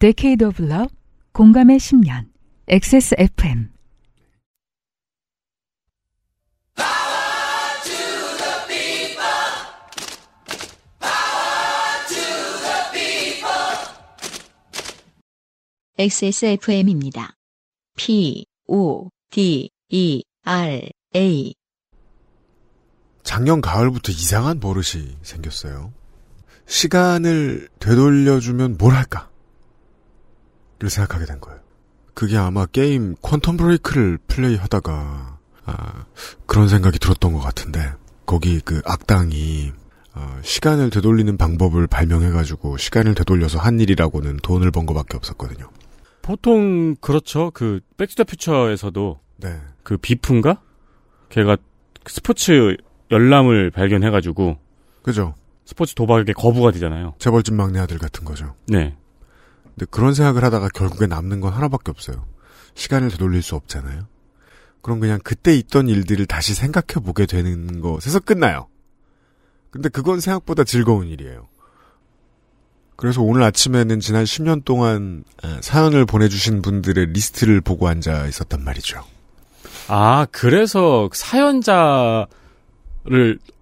Decade of Love, 공감의 10년, XSFM. XSFM입니다. P, O, D, E, R, A. 작년 가을부터 이상한 버릇이 생겼어요. 시간을 되돌려주면 뭘 할까? 를 생각하게 된 거예요. 그게 아마 게임 퀀텀 브레이크를 플레이하다가 아, 그런 생각이 들었던 것 같은데 거기 그 악당이 어, 시간을 되돌리는 방법을 발명해가지고 시간을 되돌려서 한 일이라고는 돈을 번 것밖에 없었거든요. 보통 그렇죠. 그 백투더 퓨처에서도 네. 그 비프인가? 걔가 스포츠 열람을 발견해가지고 그죠? 스포츠 도박에 거부가 되잖아요. 재벌집 막내 아들 같은 거죠. 네. 근데 그런 생각을 하다가 결국에 남는 건 하나밖에 없어요. 시간을 되돌릴 수 없잖아요. 그럼 그냥 그때 있던 일들을 다시 생각해 보게 되는 것에서 끝나요. 근데 그건 생각보다 즐거운 일이에요. 그래서 오늘 아침에는 지난 10년 동안 아, 사연을 보내주신 분들의 리스트를 보고 앉아 있었단 말이죠. 아, 그래서 사연자를,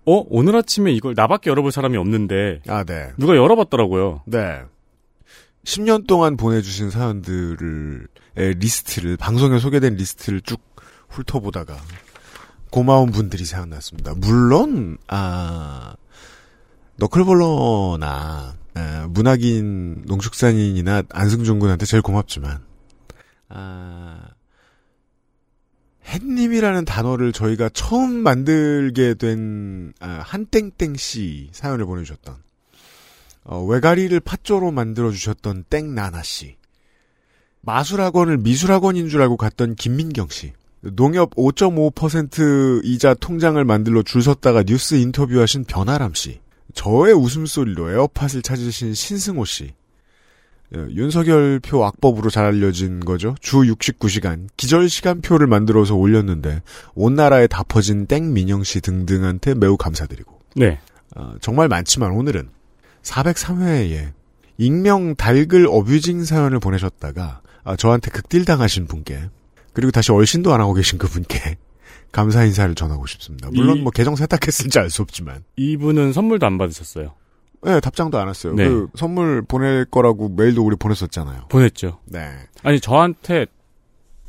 어? 오늘 아침에 이걸 나밖에 열어볼 사람이 없는데, 아, 네. 누가 열어봤더라고요. 네. 10년 동안 보내주신 사연들을, 의 리스트를, 방송에 소개된 리스트를 쭉 훑어보다가, 고마운 분들이 생각났습니다. 물론, 아, 너클볼러나, 아, 문학인, 농축산인이나 안승준 군한테 제일 고맙지만, 아, 햇님이라는 단어를 저희가 처음 만들게 된, 아, 한땡땡 씨 사연을 보내주셨던, 어, 외가리를 팥조로 만들어 주셨던 땡나나 씨, 마술학원을 미술학원인 줄 알고 갔던 김민경 씨, 농협 5.5% 이자 통장을 만들러 줄 섰다가 뉴스 인터뷰하신 변아람 씨, 저의 웃음소리로 에어팟을 찾으신 신승호씨, 어, 윤석열 표 악법으로 잘 알려진 거죠. 주 69시간. 기절 시간표를 만들어서 올렸는데 온 나라에 다 퍼진 땡민영 씨 등등한테 매우 감사드리고. 네. 어, 정말 많지만 오늘은 403회에 익명 달글 어뷰징 사연을 보내셨다가 아, 저한테 극딜 당하신 분께 그리고 다시 얼씬도 안 하고 계신 그분께 감사 인사를 전하고 싶습니다. 물론 이- 뭐 계정 세탁했을지 알 수 없지만 이분은 선물도 안 받으셨어요. 네, 답장도 안 왔어요. 네. 그 선물 보낼 거라고 메일도 우리 보냈었잖아요. 보냈죠. 네. 아니, 저한테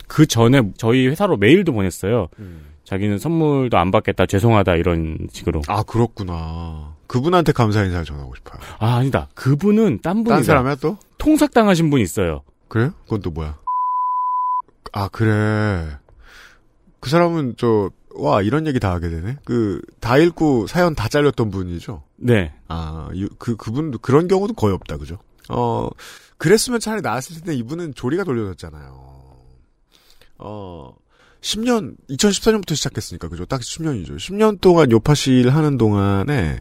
그 전에 저희 회사로 메일도 보냈어요. 음. 자기는 선물도 안 받겠다, 죄송하다, 이런 식으로. 아 그렇구나. 그분한테 감사 인사를 전하고 싶어요. 아, 아니다. 그분은 딴 분이다. 딴 사람이야 또? 통삭당하신 분 있어요. 그래요? 그건 또 뭐야? 아 그래. 그 사람은 저 와 이런 얘기 다 하게 되네. 그 다 읽고 사연 다 잘렸던 분이죠. 네. 아, 유- 그, 그분도, 그런 경우도 거의 없다, 그죠? 어, 그랬으면 차라리 나았을 텐데 이분은 조리가 돌려졌잖아요. 어, 10년, 2014년부터 시작했으니까, 그죠? 딱 10년이죠. 10년 동안 요파실 하는 동안에,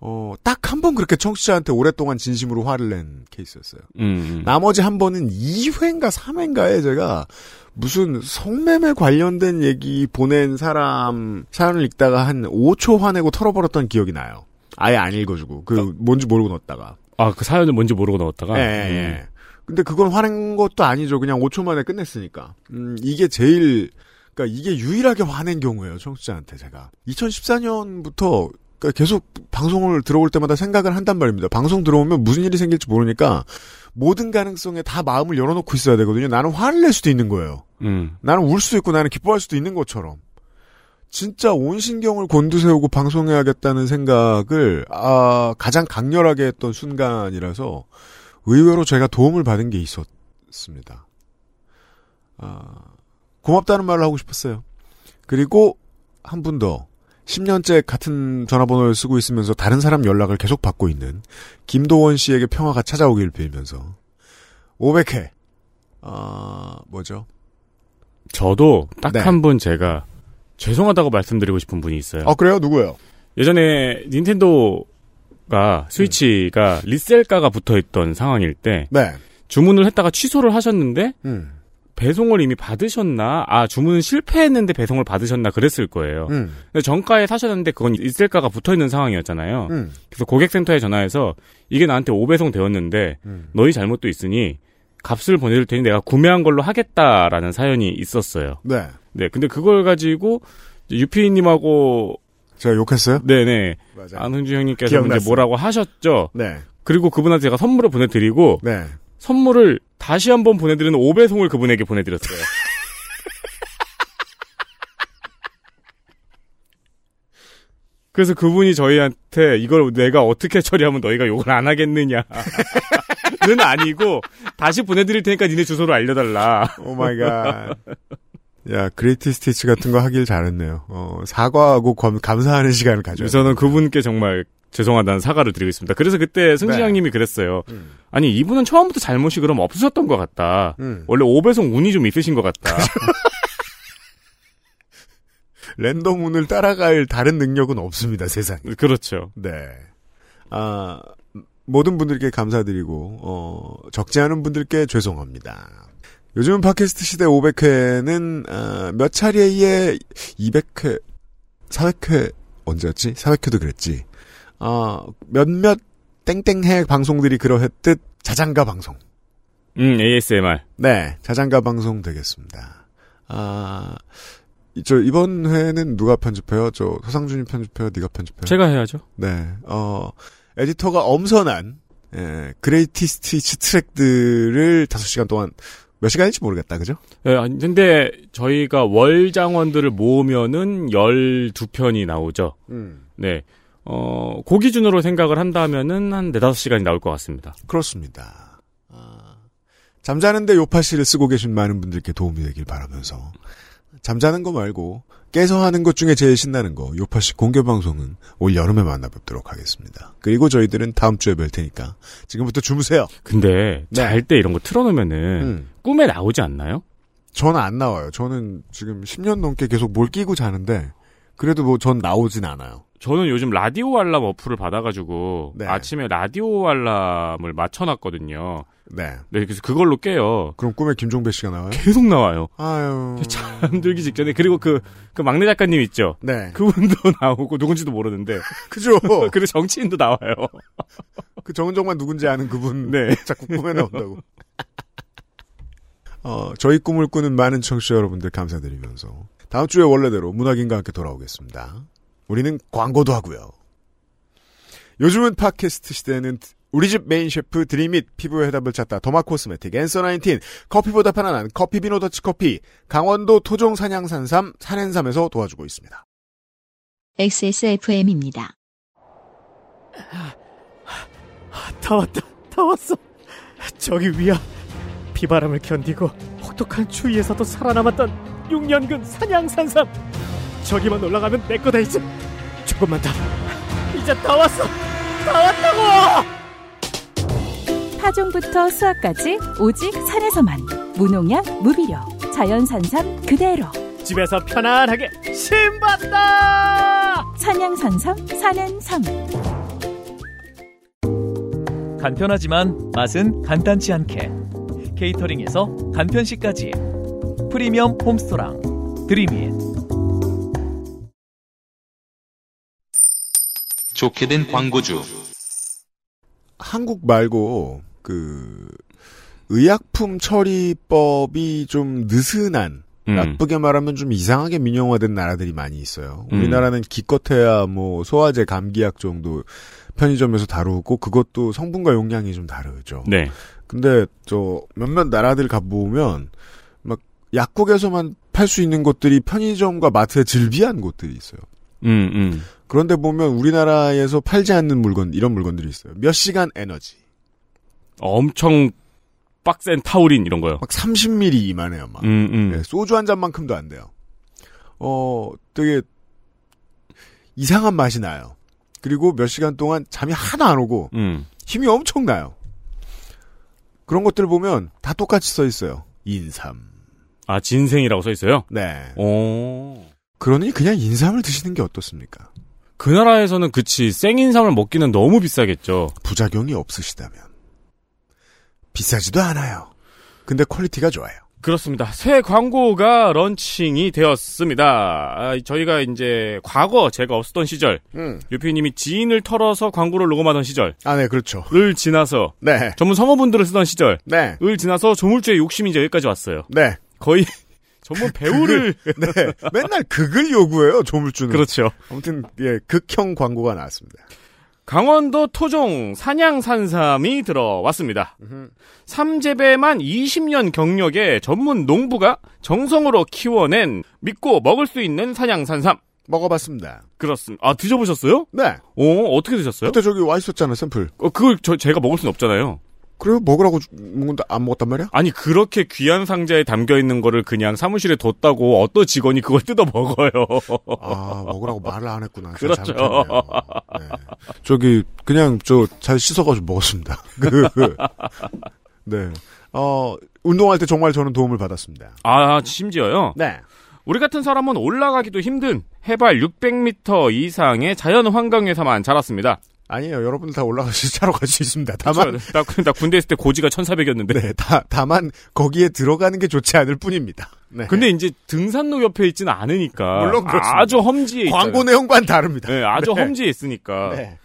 어, 딱 한 번 그렇게 청취자한테 오랫동안 진심으로 화를 낸 케이스였어요. 음, 음. 나머지 한 번은 2회인가 3회인가에 제가 무슨 성매매 관련된 얘기 보낸 사람 사연을 읽다가 한 5초 화내고 털어버렸던 기억이 나요. 아예 안 읽어주고 그 뭔지 모르고 넣었다가. 아, 그 사연을 뭔지 모르고 넣었다가. 예, 예, 예. 근데 그건 화낸 것도 아니죠. 그냥 5초 만에 끝냈으니까. 음, 이게 제일 그러니까 이게 유일하게 화낸 경우예요. 청취자한테 제가. 2014년부터 그러니까 계속 방송을 들어올 때마다 생각을 한단 말입니다. 방송 들어오면 무슨 일이 생길지 모르니까 모든 가능성에 다 마음을 열어놓고 있어야 되거든요. 나는 화를 낼 수도 있는 거예요. 음. 나는 울 수도 있고 나는 기뻐할 수도 있는 것처럼. 진짜 온 신경을 곤두세우고 방송해야겠다는 생각을 아, 가장 강렬하게 했던 순간이라서 의외로 제가 도움을 받은 게 있었습니다. 아, 고맙다는 말을 하고 싶었어요. 그리고 한 분 더. 10년째 같은 전화번호를 쓰고 있으면서 다른 사람 연락을 계속 받고 있는 김도원 씨에게 평화가 찾아오길 빌면서 500회 아 뭐죠? 저도 딱 네. 한분 제가 죄송하다고 말씀드리고 싶은 분이 있어요. 아 그래요? 누구예요? 예전에 닌텐도가 스위치가 리셀가가 붙어 있던 상황일 때 네. 주문을 했다가 취소를 하셨는데 음. 배송을 이미 받으셨나? 아, 주문은 실패했는데 배송을 받으셨나 그랬을 거예요. 음. 근데 정가에 사셨는데 그건 리셀가가 붙어 있는 상황이었잖아요. 음. 그래서 고객센터에 전화해서 이게 나한테 5배송 되었는데 음. 너희 잘못도 있으니 값을 보내줄 테니 내가 구매한 걸로 하겠다라는 사연이 있었어요. 네. 네, 근데 그걸 가지고 유피님하고 제가 욕했어요? 네네 맞아요. 안흥주 형님께서 기억났어요. 이제 뭐라고 하셨죠. 네. 그리고 그분한테 제가 선물을 보내드리고 네. 선물을 다시 한번 보내드리는 5배송을 그분에게 보내드렸어요. 그래서 그분이 저희한테 이걸 내가 어떻게 처리하면 너희가 욕을 안 하겠느냐는 아니고 다시 보내드릴 테니까 니네 주소를 알려달라. Oh my god. 야, Greatest Hits 같은 거 하길 잘했네요. 어, 사과하고 검- 감사하는 시간을 가져야 저는 그분께 정말 죄송하다는 사과를 드리고 있습니다. 그래서 그때 승지양님이 그랬어요. 음. 아니 이분은 처음부터 잘못이 그럼 없으셨던 것 같다. 음. 원래 오배송 운이 좀 있으신 것 같다. 랜덤 운을 따라갈 다른 능력은 없습니다, 세상에. 그렇죠. 네. 아, 모든 분들께 감사드리고, 어, 적지 않은 분들께 죄송합니다. 요즘은 팟캐스트 시대 500회는, 어, 몇 차례에 200회, 400회, 언제였지? 400회도 그랬지. 어, 몇몇 땡땡해 방송들이 그러했듯 자장가 방송. 음 ASMR. 네, 자장가 방송 되겠습니다. 아, 이- 저 이번 회는 누가 편집해요? 저 서상준이 편집해요? 네가 편집해요? 제가 해야죠. 네, 어, 에디터가 엄선한, 예, Greatest Hits 트랙들을 5시간 동안, 몇 시간인지 모르겠다, 그죠? 예, 근데 저희가 월 장원들을 모으면은 12편이 나오죠. 음. 네. 어, 그 기준으로 생각을 한다면은 한 4, 5시간이 나올 것 같습니다. 그렇습니다. 아, 잠자는데 요팟시를 쓰고 계신 많은 분들께 도움이 되길 바라면서, 잠자는 거 말고, 깨서 하는 것 중에 제일 신나는 거, 요팟시 공개 방송은 올 여름에 만나뵙도록 하겠습니다. 그리고 저희들은 다음 주에 뵐 테니까, 지금부터 주무세요. 근데 네. 잘때 이런 거 틀어놓으면은 음. 꿈에 나오지 않나요? 저는 안 나와요. 저는 지금 10년 넘게 계속 뭘 끼고 자는데, 그래도 뭐 전 나오진 않아요. 저는 요즘 라디오 알람 어플을 받아가지고 네. 아침에 라디오 알람을 맞춰놨거든요. 네. 네, 그래서 그걸로 깨요. 그럼 꿈에 김종배 씨가 나와요? 계속 나와요. 아유. 잠들기 직전에 그리고 그, 그 막내 작가님 있죠. 네. 그분도 나오고 누군지도 모르는데 그죠? 그리고 정치인도 나와요. 그 정은정만 누군지 아는 그분. 네. 자꾸 꿈에 나온다고. 어, 저희 꿈을 꾸는 많은 청취자 여러분들 감사드리면서 다음 주에 원래대로 문학인과 함께 돌아오겠습니다. 우리는 광고도 하고요. 요즘은 팟캐스트 시대에는 우리 집 메인 셰프 드림잇 피부의 해답을 찾다 derma cosmetic 앤서 19 커피보다 편안한 커피비노 더치커피 강원도 토종 산양산삼 산엔삼에서 도와주고 있습니다. XSFM입니다. 다 왔다. 다 왔어. 저기 위야. 비바람을 견디고 혹독한 추위에서도 살아남았던 6년근 사냥산삼. 저기만 올라가면 내 거다 이제. 조금만 더. 이제 다 왔어. 다 왔다고. 타종부터 수학까지 오직 산에서만 무농약 무비료 자연산삼 그대로 집에서 편안하게 신봤다. 산양산삼 사는 섬 간편하지만 맛은 간단치 않게 케이터링에서 간편식까지 프리미엄 홈스토랑 드림잇 좋게 된 광고주. 한국 말고 그 의약품 처리법이 좀 느슨한 음. 나쁘게 말하면 좀 이상하게 민영화된 나라들이 많이 있어요. 음. 우리나라는 기껏해야 뭐 소화제 감기약 정도 편의점에서 다루고 그것도 성분과 용량이 좀 다르죠. 네. 근데 저 몇몇 나라들 가 보면 막 약국에서만 팔 수 있는 것들이 편의점과 마트에 즐비한 곳들이 있어요. 음, 음. 그런데 보면 우리나라에서 팔지 않는 물건 이런 물건들이 있어요. 몇 시간 에너지. 엄청 빡센 타우린 이런 거요. 막 30ml 이만해요, 막. 음, 음. 네, 소주 한 잔만큼도 안 돼요. 어, 되게 이상한 맛이 나요. 그리고 몇 시간 동안 잠이 하나 안 오고 음. 힘이 엄청 나요. 그런 것들 보면 다 똑같이 써 있어요. 인삼. 아, 진생이라고 써 있어요? 네. 오. 그러니 그냥 인삼을 드시는 게 어떻습니까? 그 나라에서는 그치, 생인삼을 먹기는 너무 비싸겠죠. 부작용이 없으시다면. 비싸지도 않아요. 근데 퀄리티가 좋아요. 그렇습니다. 새 광고가 런칭이 되었습니다. 아, 저희가 이제 과거 제가 없었던 시절, 음. 유피님이 지인을 털어서 광고를 녹음하던 시절을 아, 네, 그렇죠. 지나서 네. 전문 성우분들을 쓰던 시절을 네. 지나서 조물주의 욕심이 이제 여기까지 왔어요. 네. 거의 전문 배우를 네. 맨날 극을 요구해요, 조물주는. 그렇죠. 아무튼, 예, 극형 광고가 나왔습니다. 강원도 토종 산양산삼이 들어왔습니다. 삼재배만 20년 경력의 전문 농부가 정성으로 키워낸 믿고 먹을 수 있는 산양산삼. 먹어봤습니다. 그렇습니다. 아, 드셔보셨어요? 네. 오, 어떻게 드셨어요? 그때 저기 와 있었잖아, 샘플. 어, 그걸 저, 제가 먹을 수는 없잖아요. 그래요? 먹으라고 주- 먹는다, 안 먹었단 말이야? 아니, 그렇게 귀한 상자에 담겨 있는 거를 그냥 사무실에 뒀다고 어떤 직원이 그걸 뜯어 먹어요. 아, 먹으라고 말을 안 했구나. 그렇죠. 네. 저기, 그냥 저 잘 씻어가지고 먹었습니다. 그, 네. 어, 운동할 때 정말 저는 도움을 받았습니다. 아, 심지어요. 네. 우리 같은 사람은 올라가기도 힘든 해발 600m 이상의 자연 환경에서만 자랐습니다. 아니에요. 여러분들 다 올라가서 차로 갈 수 있습니다. 다만, 그쵸? 나, 나 군대 있을 때 고지가 1400이었는데. 네, 다, 다만, 거기에 들어가는 게 좋지 않을 뿐입니다. 네. 근데 이제 등산로 옆에 있지는 않으니까. 물론 그렇습니다. 아주 험지에 있잖아요. 광고 내용과는 다릅니다. 네, 아주 네. 험지에 있으니까. 네.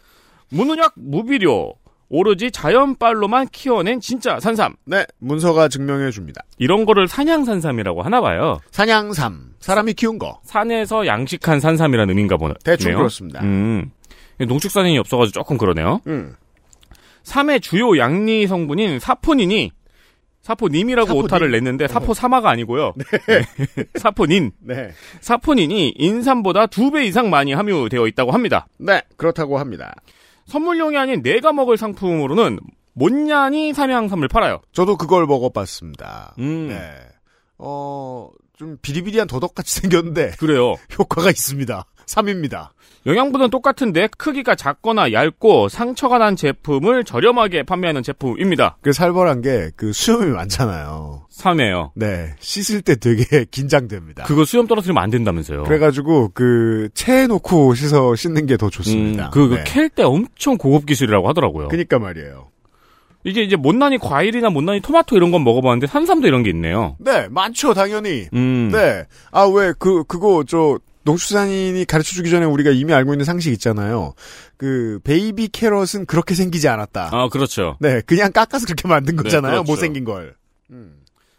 무농약 무비료. 오로지 자연빨로만 키워낸 진짜 산삼. 네, 문서가 증명해 줍니다. 이런 거를 산양산삼이라고 하나 봐요. 사냥삼, 사람이 키운 거. 산에서 양식한 산삼이라는 의미인가 보네요. 대충 그렇습니다. 음. 농축산인이 없어가지고 조금 그러네요. 음. 삼의 주요 양리 성분인 사포닌이 사포님이라고 사포닌. 오타를 냈는데 사포 사마가 아니고요. 네. 사포닌. 네. 사포닌이 인삼보다 두 배 이상 많이 함유되어 있다고 합니다. 네, 그렇다고 합니다. 선물용이 아닌 내가 먹을 상품으로는 못냐니 삼양삼을 팔아요. 저도 그걸 먹어봤습니다. 음. 네. 어, 좀 비리비리한 도덕같이 생겼는데, 그래요. 효과가 있습니다. 3입니다. 영양분은 똑같은데 크기가 작거나 얇고 상처가 난 제품을 저렴하게 판매하는 제품입니다. 그 살벌한 게, 그 수염이 많잖아요. 3회요. 네. 씻을 때 되게 긴장됩니다. 그거 수염 떨어뜨리면 안 된다면서요. 그래가지고, 그, 체에 놓고 씻어, 씻는 게 더 좋습니다. 음, 그, 네. 캘때 엄청 고급 기술이라고 하더라고요. 그니까 말이에요. 이게 이제 못난이 과일이나 못난이 토마토 이런 건 먹어봤는데 산삼도 이런 게 있네요. 네, 많죠, 당연히. 음. 네. 아, 왜, 그, 그거, 저, 농축산인이 가르쳐 주기 전에 우리가 이미 알고 있는 상식 있잖아요. 그, baby carrot은 그렇게 생기지 않았다. 아, 그렇죠. 네, 그냥 깎아서 그렇게 만든 네, 거잖아요. 그렇죠. 못생긴 걸. 음.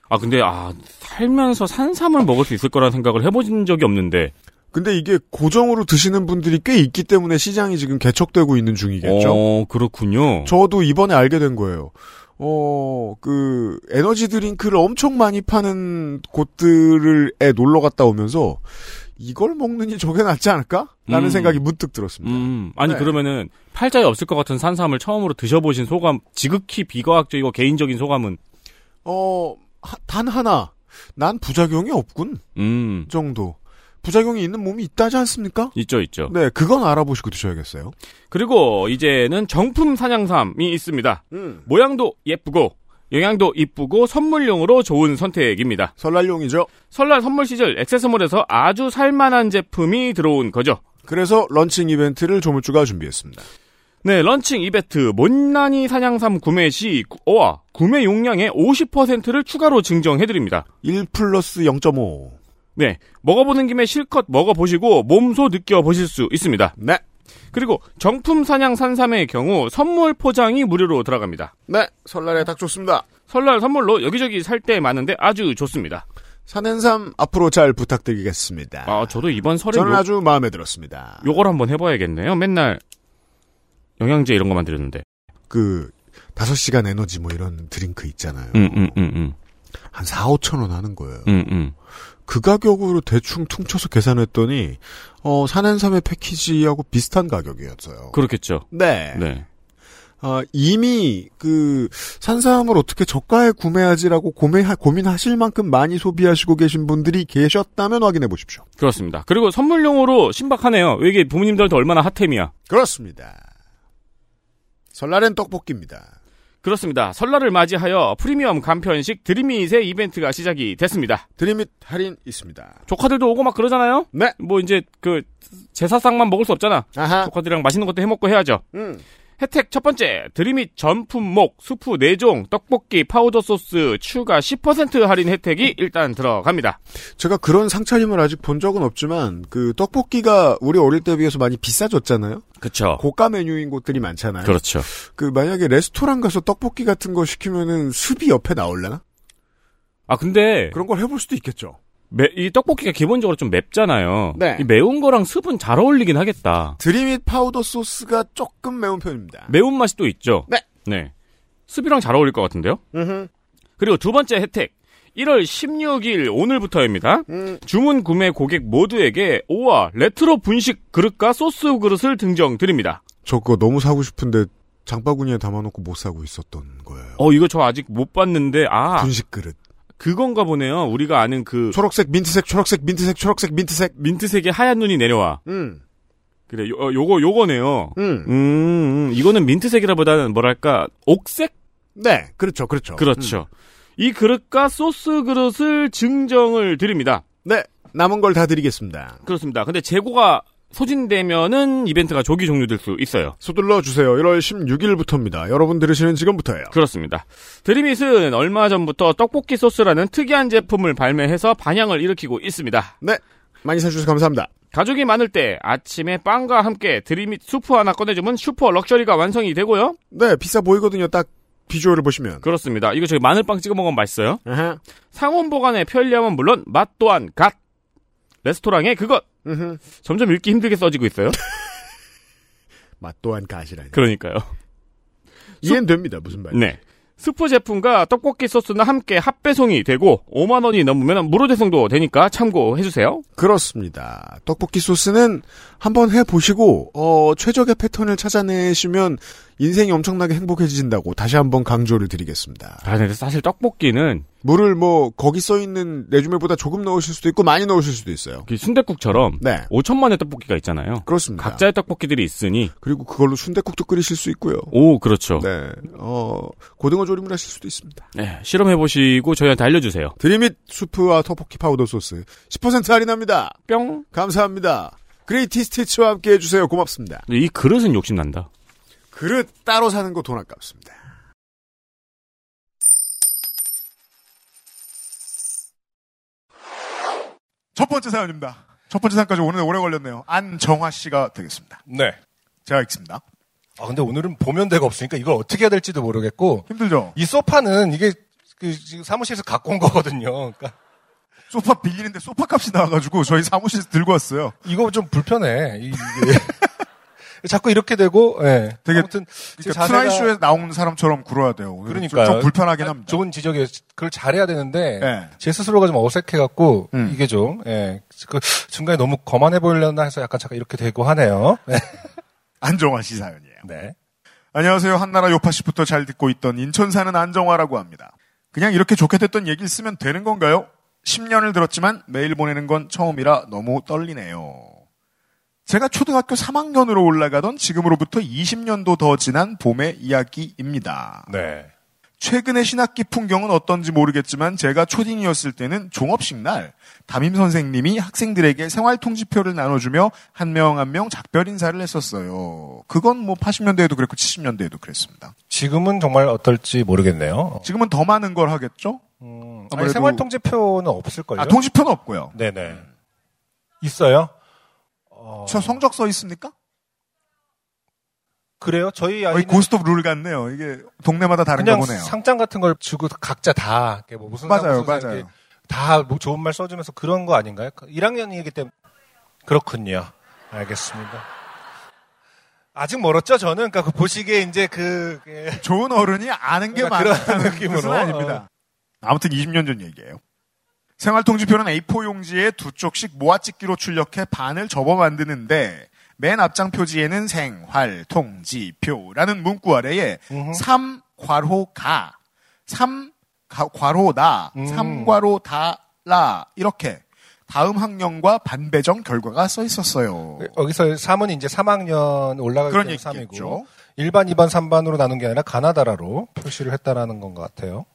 아, 근데, 아, 살면서 산삼을 먹을 수 있을 거라는 생각을 해본 적이 없는데. 근데 이게 고정으로 드시는 분들이 꽤 있기 때문에 시장이 지금 개척되고 있는 중이겠죠. 어, 그렇군요. 저도 이번에 알게 된 거예요. 어, 그, 에너지 드링크를 엄청 많이 파는 곳들에 놀러 갔다 오면서 이걸 먹느니 저게 낫지 않을까? 라는 음. 생각이 문득 들었습니다. 음, 아니, 네. 그러면은, 팔자에 없을 것 같은 산삼을 처음으로 드셔보신 소감, 지극히 비과학적이고 개인적인 소감은, 어, 하- 단 하나. 난 부작용이 없군. 음, 정도. 부작용이 있는 몸이 있다지 않습니까? 있죠, 있죠. 네, 그건 알아보시고 드셔야겠어요. 그리고 이제는 정품 산양삼이 있습니다. 음. 모양도 예쁘고, 영양도 이쁘고, 선물용으로 좋은 선택입니다. 설날용이죠. 설날 선물 시절 액세스몰에서 아주 살만한 제품이 들어온 거죠. 그래서 런칭 이벤트를 조물주가 준비했습니다. 네, 런칭 이벤트 못난이 산양삼 구매 시 구- 와 구매 용량의 50%를 추가로 증정해 드립니다. 1 플러스 0.5. 네, 먹어보는 김에 실컷 먹어보시고 몸소 느껴보실 수 있습니다. 네. 그리고 정품 산양 산삼의 경우 선물 포장이 무료로 들어갑니다. 네. 설날에 딱 좋습니다. 설날 선물로 여기저기 살 때 많은데 아주 좋습니다. 산엔삼 앞으로 잘 부탁드리겠습니다. 아, 저도 이번 설에 저는 요, 아주 마음에 들었습니다. 요걸 한번 해봐야겠네요. 맨날 영양제 이런 것만 드렸는데. 그 5시간 에너지 뭐 이런 드링크 있잖아요. 음, 음, 음, 음, 한 4, 5천 원 하는 거예요. 음, 음. 그 가격으로 대충 퉁쳐서 계산했더니 어, 산엔삼의 패키지하고 비슷한 가격이었어요. 그렇겠죠. 네. 네. 어, 이미 그 산삼을 어떻게 저가에 구매하지라고 고민 고민하실 만큼 많이 소비하시고 계신 분들이 계셨다면 확인해 보십시오. 그렇습니다. 그리고 선물용으로 신박하네요. 이게 부모님들한테 얼마나 핫템이야. 그렇습니다. 설날엔 떡볶이입니다. 그렇습니다. 설날을 맞이하여 프리미엄 간편식 드림잇의 이벤트가 시작이 됐습니다. 드림잇 할인 있습니다. 조카들도 오고 막 그러잖아요? 네. 뭐 이제 그 제사상만 먹을 수 없잖아. 아하. 조카들이랑 맛있는 것도 해먹고 해야죠. 음. 혜택 첫 번째, 드림잇 전 품목, 수프 4종, 떡볶이, 파우더 소스, 추가 10% 할인 혜택이 일단 들어갑니다. 제가 그런 상차림을 아직 본 적은 없지만 그 떡볶이가 우리 어릴 때 비해서 많이 비싸졌잖아요. 그쵸. 고가 메뉴인 곳들이 많잖아요. 그렇죠. 그 만약에 레스토랑 가서 떡볶이 같은 거 시키면은 soup이 옆에 나올려나? 아, 근데, 그런 걸 해볼 수도 있겠죠. 매- 이 떡볶이가 기본적으로 좀 맵잖아요. 네. 이 매운 거랑 soup은 잘 어울리긴 하겠다. 드림잇 파우더 소스가 조금 매운 편입니다. 매운 맛이 또 있죠? 네. 네. 수프랑 잘 어울릴 것 같은데요? 그리고 두 번째 혜택. 1월 16일 오늘부터입니다. 음. 주문 구매 고객 모두에게 오와 레트로 분식 그릇과 소스 그릇을 증정 드립니다. 저 그거 너무 사고 싶은데 장바구니에 담아놓고 못 사고 있었던 거예요. 어, 이거 저 아직 못 봤는데, 아, 분식 그릇. 그건가 보네요. 우리가 아는 그 초록색, 민트색, 초록색, 민트색, 초록색, 민트색. 민트색의 하얀 눈이 내려와. 음, 그래, 요, 어, 요거, 요거네요. 음. 음, 음, 이거는 민트색이라보다는 뭐랄까, 옥색? 네, 그렇죠, 그렇죠. 그렇죠. 이 그릇과 소스 그릇을 증정을 드립니다. 음. 네, 남은 걸 다 드리겠습니다. 그렇습니다. 근데 재고가 소진되면은 이벤트가 조기 종료될 수 있어요. 서둘러 주세요. 1월 16일부터입니다. 여러분 들으시는 지금부터예요. 그렇습니다. 드림잇은 얼마 전부터 떡볶이 소스라는 특이한 제품을 발매해서 반향을 일으키고 있습니다. 네, 많이 사주셔서 감사합니다. 가족이 많을 때 아침에 빵과 함께 드림잇 수프 하나 꺼내주면 super luxury가 완성이 되고요. 네, 비싸 보이거든요. 딱 비주얼을 보시면. 그렇습니다. 이거 저기 마늘빵 찍어 먹으면 맛있어요. 아하. 상온 보관의 편리함은 물론 맛 또한 God 레스토랑의 그것. 점점 읽기 힘들게 써지고 있어요. 맛 또한 God이라니. 그러니까요. 이해는 됩니다. 무슨 말인지. 네. 스프 제품과 떡볶이 소스는 함께 합배송이 되고 5만 원이 넘으면 무료 배송도 되니까 참고해 주세요. 그렇습니다. 떡볶이 소스는 한번 해 보시고 어, 최적의 패턴을 찾아내시면 인생이 엄청나게 행복해진다고 다시 한번 강조를 드리겠습니다. 아, 근데 사실 떡볶이는 물을 뭐 거기 써 있는 레주메보다 조금 넣으실 수도 있고 많이 넣으실 수도 있어요. 순대국처럼 네, 5천만의 떡볶이가 있잖아요. 그렇습니다. 각자의 떡볶이들이 있으니 그리고 그걸로 순대국도 끓이실 수 있고요. 오 그렇죠. 네, 어 고등어 조림을 하실 수도 있습니다. 네, 실험해 보시고 저희한테 알려주세요. 드림잇 수프와 떡볶이 파우더 소스 10% 할인합니다. 뿅. 감사합니다. 그레이티 스티치와 함께 해주세요. 고맙습니다. 이 그릇은 욕심 난다. 그릇 따로 사는 거 돈 아깝습니다. 첫 번째 사연입니다. 첫 번째 사연까지 오늘 오래 걸렸네요. 안정화 씨가 되겠습니다. 네. 제가 읽습니다. 아, 근데 오늘은 보면 데가 없으니까 이걸 어떻게 해야 될지도 모르겠고, 힘들죠? 이 소파는 이게 그 지금 사무실에서 갖고 온 거거든요. 그러니까 소파 빌리는데 소파 값이 나와가지고 저희 사무실에서 들고 왔어요. 이거 좀 불편해. 이- 이게. 자꾸 이렇게 되고, 예. 되게 아무튼 제 그러니까 자세가- 트라이쇼에 나오는 사람처럼 굴어야 돼요. 오늘 그러니까요. 좀, 좀 불편하긴 아, 합니다. 좋은 지적이에요. 그걸 잘해야 되는데 네. 제 스스로가 좀 어색해 갖고 음. 이게 좀 예. 그 중간에 너무 거만해 보이려나 해서 약간 잠깐 이렇게 되고 하네요. 네. 안정화 씨 사연이에요. 네. 안녕하세요. 한나라 요파씨부터 잘 듣고 있던 인천 사는 안정화라고 합니다. 그냥 이렇게 좋게 됐던 얘기를 쓰면 되는 건가요? 10년을 들었지만 메일 보내는 건 처음이라 너무 떨리네요. 제가 초등학교 3학년으로 올라가던 지금으로부터 20년도 더 지난 봄의 이야기입니다. 네. 최근의 신학기 풍경은 어떤지 모르겠지만 제가 초딩이었을 때는 종업식 날 담임 선생님이 학생들에게 생활 통지표를 나눠주며 한 명 한명 작별 인사를 했었어요. 그건 뭐 80년대에도 그랬고 70년대에도 그랬습니다. 지금은 정말 어떨지 모르겠네요. 지금은 더 많은 걸 하겠죠? 음, 아무래도- 아니, 생활 통지표는 없을 걸요? 아, 통지표는 없고요. 네네. 있어요? 어, 저 성적 써 있습니까? 그래요? 저희 고스트 오브 룰 같네요. 이게 동네마다 다른가 그냥 보네요. 상장 같은 걸 주고 각자 다 뭐 무슨 상, 맞아요, 무슨 맞아요. 이렇게 다뭐 좋은 말 써주면서 그런 거 아닌가요? 1학년이기 때문에 그렇군요. 알겠습니다. 아직 멀었죠, 저는. 그러니까 그 보시기에 이제 그 예. 좋은 어른이 아는 게 그러니까 많다는 느낌으로. 뜻은 아닙니다. 아무튼 20년 전 얘기예요. 생활통지표는 A4 용지에 두 쪽씩 모아찍기로 출력해 반을 접어 만드는데 맨 앞장 표지에는 생활통지표라는 문구 아래에 음흠. 3 괄호 가, 3 가- 괄호 나, 음. 3 괄호 다라 이렇게 다음 학년과 반배정 결과가 써 있었어요. 여기서 3은 이제 3학년 올라가기 그런 얘기겠죠. 3이고 1반, 2반, 3반으로 나눈 게 아니라 가나다라로 표시를 했다라는 건 것 같아요.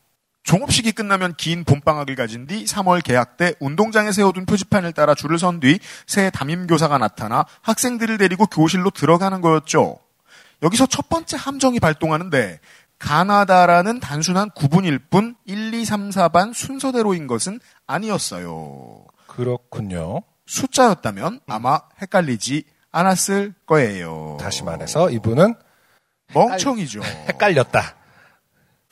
종업식이 끝나면 긴 봄방학을 가진 뒤 3월 개학 때 운동장에 세워둔 표지판을 따라 줄을 선 뒤 새 담임교사가 나타나 학생들을 데리고 교실로 들어가는 거였죠. 여기서 첫 번째 함정이 발동하는데 가나다라는 단순한 구분일 뿐 1, 2, 3, 4반 순서대로인 것은 아니었어요. 그렇군요. 숫자였다면 아마 헷갈리지 않았을 거예요. 다시 말해서 이분은 멍청이죠. 헷갈렸다.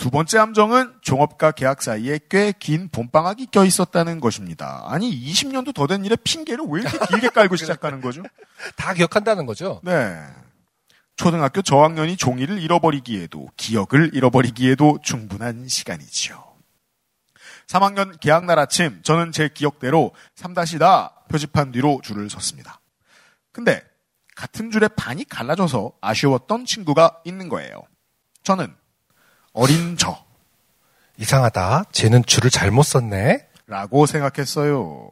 두 번째 함정은 종업과 계약 사이에 꽤 긴 봄방학이 껴 있었다는 것입니다. 아니 20년도 더 된 일에 핑계를 왜 이렇게 길게 깔고 시작하는 거죠? 다 기억한다는 거죠. 네. 초등학교 저학년이 종이를 잃어버리기에도 기억을 잃어버리기에도 충분한 시간이지요. 3학년 개학날 아침 저는 제 기억대로 3-다 표지판 뒤로 줄을 섰습니다. 근데 같은 줄에 반이 갈라져서 아쉬웠던 친구가 있는 거예요. 저는 어린 저 이상하다. 쟤는 줄을 잘못 썼네. 라고 생각했어요.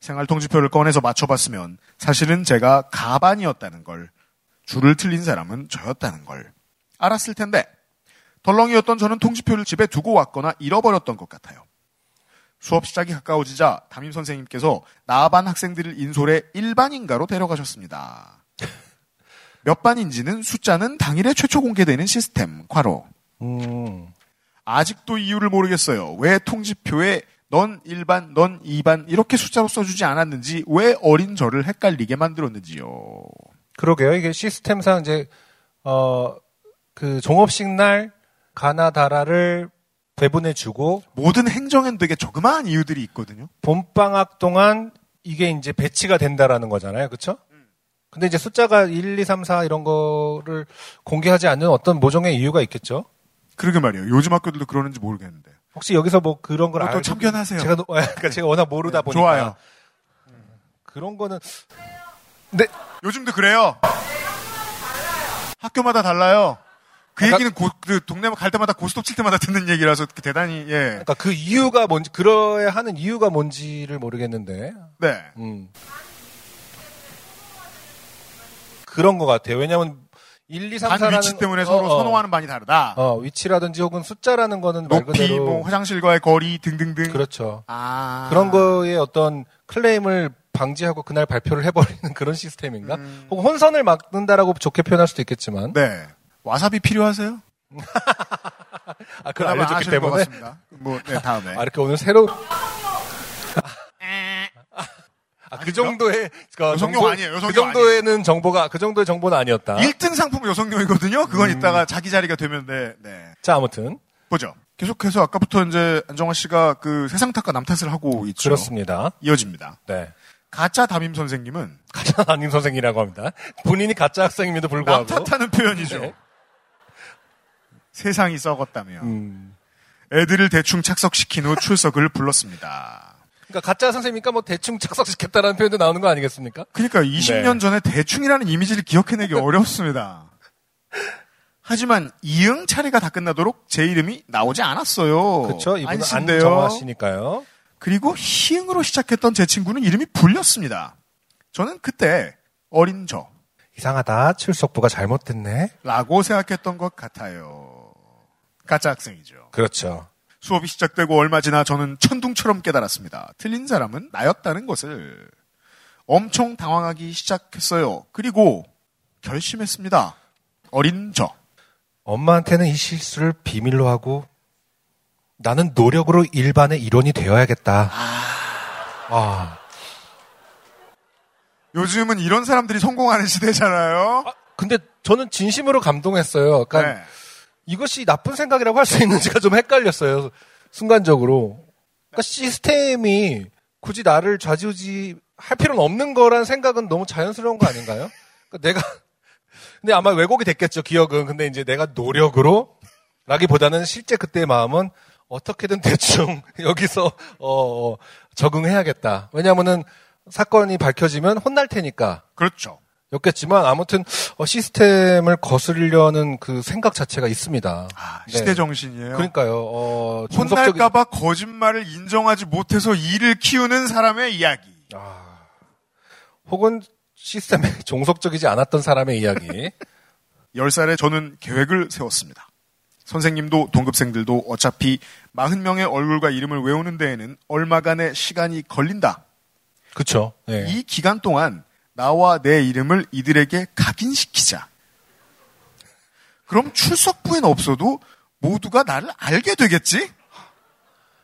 생활통지표를 꺼내서 맞춰봤으면 사실은 제가 가반이었다는 걸, 줄을 틀린 사람은 저였다는 걸 알았을 텐데 덜렁이었던 저는 통지표를 집에 두고 왔거나 잃어버렸던 것 같아요. 수업 시작이 가까워지자 담임 선생님께서 나반 학생들을 인솔해 일반인가로 데려가셨습니다. 몇 반인지는 숫자는 당일에 최초 공개되는 시스템, 과로. 음, 아직도 이유를 모르겠어요. 왜 통지표에 넌 1반, 넌 2반 이렇게 숫자로 써주지 않았는지 왜 어린 저를 헷갈리게 만들었는지요. 그러게요. 이게 시스템상 이제 어 그 종업식 날 가나다라를 배분해주고 모든 행정엔 되게 조그마한 이유들이 있거든요. 봄방학 동안 이게 이제 배치가 된다라는 거잖아요. 그쵸? 근데 이제 숫자가 1, 2, 3, 4 이런 거를 공개하지 않는 어떤 모종의 이유가 있겠죠? 그러게 말이에요. 요즘 학교들도 그러는지 모르겠는데. 혹시 여기서 뭐 그런 걸 어, 또 알고 참견하세요. 제가 노- 그러니까 제가 워낙 모르다 보니까 좋아요. 그런 거는 요즘도 그래요. 학교마다 달라요. 그 아까- 얘기는 고, 그 동네 갈 때마다 고스톱 칠 때마다 듣는 얘기라서 대단히 예. 그러니까 그 이유가 뭔지 그러야 하는 이유가 뭔지를 모르겠는데 네. 음. 그런 것 같아요. 왜냐하면 1, 2, 3, 반 4라는 위치 때문에 서로 선호하는 반이 다르다. 어, 위치라든지 혹은 숫자라는 거는 말 높이, 그대로 뭐 화장실과의 거리 등등등. 그렇죠. 아. 그런 거에 어떤 클레임을 방지하고 그날 발표를 해버리는 그런 시스템인가? 음. 혹은 혼선을 막는다라고 좋게 표현할 수도 있겠지만, 네. 와사비 필요하세요? 아, 그걸 알려줬기 때문에. 뭐, 네, 다음에. 아, 이렇게 오늘 새로. 아, 그 정도의, 그 여성용 정보- 아니에요. 여성용 그 정도에는 정보가, 그 정도의 정보는 아니었다. 1등 상품 여성용이거든요? 그건 음. 이따가 자기 자리가 되면, 네, 네. 자, 아무튼. 보죠. 계속해서 아까부터 이제 안정화 씨가 그 세상 탓과 남 탓을 하고 있죠. 그렇습니다. 이어집니다. 네. 가짜 담임 선생님은 가짜 담임 선생이라고 합니다. 본인이 가짜 학생임에도 불구하고. 남 탓하는 표현이죠. 네. 세상이 썩었다며. 음. 애들을 대충 착석시킨 후 출석을 불렀습니다. 그러니까 가짜 선생님이니까 뭐 대충 착석시켰다라는 표현도 나오는 거 아니겠습니까? 그러니까 20년 네. 전에 대충이라는 이미지를 기억해내기 어렵습니다. 하지만 이응 차례가 다 끝나도록 제 이름이 나오지 않았어요. 그렇죠. 이분은 안신데요. 안정하시니까요. 그리고 희응으로 시작했던 제 친구는 이름이 불렸습니다. 저는 그때 어린 저 이상하다. 출석부가 잘못됐네. 라고 생각했던 것 같아요. 가짜 학생이죠. 그렇죠. 수업이 시작되고 얼마 지나 저는 천둥처럼 깨달았습니다. 틀린 사람은 나였다는 것을. 엄청 당황하기 시작했어요. 그리고 결심했습니다. 어린 저. 엄마한테는 이 실수를 비밀로 하고 나는 노력으로 일반의 일원이 되어야겠다. 아, 요즘은 이런 사람들이 성공하는 시대잖아요. 아, 근데 저는 진심으로 감동했어요. 그러니까 네. 이것이 나쁜 생각이라고 할 수 있는지가 좀 헷갈렸어요. 순간적으로. 그러니까 시스템이 굳이 나를 좌지우지 할 필요는 없는 거란 생각은 너무 자연스러운 거 아닌가요? 그러니까 내가 근데 아마 왜곡이 됐겠죠 기억은. 근데 이제 내가 노력으로 라기보다는 실제 그때의 마음은 어떻게든 대충 여기서 어, 어, 적응해야겠다. 왜냐하면은 사건이 밝혀지면 혼날 테니까. 그렇죠. 였겠지만 아무튼 어, 시스템을 거스르려는 그 생각 자체가 있습니다. 아, 네. 시대 정신이에요. 그러니까요. 어, 정석적인- 혼날까봐 거짓말을 인정하지 못해서 일을 키우는 사람의 이야기. 아, 혹은 시스템에 종속적이지 않았던 사람의 이야기. 10살에 저는 계획을 세웠습니다. 선생님도 동급생들도 어차피 40명의 얼굴과 이름을 외우는 데에는 얼마간의 시간이 걸린다. 그쵸. 네. 이 기간 동안 나와 내 이름을 이들에게 각인시키자. 그럼 출석부엔 없어도 모두가 나를 알게 되겠지?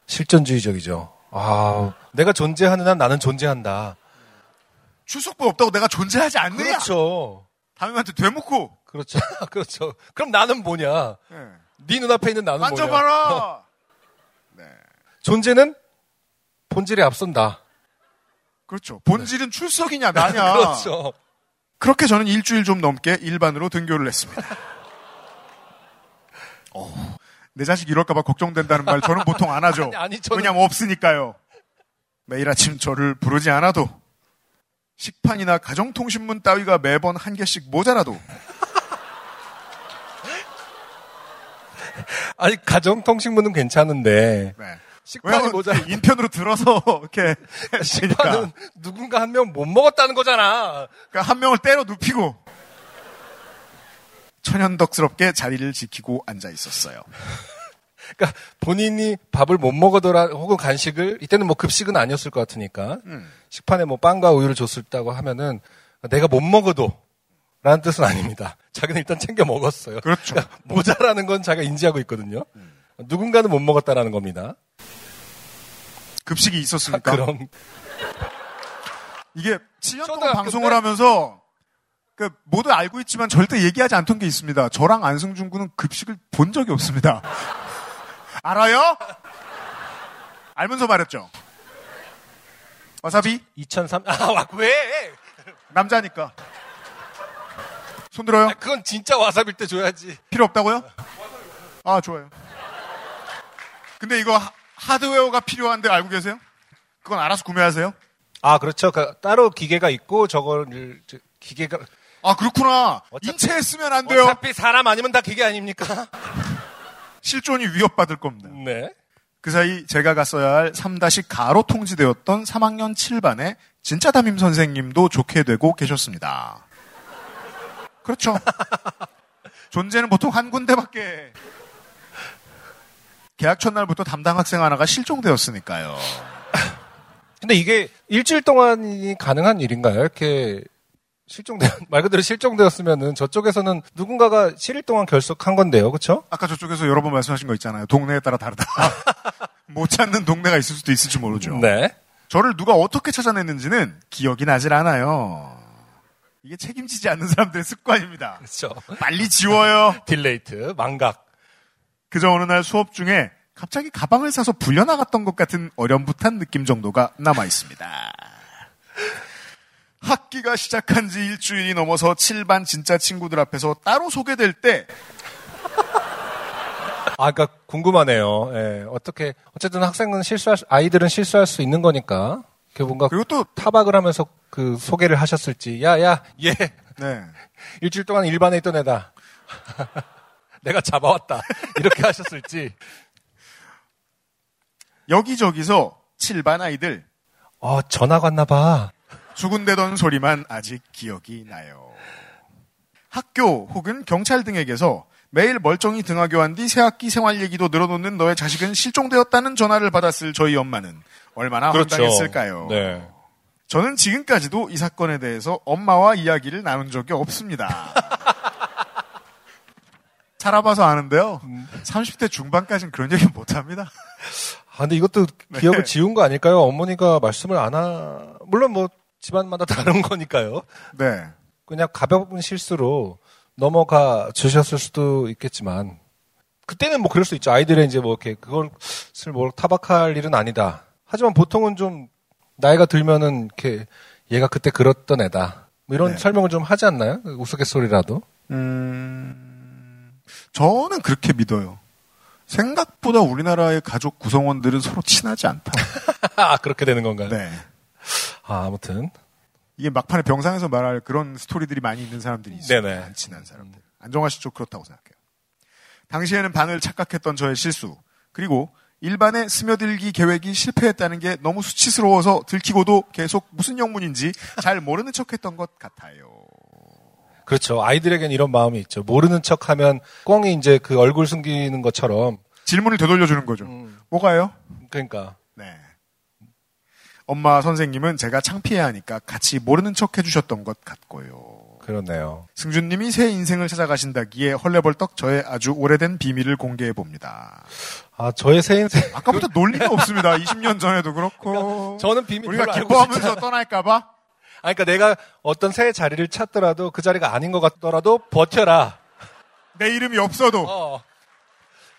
실존주의적이죠. 아, 내가 존재하는 한 나는 존재한다. 출석부에 없다고 내가 존재하지 않느냐? 그렇죠. 담임한테 되묻고 그렇죠. 그렇죠. 그럼 나는 뭐냐? 예. 네 눈앞에 있는 나는 뭐냐? 만져봐라. 존재는 본질에 앞선다. 그렇죠. 본질은 출석이냐 나냐. 그렇죠. 그렇게 저는 일주일 좀 넘게 일반으로 등교를 했습니다. 어, 내 자식 이럴까봐 걱정된다는 말 저는 보통 안 하죠. 아니, 아니, 저는- 왜냐면 없으니까요. 매일 아침 저를 부르지 않아도 식판이나 가정통신문 따위가 매번 한 개씩 모자라도 아니 가정통신문은 괜찮은데 네. 식판이 모자 인편으로 들어서 이렇게 식판은 누군가 한 명 못 먹었다는 거잖아. 그러니까 한 명을 때려 눕히고 천연덕스럽게 자리를 지키고 앉아 있었어요. 그러니까 본인이 밥을 못 먹어더라 혹은 간식을 이때는 뭐 급식은 아니었을 것 같으니까 음. 식판에 뭐 빵과 우유를 줬었다고 하면은 내가 못 먹어도 라는 뜻은 아닙니다. 자기는 일단 챙겨 먹었어요. 그렇죠. 그러니까 모자라는 건 자기가 인지하고 있거든요. 누군가는 못 먹었다라는 겁니다. 급식이 아, 있었으니까 그럼 이게 7년 동안 방송을 때? 하면서 그 모두 알고 있지만 절대 얘기하지 않던 게 있습니다. 저랑 안승준 군은 급식을 본 적이 없습니다. 알아요? 알면서 말했죠. 와사비 2003 아, 와, 왜? 남자니까. 손 들어요? 아, 그건 진짜 와사비일 때 줘야지. 필요 없다고요? 아 좋아요. 근데 이거 하- 하드웨어가 필요한데 알고 계세요? 그건 알아서 구매하세요? 아, 그렇죠. 그 따로 기계가 있고 저거를 저- 기계가 아 그렇구나. 어차피- 인체에 쓰면 안 돼요. 어차피 사람 아니면 다 기계 아닙니까? 실존이 위협받을 겁니다. 네. 그 사이 제가 갔어야 할 3다시 가로 통지되었던 3학년 7반의 진짜 담임 선생님도 좋게 되고 계셨습니다. 그렇죠. 존재는 보통 한 군데밖에. 개학 첫날부터 담당 학생 하나가 실종되었으니까요. 근데 이게 일주일 동안이 가능한 일인가요? 이렇게 실종되 말 그대로 실종되었으면은 저쪽에서는 누군가가 7일 동안 결석한 건데요. 그렇죠? 아까 저쪽에서 여러 번 말씀하신 거 있잖아요. 동네에 따라 다르다. 못 찾는 동네가 있을 수도 있을지 모르죠. 네. 저를 누가 어떻게 찾아냈는지는 기억이 나질 않아요. 이게 책임지지 않는 사람들의 습관입니다. 그렇죠. 빨리 지워요. delete, 망각. 그저 어느 날 수업 중에 갑자기 가방을 싸서 불려나갔던 것 같은 어렴풋한 느낌 정도가 남아 있습니다. 학기가 시작한 지 일주일이 넘어서 7반 진짜 친구들 앞에서 따로 소개될 때 아, 그러니까 궁금하네요. 예, 어떻게 어쨌든 학생은 실수할 수- 아이들은 실수할 수 있는 거니까. 그 뭔가 그리고 또 타박을 하면서 그 소개를 하셨을지. 야, 야, 얘 네. 일주일 동안 일반에 있던 애다. 내가 잡아왔다. 이렇게 하셨을지. 여기저기서 7반 아이들 어, 전화 갔나 봐. 수군대던 소리만 아직 기억이 나요. 학교 혹은 경찰 등에게서 매일 멀쩡히 등하교한 뒤 새학기 생활 얘기도 늘어놓는 너의 자식은 실종되었다는 전화를 받았을 저희 엄마는 얼마나 황당했을까요? 네. 저는 지금까지도 이 사건에 대해서 엄마와 이야기를 나눈 적이 없습니다. 살아봐서 아는데요. 30대 중반까지는 그런 얘기 못 합니다. 아, 근데 이것도 네. 기억을 지운 거 아닐까요? 어머니가 말씀을 안 하, 물론 뭐 집안마다 다른 거니까요. 네. 그냥 가벼운 실수로 넘어가 주셨을 수도 있겠지만, 그때는 뭐 그럴 수 있죠. 아이들의 이제 뭐 이렇게 그것을 뭐 타박할 일은 아니다. 하지만 보통은 좀 나이가 들면은 이렇게 얘가 그때 그랬던 애다. 뭐 이런 네. 설명을 좀 하지 않나요? 우스갯소리라도. 음, 저는 그렇게 믿어요. 생각보다 우리나라의 가족 구성원들은 서로 친하지 않다. 아, 그렇게 되는 건가요? 네. 아, 아무튼. 이게 막판에 병상에서 말할 그런 스토리들이 많이 있는 사람들이 있어요. 네네. 안 친한 사람들. 안정화 씨도 그렇다고 생각해요. 당시에는 반을 착각했던 저의 실수, 그리고 1반에 스며들기 계획이 실패했다는 게 너무 수치스러워서 들키고도 계속 무슨 영문인지 잘 모르는 척 했던 것 같아요. 그렇죠. 아이들에겐 이런 마음이 있죠. 모르는 척 하면 꿩이 이제 그 얼굴 숨기는 것처럼. 질문을 되돌려 주는 거죠. 음, 뭐가요? 그러니까. 네. 엄마 선생님은 제가 창피해 하니까 같이 모르는 척 해주셨던 것 같고요. 그렇네요. 승준님이 새 인생을 찾아가신다기에 헐레벌떡 저의 아주 오래된 비밀을 공개해 봅니다. 아, 저의 새 인생. 아까부터 논리가 없습니다. 20년 전에도 그렇고. 그러니까 저는 비밀 우리가 기뻐하면서 떠날까봐? 아, 그러니까 내가 어떤 새 자리를 찾더라도 그 자리가 아닌 것 같더라도 버텨라. 내 이름이 없어도. 어.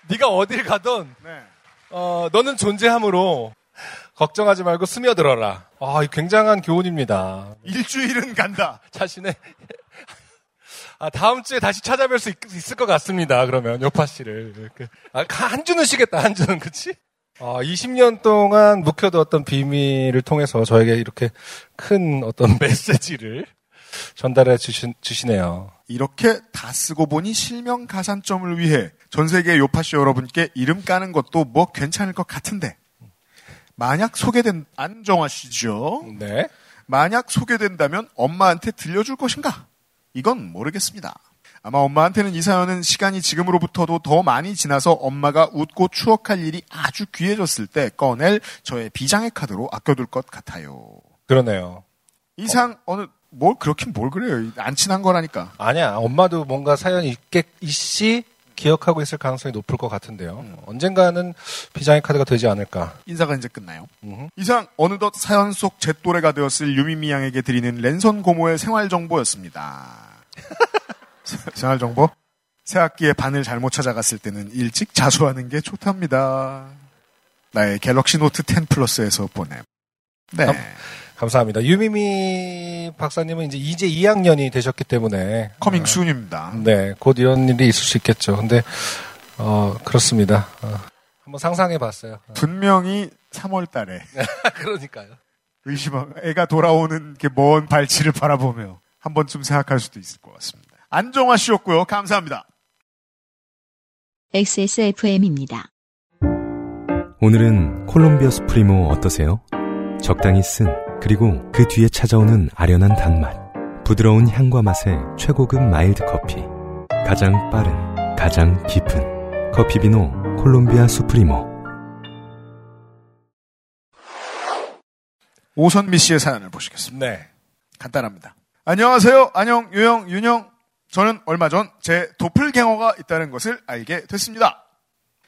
네가 어딜 가든 네. 어, 너는 존재함으로 걱정하지 말고 스며들어라. 아, 이 굉장한 교훈입니다. 일주일은 간다. 자신의 아, 다음 주에 다시 찾아뵐 수 있, 을것 같습니다. 그러면 요파 씨를 이렇게. 아, 한 주는 쉬겠다. 한 주는 그치? 아, 20년 동안 묵혀두었던 비밀을 통해서 저에게 이렇게 큰 어떤 메시지를 전달해 주시, 주시네요. 이렇게 다 쓰고 보니 실명 가산점을 위해 전 세계 요파씨 여러분께 이름 까는 것도 뭐 괜찮을 것 같은데 만약 소개된 안정화 씨죠. 네. 만약 소개된다면 엄마한테 들려줄 것인가? 이건 모르겠습니다. 아마 엄마한테는 이 사연은 시간이 지금으로부터도 더 많이 지나서 엄마가 웃고 추억할 일이 아주 귀해졌을 때 꺼낼 저의 비장의 카드로 아껴둘 것 같아요. 그러네요. 이상 어느 뭘 그렇긴 뭘 그래요. 안 친한 거라니까. 아니야. 엄마도 뭔가 사연이 있겠, 있시 기억하고 있을 가능성이 높을 것 같은데요. 언젠가는 비장의 카드가 되지 않을까. 인사가 이제 끝나요. 음흠. 이상 어느덧 사연 속 제 또래가 되었을 유미미 양에게 드리는 랜선 고모의 생활 정보였습니다. 생활 정보? 새 학기에 반을 잘못 찾아갔을 때는 일찍 자수하는 게 좋답니다. 나의 갤럭시 노트 10 플러스에서 보냄. 네. 감- 감사합니다. 유미미 박사님은 이제 이제 2학년이 되셨기 때문에 coming soon입니다. 네, 곧 이런 일이 있을 수 있겠죠. 근데 어 그렇습니다. 어, 한번 상상해 봤어요. 분명히 3월 달에 그러니까요. 의심한 애가 돌아오는 게 먼발치를 바라보며 한 번쯤 생각할 수도 있을 것 같습니다. 안정화 씨였고요. 감사합니다. XSFM입니다. 오늘은 콜롬비아 수프리모 어떠세요? 적당히 쓴 그리고 그 뒤에 찾아오는 아련한 단맛 부드러운 향과 맛의 최고급 mild 커피 가장 빠른 가장 깊은 커피 비노 콜롬비아 수프리모 오선미 씨의 사연을 보시겠습니다. 네. 간단합니다. 안녕하세요. 안녕, 유영, 윤영. 저는 얼마 전 제 도플갱어가 있다는 것을 알게 됐습니다.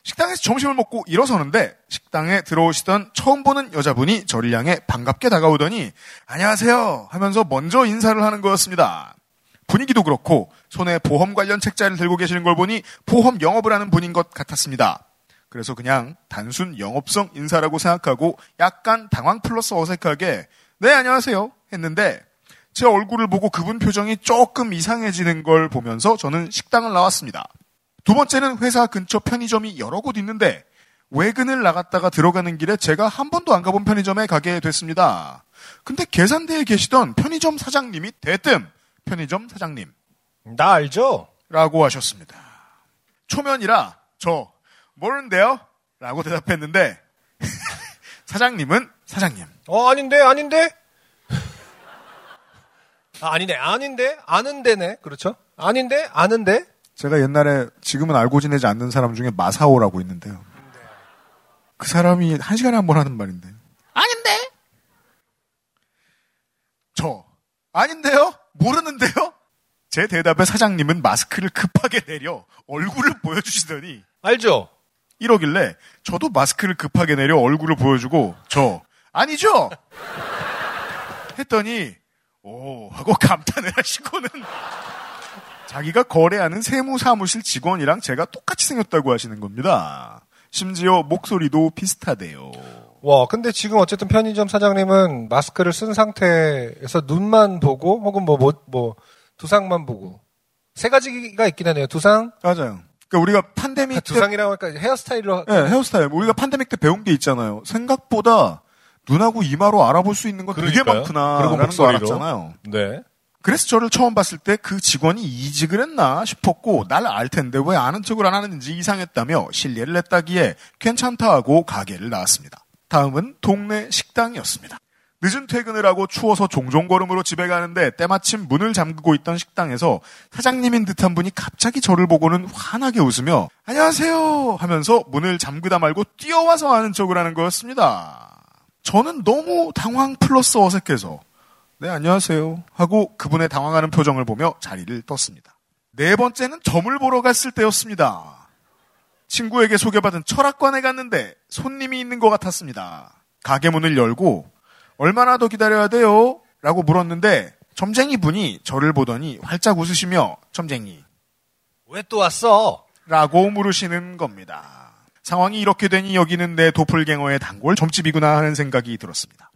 식당에서 점심을 먹고 일어서는데 식당에 들어오시던 처음 보는 여자분이 저를 향해 반갑게 다가오더니 안녕하세요 하면서 먼저 인사를 하는 거였습니다. 분위기도 그렇고 손에 보험 관련 책자를 들고 계시는 걸 보니 보험 영업을 하는 분인 것 같았습니다. 그래서 그냥 단순 영업성 인사라고 생각하고 약간 당황 플러스 어색하게 네 안녕하세요 했는데 제 얼굴을 보고 그분 표정이 조금 이상해지는 걸 보면서 저는 식당을 나왔습니다. 두 번째는 회사 근처 편의점이 여러 곳 있는데 외근을 나갔다가 들어가는 길에 제가 한 번도 안 가본 편의점에 가게 됐습니다. 근데 계산대에 계시던 편의점 사장님이 대뜸 편의점 사장님 나 알죠? 라고 하셨습니다. 초면이라 저 모르는데요? 라고 대답했는데 사장님은 사장님 어 아닌데 아닌데. 아, 아니네 아닌데 아는데네 그렇죠? 아닌데 아는데. 제가 옛날에 지금은 알고 지내지 않는 사람 중에 마사오라고 있는데요. 그 사람이 한 시간에 한 번 하는 말인데. 아닌데? 저, 아닌데요? 모르는데요? 제 대답에 사장님은 마스크를 급하게 내려 얼굴을 보여주시더니 알죠? 이러길래 저도 마스크를 급하게 내려 얼굴을 보여주고 저, 아니죠? 했더니 오 하고 감탄을 하시고는 자기가 거래하는 세무 사무실 직원이랑 제가 똑같이 생겼다고 하시는 겁니다. 심지어 목소리도 비슷하대요. 와, 근데 지금 어쨌든 편의점 사장님은 마스크를 쓴 상태에서 눈만 보고 혹은 뭐, 뭐, 뭐, 두상만 보고. 세 가지가 있긴 하네요. 두상, 맞아요. 그러니까 우리가 팬데믹 때 두상이라고 할까 헤어스타일로. 네, 헤어스타일. 우리가 팬데믹 때 배운 게 있잖아요. 생각보다 눈하고 이마로 알아볼 수 있는 건 되게 그러니까요. 많구나. 그리고 라는 걸. 알았잖아요. 네. 그래서 저를 처음 봤을 때 그 직원이 이직을 했나 싶었고 날 알 텐데 왜 아는 척을 안 하는지 이상했다며 실례를 했다기에 괜찮다 하고 가게를 나왔습니다. 다음은 동네 식당이었습니다. 늦은 퇴근을 하고 추워서 종종 걸음으로 집에 가는데 때마침 문을 잠그고 있던 식당에서 사장님인 듯한 분이 갑자기 저를 보고는 환하게 웃으며 안녕하세요 하면서 문을 잠그다 말고 뛰어와서 아는 척을 하는 거였습니다. 저는 너무 당황 플러스 어색해서 네, 안녕하세요. 하고 그분의 당황하는 표정을 보며 자리를 떴습니다. 네 번째는 점을 보러 갔을 때였습니다. 친구에게 소개받은 철학관에 갔는데 손님이 있는 것 같았습니다. 가게 문을 열고 얼마나 더 기다려야 돼요? 라고 물었는데 점쟁이 분이 저를 보더니 활짝 웃으시며 점쟁이 왜 또 왔어? 라고 물으시는 겁니다. 상황이 이렇게 되니 여기는 내 도플갱어의 단골 점집이구나 하는 생각이 들었습니다.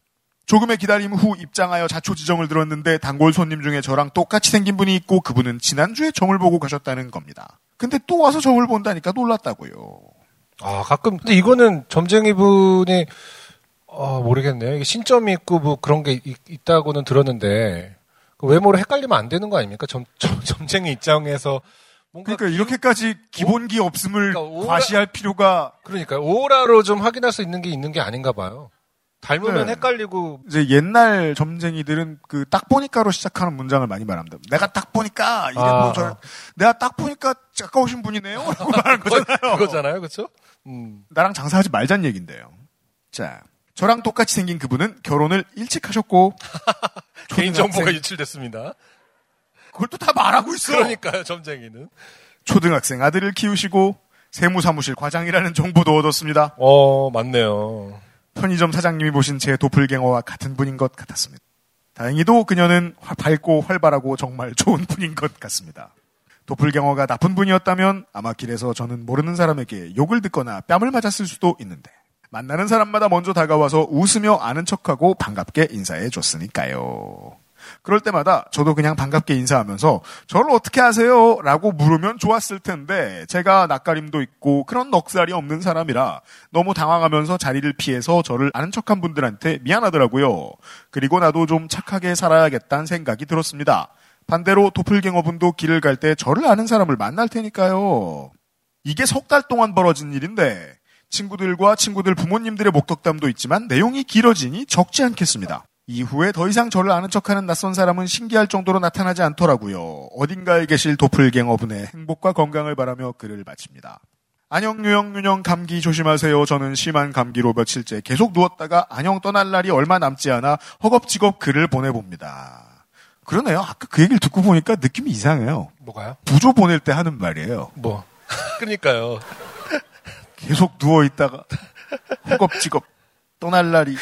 조금의 기다림 후 입장하여 자초지정을 들었는데 단골 손님 중에 저랑 똑같이 생긴 분이 있고 그분은 지난주에 점을 보고 가셨다는 겁니다. 근데 또 와서 점을 본다니까 놀랐다고요. 아, 가끔, 근데 이거는 점쟁이 분이, 아, 모르겠네요. 신점이 있고 뭐 그런 게 있, 다고는 들었는데, 그 외모로 헷갈리면 안 되는 거 아닙니까? 점, 점, 점쟁이 입장에서. 그러니까 이렇게까지 기본기 없음을 그러니까 오라- 과시할 필요가 그러니까 오라로 좀 확인할 수 있는 게 있는 게 아닌가 봐요. 닮으면 네. 헷갈리고, 이제 옛날 점쟁이들은 그 딱 보니까로 시작하는 문장을 많이 말합니다. 내가 딱 보니까 이래 아. 뭐 저, 내가 딱 보니까 가까우신 분이네요. 라고 말하는 거잖아요. 그거잖아요. 그쵸? 음. 나랑 장사하지 말자는 얘긴데요. 자, 저랑 똑같이 생긴 그분은 결혼을 일찍 하셨고 개인 정보가 초등학생- 유출됐습니다. 그걸 또 다 말하고 있어. 그러니까요, 점쟁이는. 초등학생 아들을 키우시고 세무사무실 과장이라는 정보도 얻었습니다. 어, 맞네요. 편의점 사장님이 보신 제 도플갱어와 같은 분인 것 같았습니다. 다행히도 그녀는 화- 밝고 활발하고 정말 좋은 분인 것 같습니다. 도플갱어가 나쁜 분이었다면 아마 길에서 저는 모르는 사람에게 욕을 듣거나 뺨을 맞았을 수도 있는데 만나는 사람마다 먼저 다가와서 웃으며 아는 척하고 반갑게 인사해 줬으니까요. 그럴 때마다 저도 그냥 반갑게 인사하면서 저를 어떻게 아세요? 라고 물으면 좋았을 텐데 제가 낯가림도 있고 그런 넉살이 없는 사람이라 너무 당황하면서 자리를 피해서 저를 아는 척한 분들한테 미안하더라고요. 그리고 나도 좀 착하게 살아야겠다는 생각이 들었습니다. 반대로 도플갱어분도 길을 갈 때 저를 아는 사람을 만날 테니까요. 이게 석 달 동안 벌어진 일인데 친구들과 친구들 부모님들의 목덕담도 있지만 내용이 길어지니 적지 않겠습니다. 이후에 더 이상 저를 아는 척하는 낯선 사람은 신기할 정도로 나타나지 않더라고요. 어딘가에 계실 도플갱어분의 행복과 건강을 바라며 글을 마칩니다. 안녕 유영 윤영 감기 조심하세요. 저는 심한 감기로 며칠째 계속 누웠다가 안녕 떠날 날이 얼마 남지 않아 허겁지겁 글을 보내봅니다. 그러네요. 아까 그 얘기를 듣고 보니까 느낌이 이상해요. 뭐가요? 부조 보낼 때 하는 말이에요. 뭐. 그러니까요. 계속 누워 있다가 허겁지겁 떠날 날이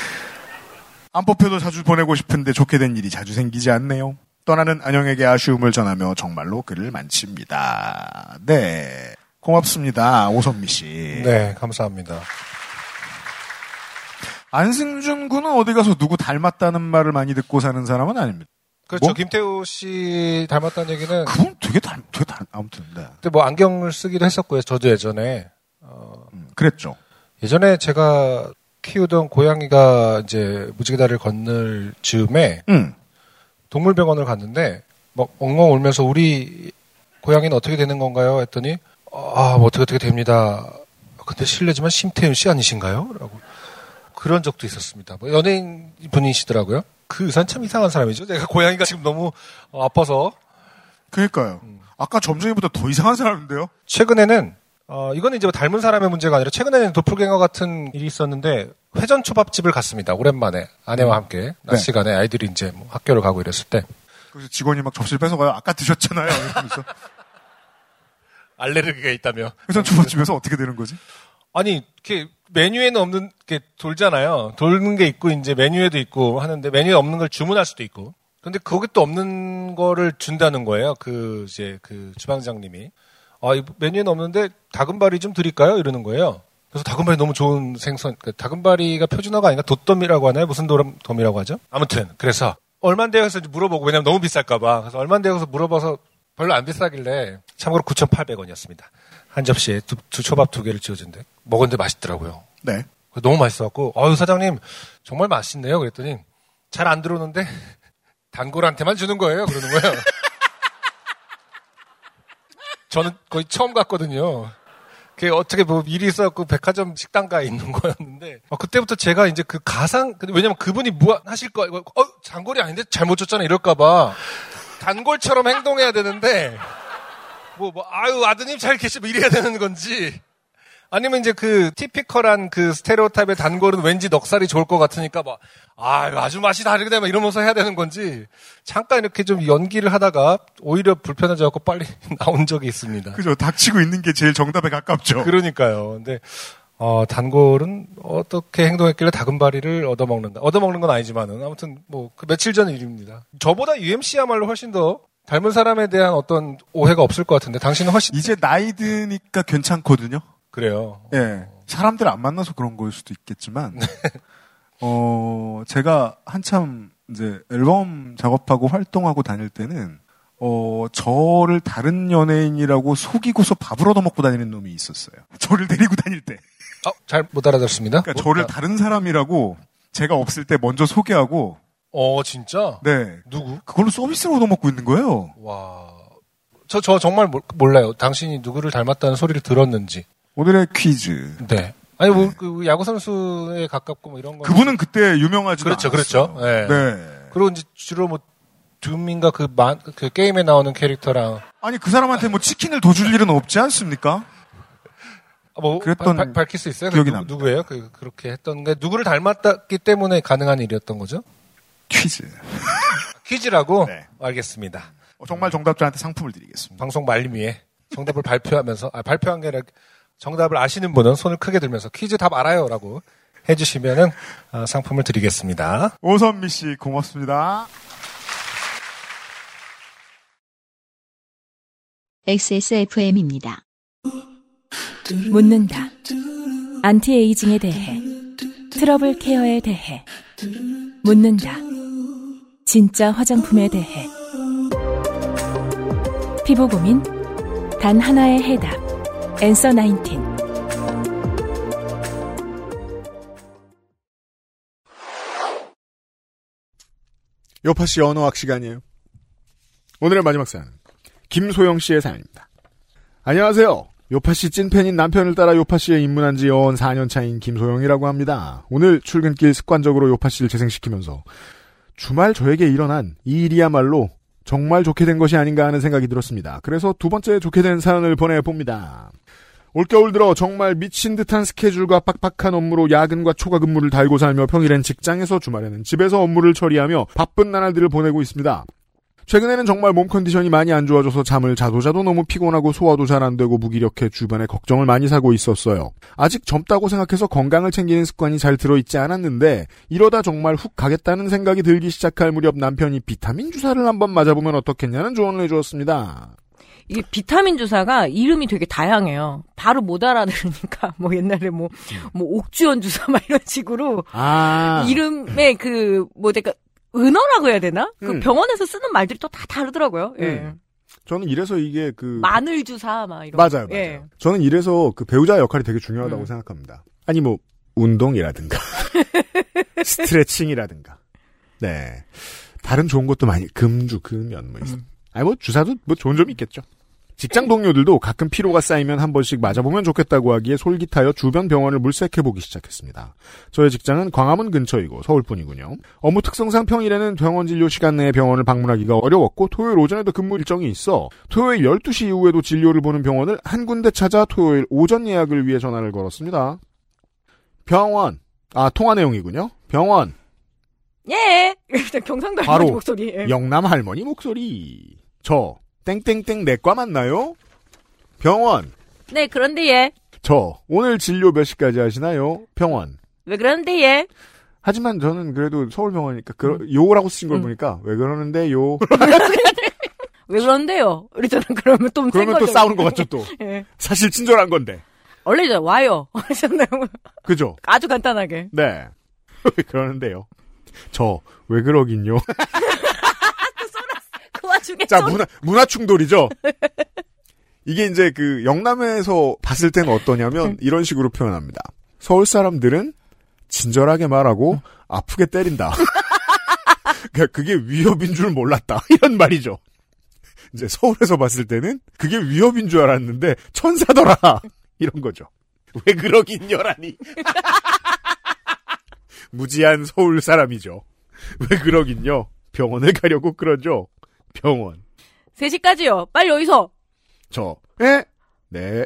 안 뽑혀도 자주 보내고 싶은데 좋게 된 일이 자주 생기지 않네요. 떠나는 안영에게 아쉬움을 전하며 정말로 글을 만칩니다. 네. 고맙습니다. 오선미 씨. 네, 감사합니다. 안승준 군은 어디 가서 누구 닮았다는 말을 많이 듣고 사는 사람은 아닙니다. 그렇죠. 뭐? 김태우 씨 닮았다는 얘기는. 그분 되게 닮, 되게 닮, 아무튼, 네. 근데 뭐 안경을 쓰기도 했었고요. 저도 예전에. 어, 음, 그랬죠. 예전에 제가 키우던 고양이가 이제 무지개다리를 건널 즈음에 음. 동물병원을 갔는데 막 엉엉 울면서 우리 고양이는 어떻게 되는 건가요? 했더니 아, 뭐 어떻게 어떻게 됩니다. 근데 실례지만 심태윤 씨 아니신가요? 라고 그런 적도 있었습니다. 뭐 연예인 분이시더라고요. 그 의사는 참 이상한 사람이죠. 제가 고양이가 지금 너무 어, 아파서 그러니까요. 아까 점쟁이보다 더 이상한 사람인데요? 최근에는 어, 이거는 이제 뭐 닮은 사람의 문제가 아니라 최근에는 도플갱어 같은 일이 있었는데 회전 초밥집을 갔습니다. 오랜만에 아내와 함께 낮 네. 시간에 아이들이 이제 뭐 학교를 가고 이랬을 때 그래서 직원이 막 접시를 뺏어가요. 아까 드셨잖아요. 이러면서. 알레르기가 있다며. 회전 초밥집에서 어떻게 되는 거지? 아니, 이렇게 메뉴에는 없는 게 돌잖아요. 돌는 게 있고 이제 메뉴에도 있고 하는데 메뉴에 없는 걸 주문할 수도 있고. 근데 거기 또 없는 거를 준다는 거예요. 그 이제 그 주방장님이. 아, 이 메뉴에는 없는데 다금바리 좀 드릴까요? 이러는 거예요. 그래서 다금바리 너무 좋은 생선. 그 다금바리가 표준어가 아닌가? 돛돔이라고 하나요? 무슨 돔- 돔이라고 하죠? 아무튼 그래서 얼마인데요? 해서 물어보고 왜냐면 너무 비쌀까봐. 그래서 얼마인데요? 해서 물어봐서 별로 안 비싸길래 참고로 9,800원이었습니다. 한 접시에 두, 두 초밥 두 개를 지어준대. 먹었는데 맛있더라고요. 네. 너무 맛있어갖고, 어유 사장님, 정말 맛있네요. 그랬더니, 잘 안 들어오는데, 단골한테만 주는 거예요. 그러는 거예요. 저는 거의 처음 갔거든요. 그게 어떻게 뭐 일이 있어갖고 백화점 식당가에 있는 거였는데, 어, 그때부터 제가 이제 그 가상, 왜냐면 그분이 뭐 하실 거, 이거, 어, 장골이 아닌데 잘못 줬잖아. 이럴까봐. 단골처럼 행동해야 되는데, 뭐, 뭐, 아유, 아드님 잘 계시, 뭐 이래야 되는 건지. 아니면 이제 그 티피컬한 그 스테레오타입의 단골은 왠지 넉살이 좋을 것 같으니까 막, 아, 아주 맛이 다르게 막 이러면서 해야 되는 건지, 잠깐 이렇게 좀 연기를 하다가 오히려 불편해져갖고 빨리 나온 적이 있습니다. 그죠. 닥치고 있는 게 제일 정답에 가깝죠. 그러니까요. 근데, 어, 단골은 어떻게 행동했길래 다금바리를 얻어먹는다. 얻어먹는 건 아니지만은, 아무튼 뭐, 그 며칠 전 일입니다. 저보다 UMC야말로 훨씬 더 닮은 사람에 대한 어떤 오해가 없을 것 같은데, 당신은 훨씬. 이제 나이 드니까 괜찮거든요. 그래요. 예. 사람들 안 만나서 그런 거일 수도 있겠지만, 네. 어, 제가 한참 이제 앨범 작업하고 활동하고 다닐 때는, 어, 저를 다른 연예인이라고 속이고서 밥을 얻어먹고 다니는 놈이 있었어요. 저를 데리고 다닐 때. 어, 잘 못 알아들었습니다. 그러니까 저를 다른 사람이라고 제가 없을 때 먼저 소개하고, 어, 진짜? 네. 누구? 그걸로 서비스를 얻어먹고 있는 거예요. 와. 저, 저 정말 몰- 몰라요. 당신이 누구를 닮았다는 소리를 들었는지. 오늘의 퀴즈. 네. 아니, 뭐, 그, 야구 선수에 가깝고 뭐 이런 거. 그분은 그때 유명하지 그렇죠, 않았어요. 그렇죠. 네. 네. 그리고 이제 주로 뭐, 둠인가 그, 만, 그 게임에 나오는 캐릭터랑. 아니 그 사람한테 뭐 치킨을 더 줄 일은 없지 않습니까? 아, 뭐, 그랬던 발- 밝힐 수 있어요? 기억이 그 누, 납니다. 누구예요? 그, 그렇게 했던 게, 누구를 닮았기 때문에 가능한 일이었던 거죠? 퀴즈. 퀴즈라고? 네. 알겠습니다. 어, 정말 정답자한테 상품을 드리겠습니다. 방송 말미에 정답을 발표하면서, 아, 발표한 게 아니라 정답을 아시는 분은 손을 크게 들면서 퀴즈 답 알아요. 라고 해주시면은, 아, 상품을 드리겠습니다. 오선미 씨 고맙습니다. XSFM입니다. 묻는다. 안티에이징에 대해. 트러블 케어에 대해. 묻는다. 진짜 화장품에 대해. 피부 고민? 단 하나의 해답. 앤서 19. 요파 씨 언어학 시간이에요. 오늘의 마지막 사연. 김소영 씨의 사연입니다. 안녕하세요. 요파 씨 찐팬인 남편을 따라 요파 씨에 입문한 지연 4년 차인 김소영이라고 합니다. 오늘 출근길 습관적으로 요파 씨를 재생시키면서 주말 저에게 일어난 이 일이야말로 정말 좋게 된 것이 아닌가 하는 생각이 들었습니다. 그래서 두 번째 좋게 된 사연을 보내봅니다. 올겨울 들어 정말 미친 듯한 스케줄과 빡빡한 업무로 야근과 초과 근무를 달고 살며 평일엔 직장에서 주말에는 집에서 업무를 처리하며 바쁜 나날들을 보내고 있습니다. 최근에는 정말 몸 컨디션이 많이 안 좋아져서 잠을 자도 자도 너무 피곤하고 소화도 잘 안 되고 무기력해 주변에 걱정을 많이 사고 있었어요. 아직 젊다고 생각해서 건강을 챙기는 습관이 잘 들어있지 않았는데 이러다 정말 훅 가겠다는 생각이 들기 시작할 무렵 남편이 비타민 주사를 한번 맞아보면 어떻겠냐는 조언을 해주었습니다. 이게 비타민 주사가 이름이 되게 다양해요. 바로 못 알아들으니까 뭐 옛날에 뭐뭐 옥주원 주사 막 이런 식으로 아 이름에 그 뭐랄까 은어라고 해야 되나? 그 음. 병원에서 쓰는 말들이 또 다 다르더라고요. 예. 음. 저는 이래서 이게 그 마늘 주사 막 이런. 맞아요, 거. 맞아요. 예. 저는 이래서 그 배우자의 역할이 되게 중요하다고 음. 생각합니다. 아니 뭐 운동이라든가 스트레칭이라든가 네 다른 좋은 것도 많이 금주 금연 뭐 있어. 아니 뭐 주사도 뭐 좋은 점이 있겠죠. 직장 동료들도 가끔 피로가 쌓이면 한 번씩 맞아보면 좋겠다고 하기에 솔깃하여 주변 병원을 물색해보기 시작했습니다. 저의 직장은 광화문 근처이고 서울뿐이군요. 업무 특성상 평일에는 병원 진료 시간 내에 병원을 방문하기가 어려웠고 토요일 오전에도 근무 일정이 있어 토요일 12시 이후에도 진료를 보는 병원을 한 군데 찾아 토요일 오전 예약을 위해 전화를 걸었습니다. 병원. 아, 통화 내용이군요. 병원. 예. 경상도 할머니 목소리. 예. 영남 할머니 목소리. 저 땡땡땡 내과 맞나요? 병원. 네, 그런데 예. 저 오늘 진료 몇 시까지 하시나요? 병원. 왜 그런데 예. 하지만 저는 그래도 서울병원이니까 그 요라고 쓰신 걸 음. 보니까 왜 그러는데 요 왜 그런데요? 이러잖아. 그러면 또 그러면 또. 싸우는 것 같죠 또 예. 사실 친절한 건데 원래 저 와요. 하셨나요? 그죠? 아주 간단하게. 네왜 그러는데요? 저 왜 그러긴요? 그 와중에 자또 문화 문화 충돌이죠. 이게 이제 그 영남에서 봤을 때는 어떠냐면 이런 식으로 표현합니다. 서울 사람들은 친절하게 말하고 아프게 때린다. 그러니까 그게 위협인 줄 몰랐다. 이런 말이죠. 이제 서울에서 봤을 때는 그게 위협인 줄 알았는데 천사더라. 이런 거죠. 왜 그러긴요라니. 무지한 서울 사람이죠. 왜 그러긴요. 병원을 가려고 그러죠. 병원. 3시까지요. 빨리 여기서. 저, 에? 네.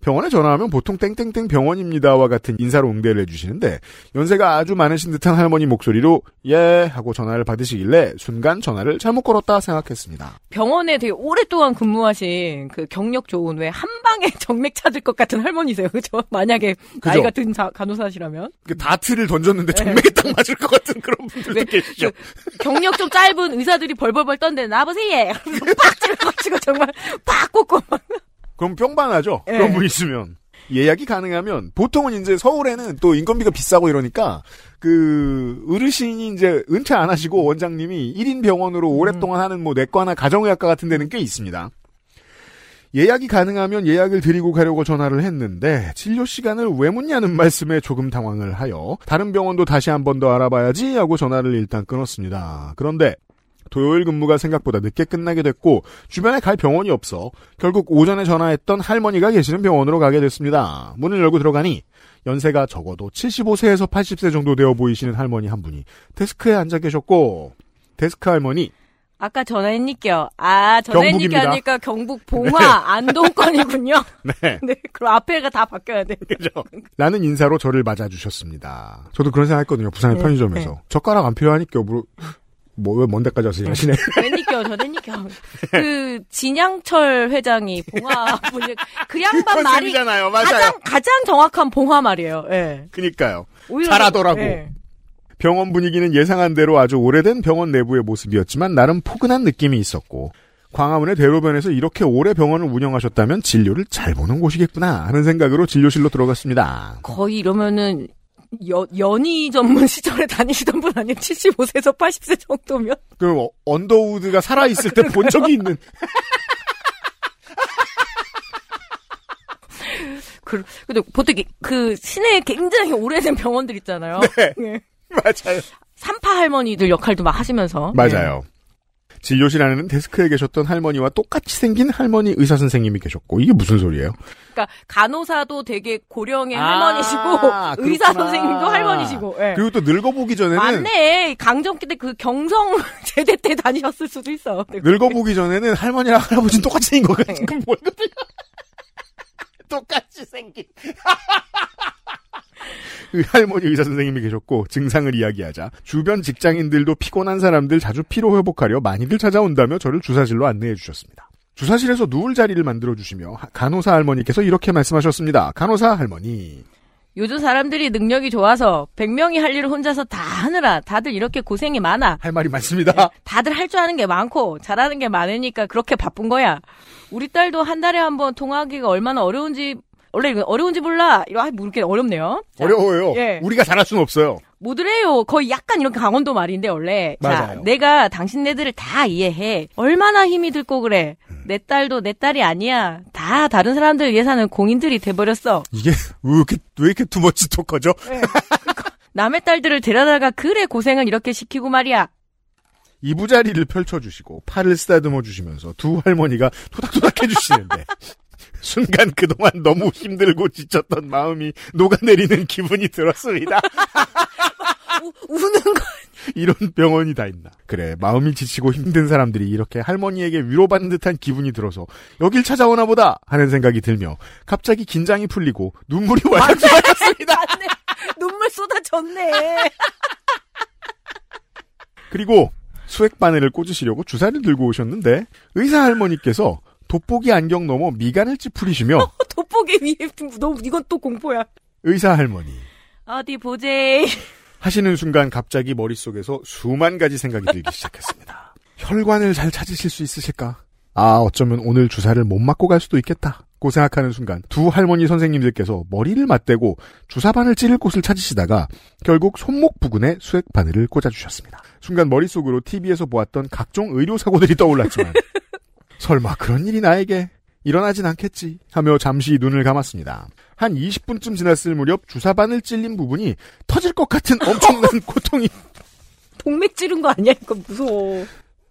병원에 전화하면 보통 땡땡땡 병원입니다와 같은 인사로 응대를 해주시는데 연세가 아주 많으신 듯한 할머니 목소리로 예 하고 전화를 받으시길래 순간 전화를 잘못 걸었다 생각했습니다. 병원에 되게 오랫동안 근무하신 그 경력 좋은 왜 한 방에 정맥 찾을 것 같은 할머니세요. 그죠? 만약에 그죠? 나이가 든 자- 간호사시라면. 그 다트를 던졌는데 정맥에 딱 맞을 것 같은 그런 분들도 네, 계시죠. 경력 좀 짧은 의사들이 벌벌벌 떤데 나보세요. 빡 찔러가지고 정말 빡 꽂고 막. 그럼 뿅반하죠. 예. 그런 분 있으면. 예약이 가능하면 보통은 이제 서울에는 또 인건비가 비싸고 이러니까 그 어르신이 이제 은퇴 안 하시고 원장님이 1인 병원으로 오랫동안 하는 뭐 내과나 가정의학과 같은 데는 꽤 있습니다. 예약이 가능하면 예약을 드리고 가려고 전화를 했는데 진료 시간을 왜 묻냐는 말씀에 조금 당황을 하여 다른 병원도 다시 한 번 더 알아봐야지 하고 전화를 일단 끊었습니다. 그런데 토요일 근무가 생각보다 늦게 끝나게 됐고 주변에 갈 병원이 없어 결국 오전에 전화했던 할머니가 계시는 병원으로 가게 됐습니다. 문을 열고 들어가니 연세가 적어도 75세에서 80세 정도 되어 보이시는 할머니 한 분이 데스크에 앉아 계셨고 데스크 할머니 아까 전화했니까. 아, 경북입니다. 하니까 경북 봉화 안동권이군요. 네. 네, 그럼 앞에가 다 바뀌어야 돼. 그죠? 라는 인사로 저를 맞아주셨습니다. 저도 그런 생각 했거든요. 부산의 네, 편의점에서. 네. 젓가락 안 필요하니까 뭐, 뭐 왜 먼 데까지 와서 일하시네. 전화했니까, 전화했니까. 그 진양철 회장이 봉화 분이 그 양반 말이 컨셉이잖아요. 맞아요. 가장 가장 정확한 봉화 말이에요. 예. 그니까요. 오히려 잘하더라고. 예. 병원 분위기는 예상한 대로 아주 오래된 병원 내부의 모습이었지만 나름 포근한 느낌이 있었고 광화문의 대로변에서 이렇게 오래 병원을 운영하셨다면 진료를 잘 보는 곳이겠구나 하는 생각으로 진료실로 들어갔습니다. 거의 이러면은 여, 연희 전문 시절에 다니시던 분 아니에요? 75세에서 80세 정도면? 그 어, 언더우드가 살아있을 때 본 적이 있는 그, 근데 보통 그 시내에 굉장히 오래된 병원들 있잖아요. 네. 예. 맞아요. 산파 할머니들 역할도 막 하시면서. 맞아요. 진료실 안에는 데스크에 계셨던 할머니와 똑같이 생긴 할머니 의사 선생님이 계셨고 이게 무슨 소리예요? 그러니까 간호사도 되게 고령의 아, 할머니시고 의사 그렇구나. 선생님도 할머니시고. 예. 그리고 또 늙어보기 전에는 맞네. 강점기 때 그 경성 제대 때 다니셨을 수도 있어. 네. 늙어보기 전에는 할머니랑 할아버지는 똑같이 생긴 거 같은 그뭘 그래? 똑같이 생긴 그 할머니 의사 선생님이 계셨고 증상을 이야기하자 주변 직장인들도 피곤한 사람들 자주 피로 회복하려 많이들 찾아온다며 저를 주사실로 안내해 주셨습니다. 주사실에서 누울 자리를 만들어 주시며 하- 간호사 할머니께서 이렇게 말씀하셨습니다. 간호사 할머니 요즘 사람들이 능력이 좋아서 100명이 할 일을 혼자서 다 하느라 다들 이렇게 고생이 많아. 할 말이 많습니다. 다들 할 줄 아는 게 많고 잘하는 게 많으니까 그렇게 바쁜 거야. 우리 딸도 한 달에 한 번 통화하기가 얼마나 어려운지 원래 이거 어려운지 몰라. 이거 아, 모르게 어렵네요. 자, 어려워요. 예. 우리가 잘할 수는 없어요. 뭐드래요. 거의 약간 이렇게 강원도 말인데 원래. 자, 맞아요. 내가 당신네들을 다 이해해. 얼마나 힘이 들고 그래. 내 딸도 내 딸이 아니야. 다 다른 사람들 위해 사는 공인들이 돼버렸어. 이게 왜 이렇게 왜 이렇게 투머치 토커죠? 남의 딸들을 데려다가 그래 고생을 이렇게 시키고 말이야. 이부자리를 펼쳐주시고 팔을 쓰다듬어 주시면서 두 할머니가 토닥토닥 해주시는데 순간 그동안 너무 힘들고 지쳤던 마음이 녹아내리는 기분이 들었습니다. 우, 우는 거. 이런 병원이 다 있나. 그래 마음이 지치고 힘든 사람들이 이렇게 할머니에게 위로받는 듯한 기분이 들어서 여길 찾아오나 보다 하는 생각이 들며 갑자기 긴장이 풀리고 눈물이 왈칵 쏟아졌습니다. 맞네. 눈물 쏟아졌네. 그리고 수액 바늘을 꽂으시려고 주사를 들고 오셨는데 의사 할머니께서 돋보기 안경 넘어 미간을 찌푸리시며 돋보기 위에 너무 이건 또 공포야. 의사 할머니 어디 보제. 하시는 순간 갑자기 머릿속에서 수만 가지 생각이 들기 시작했습니다. 혈관을 잘 찾으실 수 있으실까? 아, 어쩌면 오늘 주사를 못 맞고 갈 수도 있겠다. 고 생각하는 순간 두 할머니 선생님들께서 머리를 맞대고 주사바늘 찌를 곳을 찾으시다가 결국 손목 부근에 수액 바늘을 꽂아주셨습니다. 순간 머릿속으로 TV에서 보았던 각종 의료 사고들이 떠올랐지만 설마 그런 일이 나에게 일어나진 않겠지 하며 잠시 눈을 감았습니다. 한 20분쯤 지났을 무렵 주사바늘 찔린 부분이 터질 것 같은 엄청난 고통이 동맥 찌른 거 아니야? 이거 무서워.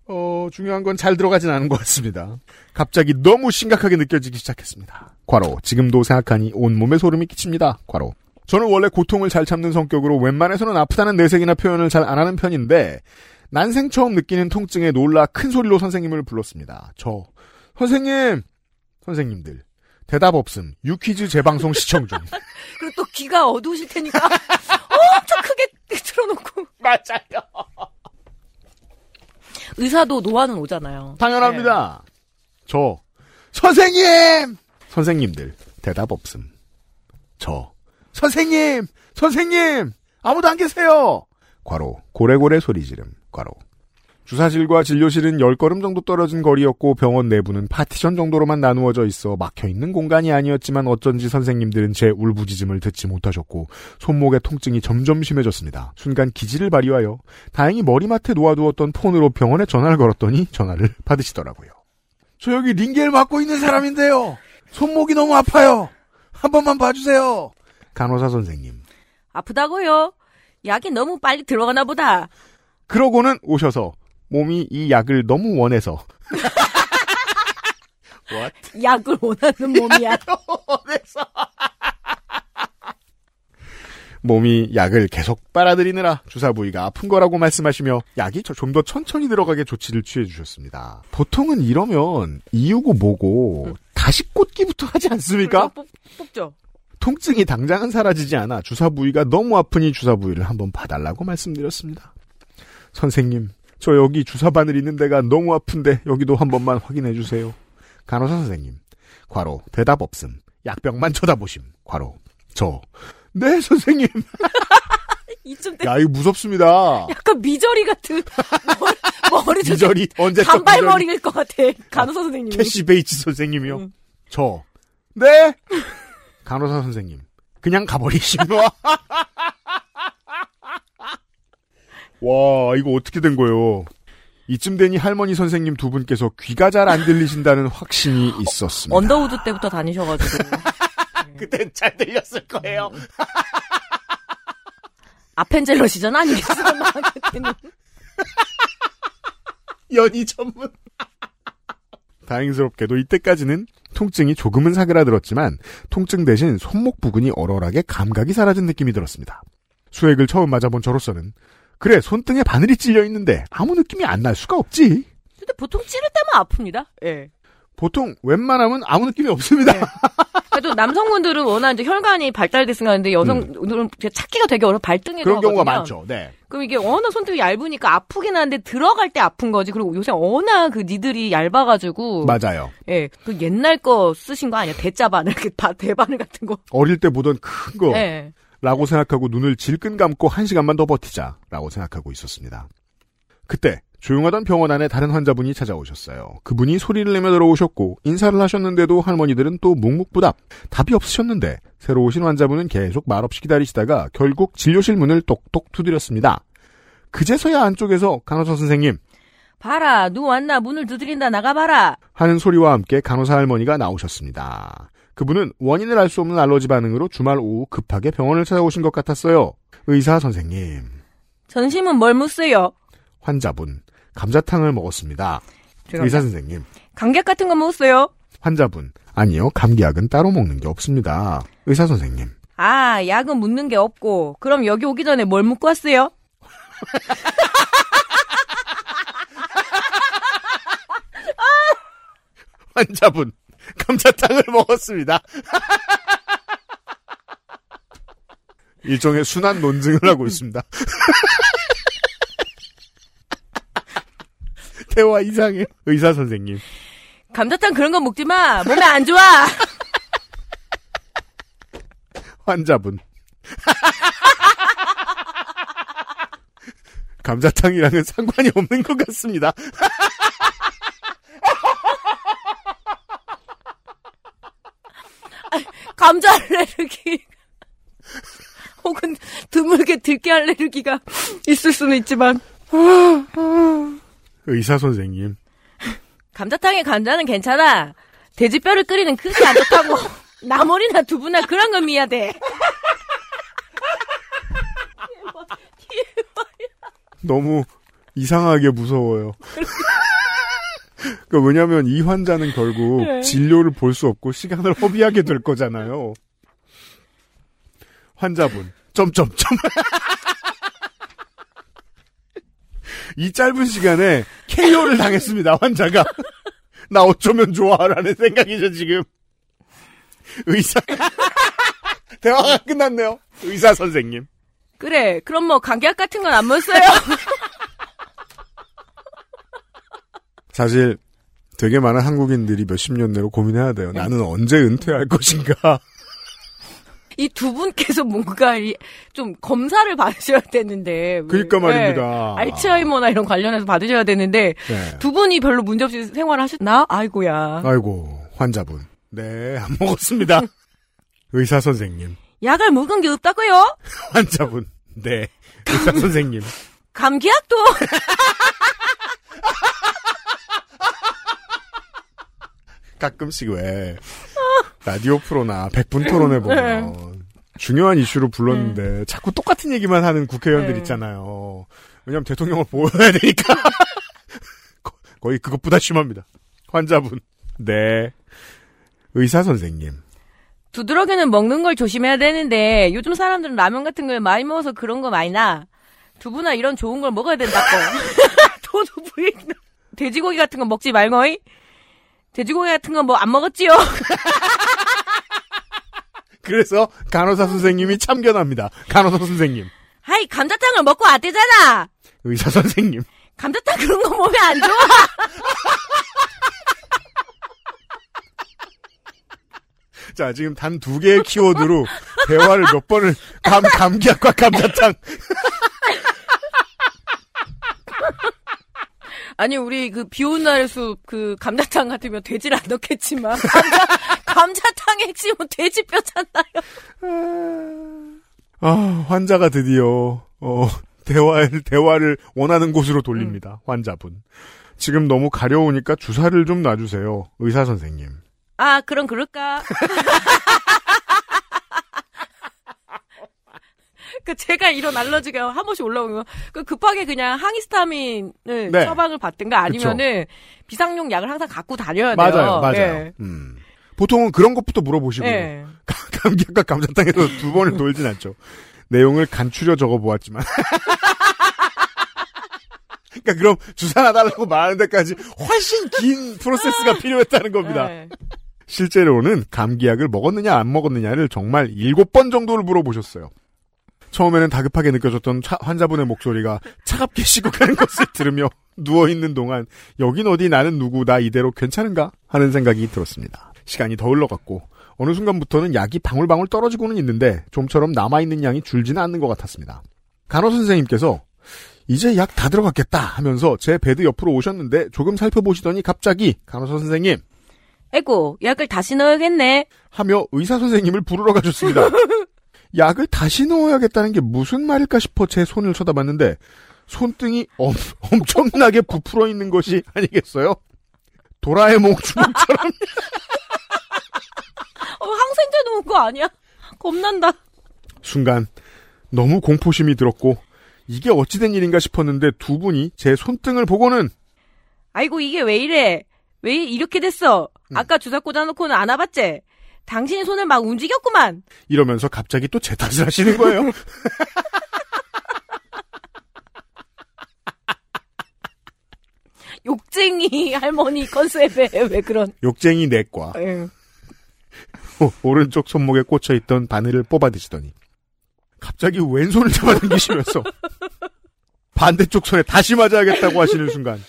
어, 중요한 건 잘 들어가진 않은 것 같습니다. 갑자기 너무 심각하게 느껴지기 시작했습니다. 과로, 지금도 생각하니 온몸에 소름이 끼칩니다. 과로. 저는 원래 고통을 잘 참는 성격으로 웬만해서는 아프다는 내색이나 표현을 잘 안 하는 편인데, 난생 처음 느끼는 통증에 놀라 큰 소리로 선생님을 불렀습니다. 저, 선생님! 선생님들. 대답 없음. 유퀴즈 재방송 시청 중. 그리고 또 귀가 어두우실 테니까 엄청 크게 틀어놓고. 맞아요. 의사도 노화는 오잖아요. 당연합니다. 저 선생님 선생님들 대답 없음. 저 선생님 선생님 아무도 안 계세요. 과로 고래고래 소리 지름 과로 주사실과 진료실은 10걸음 정도 떨어진 거리였고 병원 내부는 파티션 정도로만 나누어져 있어 막혀있는 공간이 아니었지만 어쩐지 선생님들은 제 울부짖음을 듣지 못하셨고 손목의 통증이 점점 심해졌습니다. 순간 기지를 발휘하여 다행히 머리맡에 놓아두었던 폰으로 병원에 전화를 걸었더니 전화를 받으시더라고요. 저 여기 링겔 맞고 있는 사람인데요. 손목이 너무 아파요. 한 번만 봐주세요. 간호사 선생님. 아프다고요? 약이 너무 빨리 들어가나 보다. 그러고는 오셔서 몸이 이 약을 너무 원해서 약을 원하는 몸이야. 몸이 약을 계속 빨아들이느라 주사 부위가 아픈 거라고 말씀하시며 약이 좀 더 천천히 들어가게 조치를 취해 주셨습니다. 보통은 이러면 이유고 뭐고 다시 꽂기부터 하지 않습니까? 뽑, 뽑죠. 통증이 당장은 사라지지 않아 주사 부위가 너무 아프니 주사 부위를 한번 봐달라고 말씀드렸습니다. 선생님, 저 여기 주사 바늘 있는 데가 너무 아픈데 여기도 한 번만 확인해 주세요. 간호사 선생님, 괄호 대답 없음. 약병만 쳐다보심. 괄호 저. 네 선생님. 이쯤 때 야 이거 무섭습니다. 약간 미저리 같은 머리, 머리 좀 미저리 언제 또 단발머리일 것 같아. 간호사 선생님이. 캐시 베이츠 선생님이요. 응. 저. 네. 간호사 선생님. 그냥 가버리시면. 와, 이거 어떻게 된 거예요? 이쯤 되니 할머니 선생님 두 분께서 귀가 잘 안 들리신다는 확신이 있었습니다. 언더우드 때부터 다니셔가지고. 그땐 잘 들렸을 거예요. 아펜젤러 시절 아니겠어요? 막 그때는. 연희 전문. 다행스럽게도 이때까지는 통증이 조금은 사그라들었지만 통증 대신 손목 부근이 얼얼하게 감각이 사라진 느낌이 들었습니다. 수액을 처음 맞아본 저로서는 그래 손등에 바늘이 찔려 있는데 아무 느낌이 안 날 수가 없지. 근데 보통 찌를 때만 아픕니다. 예. 보통 웬만하면 아무 느낌이 없습니다. 그래도 남성분들은 워낙 이제 혈관이 발달됐으니까 근데 여성들은 찾기가 되게 어려 발등에 음. 그런 경우가. 많죠. 네. 그럼 이게 워낙 손등이 얇으니까 아프긴 한데 들어갈 때 아픈 거지. 그리고 요새 워낙 그 니들이 얇아가지고. 맞아요. 예. 그 옛날 거 쓰신 거 아니야? 대자바늘, 그 바- 대바늘 같은 거. 어릴 때 보던 큰 거. 예. 라고 생각하고 눈을 질끈 감고 한 시간만 더 버티자 라고 생각하고 있었습니다. 그때 조용하던 병원 안에 다른 환자분이 찾아오셨어요. 그분이 소리를 내며 들어오셨고 인사를 하셨는데도 할머니들은 또 묵묵부답 답이 없으셨는데 새로 오신 환자분은 계속 말없이 기다리시다가 결국 진료실 문을 똑똑 두드렸습니다. 그제서야 안쪽에서 간호사 선생님 봐라, 누 왔나? 문을 두드린다, 나가봐라. 하는 소리와 함께 간호사 할머니가 나오셨습니다. 그분은 원인을 알 수 없는 알러지 반응으로 주말 오후 급하게 병원을 찾아오신 것 같았어요. 의사 선생님, 전심은 뭘 묻어요? 환자분, 감자탕을 먹었습니다. 의사 선생님, 감격 같은 거 묻어요? 환자분, 아니요, 감기약은 따로 먹는 게 없습니다. 의사 선생님, 아, 약은 묻는 게 없고. 그럼 여기 오기 전에 뭘 묻고 왔어요? 환자분, 감자탕을 먹었습니다. 일종의 순환 논증을 하고 있습니다. 대화 이상해. 의사 선생님. 감자탕 그런 거 먹지 마. 몸에 안 좋아. 환자분. 감자탕이랑은 상관이 없는 것 같습니다. 감자 알레르기. 혹은 드물게 들깨 알레르기가 있을 수는 있지만. 의사 선생님. 감자탕에 감자는 괜찮아. 돼지뼈를 끓이는 그게 안 좋다고. 나물이나 두부나 그런 건 미야 돼. 너무 이상하게 무서워요. 그 왜냐하면 이 환자는 결국 네. 진료를 볼 수 없고 시간을 허비하게 될 거잖아요. 환자분 점점점 이 짧은 시간에 KO를 당했습니다. 환자가 나 어쩌면 좋아라는 생각이죠 지금. 의사. 대화가 끝났네요. 의사 선생님. 그래. 그럼 뭐 감기약 같은 건 안 먹었어요. 사실 되게 많은 한국인들이 몇십 년 내로 고민해야 돼요. 나는 언제 은퇴할 것인가. 이 두 분께서 뭔가 이- 좀 검사를 받으셔야 되는데. 그러니까 말입니다. 네, 알츠하이머나 이런 관련해서 받으셔야 되는데 네. 두 분이 별로 문제 없이 생활하셨나? 아이고야. 아이고 환자분. 네, 안 먹었습니다. 의사 선생님. 약을 먹은 게 없다고요? 환자분. 네. 의사 선생님. 감기약도 가끔씩 왜 라디오 프로나 백분 토론에 보면 중요한 이슈로 불렀는데 자꾸 똑같은 얘기만 하는 국회의원들 네. 있잖아요. 왜냐하면 대통령을 보여야 되니까 거- 거의 그것보다 심합니다. 환자분. 네. 의사 선생님. 두드러기는 먹는 걸 조심해야 되는데 요즘 사람들은 라면 같은 걸 많이 먹어서 그런 거 많이 나. 두부나 이런 좋은 걸 먹어야 된다고. 도도 부인. 돼지고기 같은 거 먹지 말고이. 돼지고기 같은 거뭐안 먹었지요? 그래서 간호사 선생님이 참견합니다. 간호사 선생님. 아이 감자탕을 먹고 왔대잖아. 의사 선생님. 감자탕 그런 거 몸에 안 좋아. 자, 지금 단 두 개의 키워드로 대화를 몇 번을 감, 감기약과 감자탕. 아니 우리 그 비오는 날에서 그 감자탕 같으면 돼지를 안 넣겠지만 감자, 감자 탕의 핵심은 돼지뼈잖아요. 아, 환자가 드디어, 어, 대화를, 대화를 원하는 곳으로 돌립니다. 환자분. 지금 너무 가려우니까 주사를 좀 놔주세요. 의사 선생님. 아 그럼 그럴까? 그 제가 이런 알러지가 한 번씩 올라오는 거, 그 급하게 그냥 항히스타민을 네. 처방을 받든가 아니면은 비상용 약을 항상 갖고 다녀야 돼요. 맞아요, 맞아요. 예. 음. 보통은 그런 것부터 물어보시고요. 예. 감기약과 감자탕에서 두 번을 돌진 않죠. 내용을 간추려 적어보았지만. 그러니까 그럼 주사 놔달라고 말하는 데까지 훨씬 긴 프로세스가 필요했다는 겁니다. 예. 실제로는 감기약을 먹었느냐 안 먹었느냐를 정말 일곱 번 정도를 물어보셨어요. 처음에는 다급하게 느껴졌던 차- 환자분의 목소리가 차갑게 식어가는 것을 들으며 누워있는 동안 여긴 어디 나는 누구 나 이대로 괜찮은가 하는 생각이 들었습니다. 시간이 더 흘러갔고 어느 순간부터는 약이 방울방울 떨어지고는 있는데 좀처럼 남아있는 양이 줄지는 않는 것 같았습니다. 간호 선생님께서 이제 약 다 들어갔겠다 하면서 제 bed 옆으로 오셨는데 조금 살펴보시더니 갑자기 간호사 선생님 에고 약을 다시 넣어야겠네. 하며 의사 선생님을 부르러 가셨습니다. 약을 다시 넣어야겠다는 게 무슨 말일까 싶어 제 손을 쳐다봤는데 손등이 엄, 엄청나게 부풀어 있는 것이 아니겠어요? 도라에몽 주먹처럼 어, 항생제 넣은 거 아니야? 겁난다. 순간 너무 공포심이 들었고 이게 어찌된 일인가 싶었는데 두 분이 제 손등을 보고는 아이고 이게 왜 이래? 왜 이렇게 됐어? 음. 아까 주사 꽂아놓고는 안 와봤지? 당신이 손을 막 움직였구만. 이러면서 갑자기 또 제 탓을 하시는 거예요. 욕쟁이 할머니 컨셉에 왜 그런? 욕쟁이 내과. 오- 오른쪽 손목에 꽂혀 있던 바늘을 뽑아 드시더니 갑자기 왼손을 잡아당기시면서 반대쪽 손에 다시 맞아야겠다고 하시는 순간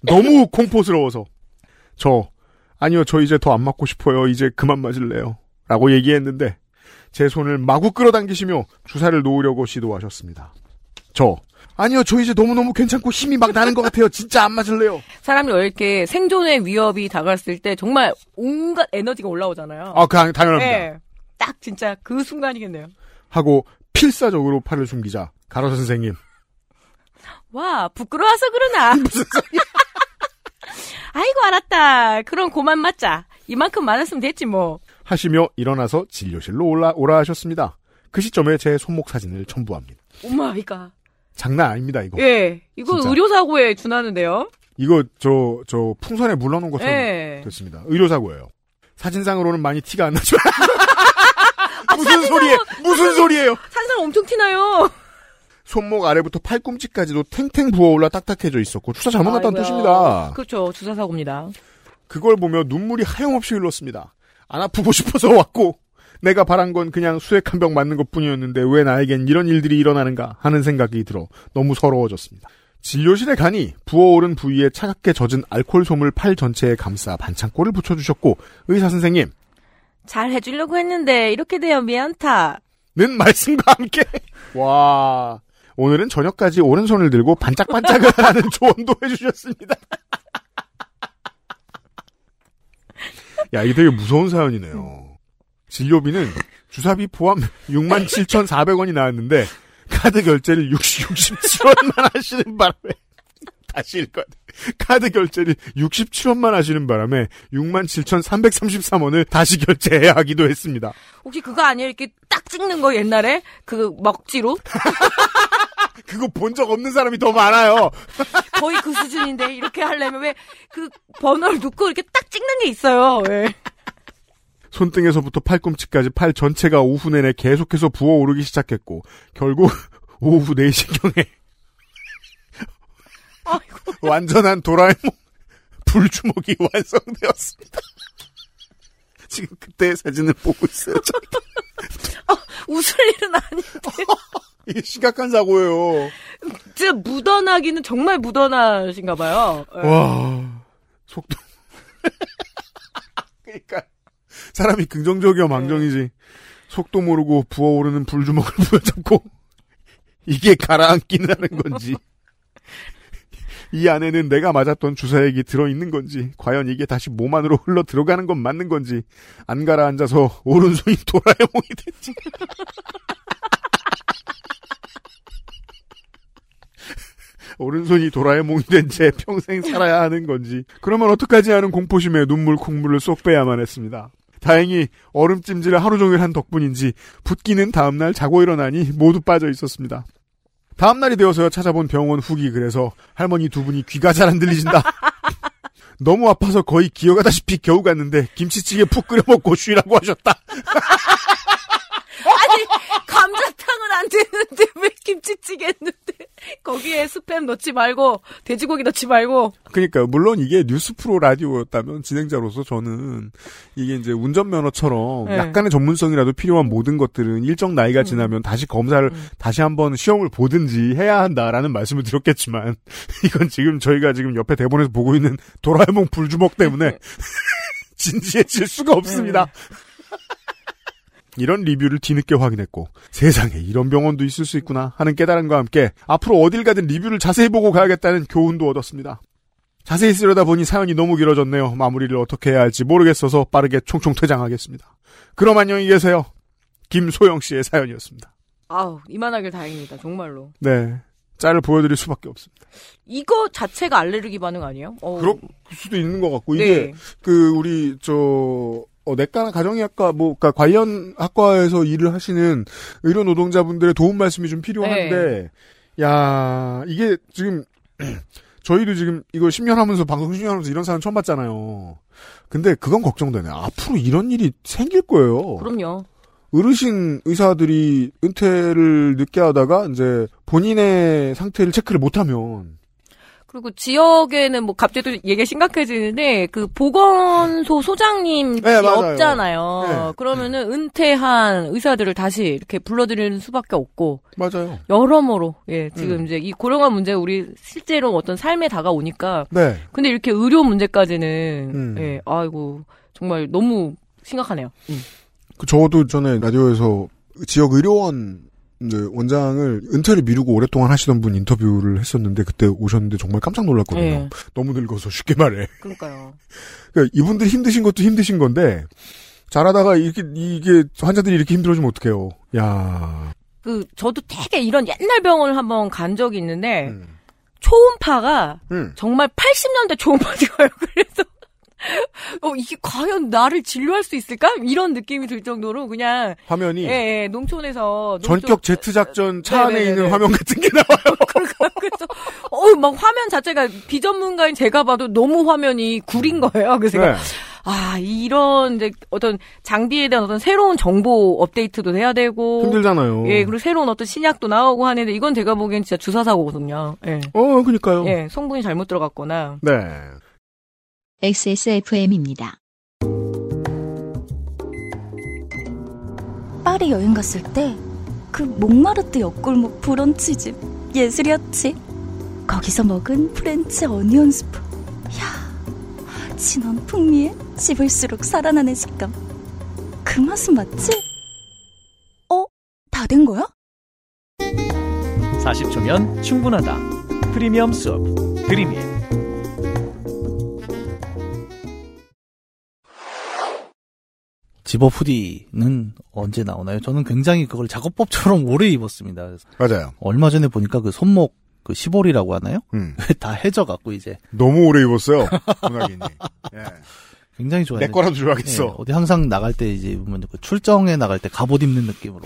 너무 공포스러워서 저 아니요 저 이제 더 안 맞고 싶어요 이제 그만 맞을래요 라고 얘기했는데 제 손을 마구 끌어당기시며 주사를 놓으려고 시도하셨습니다 저 아니요 저 이제 너무너무 괜찮고 힘이 막 나는 것 같아요 진짜 안 맞을래요 사람이 왜 이렇게 생존의 위협이 다가왔을 때 정말 온갖 에너지가 올라오잖아요. 아 그, 당연합니다 예. 딱 진짜 그 순간이겠네요. 하고 필사적으로 팔을 숨기자 간호사 선생님 와 부끄러워서 그러나. 무슨 소리야? 아이고 알았다. 그럼 고만 맞자. 이만큼 맞았으면 됐지 뭐. 하시며 일어나서 진료실로 올라 오라 하셨습니다. 그 시점에 제 손목 사진을 첨부합니다. Oh my god. 장난 아닙니다 이거. 예. 이거 진짜. 의료사고에 준하는데요. 이거 저 저 풍선에 물 넣는 것처럼 예. 됐습니다. 의료사고예요. 사진상으로는 많이 티가 안 나죠. 무슨 소리에 무슨 소리예요? 산상 엄청 티나요. 손목 아래부터 팔꿈치까지도 탱탱 부어올라 딱딱해져 있었고 주사 잘못 났다는. 뜻입니다. 그렇죠. 주사 사고입니다. 그걸 보며 눈물이 하염없이 흘렀습니다. 안 아프고 싶어서 왔고 내가 바란 건 그냥 수액 한 병 맞는 것 뿐이었는데 왜 나에겐 이런 일들이 일어나는가 하는 생각이 들어 너무 서러워졌습니다. 진료실에 가니 부어오른 부위에 차갑게 젖은 알코올 솜을 팔 전체에 감싸 반창고를 붙여주셨고 의사 선생님 잘 해주려고 했는데 이렇게 되어 미안타. 는 말씀과 함께 와 오늘은 저녁까지 오른손을 들고 반짝반짝을 하는 조언도 해주셨습니다. 야 이게 되게 무서운 사연이네요. 진료비는 주사비 포함 67,400원이 나왔는데 카드 결제를 60, 67원만 하시는 바람에 다시 돼. 카드 결제를 67원만 하시는 바람에 67,333원을 다시 결제해야 하기도 했습니다. 혹시 그거 아니에요? 이렇게 딱 찍는 거 옛날에 그 먹지로 그거 본 적 없는 사람이 더 많아요. 거의 그 수준인데 이렇게 하려면 왜 그 번호를 놓고 이렇게 딱 찍는 게 있어요. 왜? 손등에서부터 팔꿈치까지 팔 전체가 오후 내내 계속해서 부어오르기 시작했고 결국 오후 4시경에 완전한 도라에몽 불주먹이 완성되었습니다. 지금 그때의 사진을 보고 있어요. 웃을 일은 아닌데. 이게 심각한 사고예요. 진짜 묻어나기는 정말 묻어나신가 봐요. 예. 와 속도. 그러니까 사람이 긍정적이어 망정이지. 속도 모르고 부어오르는 불주먹을 부여잡고 이게 가라앉기는 하는 건지. 이 안에는 내가 맞았던 주사액이 들어있는 건지, 과연 이게 다시 몸 안으로 흘러 들어가는 건 맞는 건지, 안 가라앉아서 오른손이 도라에몽이 됐지. 오른손이 도라에몽이 된 채 평생 살아야 하는 건지, 그러면 어떡하지 하는 공포심에 눈물 콩물을 쏙 빼야만 했습니다. 다행히 얼음 찜질을 하루 종일 한 덕분인지 붓기는 다음날 자고 일어나니 모두 빠져 있었습니다. 다음날이 되어서야 찾아본 병원 후기 그래서 할머니 두 분이 귀가 잘 안 들리신다. 너무 아파서 거의 기어가다시피 겨우 갔는데 김치찌개 푹 끓여 먹고 쉬라고 하셨다. 아니 감자탕은 안 되는데 왜 김치찌개 했는데? 거기에 스팸 넣지 말고 돼지고기 넣지 말고. 그러니까 물론 이게 뉴스 프로 라디오였다면 진행자로서 저는 이게 이제 운전면허처럼 네. 약간의 전문성이라도 필요한 모든 것들은 일정 나이가 지나면 다시 검사를 다시 한번 시험을 보든지 해야 한다라는 말씀을 드렸겠지만 이건 지금 저희가 지금 옆에 대본에서 보고 있는 도라에몽 불주먹 때문에 진지해질 수가 없습니다. 이런 리뷰를 뒤늦게 확인했고 세상에 이런 병원도 있을 수 있구나 하는 깨달음과 함께 앞으로 어딜 가든 리뷰를 자세히 보고 가야겠다는 교훈도 얻었습니다. 자세히 쓰려다 보니 사연이 너무 길어졌네요. 마무리를 어떻게 해야 할지 모르겠어서 빠르게 총총 퇴장하겠습니다. 그럼 안녕히 계세요. 김소영 씨의 사연이었습니다. 아우 이만하길 다행입니다 정말로 네. 짤을 보여드릴 수밖에 없습니다. 이거 자체가 알레르기 반응 아니에요? 어, 그럴 수도 있는 것 같고 네. 이게 그 우리 저 어, 내과나 가정의학과 뭐 그러니까 관련 학과에서 일을 하시는 의료 노동자분들의 도움 말씀이 좀 필요한데 야 이게 지금 저희도 지금 이거 10년 하면서 방송 10년 하면서 이런 사연 처음 봤잖아요. 근데 그건 걱정되네. 앞으로 이런 일이 생길 거예요. 그럼요. 어르신 의사들이 은퇴를 늦게 하다가 이제 본인의 상태를 체크를 못하면 그리고 지역에는 뭐 갑자기 또 얘기가 심각해지는데 그 보건소 소장님이 네. 없잖아요. 네. 그러면은 은퇴한 의사들을 다시 이렇게 불러들이는 수밖에 없고 맞아요. 여러모로 예 지금 음. 이제 이 고령화 문제 우리 실제로 어떤 삶에 다가오니까 네. 근데 이렇게 의료 문제까지는 음. 예 아이고 정말 너무 심각하네요. 음. 그 저도 전에 라디오에서 지역 의료원 이제 원장을 은퇴를 미루고 오랫동안 하시던 분 인터뷰를 했었는데 그때 오셨는데 정말 깜짝 놀랐거든요. 예. 너무 늙어서 쉽게 말해. 그러니까요. 그러니까 이분들 힘드신 것도 힘드신 건데 잘하다가 이렇게 이게 환자들이 이렇게 힘들어지면 어떡해요. 야. 그 저도 되게 이런 옛날 병원을 한번 간 적이 있는데 음. 초음파가 음. 정말 80년대 초음파인가요? 그래서 어 이게 과연 나를 진료할 수 있을까? 이런 느낌이 들 정도로 그냥 화면이 예, 예 농촌에서 전격 제트 작전 차 안에 네네네. 있는 화면 같은 게 나와요. 그래서 어 막 화면 자체가 비전문가인 제가 봐도 너무 화면이 구린 거예요. 그래서 네. 아 이런 이제 어떤 장비에 대한 어떤 새로운 정보 업데이트도 해야 되고 힘들잖아요. 예 그리고 새로운 어떤 신약도 나오고 하는데 이건 제가 보기엔 진짜 주사 사고거든요. 예. 어, 그니까요. 예, 성분이 잘못 들어갔거나. 네. XSFM입니다. 파리 여행 갔을 때 그 몽마르트 옆골목 브런치집 예술이었지. 거기서 먹은 French onion soup. 야, 진한 풍미에 씹을수록 살아나는 식감. 그 맛은 맞지? 어? 다 된 거야? 40초면 충분하다. 프리미엄 수업 드림인 집업 후디는 언제 나오나요? 저는 굉장히 그걸 작업법처럼 오래 입었습니다. 맞아요. 얼마 전에 보니까 그 손목 그 시볼이라고 하나요? 음. 다 해져 갖고 이제 너무 오래 입었어요. 문학인이. 예. 굉장히 좋아요. 내 거라도 줘야겠어. 어디 항상 나갈 때 이제 입으면 그 출정에 나갈 때 갑옷 입는 느낌으로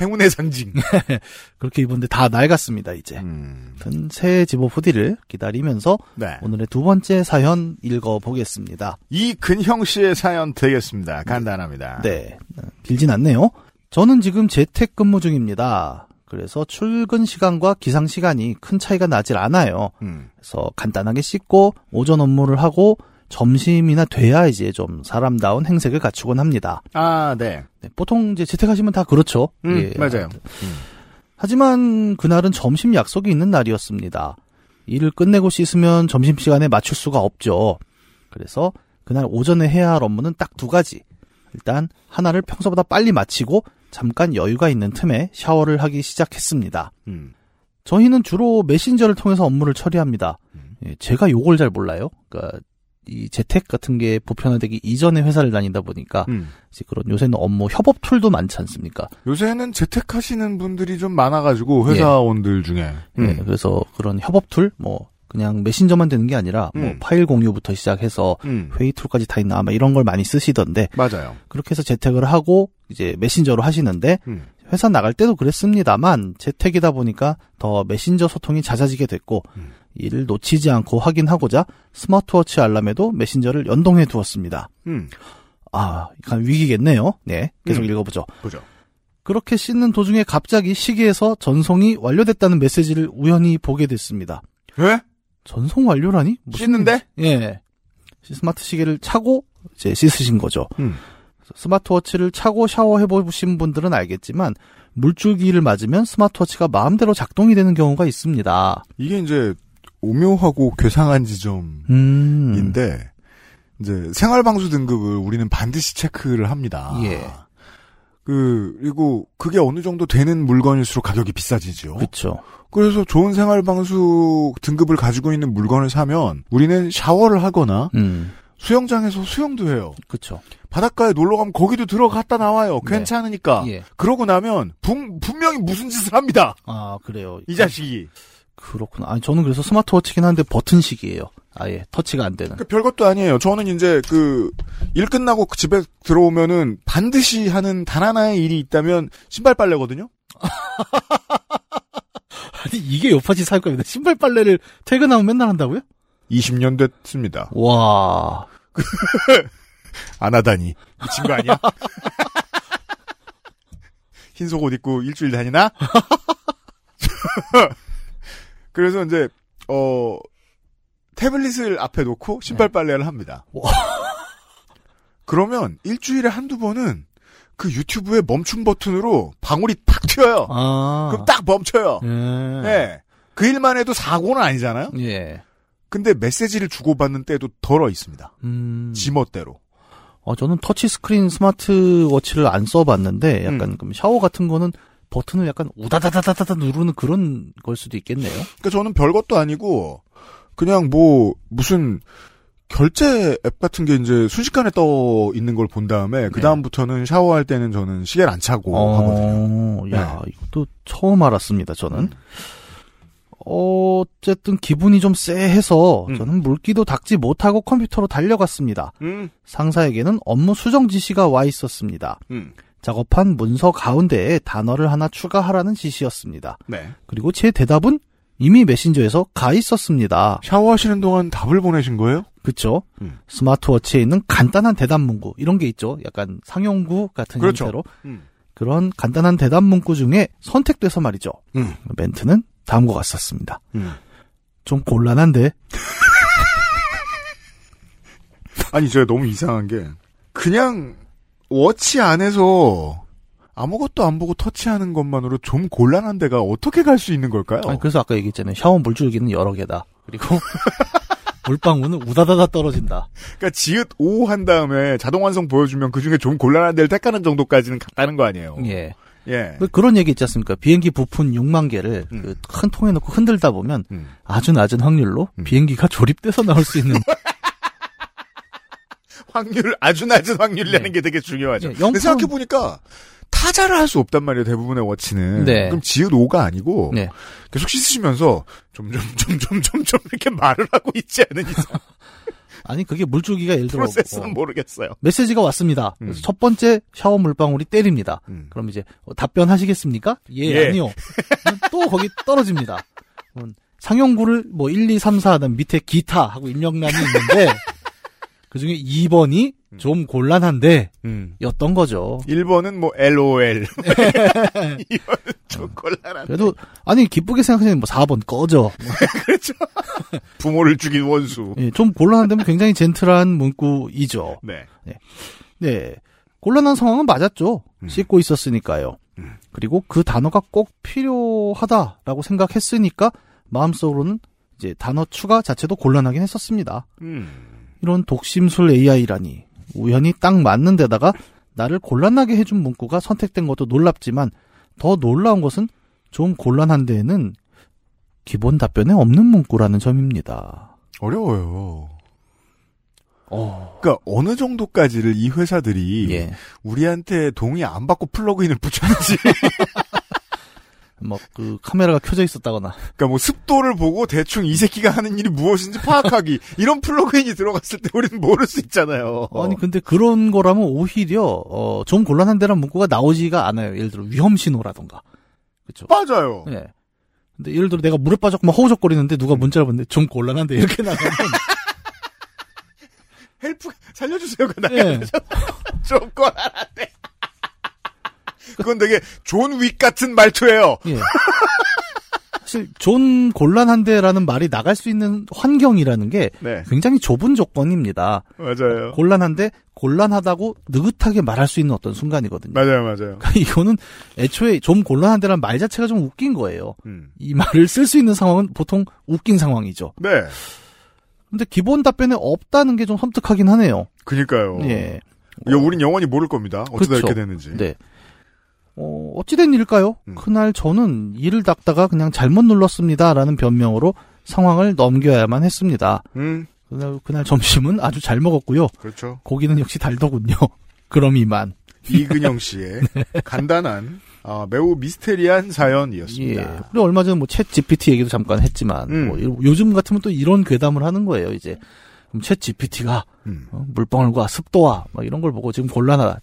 행운의 상징. 그렇게 입었는데 다 낡았습니다 이제. 음. 새 집업 후디를 기다리면서 네. 오늘의 두 번째 사연 읽어보겠습니다. 이근형 씨의 사연 되겠습니다. 간단합니다. 네. 길진 않네요. 저는 지금 재택근무 중입니다. 그래서 출근 시간과 기상 시간이 큰 차이가 나질 않아요. 음. 그래서 간단하게 씻고 오전 업무를 하고 점심이나 돼야 이제 좀 사람다운 행색을 갖추곤 합니다. 아, 네. 네, 보통 이제 재택하시면 다 그렇죠. 음, 예, 맞아요. 하지만 그날은 점심 약속이 있는 날이었습니다. 일을 끝내고 씻으면 점심시간에 맞출 수가 없죠. 그래서 그날 오전에 해야 할 업무는 딱 두 가지. 일단 하나를 평소보다 빨리 마치고 잠깐 여유가 있는 틈에 샤워를 하기 시작했습니다. 음. 저희는 주로 메신저를 통해서 업무를 처리합니다. 예, 제가 요걸 잘 몰라요. 그러니까 이 재택 같은 게 보편화되기 이전에 회사를 다니다 보니까 음. 이제 그런 요새는 업무 협업 tool도 많지 않습니까? 요새는 재택하시는 분들이 좀 많아가지고 회사원들 중에. 예, 음. 그래서 그런 협업 tool, 뭐 그냥 메신저만 되는 게 아니라 뭐 음. 파일 공유부터 시작해서 음. 회의 tool까지 다 있나 아마 이런 걸 많이 쓰시던데 맞아요. 그렇게 해서 재택을 하고 이제 메신저로 하시는데 음. 회사 나갈 때도 그랬습니다만 재택이다 보니까 더 메신저 소통이 잦아지게 됐고 음. 이를 놓치지 않고 확인하고자 스마트워치 알람에도 메신저를 연동해 두었습니다. 음. 아, 약간 위기겠네요. 네, 계속 음. 읽어보죠. 보죠. 그렇게 씻는 도중에 갑자기 시계에서 전송이 완료됐다는 메시지를 우연히 보게 됐습니다. 왜? 전송 완료라니? 무슨- 씻는데? 예. 스마트 시계를 차고 이제 씻으신 거죠. 음. 스마트워치를 차고 샤워해 보신 분들은 알겠지만 물줄기를 맞으면 스마트워치가 마음대로 작동이 되는 경우가 있습니다. 이게 이제 오묘하고 괴상한 지점인데 음. 이제 생활방수 등급을 우리는 반드시 체크를 합니다. 예. 그 그리고 그게 어느 정도 되는 물건일수록 가격이 비싸지죠. 그렇죠. 그래서 좋은 생활방수 등급을 가지고 있는 물건을 사면 우리는 샤워를 하거나 음. 수영장에서 수영도 해요. 그렇죠. 바닷가에 놀러 가면 거기도 들어갔다 나와요. 네. 괜찮으니까. 예. 그러고 나면 분, 분명히 무슨 짓을 합니다. 아, 그래요. 이 자식이. 그렇구나. 아니, 저는 그래서 스마트워치긴 한데 버튼식이에요. 아예 터치가 안 되는. 그 별것도 아니에요. 저는 이제 그 일 끝나고 그 집에 들어오면은 반드시 하는 단 하나의 일이 있다면 신발 빨래거든요. 아니, 이게 요파지 살 겁니다. 신발 빨래를 퇴근하면 맨날 한다고요? 20년 됐습니다. 와. 안 하다니. 미친 거 아니야? 흰 속옷 입고 일주일 다니나? 그래서 이제 어 태블릿을 앞에 놓고 신발 빨래를 합니다. 그러면 일주일에 한두 번은 그 유튜브의 멈춤 버튼으로 방울이 탁 튀어요. 아. 그럼 딱 멈춰요. 예. 네. 그 일만 해도 사고는 아니잖아요? 예. 근데 메시지를 주고받는 때도 더러 있습니다. 음. 지멋대로. 어, 저는 터치 스크린 스마트 워치를 안 써봤는데, 약간 음. 샤워 같은 거는 버튼을 약간 우다다다다다 누르는 그런 걸 수도 있겠네요. 그러니까 저는 별것도 아니고 그냥 뭐 무슨 결제 앱 같은 게 이제 순식간에 떠 있는 걸 본 다음에 그 다음부터는 샤워할 때는 저는 시계를 안 차고 하거든요. 어, 야, 이것도 처음 알았습니다, 저는. 어쨌든 기분이 좀 쎄해서 저는 물기도 닦지 못하고 컴퓨터로 달려갔습니다. 음. 상사에게는 업무 수정 지시가 와 있었습니다. 음. 작업한 문서 가운데에 단어를 하나 추가하라는 지시였습니다. 네. 그리고 제 대답은 이미 메신저에서 가 있었습니다. 샤워하시는 동안 답을 보내신 거예요? 그쵸? 음. 스마트워치에 있는 간단한 대답 문구 이런 게 있죠. 약간 상용구 같은 그렇죠. 형태로 음. 그런 간단한 대답 문구 중에 선택돼서 말이죠. 음. 멘트는 다음과 같았습니다. 음. 좀 곤란한데 아니 제가 너무 이상한 게 그냥 워치 안에서 아무것도 안 보고 터치하는 것만으로 좀 곤란한 데가 어떻게 갈 수 있는 걸까요? 아니, 그래서 아까 얘기했잖아요. 샤워 물줄기는 여러 개다. 그리고 물방울은 우다다다 떨어진다. 그러니까 지읒 오한 다음에 자동 완성 보여주면 그 중에 좀 곤란한 데를 택하는 정도까지는 갔다는 거 아니에요. 예. 예. 그- 그런 얘기 있지 않습니까? 비행기 부품 6만 개를 음. 그큰 통에 넣고 흔들다 보면 음. 아주 낮은 확률로 음. 비행기가 조립돼서 나올 수 있는 확률 아주 낮은 확률이라는 게 되게 중요하죠. 예, 근데 0%. 생각해 보니까 타자를 할 수 없단 말이에요. 대부분의 워치는. 네. 그럼 지읒 오가 아니고 네. 계속 씻으시면서 점점 점점 점점 이렇게 말을 하고 있지 않은 이상 아니 그게 물줄기가 예를 들어 프로세스는 어, 모르겠어요. 메시지가 왔습니다. 음. 그래서 첫 번째 샤워 물방울이 때립니다. 음. 그럼 이제 어, 답변하시겠습니까? 예, 예. 아니요. 또 거기 떨어집니다. 상용구를 뭐 1, 2, 3, 4 하면 밑에 기타 하고 입력란이 있는데 그 중에 2번이 좀 곤란한데 음. 였던 거죠. 1번은 뭐 LOL. 2번은 좀 곤란한. 그래도 아니 기쁘게 생각하시면 뭐 4번 꺼져. 그렇죠. 부모를 죽인 원수. 예, 좀 곤란한데면 굉장히 젠틀한 문구이죠. 네. 네. 곤란한 상황은 맞았죠. 음. 씻고 있었으니까요. 음. 그리고 그 단어가 꼭 필요하다라고 생각했으니까 마음속으로는 이제 단어 추가 자체도 곤란하긴 했었습니다. 음. 이런 독심술 AI라니 우연히 딱 맞는 데다가 나를 곤란하게 해준 문구가 선택된 것도 놀랍지만 더 놀라운 것은 좀 곤란한 데에는 기본 답변에 없는 문구라는 점입니다. 어려워요. 어, 그러니까 어느 정도까지를 이 회사들이 예. 우리한테 동의 안 받고 플러그인을 붙였는지 뭐그 카메라가 켜져 있었다거나 그러니까 뭐 습도를 보고 대충 이 새끼가 하는 일이 무엇인지 파악하기 이런 플러그인이 들어갔을 때 우리는 모를 수 있잖아요. 아니 근데 그런 거라면 오히려 어, 좀 곤란한데란 문구가 나오지가 않아요. 예를 들어 위험 신호라던가. 그렇죠. 맞아요. 예. 근데 예를 들어 내가 물에 빠졌고 막 허우적거리는데 누가 문자를 보는데 좀 곤란한데 이렇게 나가면 help 살려주세요가 예. 나가죠. 좀 곤란한데. 그건 되게 존 윅 같은 말투예요. 예. 사실 좀 곤란한데라는 말이 나갈 수 있는 환경이라는 게 네, 굉장히 좁은 조건입니다. 맞아요. 곤란한데 곤란하다고 느긋하게 말할 수 있는 어떤 순간이거든요. 맞아요, 맞아요. 그러니까 이거는 애초에 좀 곤란한데라는 말 자체가 좀 웃긴 거예요. 음. 이 말을 쓸 수 있는 상황은 보통 웃긴 상황이죠. 네, 근데 기본 답변에 없다는 게 좀 섬뜩하긴 하네요. 그니까요. 예. 이거 우린 영원히 모를 겁니다. 어쩌다 그렇죠. 이렇게 됐는지. 네. 어, 어찌된 일일까요? 음. 그날 저는 이를 닦다가 그냥 잘못 눌렀습니다라는 변명으로 상황을 넘겨야만 했습니다. 음, 그날, 그날 점심은 아주 잘 먹었고요. 그렇죠. 고기는 역시 달더군요. 그럼 이만. 이근영 씨의 네. 간단한 아, 매우 미스테리한 예. 사연이었습니다. 그리고 얼마 전에 뭐챗 GPT 얘기도 잠깐 했지만, 음. 뭐 요- 요즘 같으면 또 이런 괴담을 하는 거예요, 이제. 그럼 챗 GPT가 음. 물방울과 습도와 막 이런 걸 보고 지금 곤란하다.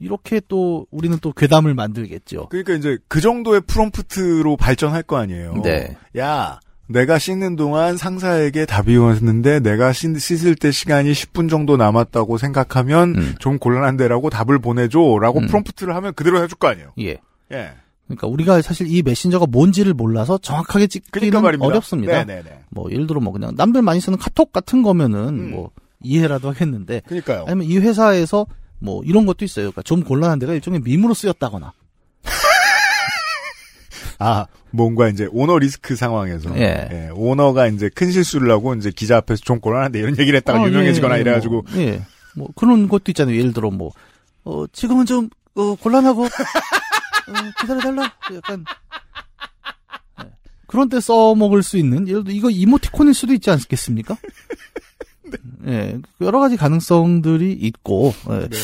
이렇게 또 우리는 또 괴담을 만들겠죠. 그러니까 이제 그 정도의 프롬프트로 발전할 거 아니에요. 네. 야, 내가 씻는 동안 상사에게 답이 왔는데 내가 씻, 씻을 때 시간이 10분 정도 남았다고 생각하면 음. 좀 곤란한데라고 답을 보내줘라고 음. 프롬프트를 하면 그대로 해줄 거 아니에요. 예. 예. 그러니까 우리가 사실 이 메신저가 뭔지를 몰라서 정확하게 그러니까 찍기는 말입니다. 어렵습니다. 네네네. 뭐 예를 들어 뭐 그냥 남들 많이 쓰는 카톡 같은 거면은 음. 뭐 이해라도 하겠는데 그러니까요. 아니면 이 회사에서 뭐 이런 것도 있어요. 그러니까 좀 곤란한 데가 일종의 밈으로 쓰였다거나. 아, 뭔가 이제 오너 리스크 상황에서 예. 예, 오너가 이제 큰 실수를 하고 이제 기자 앞에서 좀 곤란한데 이런 얘기를 했다가 어, 유명해지거나 예, 예, 이래가지고 뭐, 예. 뭐 그런 것도 있잖아요. 예를 들어 뭐 어, 지금은 좀 어, 곤란하고 어, 기다려달라. 약간 예. 그런 때 써먹을 수 있는 예를 들어 이거 이모티콘일 수도 있지 않겠습니까? 예, 여러 가지 가능성들이 있고, 예. 네.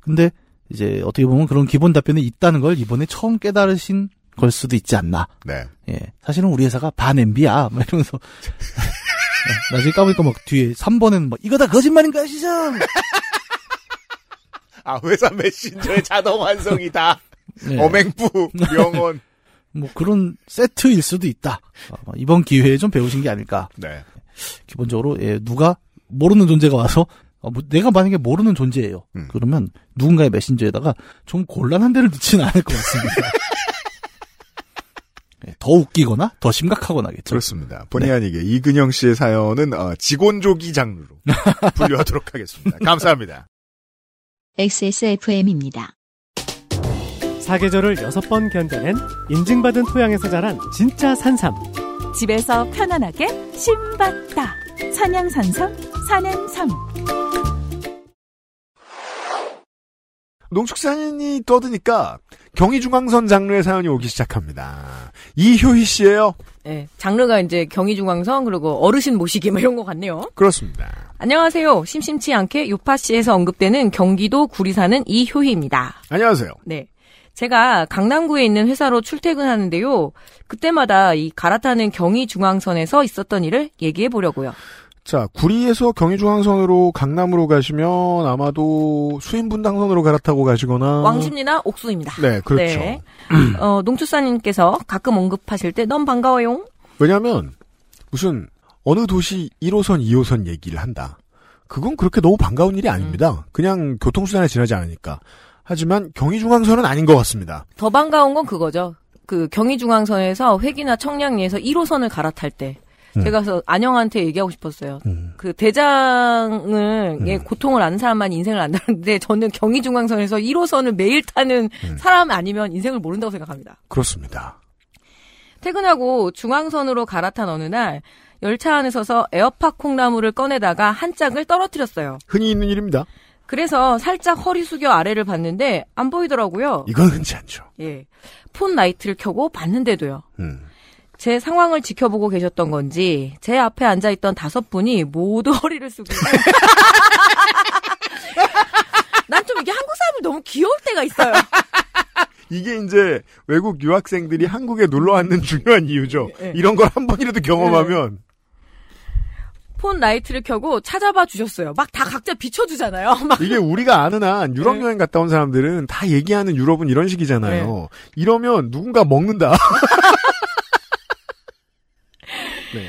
근데 이제 어떻게 보면 그런 기본 답변이 있다는 걸 이번에 처음 깨달으신 걸 수도 있지 않나. 네. 예, 사실은 우리 회사가 반 MB야. 막 이러면서 예, 나중에 까보니까 막 뒤에 3번에는 막 이거 다 거짓말인가 시장. 아 회사 메신저의 자동 완성이다. 예. 어맹부 명언. 뭐 그런 세트일 수도 있다. 어, 이번 기회에 좀 배우신 게 아닐까. 네. 기본적으로 예, 누가 모르는 존재가 와서 어, 뭐 내가 만약에 모르는 존재예요. 음. 그러면 누군가의 메신저에다가 좀 곤란한 데를 넣지는 않을 것 같습니다. 예, 더 웃기거나 더 심각하거나겠죠. 그렇습니다. 본의 아니게 이근영 씨의 사연은 어, 직원조기 장르로 분류하도록 하겠습니다. 감사합니다. XSFM입니다. 사계절을 6번 견뎌낸 인증받은 토양에서 자란 진짜 산삼. 집에서 편안하게 심봤다. 산양산삼, 산엔삼. 농축산인이 떠드니까 경의중앙선 장르의 사연이 오기 시작합니다. 이효희 씨예요. 네, 장르가 이제 경희중앙선 그리고 어르신 모시기 뭐 이런 거 같네요. 그렇습니다. 안녕하세요. 심심치 않게 요파씨에서 언급되는 경기도 구리 사는 이효희입니다. 안녕하세요. 네. 제가 강남구에 있는 회사로 출퇴근하는데요. 그때마다 이 갈아타는 경의중앙선에서 있었던 일을 얘기해 보려고요. 자, 구리에서 경의중앙선으로 강남으로 가시면 아마도 수인분당선으로 갈아타고 가시거나 왕십리나 옥수입니다. 네, 그렇죠. 네. 어, 농축사님께서 가끔 언급하실 때 너무 반가워요. 왜냐하면 무슨 어느 도시 1호선, 2호선 얘기를 한다. 그건 그렇게 너무 반가운 일이 아닙니다. 그냥 교통수단에 지나지 않으니까. 하지만 경의중앙선은 아닌 것 같습니다. 더 반가운 건 그거죠. 그 경의중앙선에서 회기나 청량리에서 1호선을 갈아탈 때. 음. 제가 그래서 안영한테 얘기하고 싶었어요. 그 대장을 음. 의 고통을 아는 사람만 인생을 안다는데 저는 경의중앙선에서 1호선을 매일 타는 음. 사람 아니면 인생을 모른다고 생각합니다. 그렇습니다. 퇴근하고 중앙선으로 갈아탄 어느 날 열차 안에 서서 에어팟 콩나물을 꺼내다가 한 짝을 떨어뜨렸어요. 흔히 있는 일입니다. 그래서 살짝 허리 숙여 아래를 봤는데 안 보이더라고요. 이건 흔치 않죠. 예. 폰 라이트를 켜고 봤는데도요. 음. 제 상황을 지켜보고 계셨던 건지 제 앞에 앉아 있던 다섯 분이 모두 허리를 숙이고 난 좀 이게 한국 사람이 너무 귀여울 때가 있어요. 이게 이제 외국 유학생들이 한국에 놀러 왔는 중요한 이유죠. 네. 이런 걸 한 번이라도 경험하면 폰 라이트를 켜고 찾아봐 주셨어요. 막 다 각자 비춰주잖아요. 막 이게 우리가 아는 한 유럽 네. 여행 갔다 온 사람들은 다 얘기하는 유럽은 이런 식이잖아요. 이러면 누군가 먹는다. 네.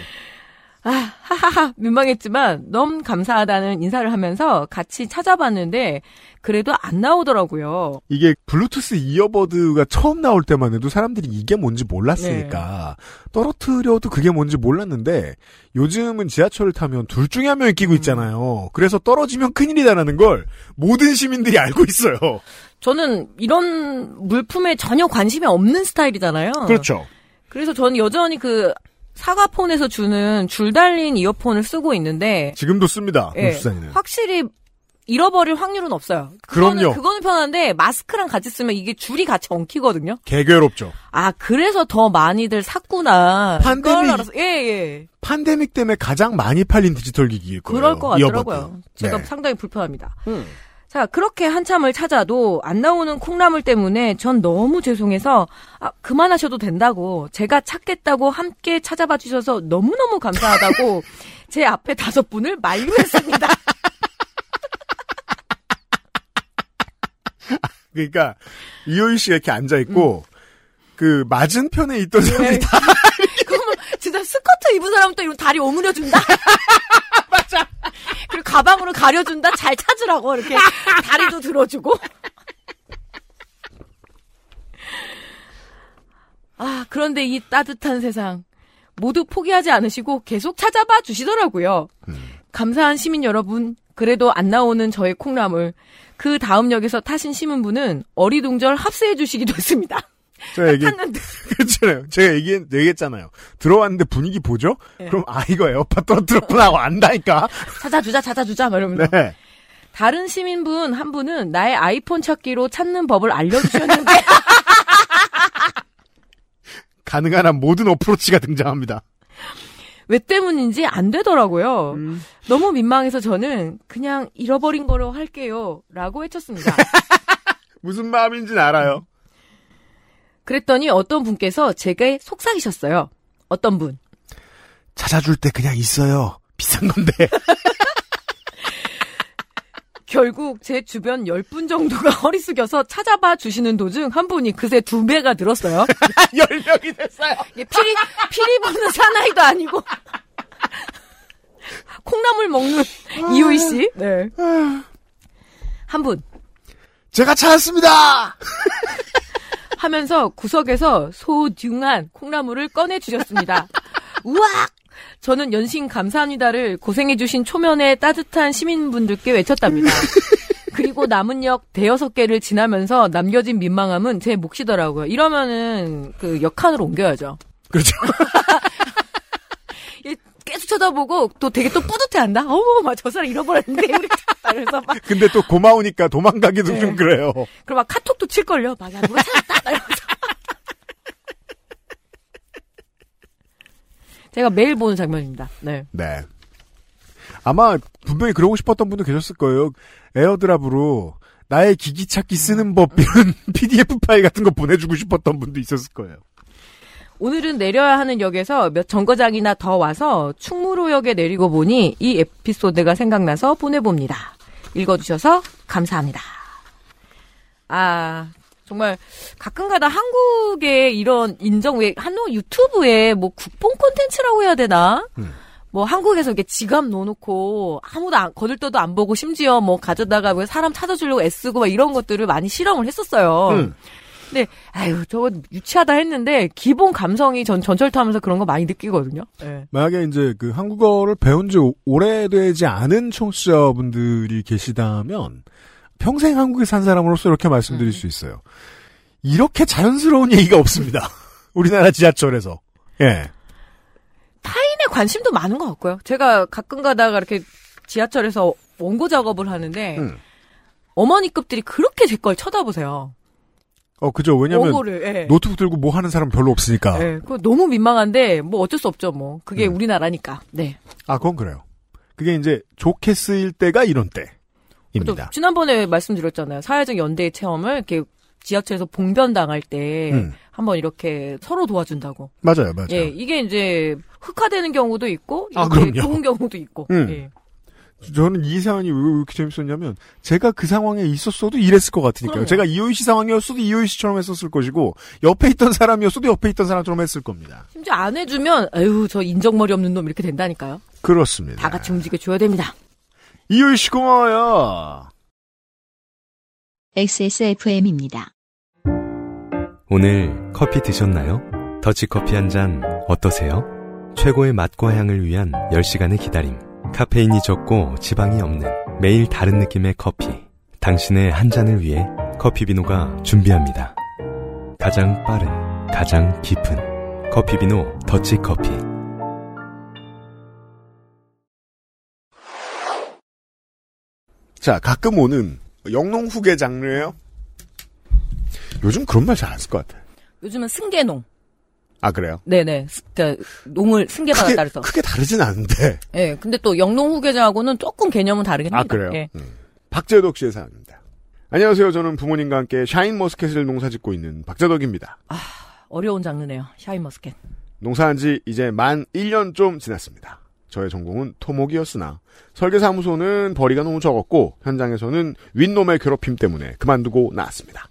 아, 하하하, 민망했지만 너무 감사하다는 인사를 하면서 같이 찾아봤는데 그래도 안 나오더라고요. 이게 블루투스 earbud가 처음 나올 때만 해도 사람들이 이게 뭔지 몰랐으니까 떨어뜨려도 그게 뭔지 몰랐는데 요즘은 지하철을 타면 둘 중에 한 명이 끼고 있잖아요. 그래서 떨어지면 큰일이다라는 걸 모든 시민들이 알고 있어요. 저는 이런 물품에 전혀 관심이 없는 스타일이잖아요. 그렇죠. 그래서 저는 여전히 그 사과폰에서 주는 줄 달린 이어폰을 쓰고 있는데 지금도 씁니다. 예. 확실히 잃어버릴 확률은 없어요. 그거는, 그럼요. 그거는 편한데 마스크랑 같이 쓰면 이게 줄이 같이 엉키거든요. 개괴롭죠. 아 그래서 더 많이들 샀구나. 판데믹- 알아서 예 예. 팬데믹 때문에 가장 많이 팔린 디지털 기기일 거예요. 그럴 것 같더라고요. 이어버드. 제가 네. 상당히 불편합니다. 자, 그렇게 한참을 찾아도 안 나오는 콩나물 때문에 전 너무 죄송해서 아, 그만하셔도 된다고 제가 찾겠다고 함께 찾아봐 주셔서 너무너무 감사하다고 제 앞에 다섯 분을 만류했습니다. 그러니까 이효희 씨가 이렇게 앉아 있고 그 맞은편에 있던 사람들이 다 그러면 진짜 스커트 입은 사람은 또 이런 다리 오므려 준다. 맞아. 그리고 가방으로 가려준다. 잘 찾으라고 이렇게 다리도 들어주고. 아 그런데 이 따뜻한 세상 모두 포기하지 않으시고 계속 찾아봐 주시더라고요. 감사한 시민 여러분. 그래도 안 나오는 저의 콩나물. 그 다음 역에서 타신 시민분은 어리둥절 합세해 주시기도 했습니다. 제가 얘기. 그렇잖아요. 제가 얘기 얘기했잖아요. 들어왔는데 분위기 보죠? 네. 그럼 아 이거 에어팟 떨어뜨렸구나 하고 안다니까. 찾아주자, 찾아주자, 막 이러면서. 네. 다른 시민분 한 분은 나의 아이폰 찾기로 찾는 법을 알려주셨는데, 가능한 한 모든 어프로치가 등장합니다. 왜 때문인지 안 되더라고요. 너무 민망해서 저는 그냥 잃어버린 거로 할게요. 라고 외쳤습니다. 무슨 마음인지는 알아요. 그랬더니 어떤 분께서 제게 속삭이셨어요. 어떤 분. 찾아줄 때 그냥 있어요. 비싼 건데. 결국 제 주변 10분 정도가 허리 숙여서 찾아봐 주시는 도중 한 분이 그새 두 배가 늘었어요. 10명이 됐어요. 피리, 피리 부는 사나이도 아니고. 콩나물 먹는 이효희 씨. 네. 한 분. 제가 찾았습니다. 하면서 구석에서 소중한 콩나물을 꺼내 주셨습니다. 우악! 저는 연신 감사합니다를 고생해주신 초면의 따뜻한 시민분들께 외쳤답니다. 그리고 그리고 남은 역 대여섯 개를 지나면서 남겨진 민망함은 제 몫이더라고요. 이러면은 그 역한으로 옮겨야죠. 그렇죠. 이 계속 쳐다보고 또 되게 또 뿌듯해한다. 어머, 막저 사람 잃어버렸는데 우리 찾았다. 그래서 막 근데 또 고마우니까 도망가기도 네. 좀 그래요. 그럼 막 카톡도 칠 걸요. 막, 야, 누가 찾았다. 막 이러면서. 제가 매일 보는 장면입니다. 네. 네. 아마 분명히 그러고 싶었던 분도 계셨을 거예요. 에어드랍으로 나의 기기 찾기 쓰는 법 이런 PDF 파일 같은 거 보내주고 싶었던 분도 있었을 거예요. 오늘은 내려야 하는 역에서 몇 정거장이나 더 와서 충무로역에 내리고 보니 이 에피소드가 생각나서 보내봅니다. 읽어주셔서 감사합니다. 아, 정말 가끔가다 한국의 이런 인정, 왜, 한국 유튜브에 뭐 국뽕 콘텐츠라고 해야 되나? 뭐 한국에서 이렇게 지갑 넣어놓고 아무도 안, 거들떠도 안 보고 심지어 뭐 가져다가 뭐 사람 찾아주려고 애쓰고 막 이런 것들을 많이 실험을 했었어요. 음. 근데 아유 저거 유치하다 했는데 기본 감성이 전 전철 타면서 그런 거 많이 느끼거든요. 네. 만약에 이제 그 한국어를 배운 지 오- 오래되지 않은 청취자분들이 계시다면 평생 한국에 산 사람으로서 이렇게 말씀드릴 수 있어요. 이렇게 자연스러운 얘기가 없습니다. 우리나라 지하철에서. 예. 타인의 관심도 많은 것 같고요. 제가 가끔 가다가 이렇게 지하철에서 원고 작업을 하는데 음. 어머니급들이 그렇게 제 걸 쳐다보세요. 어, 그죠. 왜냐면 예. 노트북 들고 뭐 하는 사람 별로 없으니까. 네, 그거 너무 민망한데 뭐 어쩔 수 없죠. 뭐 그게 음. 우리나라니까. 네. 아, 그건 그래요. 그게 이제 좋게 쓰일 때가 이런 또 때입니다. 지난번에 말씀드렸잖아요. 사회적 연대 체험을 이렇게 지하철에서 봉변 당할 때 음. 한번 이렇게 서로 도와준다고. 맞아요, 맞아요. 예, 이게 이제 흑화되는 경우도 있고 아, 그럼요. 좋은 경우도 있고. 음. 예. 저는 이 사연이 왜 이렇게 재밌었냐면 제가 그 상황에 있었어도 이랬을 것 같으니까요. 그럼요. 제가 이효희 씨 상황이었어도 이효희 씨처럼 했었을 것이고 옆에 있던 사람이었어도 옆에 있던 사람처럼 했을 겁니다. 심지어 안 해주면 아유 저 인정머리 없는 놈 이렇게 된다니까요. 그렇습니다. 다 같이 움직여 줘야 됩니다. 이효희 씨 고마워요. XSFM입니다. 오늘 커피 드셨나요? 더치커피 한 잔 어떠세요? 최고의 맛과 향을 위한 10시간의 기다림. 카페인이 적고 지방이 없는 매일 다른 느낌의 커피. 당신의 한 잔을 위해 커피비노가 준비합니다. 가장 빠른, 가장 깊은 커피비노 더치커피. 자, 가끔 오는 영농 후계 장르예요. 요즘 그런 말 잘 안 쓸 것 같아요. 요즘은 승계농. 아 그래요? 네네. 스- 그러니까 농을 승계받았다 크게, 그래서. 크게 다르진 않은데. 예. 근데 또 영농 후계자하고는 조금 개념은 다르긴 아 합니다. 그래요? 예. 음. 박재덕 씨의 사연입니다. 안녕하세요. 저는 부모님과 함께 샤인 머스켓을 농사짓고 있는 박재덕입니다. 어려운 장르네요. 샤인 머스켓. 농사한 지 이제 만 1년 좀 지났습니다. 저의 전공은 토목이었으나 설계사무소는 벌이가 너무 적었고 현장에서는 윗놈의 괴롭힘 때문에 그만두고 나왔습니다.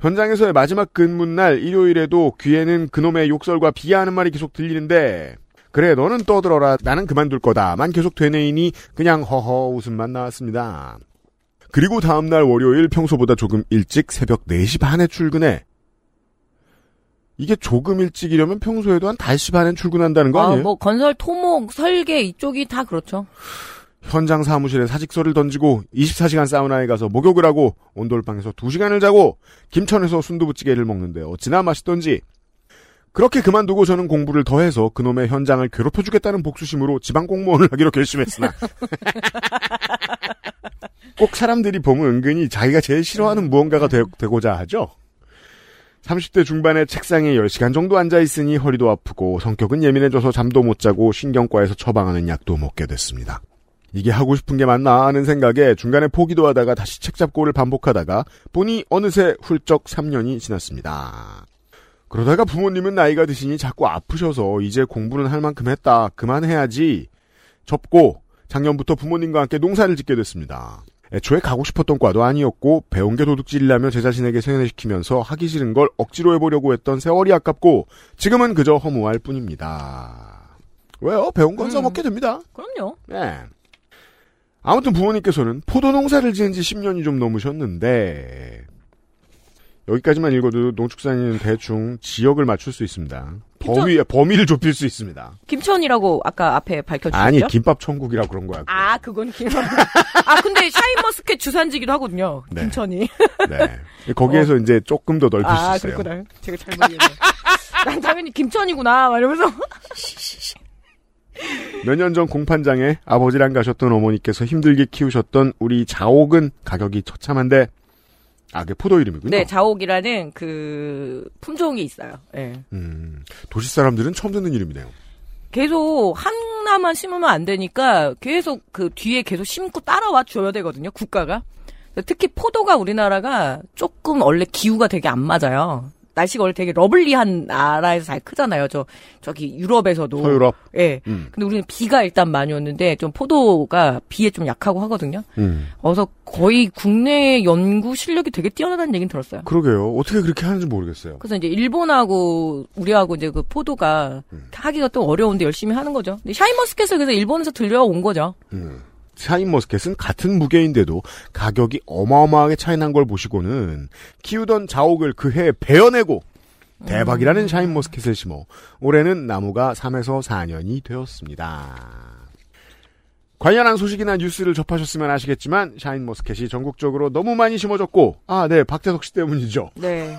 현장에서의 마지막 근무날 일요일에도 귀에는 그놈의 욕설과 비하하는 말이 계속 들리는데 그래 너는 떠들어라 나는 그만둘 거다만 계속 되뇌이니 그냥 허허 웃음만 나왔습니다. 그리고 다음날 월요일 평소보다 조금 일찍 새벽 4시 반에 출근해 이게 조금 일찍이려면 평소에도 한 5시 반엔 출근한다는 거 아, 아니에요? 뭐 건설, 토목, 설계 이쪽이 다 그렇죠. 현장 사무실에 사직서를 던지고 24시간 사우나에 가서 목욕을 하고 온돌방에서 2시간을 자고 김천에서 순두부찌개를 먹는데 어찌나 맛있던지 그렇게 그만두고 저는 공부를 더해서 그놈의 현장을 괴롭혀주겠다는 복수심으로 지방 공무원을 하기로 결심했으나 꼭 사람들이 보면 은근히 자기가 제일 싫어하는 무언가가 되, 되고자 하죠. 30대 중반에 책상에 10시간 정도 앉아있으니 허리도 아프고 성격은 예민해져서 잠도 못 자고 신경과에서 처방하는 약도 먹게 됐습니다. 이게 하고 싶은 게 맞나 하는 생각에 중간에 포기도 하다가 다시 책 잡고를 반복하다가 보니 어느새 훌쩍 3년이 지났습니다. 그러다가 부모님은 나이가 드시니 자꾸 아프셔서 이제 공부는 할 만큼 했다. 그만해야지. 접고 작년부터 부모님과 함께 농사를 짓게 됐습니다. 애초에 가고 싶었던 과도 아니었고 배운 게 도둑질이라며 제 자신에게 세뇌시키면서 하기 싫은 걸 억지로 해보려고 했던 세월이 아깝고 지금은 그저 허무할 뿐입니다. 왜요? 배운 건 써먹게 됩니다. 그럼요. 네. 아무튼 부모님께서는 포도 농사를 지은 지 10년이 좀 넘으셨는데 여기까지만 읽어도 농축산인은 대충 지역을 맞출 수 있습니다. 범위 범위를 좁힐 수 있습니다. 김천이라고 아까 앞에 밝혀주셨죠? 아니 김밥 천국이라 그런 거야. 아, 그건 김천. 아, 근데 샤인머스켓 주산지기도 하거든요. 네. 김천이. 네. 거기에서 이제 조금 더 넓힐 아, 수 있어요. 그렇구나. 제가 잘못 이해했네. 난 당연히 김천이구나. 막 이러면서. 몇 년 전 공판장에 아버지랑 가셨던 어머니께서 힘들게 키우셨던 우리 자옥은 가격이 처참한데 아, 그 포도 이름이군요. 네, 자옥이라는 그 품종이 있어요. 예. 음, 도시 사람들은 처음 듣는 이름이네요. 계속 하나만 심으면 안 되니까 계속 그 뒤에 계속 심고 따라와 줘야 되거든요, 국가가. 특히 포도가 우리나라가 조금 원래 기후가 되게 안 맞아요. 날씨가 원래 되게 러블리한 나라에서 잘 크잖아요. 저 저기 유럽에서도. 서유럽. 예. 음. 근데 우리는 비가 일단 많이 오는데 좀 포도가 비에 좀 약하고 하거든요. 음. 그래서 거의 국내 연구 실력이 되게 뛰어나다는 얘기는 들었어요. 그러게요. 어떻게 그렇게 하는지 모르겠어요. 그래서 이제 일본하고 우리하고 이제 그 포도가 음. 하기가 또 어려운데 열심히 하는 거죠. 근데 샤인머스켓을 그래서 일본에서 들려온 거죠. 음. 샤인머스켓은 같은 무게인데도 가격이 어마어마하게 차이 난 걸 보시고는 키우던 자옥을 그 해에 베어내고 대박이라는 샤인머스켓을 심어 올해는 나무가 3에서 4년이 되었습니다. 관련한 소식이나 뉴스를 접하셨으면 아시겠지만 샤인머스켓이 전국적으로 너무 많이 심어졌고 아, 네, 박재석 씨 때문이죠. 네.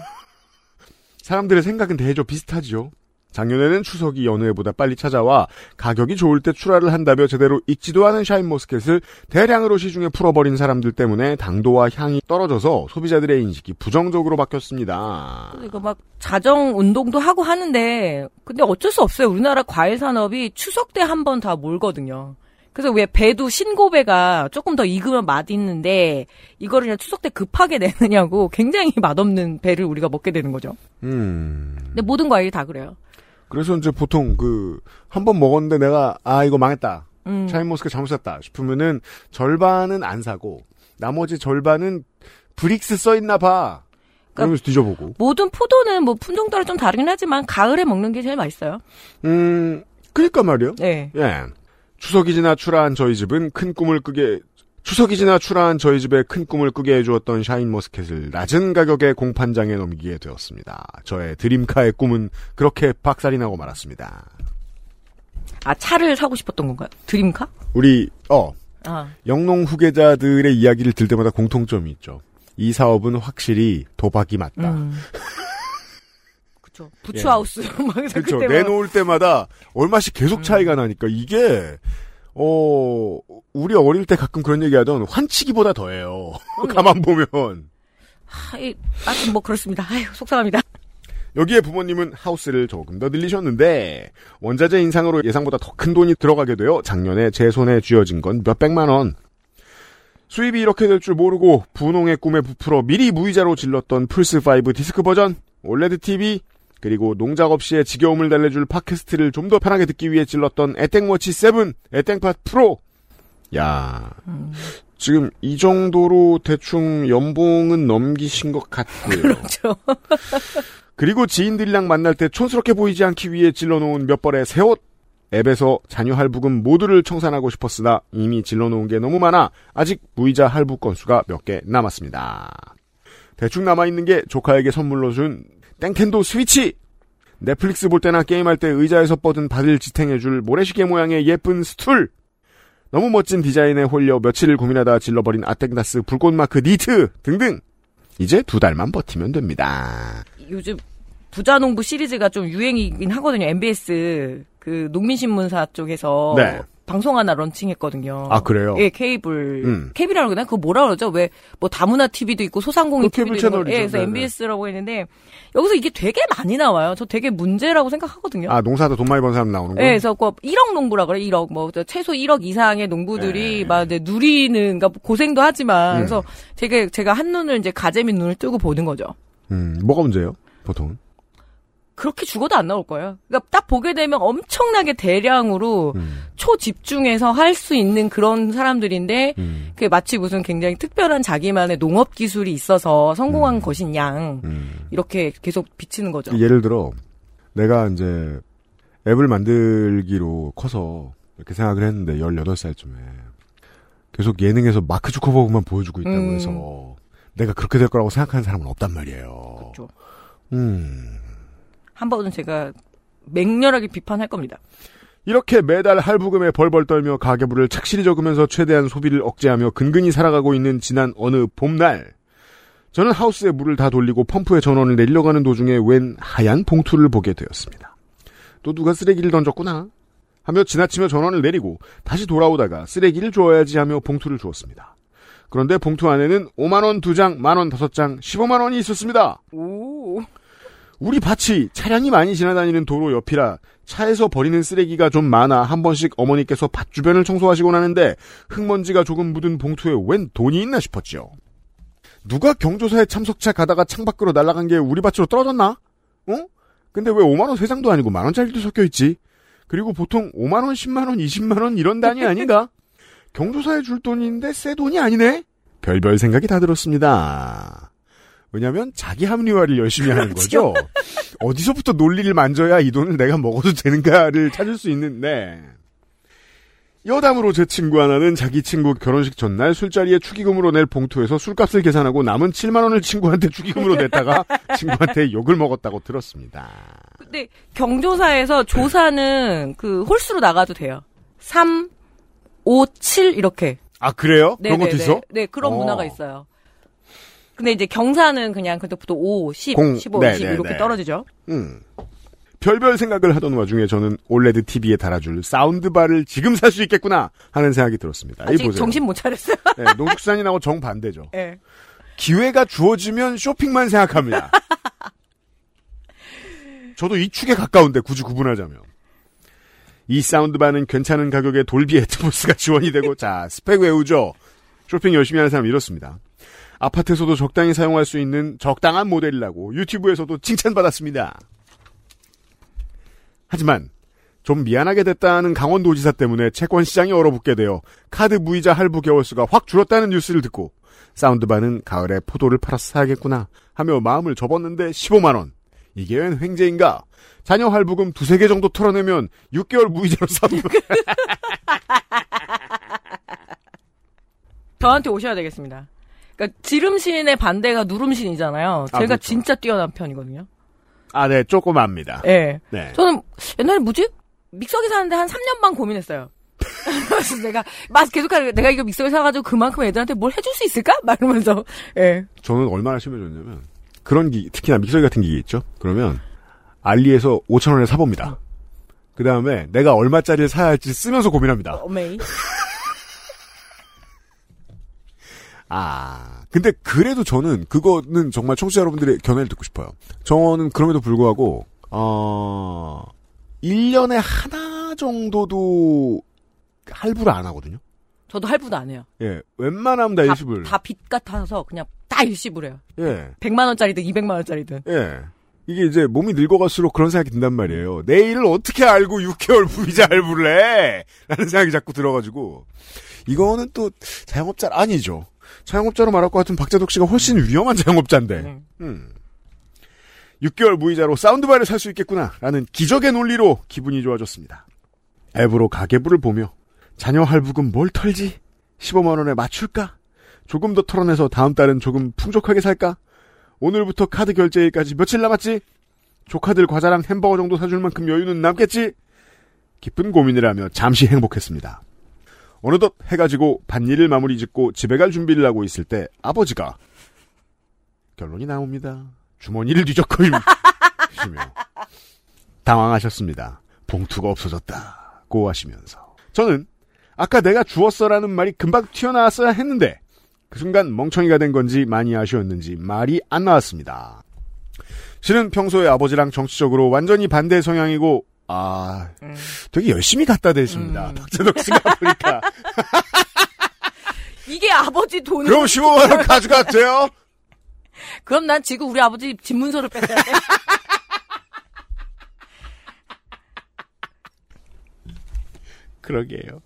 사람들의 생각은 대개 비슷하지요. 작년에는 추석이 해보다 빨리 찾아와 가격이 좋을 때 출하를 한다며 제대로 익지도 않은 샤인머스켓을 대량으로 시중에 풀어버린 사람들 때문에 당도와 향이 떨어져서 소비자들의 인식이 부정적으로 바뀌었습니다. 이거 막 자정 운동도 하고 하는데 근데 어쩔 수 없어요. 우리나라 과일 산업이 추석 때 한 번 다 몰거든요. 그래서 왜 배도 신고배가 조금 더 익으면 맛있는데 이거를 그냥 추석 때 급하게 내느냐고 굉장히 맛없는 배를 우리가 먹게 되는 거죠. 음. 근데 모든 과일이 다 그래요. 그래서 이제 보통 그 한 번 먹었는데 내가 아 이거 망했다. 음. 샤인머스켓 잘못 샀다 싶으면은 절반은 안 사고 나머지 절반은 Brix 써 있나 봐. 그러면서 뒤져보고. 모든 포도는 뭐 품종 따라 좀 다르긴 하지만 가을에 먹는 게 제일 맛있어요. 음, 그니까 말이요. 네. 예. 추석이 지나 출하한 저희 집은 큰 꿈을 꾸게 추석이 지나 출하한 저희 집에 큰 꿈을 꾸게 해주었던 샤인머스켓을 낮은 가격에 공판장에 넘기게 되었습니다. 저의 dream car의 꿈은 그렇게 박살이 나고 말았습니다. 아 차를 사고 싶었던 건가요? 드림카? 우리 어 아. 영농 후계자들의 이야기를 들 때마다 공통점이 있죠. 이 사업은 확실히 도박이 맞다. 음. 그쵸. 부츠하우스. 막 그렇죠. 내놓을 때마다 얼마씩 계속 차이가 나니까 이게 어 우리 어릴 때 가끔 그런 얘기하던 환치기보다 더해요. 가만 보면 하, 이, 하여튼 뭐 그렇습니다. 아유 속상합니다. 여기에 부모님은 하우스를 조금 더 늘리셨는데 원자재 인상으로 예상보다 더 큰 돈이 들어가게 되어 작년에 제 손에 쥐어진 건 몇백만 원. 수입이 이렇게 될 줄 모르고 분홍의 꿈에 부풀어 미리 무이자로 질렀던 플스5 디스크 버전, OLED TV, 그리고 농작업 시의 지겨움을 달래줄 팟캐스트를 좀 더 편하게 듣기 위해 질렀던 에땡워치 7, 에땡팟 프로. 야, 지금 이 정도로 대충 연봉은 넘기신 것 같고요. 그렇죠. 그리고 지인들이랑 만날 때 촌스럽게 보이지 않기 위해 질러놓은 몇 벌의 새 옷. 앱에서 자녀 할부금 모두를 청산하고 싶었으나 이미 질러놓은 게 너무 많아 아직 무이자 할부 건수가 몇 개 남았습니다. 대충 남아있는 게 조카에게 선물로 준 땡텐도 스위치! 넷플릭스 볼 때나 게임할 때 의자에서 뻗은 발을 지탱해줄 모래시계 모양의 예쁜 스툴! 너무 멋진 디자인에 홀려 며칠을 고민하다 질러버린 아텍다스 불꽃마크 니트! 등등! 이제 두 달만 버티면 됩니다. 요즘 부자농부 시리즈가 좀 유행이긴 하거든요. MBS 그 농민신문사 쪽에서 네. 방송 하나 런칭했거든요. 아, 그래요? 예, 케이블 음. 케이블이라고 그러나 그거 뭐라 그러죠? 왜 뭐 다문화 TV도 있고 소상공인 그 TV도 있고. 예, 그래서 네네. MBS라고 했는데 여기서 이게 되게 많이 나와요. 저 되게 문제라고 생각하거든요. 아, 농사하다 돈 많이 번 사람 나오는 거? 예, 그래서 그 1억 농부라 그래. 1억 뭐 최소 1억 이상의 농부들이 막 이제 누리는 그러니까 고생도 하지만 네. 음. 그래서 되게 제가 한 눈을 이제 가재미 눈을 뜨고 보는 거죠. 음, 뭐가 문제예요? 보통은? 그렇게 죽어도 안 나올 거예요. 그러니까 딱 보게 되면 엄청나게 대량으로 음. 초집중해서 할 수 있는 그런 사람들인데 음. 그게 마치 무슨 굉장히 특별한 자기만의 농업 기술이 있어서 성공한 음. 것인 양 이렇게 계속 비치는 거죠. 예를 들어, 내가 이제 앱을 만들기로 커서 이렇게 생각을 했는데, 18살쯤에. 계속 예능에서 마크 주커버그만 보여주고 있다고 음. 해서, 내가 그렇게 될 거라고 생각하는 사람은 없단 말이에요. 그렇죠. 음. 한 번은 제가 맹렬하게 비판할 겁니다. 이렇게 매달 할부금에 벌벌 떨며 가계부를 착실히 적으면서 최대한 소비를 억제하며 근근히 살아가고 있는 지난 어느 봄날 저는 하우스에 물을 다 돌리고 펌프에 전원을 내리려 가는 도중에 웬 하얀 봉투를 보게 되었습니다. 또 누가 쓰레기를 던졌구나 하며 지나치며 전원을 내리고 다시 돌아오다가 쓰레기를 주어야지 하며 봉투를 주었습니다. 그런데 봉투 안에는 5만원 2장, 만원 5장, 15만원이 있었습니다. 오. 우리 밭이 차량이 많이 지나다니는 도로 옆이라 차에서 버리는 쓰레기가 좀 많아 한 번씩 어머니께서 밭 주변을 청소하시곤 하는데 흙먼지가 조금 묻은 봉투에 웬 돈이 있나 싶었지요. 누가 경조사에 참석차 가다가 창밖으로 날아간 게 우리 밭으로 떨어졌나? 어? 근데 왜 5만원 3장도 아니고 만원짜리도 섞여있지? 그리고 보통 5만원, 10만원, 20만원 이런 단위 아닌가? 경조사에 줄 돈인데 새 돈이 아니네? 별별 생각이 다 들었습니다. 왜냐면 자기 합리화를 열심히 하는 거죠. 어디서부터 논리를 만져야 이 돈을 내가 먹어도 되는가를 찾을 수 있는데 여담으로 제 친구 하나는 자기 친구 결혼식 전날 술자리에 축의금으로 낼 봉투에서 술값을 계산하고 남은 7만 원을 친구한테 축의금으로 냈다가 친구한테 욕을 먹었다고 들었습니다. 근데 경조사에서 조사는 그 홀수로 나가도 돼요. 3, 5, 7 이렇게. 아 그래요? 그런 것도 네네네. 있어? 네, 그런 어. 문화가 있어요. 근데 이제 경사는 그냥 그때부터 5, 10, 공- 15, 네, 20 네, 이렇게 네. 떨어지죠. 음. 별별 생각을 하던 와중에 저는 OLED TV에 달아줄 soundbar를 지금 살 수 있겠구나 하는 생각이 들었습니다. 이 아직 보세요. 정신 못 차렸어요. 네, 농축산인하고 정반대죠. 네. 기회가 주어지면 쇼핑만 생각합니다. 저도 이 축에 가까운데 굳이 구분하자면. 이 soundbar는 괜찮은 가격에 돌비 애트모스가 지원이 되고 자 스펙 외우죠. 쇼핑 열심히 하는 사람 이렇습니다. 아파트에서도 적당히 사용할 수 있는 적당한 모델이라고 유튜브에서도 칭찬받았습니다. 하지만 좀 미안하게 됐다는 강원도지사 때문에 채권 시장이 얼어붙게 되어 카드 무이자 할부 개월수가 확 줄었다는 뉴스를 듣고 사운드바는 가을에 포도를 팔아서 사야겠구나 하며 마음을 접었는데 15만 원. 이게 웬 횡재인가? 자녀 할부금 두세 개 정도 털어내면 6개월 무이자로 사도 저한테 오셔야 되겠습니다. 그러니까 지름신의 반대가 누름신이잖아요. 아, 제가 그렇죠. 진짜 뛰어난 편이거든요. 아, 네, 조금 압니다. 예. 네. 저는 옛날에 뭐지? 믹서기 사는데 한 3년 반 고민했어요. 그래서 내가 막 계속 하는 내가 이거 믹서기 사가지고 그만큼 애들한테 뭘 해줄 수 있을까? 막 이러면서 예. 저는 얼마나 심해졌냐면 그런 기 특히나 믹서기 같은 기계 있죠. 그러면 알리에서 5천 원에 사봅니다. 그 다음에 내가 얼마짜리를 사야 할지 쓰면서 고민합니다. 어메이. 아, 근데 그래도 저는 그거는 정말 청취자 여러분들의 견해를 듣고 싶어요. 저는 그럼에도 불구하고 어 1년에 하나 정도도 할부를 안 하거든요. 저도 할부도 안 해요. 예, 웬만하면 다 일시불. 다 빚 같아서 그냥 다 일시불 해요. 예, 100만 원짜리든 200만 원짜리든. 예. 이게 이제 몸이 늙어갈수록 그런 생각이 든단 말이에요. 내일을 어떻게 알고 6개월 무이자 할부를 해? 라는 생각이 자꾸 들어가지고. 이거는 또 자영업자 아니죠. 자영업자로 말할 것 같은 박재덕 씨가 훨씬 위험한 자영업자인데. 음. 6개월 무이자로 사운드바를 살 수 있겠구나. 라는 기적의 논리로 기분이 좋아졌습니다. 앱으로 가계부를 보며 자녀 할부금 뭘 털지? 15만 원에 맞출까? 조금 더 털어내서 다음 달은 조금 풍족하게 살까? 오늘부터 카드 결제일까지 며칠 남았지? 조카들 과자랑 햄버거 정도 사줄 만큼 여유는 남겠지? 기쁜 고민을 하며 잠시 행복했습니다. 어느덧 해가 지고 밭일을 마무리 짓고 집에 갈 준비를 하고 있을 때 아버지가 결론이 나옵니다. 주머니를 뒤적거리며 당황하셨습니다. 봉투가 없어졌다고 하시면서 저는 아까 내가 주었어라는 말이 금방 튀어나왔어야 했는데 그 순간 멍청이가 된 건지 많이 아쉬웠는지 말이 안 나왔습니다. 실은 평소에 아버지랑 정치적으로 완전히 반대 성향이고 아 되게 열심히 갖다 대십니다. 박재덕 씨가 보니까 이게 아버지 돈을. 그럼 15만 원 가져가도 돼요? 그럼 난 지금 우리 아버지 집 문서를 뺏어야 돼. 그러게요.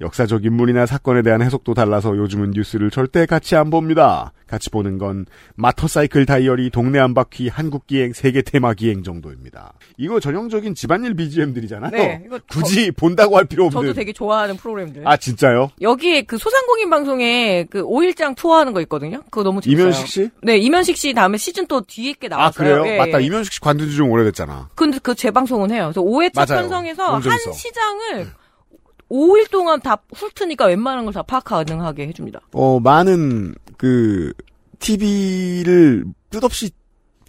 역사적 인물이나 사건에 대한 해석도 달라서 요즘은 뉴스를 절대 같이 안 봅니다. 같이 보는 건 마터사이클 다이어리, 동네 한 바퀴, 한국 기행, 세계 테마 기행 정도입니다. 이거 전형적인 집안일 BGM들이잖아요. 네, 이거 굳이 본다고 할 필요 없는. 저도 되게 좋아하는 프로그램들. 아 진짜요? 여기에 그 소상공인 방송에 그 5일장 투어하는 거 있거든요. 그거 너무 재밌어요. 이면식 씨? 네, 이면식 씨 다음에 시즌 또 뒤에 게아 나왔어요. 그래요? 예, 맞다. 예. 이면식 씨 관둔 지 좀 오래됐잖아. 근데 그 재방송은 해요. 그래서 5회차 맞아요. 편성에서 한. 시장을 5일 동안 다 훑으니까 웬만한 걸 다 파악 가능하게 해줍니다. 어 많은 그 TV를 끝없이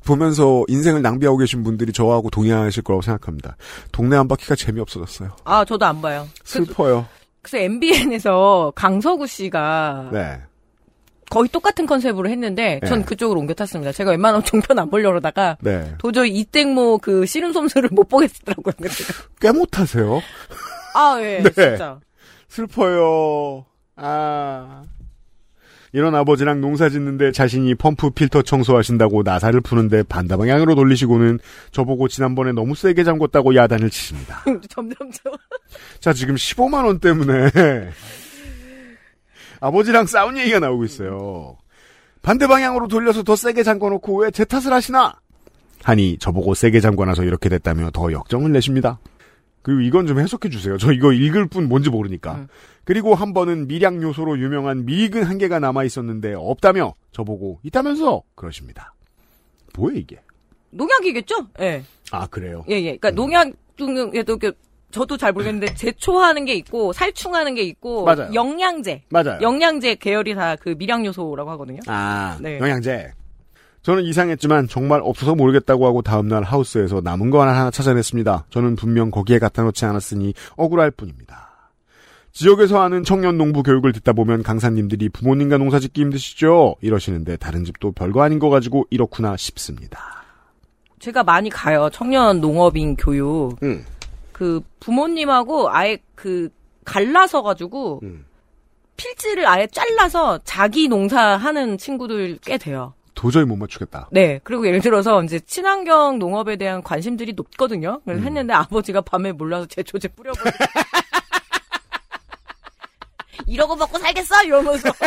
보면서 인생을 낭비하고 계신 분들이 저하고 동의하실 거라고 생각합니다. 동네 한 바퀴가 재미없어졌어요. 아, 저도 안 봐요. 슬퍼요. 그래서 MBN에서 강서구 씨가 네. 거의 똑같은 컨셉으로 했는데 전 네. 그쪽으로 옮겨 탔습니다. 제가 웬만하면 종편 안 보려고 그러다가 네. 도저히 이땡모 그 씨름 솜수를 못 보겠더라고요. 꽤 못하세요. 아, 예, 네. 진짜. 슬퍼요. 아. 이런 아버지랑 농사 짓는데 자신이 펌프 필터 청소하신다고 나사를 푸는데 반다 방향으로 돌리시고는 저보고 지난번에 너무 세게 잠궜다고 야단을 치십니다. 점점점. 자, 지금 15만원 때문에 아버지랑 싸운 얘기가 나오고 있어요. 반대 방향으로 돌려서 더 세게 잠궈놓고 왜 제 탓을 하시나? 하니 저보고 세게 잠궈놔서 이렇게 됐다며 더 역정을 내십니다. 그리고 이건 좀 해석해 주세요. 저 이거 읽을 뿐 뭔지 모르니까. 그리고 한 번은 미량 요소로 유명한 미익은 한 개가 남아 있었는데 없다며 저보고 있다면서 그러십니다. 뭐야 이게? 농약이겠죠? 예. 아 그래요? 예, 예. 그러니까 농약 중에도 그 저도 잘 모르겠는데 제초하는 게 있고 살충하는 게 있고 맞아요. 영양제. 맞아요. 영양제 계열이 다 그 미량 요소라고 하거든요. 아, 네. 영양제. 저는 이상했지만 정말 없어서 모르겠다고 하고 다음날 하우스에서 남은 거 하나 찾아냈습니다. 저는 분명 거기에 갖다 놓지 않았으니 억울할 뿐입니다. 지역에서 하는 청년 농부 교육을 듣다 보면 강사님들이 부모님과 농사 짓기 힘드시죠? 이러시는데 다른 집도 별거 아닌 거 가지고 이렇구나 싶습니다. 제가 많이 가요. 청년 농업인 교육. 음. 그 부모님하고 아예 그 갈라서 가지고 음. 필지를 아예 잘라서 자기 농사하는 친구들 꽤 돼요. 도저히 못 맞추겠다. 네. 그리고 예를 들어서 이제 친환경 농업에 대한 관심들이 높거든요. 음. 그래서 했는데 아버지가 밤에 몰라서 제초제 뿌려버리고. 이러고 먹고 살겠어? 이러면서.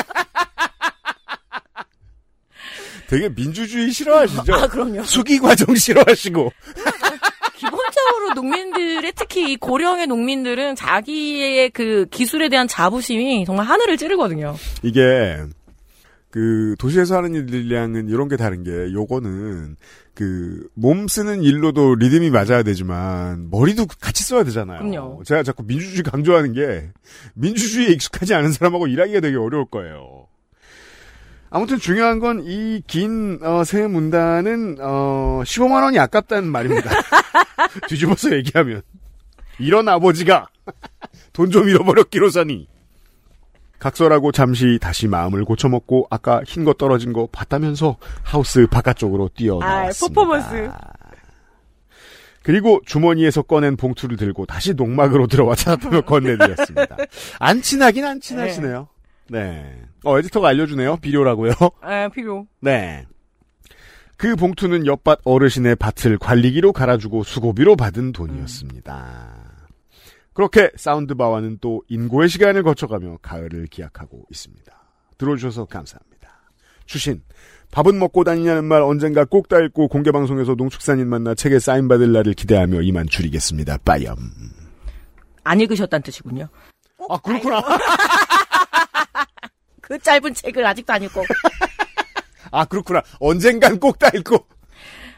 되게 민주주의 싫어하시죠? 아, 그럼요. 수기 과정 싫어하시고. 기본적으로 농민들의 특히 이 고령의 농민들은 자기의 그 기술에 대한 자부심이 정말 하늘을 찌르거든요. 이게 그 도시에서 하는 일들이랑은 이런 게 다른 게 요거는 그 몸 쓰는 일로도 리듬이 맞아야 되지만 머리도 같이 써야 되잖아요. 그럼요. 제가 자꾸 민주주의 강조하는 게 민주주의에 익숙하지 않은 사람하고 일하기가 되게 어려울 거예요. 아무튼 중요한 건 이긴 어, 새 문단은 어, 15만 원이 아깝다는 말입니다. 뒤집어서 얘기하면 이런 아버지가 돈 좀 잃어버렸기로서니 각설하고 잠시 다시 마음을 고쳐먹고 아까 흰 거 떨어진 거 봤다면서 하우스 바깥쪽으로 뛰어 아, 나왔습니다. 퍼포먼스. 그리고 주머니에서 꺼낸 봉투를 들고 다시 농막으로 들어와 찾았다며 건네드렸습니다. 안 친하긴 안 친하시네요. 네. 어, 에디터가 알려주네요. 비료라고요. 에, 필요. 네. 그 봉투는 옆밭 어르신의 밭을 관리기로 갈아주고 수고비로 받은 돈이었습니다. 그렇게 사운드바와는 또 인고의 시간을 거쳐가며 가을을 기약하고 있습니다. 들어주셔서 감사합니다. 주신 밥은 먹고 다니냐는 말 언젠가 꼭 다 읽고 공개방송에서 농축산인 만나 책에 사인받을 날을 기대하며 이만 줄이겠습니다. 빠염. 안 읽으셨다는 뜻이군요. 아, 그렇구나. 그 짧은 책을 아직도 안 읽고. 아, 그렇구나. 언젠간 꼭 다 읽고.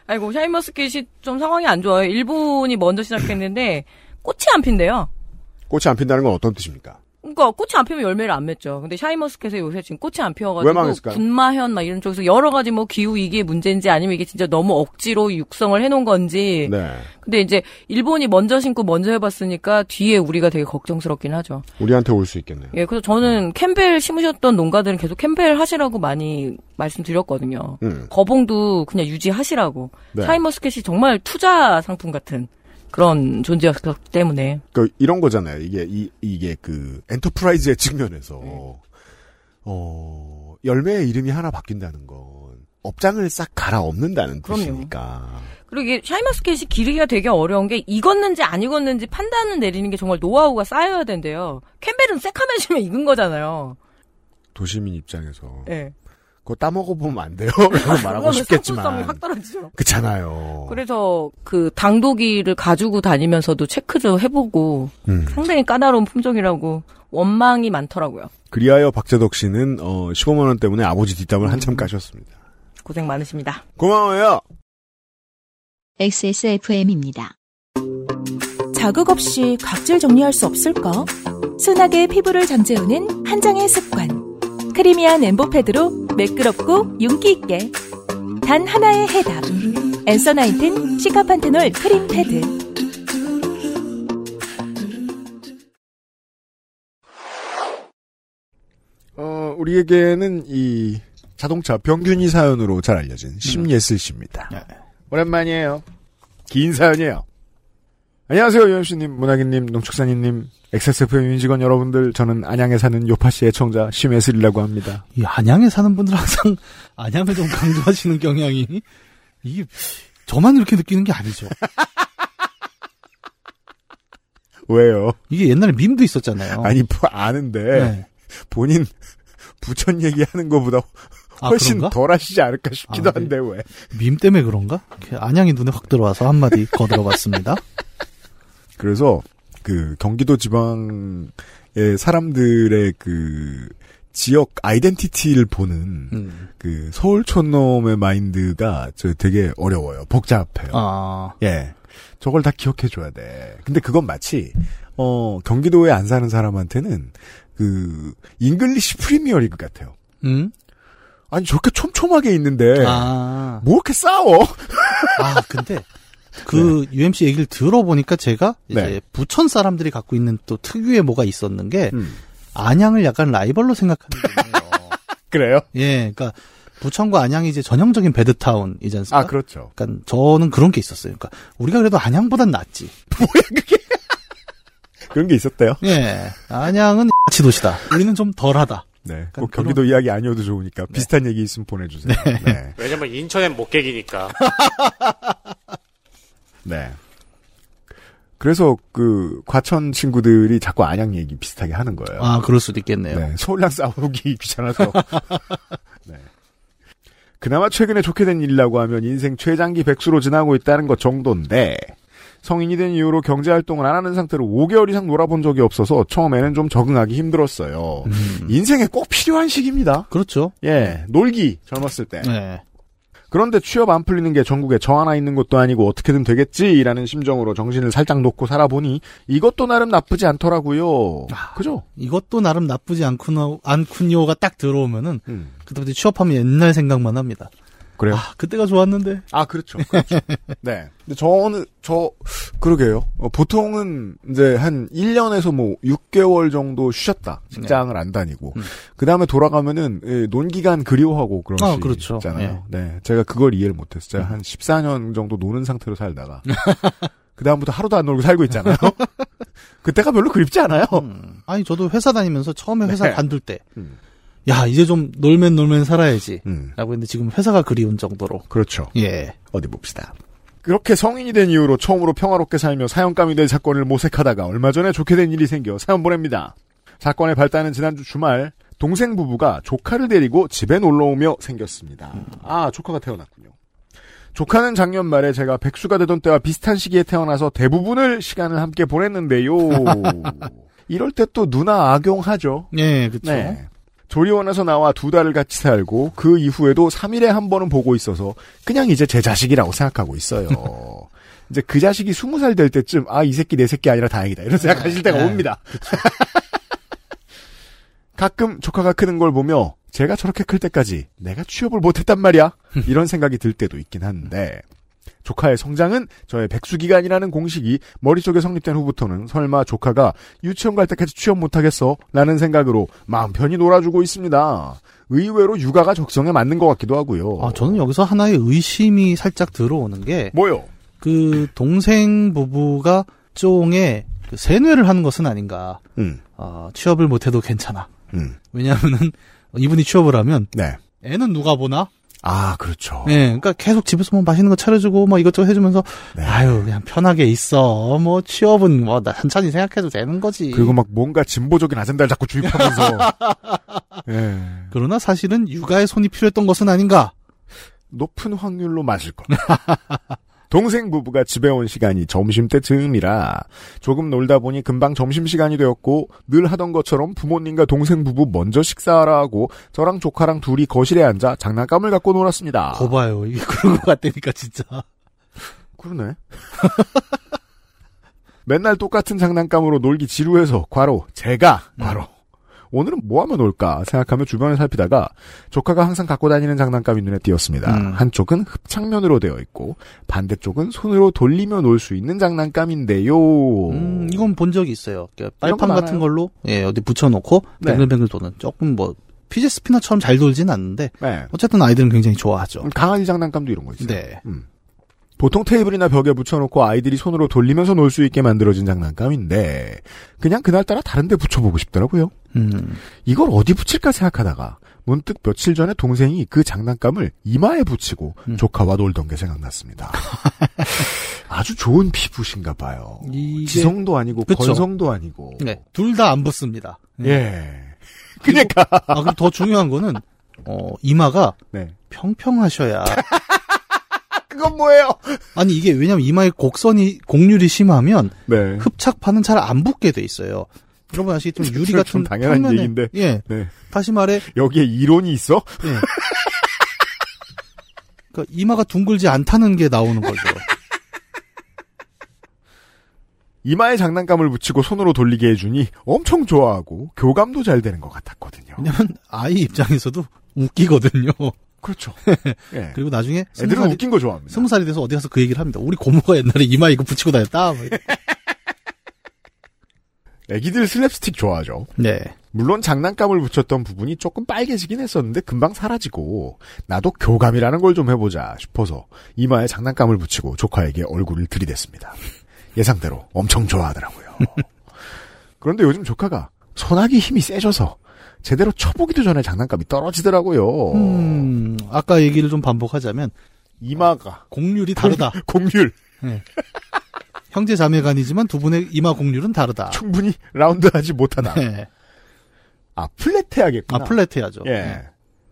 아이고, 샤인머스켓이 좀 상황이 안 좋아요. 일본이 먼저 시작했는데, 꽃이 안 핀대요. 꽃이 안 핀다는 건 어떤 뜻입니까? 그러니까 꽃이 안 피면 열매를 안 맺죠. 근데 샤인머스켓에 요새 지금 꽃이 안 피어가지고 왜 망했을까요? 군마현 막 이런 쪽에서 여러 가지 뭐 기후 이게 문제인지 아니면 이게 진짜 너무 억지로 육성을 해놓은 건지. 네. 근데 이제 일본이 먼저 심고 먼저 해봤으니까 뒤에 우리가 되게 걱정스럽긴 하죠. 우리한테 올 수 있겠네요. 예, 그래서 저는 캠벨 심으셨던 농가들은 계속 캠벨 하시라고 많이 말씀드렸거든요. 음. 거봉도 그냥 유지하시라고. 네. 샤인머스켓이 정말 투자 상품 같은 그런 존재였기 때문에. 그 이런 거잖아요. 이게 이 이게 그 enterprise의 측면에서 네. 어 열매의 이름이 하나 바뀐다는 건 업장을 싹 갈아엎는다는 그럼요. 뜻이니까. 그리고 이게 샤인머스켓이 기르기가 되게 어려운 게 익었는지 안 익었는지 판단을 내리는 게 정말 노하우가 쌓여야 된대요. 캠벨은 새카매지면 익은 거잖아요. 도시민 입장에서 예. 그거 따먹어보면 안 돼요. 라고 말하고 싶겠지만 확 떨어지죠. 그렇잖아요. 그래서 그 당도기를 가지고 다니면서도 체크도 해보고 음. 상당히 까다로운 품종이라고 원망이 많더라고요. 그리하여 박재덕 씨는 어, 15만 원 때문에 아버지 뒷담을 한참 까셨습니다. 고생 많으십니다. 고마워요. XSFM입니다. 자극 없이 각질 정리할 수 없을까? 순하게 피부를 잠재우는 한 장의 습관. 크리미한 엠보패드로 매끄럽고 윤기 있게. 단 하나의 해답. 엔서 나인틴 시카판테놀 크림 패드. 어, 우리에게는 이 자동차 병균이 사연으로 잘 알려진 심예슬 씨입니다. 오랜만이에요. 긴 사연이에요. 안녕하세요, 유현수님, 문학인님, 농축산인님, XSFM 임직원 여러분들, 저는 안양에 사는 요파씨 애청자 심예슬이라고 합니다. 이 안양에 사는 분들 항상 안양을 좀 강조하시는 경향이 이게 저만 이렇게 느끼는 게 아니죠. 왜요? 이게 옛날에 밈도 있었잖아요. 아니, 뭐 아는데, 네. 본인 부천 얘기하는 것보다 아, 훨씬 그런가? 덜 하시지 않을까 싶기도 아, 네. 한데, 왜? 밈 때문에 그런가? 안양이 눈에 확 들어와서 한마디 거들어봤습니다. 그래서 그 경기도 지방의 사람들의 그 지역 아이덴티티를 보는 음. 그 서울 촌놈의 마인드가 저 되게 어려워요. 복잡해요. 아, 예. 저걸 다 기억해 줘야 돼. 근데 그건 마치 어 경기도에 안 사는 사람한테는 그 잉글리시 프리미어 리그 같아요. 음? 아니 저렇게 촘촘하게 있는데 아, 뭐 이렇게 싸워? 아, 근데 그 UMC 얘기를 들어보니까 제가 이제 네. 부천 사람들이 갖고 있는 또 특유의 뭐가 있었는 게 음. 안양을 약간 라이벌로 생각하는 게 있네요. 그래요? 예, 그러니까 부천과 안양이 이제 전형적인 베드타운이지 않습니까? 아 그렇죠. 그러니까 저는 그런 게 있었어요. 그러니까 우리가 그래도 안양보단 낫지. 그런 게 있었대요. 예, 안양은 치 도시다. 우리는 좀 덜하다. 네. 꼭 경기도 이야기 아니어도 좋으니까 비슷한 얘기 있으면 보내주세요. 네. 왜냐면 인천엔 못 깨기니까. 네. 그래서 그 과천 친구들이 자꾸 안양 얘기 비슷하게 하는 거예요. 아, 그럴 수도 있겠네요. 네, 서울랑 싸우기 귀찮아서. 네. 그나마 최근에 좋게 된 일이라고 하면 인생 최장기 백수로 지나고 있다는 것 정도인데 성인이 된 이후로 경제 활동을 안 하는 상태로 5개월 이상 놀아본 적이 없어서 처음에는 좀 적응하기 힘들었어요. 인생에 꼭 필요한 시기입니다. 그렇죠. 예, 놀기 젊었을 때. 네. 그런데 취업 안 풀리는 게 전국에 저 하나 있는 것도 아니고 어떻게든 되겠지라는 심정으로 정신을 살짝 놓고 살아보니 이것도 나름 나쁘지 않더라고요. 그죠? 이것도 나름 나쁘지 않군요, 않군요가 딱 들어오면은 음. 그때부터 취업하면 옛날 생각만 합니다. 그래요? 아, 그때가 좋았는데. 아, 그렇죠. 그렇죠. 네. 근데 저는, 저, 그러게요. 어, 보통은 이제 한 1년에서 뭐 6개월 정도 쉬셨다. 직장을 안 다니고. 그 다음에 돌아가면은, 예, 논기간 그리워하고 그런 아, 시 그렇죠. 있잖아요. 네. 제가 그걸 이해를 못했어요. 제가 한 14년 정도 노는 상태로 살다가. 그 다음부터 하루도 안 놀고 살고 있잖아요. 그때가 별로 그립지 않아요. 아니, 저도 회사 다니면서 처음에 회사 네. 관둘 때. 음. 야, 이제 좀 놀면 놀면 살아야지. 음. 라고 했는데 지금 회사가 그리운 정도로. 그렇죠. 예. 어디 봅시다. 그렇게 성인이 된 이후로 처음으로 평화롭게 살며 사형감이 될 사건을 모색하다가 얼마 전에 좋게 된 일이 생겨 사연 보냅니다. 사건의 발단은 지난주 주말 동생 부부가 조카를 데리고 집에 놀러오며 생겼습니다. 아 조카가 태어났군요. 조카는 작년 말에 제가 백수가 되던 때와 비슷한 시기에 태어나서 대부분을 시간을 함께 보냈는데요. 이럴 때 또 누나 악용하죠. 예, 그쵸. 네. 조리원에서 나와 두 달을 같이 살고 그 이후에도 3일에 한 번은 보고 있어서 그냥 이제 제 자식이라고 생각하고 있어요. 이제 그 자식이 20살 될 때쯤 아 이 새끼 내 새끼 아니라 다행이다 이런 생각하실 때가 네. 옵니다. 가끔 조카가 크는 걸 보며 제가 저렇게 클 때까지 내가 취업을 못했단 말이야 이런 생각이 들 때도 있긴 한데 조카의 성장은 저의 백수기간이라는 공식이 머릿속에 성립된 후부터는 설마 조카가 유치원 갈 때까지 취업 못하겠어? 라는 생각으로 마음 편히 놀아주고 있습니다. 의외로 육아가 적성에 맞는 것 같기도 하고요. 아, 저는 여기서 하나의 의심이 살짝 들어오는 게. 뭐요? 그 동생 부부가 쫑에 그 세뇌를 하는 것은 아닌가. 음. 어, 취업을 못해도 괜찮아. 음. 왜냐하면은 이분이 취업을 하면 네. 애는 누가 보나? 아, 그렇죠. 예, 그러니까 계속 집에서 뭐 맛있는 거 차려주고 뭐 이것저것 해주면서 네. 아유 그냥 편하게 있어. 뭐 취업은 뭐 나- 천천히 생각해도 되는 거지. 그리고 막 뭔가 진보적인 아젠다를 자꾸 주입하면서. 예. 그러나 사실은 육아에 손이 필요했던 것은 아닌가. 높은 확률로 맞을 겁니다. 동생 부부가 집에 온 시간이 점심때 즈음이라 조금 놀다 보니 금방 점심시간이 되었고 늘 하던 것처럼 부모님과 동생 부부 먼저 식사하라 하고 저랑 조카랑 둘이 거실에 앉아 장난감을 갖고 놀았습니다. 거 봐요. 이게 그런 것 같다니까 진짜. 그러네. 맨날 똑같은 장난감으로 놀기 지루해서 과로 제가 과로 오늘은 뭐 하면 놀까 생각하며 주변을 살피다가 조카가 항상 갖고 다니는 장난감이 눈에 띄었습니다. 음. 한쪽은 흡착면으로 되어 있고 반대쪽은 손으로 돌리며 놀 수 있는 장난감인데요. 음, 이건 본 적이 있어요. 그러니까 빨판 같은. 걸로 예, 어디 붙여놓고 네. 뱅글뱅글 도는 조금 뭐 피제 스피너처럼 잘 돌진 않는데 네. 어쨌든 아이들은 굉장히 좋아하죠. 강아지 장난감도 이런 거 있어요. 네. 음. 보통 테이블이나 벽에 붙여놓고 아이들이 손으로 돌리면서 놀 수 있게 만들어진 장난감인데 그냥 그날따라 다른 데 붙여보고 싶더라고요. 음. 이걸 어디 붙일까 생각하다가 문득 며칠 전에 동생이 그 장난감을 이마에 붙이고 음. 조카와 놀던 게 생각났습니다. 아주 좋은 피부신가 봐요. 이게- 지성도 아니고 그쵸. 건성도 아니고. 네, 둘 다 안 붙습니다. 예. 그러니까 아, 그리고 더 중요한 거는 어, 이마가 네. 평평하셔야. 그건 뭐예요? 아니 이게 왜냐면 이마에 곡선이 곡률이 심하면 네. 흡착판은 잘 안 붙게 돼 있어요. 여러분 아시겠지만 유리 좀 같은 당연한 평면에- 얘기인데. 예. 네. 다시 말해 여기에 이론이 있어? 예. 그러니까 이마가 둥글지 않다는 게 나오는 거죠. 이마에 장난감을 붙이고 손으로 돌리게 해주니 엄청 좋아하고 교감도 잘 되는 것 같았거든요. 왜냐면 아이 입장에서도 웃기거든요. 그렇죠. 예. 그리고 나중에 애들은 살이- 웃긴 거 좋아합니다. 스무 살이 돼서 어디 가서 그 얘기를 합니다. 우리 고모가 옛날에 이마에 이거 붙이고 다녔다. 뭐. 애기들 슬랩스틱 좋아하죠. 네. 물론 장난감을 붙였던 부분이 조금 빨개지긴 했었는데 금방 사라지고 나도 교감이라는 걸 좀 해보자 싶어서 이마에 장난감을 붙이고 조카에게 얼굴을 들이댔습니다. 예상대로 엄청 좋아하더라고요. 그런데 요즘 조카가 소나기 힘이 세져서 제대로 쳐보기도 전에 장난감이 떨어지더라고요. 음, 아까 얘기를 좀 반복하자면 이마가 곡률이 다르다. 곡률 네. 형제 자매간이지만 두 분의 이마 곡률은 다르다. 충분히 라운드하지 못하다. 네. 아 플랫해야겠구나. 아 플랫해야죠. 예. 네.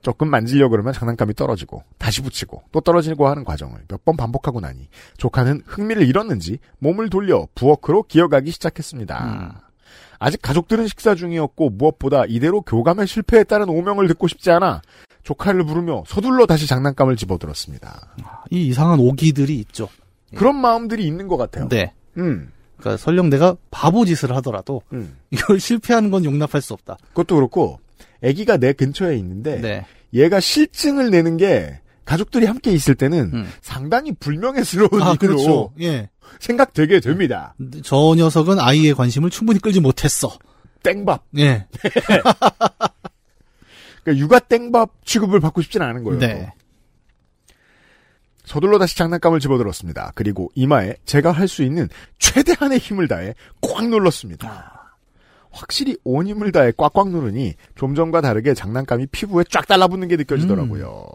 조금 만지려 그러면 장난감이 떨어지고 다시 붙이고 또 떨어지고 하는 과정을 몇 번 반복하고 나니 조카는 흥미를 잃었는지 몸을 돌려 부엌으로 기어가기 시작했습니다. 음. 아직 가족들은 식사 중이었고 무엇보다 이대로 교감에 실패했다는 오명을 듣고 싶지 않아 조카를 부르며 서둘러 다시 장난감을 집어들었습니다. 이 이상한 오기들이 있죠. 그런 마음들이 있는 것 같아요. 네. 음, 그러니까 설령 내가 바보 짓을 하더라도 음. 이걸 실패하는 건 용납할 수 없다. 그것도 그렇고 아기가 내 근처에 있는데 네. 얘가 실증을 내는 게 가족들이 함께 있을 때는 음. 상당히 불명예스러운 아, 일로 그렇죠. 예. 생각되게 됩니다. 저 녀석은 아이의 관심을 충분히 끌지 못했어. 땡밥. 예. 그러니까 육아 땡밥 취급을 받고 싶지는 않은 거예요. 네. 서둘러 다시 장난감을 집어들었습니다. 그리고 이마에 제가 할 수 있는 최대한의 힘을 다해 꽉 눌렀습니다. 확실히 온 힘을 다해 꽉꽉 누르니 좀 전과 다르게 장난감이 피부에 쫙 달라붙는 게 느껴지더라고요.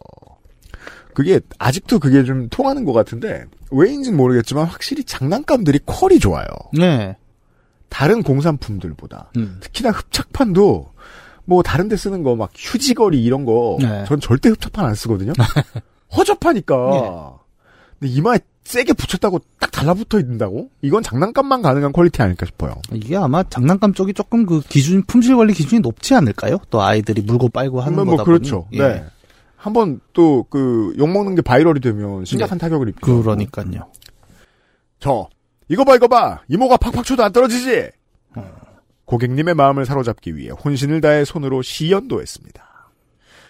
그게 아직도 그게 좀 통하는 것 같은데 왜인지는 모르겠지만 확실히 장난감들이 퀄이 좋아요. 네. 다른 공산품들보다 음. 특히나 흡착판도 뭐 다른 데 쓰는 거 막 휴지거리 이런 거 네. 전 절대 흡착판 안 쓰거든요. 허접하니까. 네. 근데 이마에 세게 붙였다고 딱 달라붙어 있는다고? 이건 장난감만 가능한 quality 아닐까 싶어요. 이게 아마 장난감 쪽이 조금 그 기준 품질 관리 기준이 높지 않을까요? 또 아이들이 물고 빨고 하는 뭐 거다 그렇죠. 보니. 예. 네. 한번 또 그 욕먹는 게 viral이 되면 심각한 타격을 입죠. 네. 그러니까요. 저 이거 봐 이거 봐 이모가 팍팍 쳐도 안 떨어지지. 고객님의 마음을 사로잡기 위해 혼신을 다해 손으로 시연도했습니다.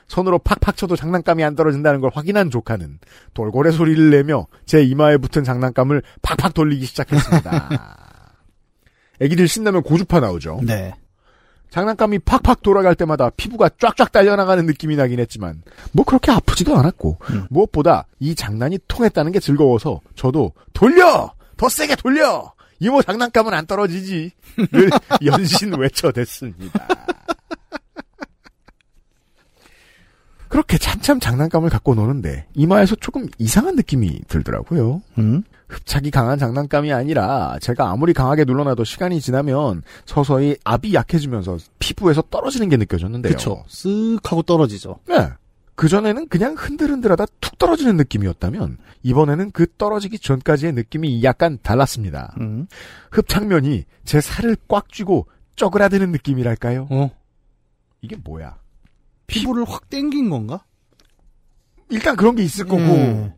손으로 팍팍 쳐도 장난감이 안 떨어진다는 걸 확인한 조카는 돌고래 소리를 내며 제 이마에 붙은 장난감을 팍팍 돌리기 시작했습니다. 애기들 신나면 고주파 나오죠. 네. 장난감이 팍팍 돌아갈 때마다 피부가 쫙쫙 딸려나가는 느낌이 나긴 했지만 뭐 그렇게 아프지도 않았고 무엇보다 이 장난이 통했다는 게 즐거워서 저도 돌려! 더 세게 돌려! 이모 장난감은 안 떨어지지! 늘 연신 외쳐댔습니다. 그렇게 참참 장난감을 갖고 노는데 이마에서 조금 이상한 느낌이 들더라고요. 음? 흡착이 강한 장난감이 아니라 제가 아무리 강하게 눌러놔도 시간이 지나면 서서히 압이 약해지면서 피부에서 떨어지는 게 느껴졌는데요. 그쵸. 쓱 하고 떨어지죠. 네. 그전에는 그냥 흔들흔들하다 툭 떨어지는 느낌이었다면 이번에는 그 떨어지기 전까지의 느낌이 약간 달랐습니다. 음. 흡착면이 제 살을 꽉 쥐고 쪼그라드는 느낌이랄까요? 어. 이게 뭐야? 피부를 확 당긴 건가? 일단 그런 게 있을 거고 예.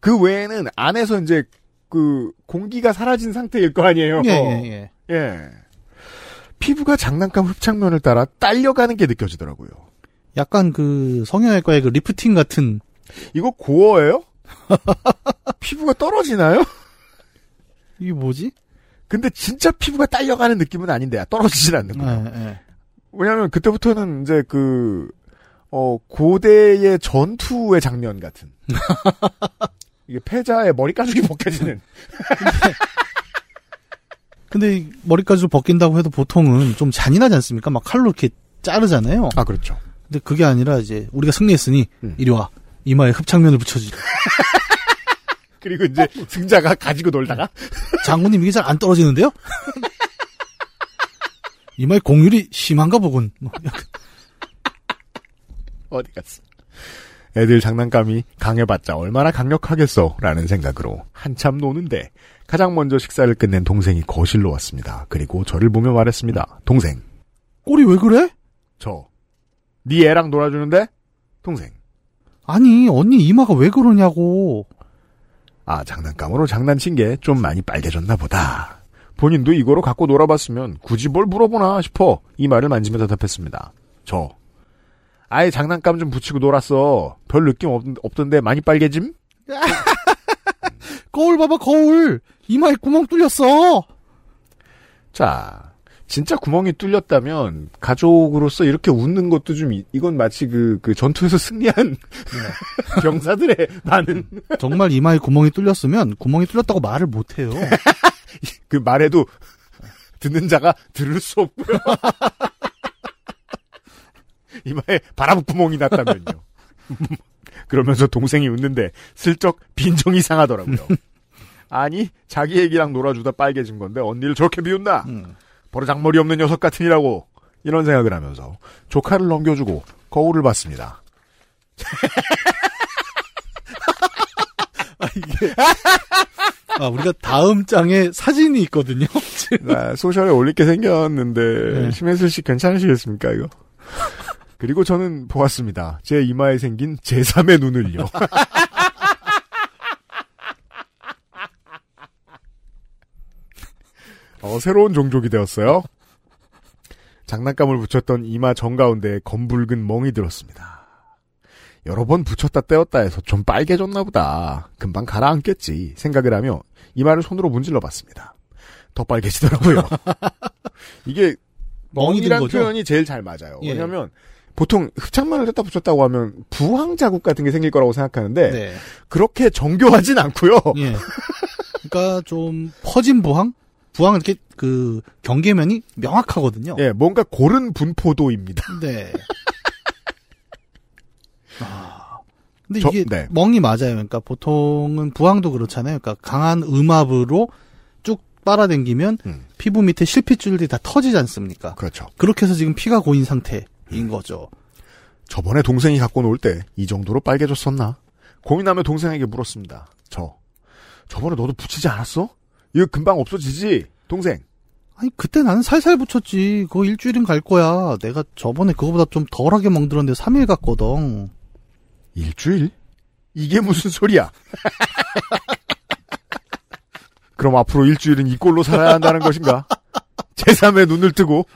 그 외에는 안에서 이제 그 공기가 사라진 상태일 거 아니에요. 예, 예, 예. 예. 피부가 장난감 흡착면을 따라 딸려가는 게 느껴지더라고요. 약간 그 성형외과의 그 리프팅 같은 이거 gore예요? 피부가 떨어지나요? 이게 뭐지? 근데 진짜 피부가 딸려가는 느낌은 아닌데 떨어지진 않는 거예요. 예, 예. 왜냐하면 그때부터는 이제 그 어, 고대의 전투의 장면 같은. 이게 패자의 머리 가죽이 벗겨지는. 근데 이 머리까지 벗긴다고 해도 보통은 좀 잔인하지 않습니까? 막 칼로 이렇게 자르잖아요. 아, 그렇죠. 근데 그게 아니라 이제 우리가 승리했으니 음. 이리 와. 이마에 흡착면을 붙여주자. 그리고 이제 승자가 가지고 놀다가 장군님 이게 잘 안 떨어지는데요? 이마에 공률이 심한가 보군. 뭐 약간 어디 갔어? 애들 장난감이 강해봤자 얼마나 강력하겠어 라는 생각으로 한참 노는데 가장 먼저 식사를 끝낸 동생이 거실로 왔습니다. 그리고 저를 보며 말했습니다. 동생, 꼴이 왜 그래? 저, 네 애랑 놀아주는데? 동생, 아니 언니 이마가 왜 그러냐고. 아 장난감으로 장난친 게 좀 많이 빨개졌나 보다. 본인도 이거로 갖고 놀아봤으면 굳이 뭘 물어보나 싶어 이 말을 만지며 대답했습니다. 저, 아예 장난감 좀 붙이고 놀았어. 별 느낌 없, 없던데 많이 빨개짐? 거울 봐봐 거울. 이마에 구멍 뚫렸어. 자, 진짜 구멍이 뚫렸다면 가족으로서 이렇게 웃는 것도 좀 이- 이건 마치 그, 그 전투에서 승리한 병사들의 반응. 정말 이마에 구멍이 뚫렸으면 구멍이 뚫렸다고 말을 못해요. 그 말에도 듣는 자가 들을 수 없고요. 이마에 바람구멍이 났다면요. 그러면서 동생이 웃는데 슬쩍 빈정이 상하더라고요. 아니 자기 애기랑 놀아주다 빨개진 건데 언니를 저렇게 비웃나? 버르장머리 없는 녀석 같으니라고 이런 생각을 하면서 조카를 넘겨주고 거울을 봤습니다. 아, 우리가 다음 장에 사진이 있거든요. 아, 소셜에 올릴 게 생겼는데 네. 심혜슬 씨 괜찮으시겠습니까 이거? 그리고 저는 보았습니다. 제 이마에 생긴 제3의 눈을요. 어, 새로운 종족이 되었어요. 장난감을 붙였던 이마 정가운데 검붉은 멍이 들었습니다. 여러 번 붙였다 떼었다 해서 좀 빨개졌나 보다. 금방 가라앉겠지 생각을 하며 이마를 손으로 문질러 봤습니다. 더 빨개지더라고요. 이게 멍이 든 멍이란 거죠? 표현이 제일 잘 맞아요. 예. 왜냐하면 보통 흡착만을 뗐다 붙였다고 하면 부항 자국 같은 게 생길 거라고 생각하는데 네. 그렇게 정교하진 않고요. 예. 그러니까 좀 퍼진 부항? 부항은 이렇게 그 경계면이 명확하거든요. 예, 뭔가 고른 분포도입니다. 네. 아, 근데 저- 이게 네. 멍이 맞아요. 그러니까 보통은 부항도 그렇잖아요. 그러니까 강한 음압으로 쭉 빨아당기면 피부 밑에 실핏줄들이 다 터지지 않습니까? 음. 그렇죠. 그렇게 해서 지금 피가 고인 상태 인 거죠. 저번에 동생이 갖고 놀 때 이 정도로 빨개졌었나? 고민하며 동생에게 물었습니다. 저 저번에 너도 붙이지 않았어? 이거 금방 없어지지? 동생. 아니 그때 나는 살살 붙였지. 그거 일주일은 갈 거야. 내가 저번에 그거보다 좀 덜하게 멍들었는데 3일 갔거든. 일주일? 이게 무슨 소리야? 그럼 앞으로 일주일은 이 꼴로 살아야 한다는 것인가? 제3의 눈을 뜨고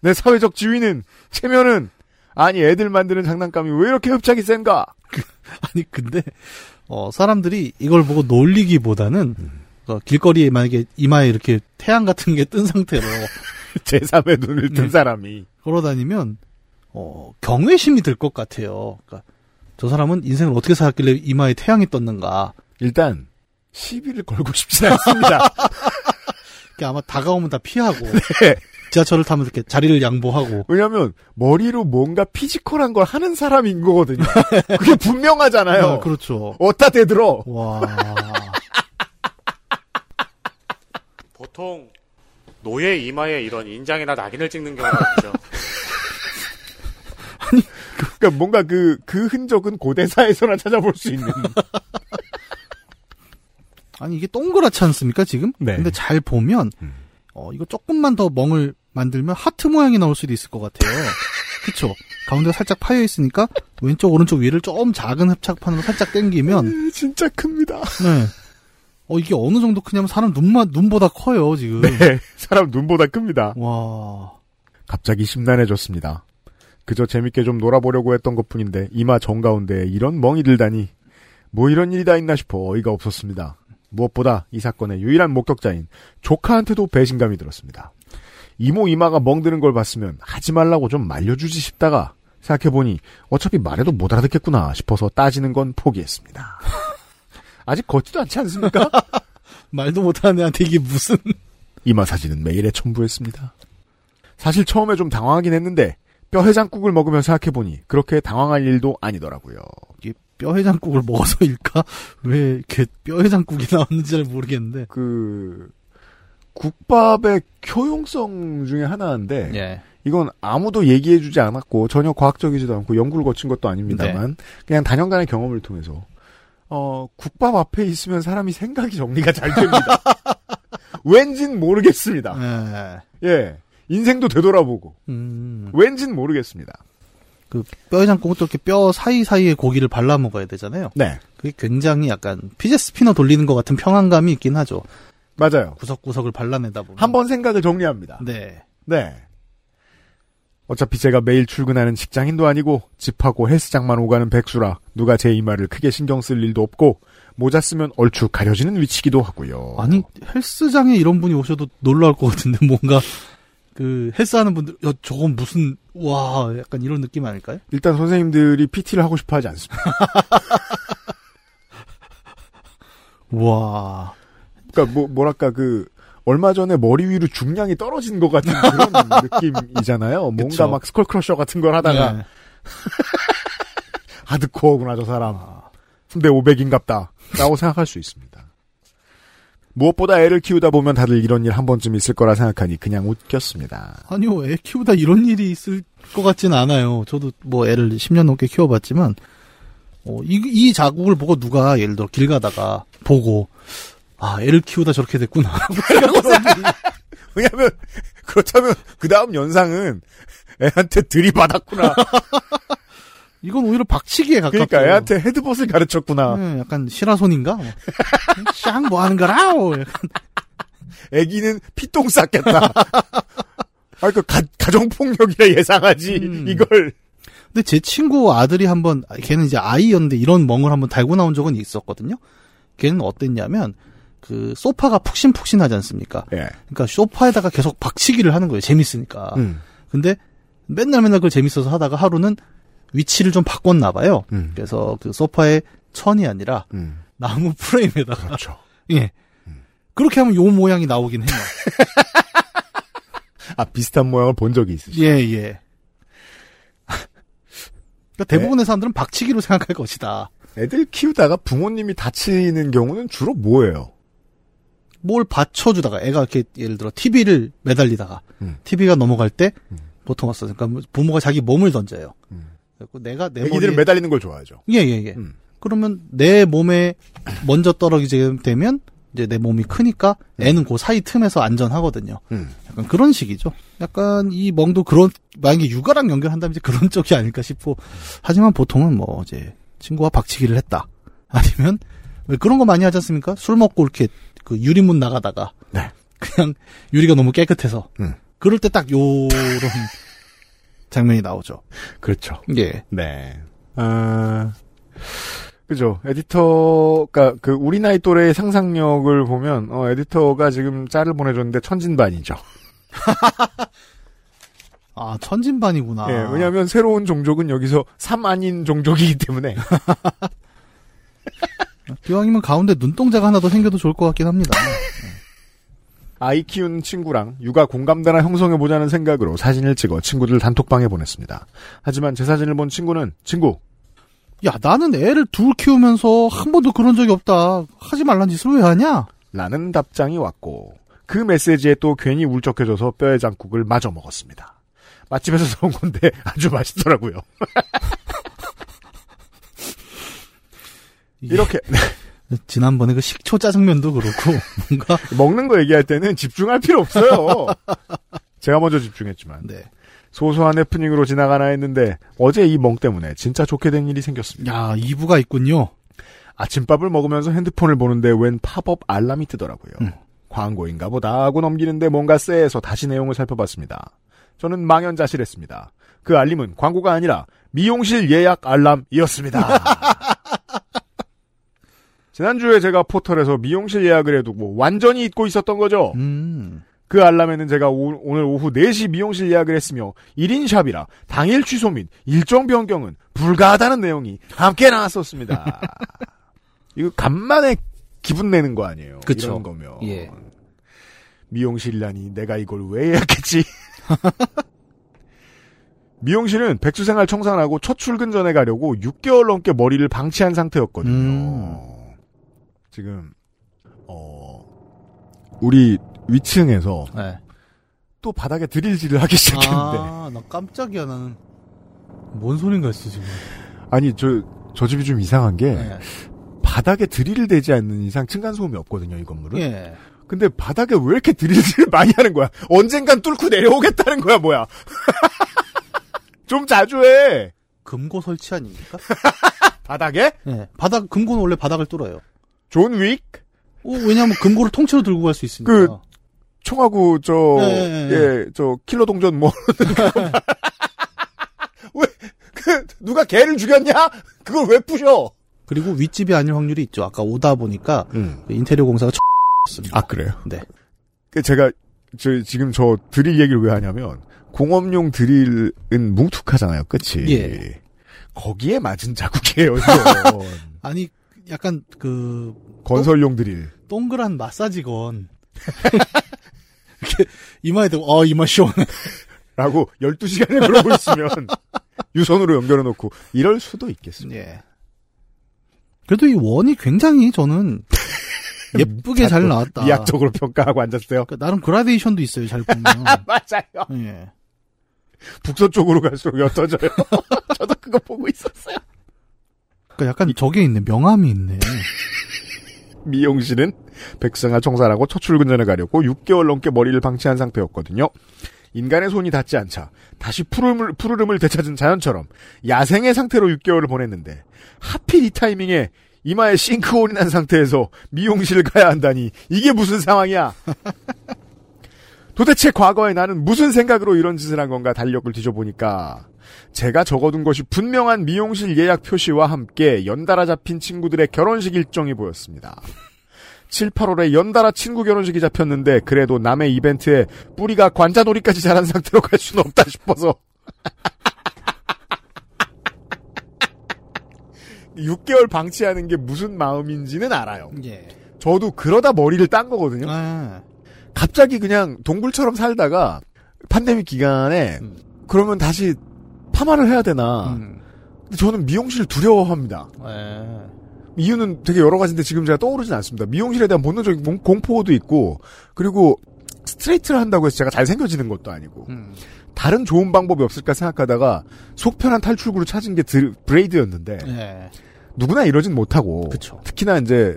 내 사회적 지위는 체면은 아니 애들 만드는 장난감이 왜 이렇게 흡착이 센가? 아니 근데 어 사람들이 이걸 보고 놀리기보다는 어, 길거리에 만약에 이마에 이렇게 태양 같은 게 뜬 상태로 제3의 눈을 뜬 네. 사람이 걸어다니면 어 경외심이 들 것 같아요. 그러니까 저 사람은 인생을 어떻게 살았길래 이마에 태양이 떴는가? 일단 시비를 걸고 싶진 않습니다. 이렇게 아마 다가오면 다 피하고 네. 지하철을 타면 이렇게 자리를 양보하고 왜냐하면 머리로 뭔가 physical한 걸 하는 사람인 거거든요. 그게 분명하잖아요. 아, 그렇죠. 어디다 대들어. 와. 보통 노예 이마에 이런 인장이나 낙인을 찍는 경우가 있죠. 그러니까 뭔가 그, 그 흔적은 고대사에서나 찾아볼 수 있는. 아니 이게 동그랗지 않습니까 지금? 네. 근데 잘 보면 어 이거 조금만 더 멍을 만들면 하트 모양이 나올 수도 있을 것 같아요. 그쵸? 가운데가 살짝 파여 있으니까 왼쪽 오른쪽 위를 좀 작은 협착판으로 살짝 당기면 진짜 큽니다. 네. 어 이게 어느 정도 크냐면 사람 눈만 눈보다 커요 지금. 네, 사람 눈보다 큽니다. 와. 갑자기 심란해졌습니다. 그저 재밌게 좀 놀아보려고 했던 것 뿐인데 이마 정 가운데에 이런 멍이 들다니 뭐 이런 일이 다 있나 싶어 어이가 없었습니다. 무엇보다 이 사건의 유일한 목격자인 조카한테도 배신감이 들었습니다. 이모 이마가 멍드는 걸 봤으면 하지 말라고 좀 말려주지 싶다가 생각해보니 어차피 말해도 못 알아듣겠구나 싶어서 따지는 건 포기했습니다. 아직 걷지도 않지 않습니까? 말도 못하는 애한테 이게 무슨 이마 사진은 메일에 첨부했습니다. 사실 처음에 좀 당황하긴 했는데 뼈 해장국을 먹으며 생각해보니 그렇게 당황할 일도 아니더라고요. 이게 뼈 해장국을 먹어서일까? 왜 이렇게 뼈 해장국이 나왔는지 잘 모르겠는데. 그 국밥의 효용성 중에 하나인데 예. 이건 아무도 얘기해주지 않았고 전혀 과학적이지도 않고 연구를 거친 것도 아닙니다만 그냥 단연간의 경험을 통해서 어 국밥 앞에 있으면 사람이 생각이 정리가 잘 됩니다. 왠진 모르겠습니다. 예. 예. 인생도 되돌아보고 음. 왠진 모르겠습니다. 그 뼈 해장국은 또 이렇게 뼈 사이사이에 고기를 발라 먹어야 되잖아요. 네. 그게 굉장히 약간 피제 스피너 돌리는 것 같은 평안감이 있긴 하죠. 맞아요. 구석구석을 발라내다 보면. 한 번 생각을 정리합니다. 네. 네. 어차피 제가 매일 출근하는 직장인도 아니고 집하고 헬스장만 오가는 백수라 누가 제 이마를 크게 신경 쓸 일도 없고 모자 쓰면 얼추 가려지는 위치기도 하고요. 아니 헬스장에 이런 분이 오셔도 놀라울 것 같은데 뭔가 그 헬스하는 분들 야 저건 무슨 와 약간 이런 느낌 아닐까요? 일단 선생님들이 PT를 하고 싶어 하지 않습니다. 와. 그러니까 뭐 뭐랄까 그 얼마 전에 머리 위로 중량이 떨어진 것 같은 그런 느낌이잖아요. 뭔가 그쵸. 막 스컬 크러셔 같은 걸 하다가 네. 하드코어구나 저 사람. 근데 500인갑다. 라고 생각할 수 있습니다. 무엇보다 애를 키우다 보면 다들 이런 일 한 번쯤 있을 거라 생각하니 그냥 웃겼습니다. 아니요 애 키우다 이런 일이 있을 것 같진 않아요. 저도 뭐 애를 10년 넘게 키워봤지만 어, 이, 이 자국을 보고 누가 예를 들어 길 가다가 보고 아 애를 키우다 저렇게 됐구나. 왜냐면 그렇다면 그 다음 연상은 애한테 들이받았구나. 이건 오히려 박치기에 가깝죠. 그러니까 애한테 헤드벗을 가르쳤구나. 네, 약간 시라손인가? 뭐. 쌍뭐 하는 거라오. 약간 애기는 피똥 쌌겠다. 아, 그 가, 가정폭력이라 예상하지. 음. 이걸. 근데 제 친구 아들이 한 번 걔는 이제 아이였는데 이런 멍을 한번 달고 나온 적은 있었거든요. 걔는 어땠냐면 그 소파가 푹신푹신하지 않습니까? 예. 그러니까 소파에다가 계속 박치기를 하는 거예요. 재밌으니까. 음. 근데 맨날 맨날 그걸 재밌어서 하다가 하루는 위치를 좀 바꿨나 봐요. 음. 그래서 그 소파의 천이 아니라 음. 나무 프레임에다가 그렇죠. 예. 그렇게 하면 요 모양이 나오긴 해요. 아, 비슷한 모양을 본 적이 있으시죠? 예, 예. 그러니까 대부분의 사람들은 박치기로 생각할 것이다. 애들 키우다가 부모님이 다치는 경우는 주로 뭐예요? 뭘 받쳐주다가 애가 이렇게 예를 들어 TV를 매달리다가 음. TV가 넘어갈 때 보통 왔어. 그러니까 부모가 자기 몸을 던져요. 그래서 내가 내 애기들은 머리에- 매달리는 걸 좋아하죠. 예, 예, 예. 음. 그러면 내 몸에 먼저 떨어지게 되면 이제 내 몸이 크니까 애는 그 사이 틈에서 안전하거든요. 음. 약간 그런 식이죠. 약간 이 멍도 그런 만약에 육아랑 연결한다면 이제 그런 쪽이 아닐까 싶고 하지만 보통은 뭐 이제 친구와 박치기를 했다. 아니면 왜 그런 거 많이 하지 않습니까? 술 먹고 이렇게 그 유리문 나가다가 네. 그냥 유리가 너무 깨끗해서 음. 그럴 때 딱 요런 장면이 나오죠. 그렇죠. 예. 네. 아, 그죠. 에디터가, 그, 우리 나이 또래의 상상력을 보면, 어, 에디터가 지금 짤을 보내줬는데 천진반이죠. 아 천진반이구나. 예, 왜냐하면 새로운 종족은 여기서 삼 아닌 종족이기 때문에. 기왕이면 가운데 눈동자가 하나 더 생겨도 좋을 것 같긴 합니다. 아이 키우는 친구랑 육아 공감대나 형성해 보자는 생각으로 사진을 찍어 친구들 단톡방에 보냈습니다. 하지만 제 사진을 본 친구는 친구 야, 나는 애를 둘 키우면서 한 번도 그런 적이 없다. 하지 말란 짓을 왜 하냐? 라는 답장이 왔고 그 메시지에 또 괜히 울적해져서 뼈의 장국을 마저 먹었습니다. 맛집에서 사온 건데 아주 맛있더라고요. 이렇게 지난번에 그 식초 짜장면도 그렇고 뭔가 먹는 거 얘기할 때는 집중할 필요 없어요. 제가 먼저 집중했지만 네. 소소한 해프닝으로 지나가나 했는데 어제 이 멍 때문에 진짜 좋게 된 일이 생겼습니다. 야, 2부가 있군요. 아침밥을 먹으면서 핸드폰을 보는데 웬 팝업 알람이 뜨더라고요. 음. 광고인가 보다 하고 넘기는데 뭔가 쎄해서 다시 내용을 살펴봤습니다. 저는 망연자실했습니다. 그 알림은 광고가 아니라 미용실 예약 알람이었습니다. 지난주에 제가 포털에서 미용실 예약을 해두고 완전히 잊고 있었던 거죠. 음. 그 알람에는 제가 오, 늘 오후 4시 미용실 예약을 했으며 1인 샵이라 당일 취소 및 일정 변경은 불가하다는 내용이 함께 나왔었습니다. 이거 간만에 기분 내는 거 아니에요. 그쵸. 이런 거면. 예. 미용실이라니 내가 이걸 왜 예약했지? 미용실은 백수생활 청산하고 첫 출근 전에 가려고 6개월 넘게 머리를 방치한 상태였거든요. 음. 지금 어 우리 위층에서 네. 또 바닥에 드릴질을 하기 시작했는데 아, 나 깜짝이야, 나는. 뭔 소린가 했어, 지금. 아니 저 저 집이 좀 이상한 게 네. 바닥에 드릴 되지 않는 이상 층간 소음이 없거든요 이 건물은. 예. 근데 바닥에 왜 이렇게 드릴질을 많이 하는 거야? 언젠간 뚫고 내려오겠다는 거야 뭐야? 좀 자주 해. 금고 설치 아닙니까? 바닥에? 예. 바닥, 금고는 원래 바닥을 뚫어요. 존 윅? 어, 왜냐면 금고를 통째로 들고 갈 수 있으니까. 그 총하고 저 예, 예, 예. 예, 저 킬러 동전 뭐 왜, 그, 누가 개를 죽였냐? 그걸 왜 부셔? 그리고 윗집이 아닐 확률이 있죠. 아까 오다 보니까 음. 그 인테리어 공사가 있습니다 아, 그래요? 네. 그 제가, 저, 지금 저 드릴 얘기를 왜 하냐면, 공업용 드릴은 뭉툭하잖아요, 끝이. 예. 거기에 맞은 자국이에요. 아니, 약간 그 건설용 드릴. 동그란 마사지건. 이렇게 이마에 대고 어 이마 시원해. 라고 12시간을 그러고 있으면, 유선으로 연결해 놓고, 이럴 수도 있겠습니다. 예. 그래도 이 원이 굉장히 저는 예쁘게 잘 나왔다. 미학적으로 평가하고 앉았어요. 그러니까 나름 그라데이션도 있어요. 잘 보면. 맞아요. 예. 북서쪽으로 갈수록 옅어져요. 저도 그거 보고 있었어요. 그러니까 약간 저게 있네. 명암이 있네. 미용실은 백성아 청산하고 첫 출근 전에 가려고 6개월 넘게 머리를 방치한 상태였거든요. 인간의 손이 닿지 않자 다시 푸르름을, 푸르름을 되찾은 자연처럼 야생의 상태로 6개월을 보냈는데 하필 이 타이밍에 이마에 싱크홀이 난 상태에서 미용실을 가야 한다니 이게 무슨 상황이야? 도대체 과거에 나는 무슨 생각으로 이런 짓을 한 건가 달력을 뒤져보니까 제가 적어둔 것이 분명한 미용실 예약 표시와 함께 연달아 잡힌 친구들의 결혼식 일정이 보였습니다. 7, 8월에 연달아 친구 결혼식이 잡혔는데 그래도 남의 이벤트에 뿌리가 관자놀이까지 자란 상태로 갈 수는 없다 싶어서 6개월 방치하는 게 무슨 마음인지는 알아요. 예. 저도 그러다 머리를 딴 거거든요. 아, 갑자기 그냥 동굴처럼 살다가 팬데믹 기간에 음. 그러면 다시 파마를 해야 되나. 음. 근데 저는 미용실을 두려워합니다. 예. 이유는 되게 여러 가지인데 지금 제가 떠오르진 않습니다. 미용실에 대한 본능적인 공- 공포도 있고 그리고 스트레이트를 한다고 해서 제가 잘생겨지는 것도 아니고 음. 다른 좋은 방법이 없을까 생각하다가 속편한 탈출구를 찾은 게 드- braid였는데 예. 누구나 이러진 못하고 그쵸. 특히나 이제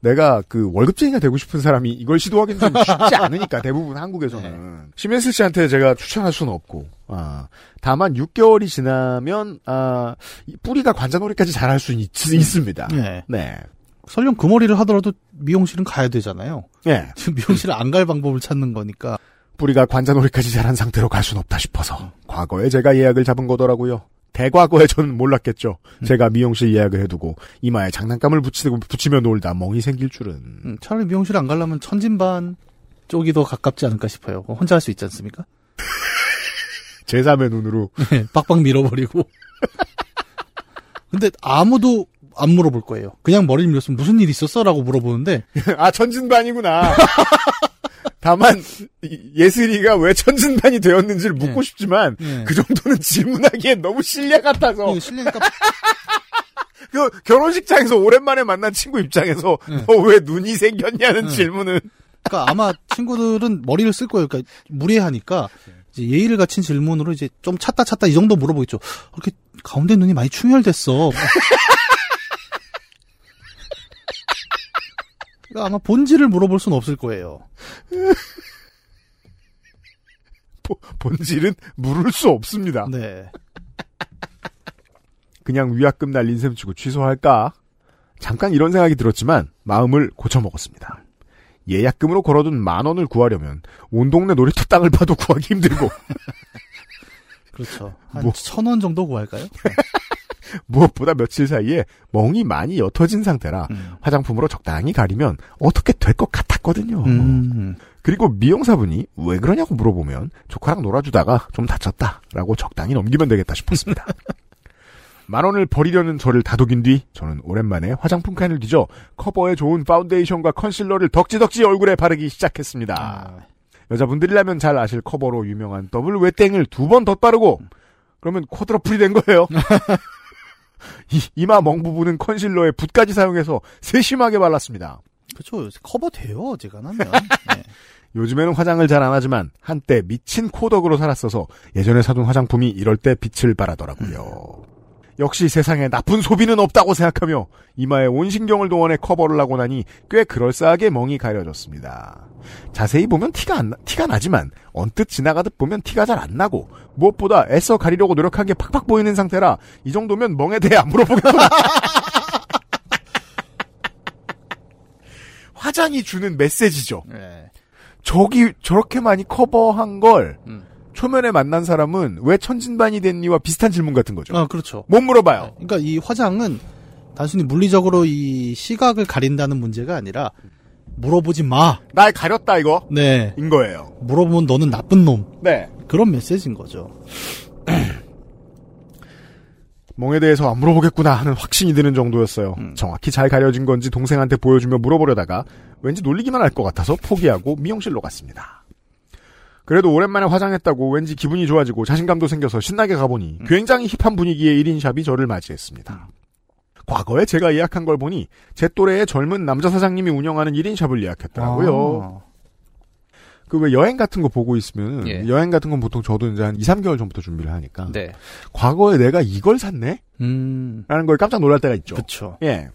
내가 그 월급쟁이가 되고 싶은 사람이 이걸 시도하기는 좀 쉽지 않으니까 대부분 한국에서는 네. 심현슬 씨한테 제가 추천할 수는 없고 아 다만 6개월이 지나면 아이 뿌리가 관자놀이까지 잘할 수 있, 습니다 예. 네. 설령 그 머리를 하더라도 미용실은 가야 되잖아요. 예. 지금 미용실을 안 갈 방법을 찾는 거니까. 뿌리가 관자놀이까지 자란 상태로 갈 수는 없다 싶어서 과거에 제가 예약을 잡은 거더라고요. 대과거에 저는 몰랐겠죠. 제가 미용실 예약을 해두고 이마에 장난감을 붙이고 붙이며 놀다 멍이 생길 줄은. 음, 차라리 미용실 안 가려면 천진반 쪽이 더 가깝지 않을까 싶어요. 혼자 할 수 있지 않습니까? 제3의 눈으로 네, 빡빡 밀어버리고. 근데 아무도 안 물어볼 거예요. 그냥 머리 밀었으면 무슨 일 있었어? 라고 물어보는데, 아 천진반이구나. 다만 이- 예슬이가 왜 천진반이 되었는지를 묻고 싶지만 네. 그 정도는 질문하기엔 너무 실례 같아서 실례니까 그 결혼식장에서 오랜만에 만난 친구 입장에서 네. 너왜 눈이 생겼냐는 네. 질문은 그러니까 아마 친구들은 머리를 쓸 거예요. 그러니까 무례하니까 이제 예의를 갖춘 질문으로 이제 좀 찾다 찾다 이 정도 물어보겠죠. 이렇게 가운데 눈이 많이 충혈됐어. 그러니까 아마 본질을 물어볼 수는 없을 거예요. 보- 본질은 물을 수 없습니다. 네. 그냥 위약금 날린 셈 치고 취소할까? 잠깐 이런 생각이 들었지만 마음을 고쳐먹었습니다. 예약금으로 걸어둔 만 원을 구하려면 온 동네 놀이터 땅을 파도 구하기 힘들고 그렇죠. 한 뭐. 천원 정도 구할까요? 무엇보다 며칠 사이에 멍이 많이 옅어진 상태라 화장품으로 적당히 가리면 어떻게 될 것 같았거든요. 음. 그리고 미용사분이 왜 그러냐고 물어보면 조카랑 놀아주다가 좀 다쳤다라고 적당히 넘기면 되겠다 싶었습니다. 만 원을 버리려는 저를 다독인 뒤 저는 오랜만에 화장품 칸을 뒤져 커버에 좋은 파운데이션과 컨실러를 덕지덕지 얼굴에 바르기 시작했습니다. 여자분들이라면 잘 아실 커버로 유명한 더블 웨땡을 두 번 덧바르고 그러면 quadruple이 된 거예요. 이, 이마 멍 부분은 컨실러에 붓까지 사용해서 세심하게 발랐습니다. 그렇죠. 커버 돼요. 어지간 하면. 요즘에는 화장을 잘 안 하지만 한때 미친 코덕으로 살았어서 예전에 사둔 화장품이 이럴 때 빛을 발하더라고요. 역시 세상에 나쁜 소비는 없다고 생각하며 이마에 온 신경을 동원해 커버를 하고 나니 꽤 그럴싸하게 멍이 가려졌습니다. 자세히 보면 티가 안 나, 티가 나지만 언뜻 지나가듯 보면 티가 잘 안 나고 무엇보다 애써 가리려고 노력한 게 팍팍 보이는 상태라 이 정도면 멍에 대해 안 물어보겠구나. 화장이 주는 메시지죠. 네. 저기 저렇게 많이 커버한 걸 초면에 만난 사람은 왜 천진반이 됐니와 비슷한 질문 같은 거죠. 아, 그렇죠. 못 물어봐요. 그러니까 이 화장은 단순히 물리적으로 이 시각을 가린다는 문제가 아니라 물어보지 마. 날 가렸다 이거. 네. 인 거예요. 물어보면 너는 나쁜 놈. 네. 그런 메시지인 거죠. 멍에 대해서 안 물어보겠구나 하는 확신이 드는 정도였어요. 정확히 잘 가려진 건지 동생한테 보여주며 물어보려다가 왠지 놀리기만 할 것 같아서 포기하고 미용실로 갔습니다. 그래도 오랜만에 화장했다고 왠지 기분이 좋아지고 자신감도 생겨서 신나게 가보니 굉장히 힙한 분위기의 1인샵이 저를 맞이했습니다. 과거에 제가 예약한 걸 보니 제 또래의 젊은 남자 사장님이 운영하는 1인샵을 예약했더라고요. 그왜 여행 같은 거 보고 있으면 예. 여행 같은 건 보통 저도 이제 한 2, 3개월 전부터 준비를 하니까 네. 과거에 내가 이걸 샀네? 음. 라는 걸 깜짝 놀랄 때가 있죠. 그렇죠. 예.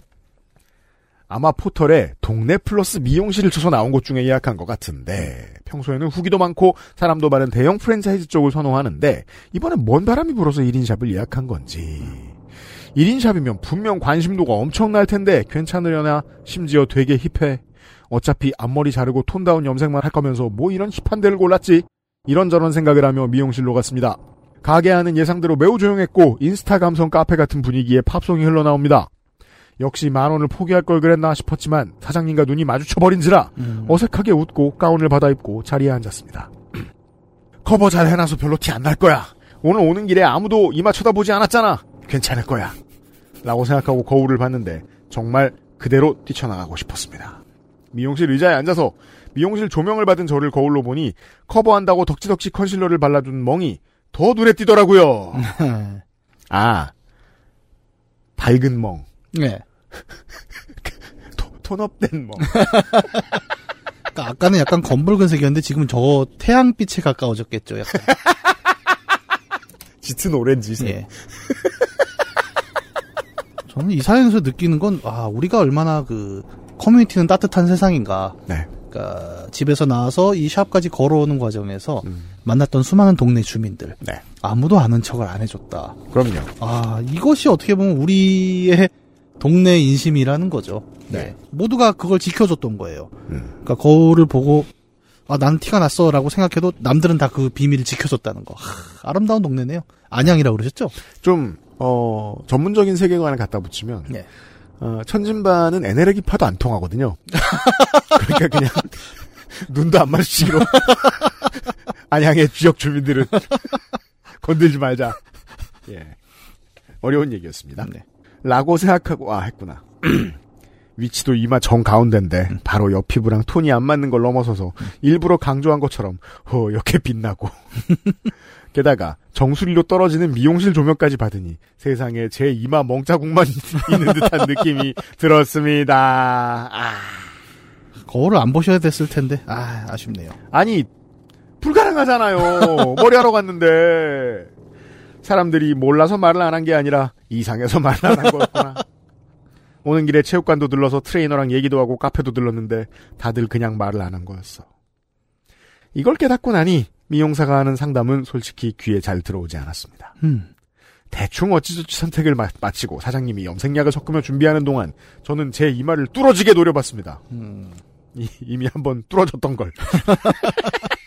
아마 포털에 동네 플러스 미용실을 쳐서 나온 곳 중에 예약한 것 같은데 평소에는 후기도 많고 사람도 많은 대형 프랜차이즈 쪽을 선호하는데 이번엔 뭔 바람이 불어서 1인샵을 예약한 건지. 1인샵이면 분명 관심도가 엄청날 텐데 괜찮으려나 심지어 되게 힙해. 어차피 앞머리 자르고 톤다운 염색만 할 거면서 뭐 이런 힙한 데를 골랐지? 이런저런 생각을 하며 미용실로 갔습니다. 가게 안은 예상대로 매우 조용했고 인스타 감성 카페 같은 분위기에 팝송이 흘러나옵니다 역시 만 원을 포기할 걸 그랬나 싶었지만 사장님과 눈이 마주쳐버린지라 어색하게 웃고 가운을 받아 입고 자리에 앉았습니다. 커버 잘 해놔서 별로 티 안 날 거야. 오늘 오는 길에 아무도 이마 쳐다보지 않았잖아. 괜찮을 거야. 라고 생각하고 거울을 봤는데 정말 그대로 뛰쳐나가고 싶었습니다. 미용실 의자에 앉아서 미용실 조명을 받은 저를 거울로 보니 커버한다고 덕지덕지 컨실러를 발라둔 멍이 더 눈에 띄더라고요. 아, 밝은 멍. 네. 톤업된 멍. 그러니까 아까는 약간 검붉은색이었는데 지금은 저 태양빛에 가까워졌겠죠. 약간. 짙은 오렌지색. 예. 저는 이 사연에서 느끼는 건, 아, 우리가 얼마나 그, 커뮤니티는 따뜻한 세상인가. 네. 그니까, 집에서 나와서 이 샵까지 걸어오는 과정에서 만났던 수많은 동네 주민들. 네. 아무도 아는 척을 안 해줬다. 그럼요. 아, 이것이 어떻게 보면 우리의 동네 인심이라는 거죠. 네. 모두가 그걸 지켜줬던 거예요. 그러니까 거울을 보고 아, 난 티가 났어라고 생각해도 남들은 다 그 비밀을 지켜줬다는 거. 하, 아름다운 동네네요. 안양이라고 그러셨죠? 좀, 어, 전문적인 세계관을 갖다 붙이면, 어, 천진반은 에네르기파도 안 통하거든요. 그러니까 그냥, 눈도 안 마주치기로. 안양의 지역 주민들은 건들지 말자. 예. 어려운 얘기였습니다. 라고 생각하고, 아, 했구나. 위치도 이마 정 가운데인데 바로 옆 피부랑 톤이 안 맞는 걸 넘어서서 일부러 강조한 것처럼 허옇게 빛나고 게다가 정수리로 떨어지는 미용실 조명까지 받으니 세상에 제 이마 멍자국만 있는 듯한 느낌이 들었습니다. 아. 거울을 안 보셔야 됐을 텐데 아 아쉽네요. 아니 불가능하잖아요. 머리하러 갔는데 사람들이 몰라서 말을 안 한 게 아니라 이상해서 말을 안 한 거였구나. 오는 길에 체육관도 들러서 트레이너랑 얘기도 하고 카페도 들렀는데 다들 그냥 말을 안 한 거였어. 이걸 깨닫고 나니 미용사가 하는 상담은 솔직히 귀에 잘 들어오지 않았습니다. 음. 대충 어찌저찌 선택을 마, 마치고 사장님이 염색약을 섞으며 준비하는 동안 저는 제 이마를 뚫어지게 노려봤습니다. 음. 이, 이미 한번 뚫어졌던 걸.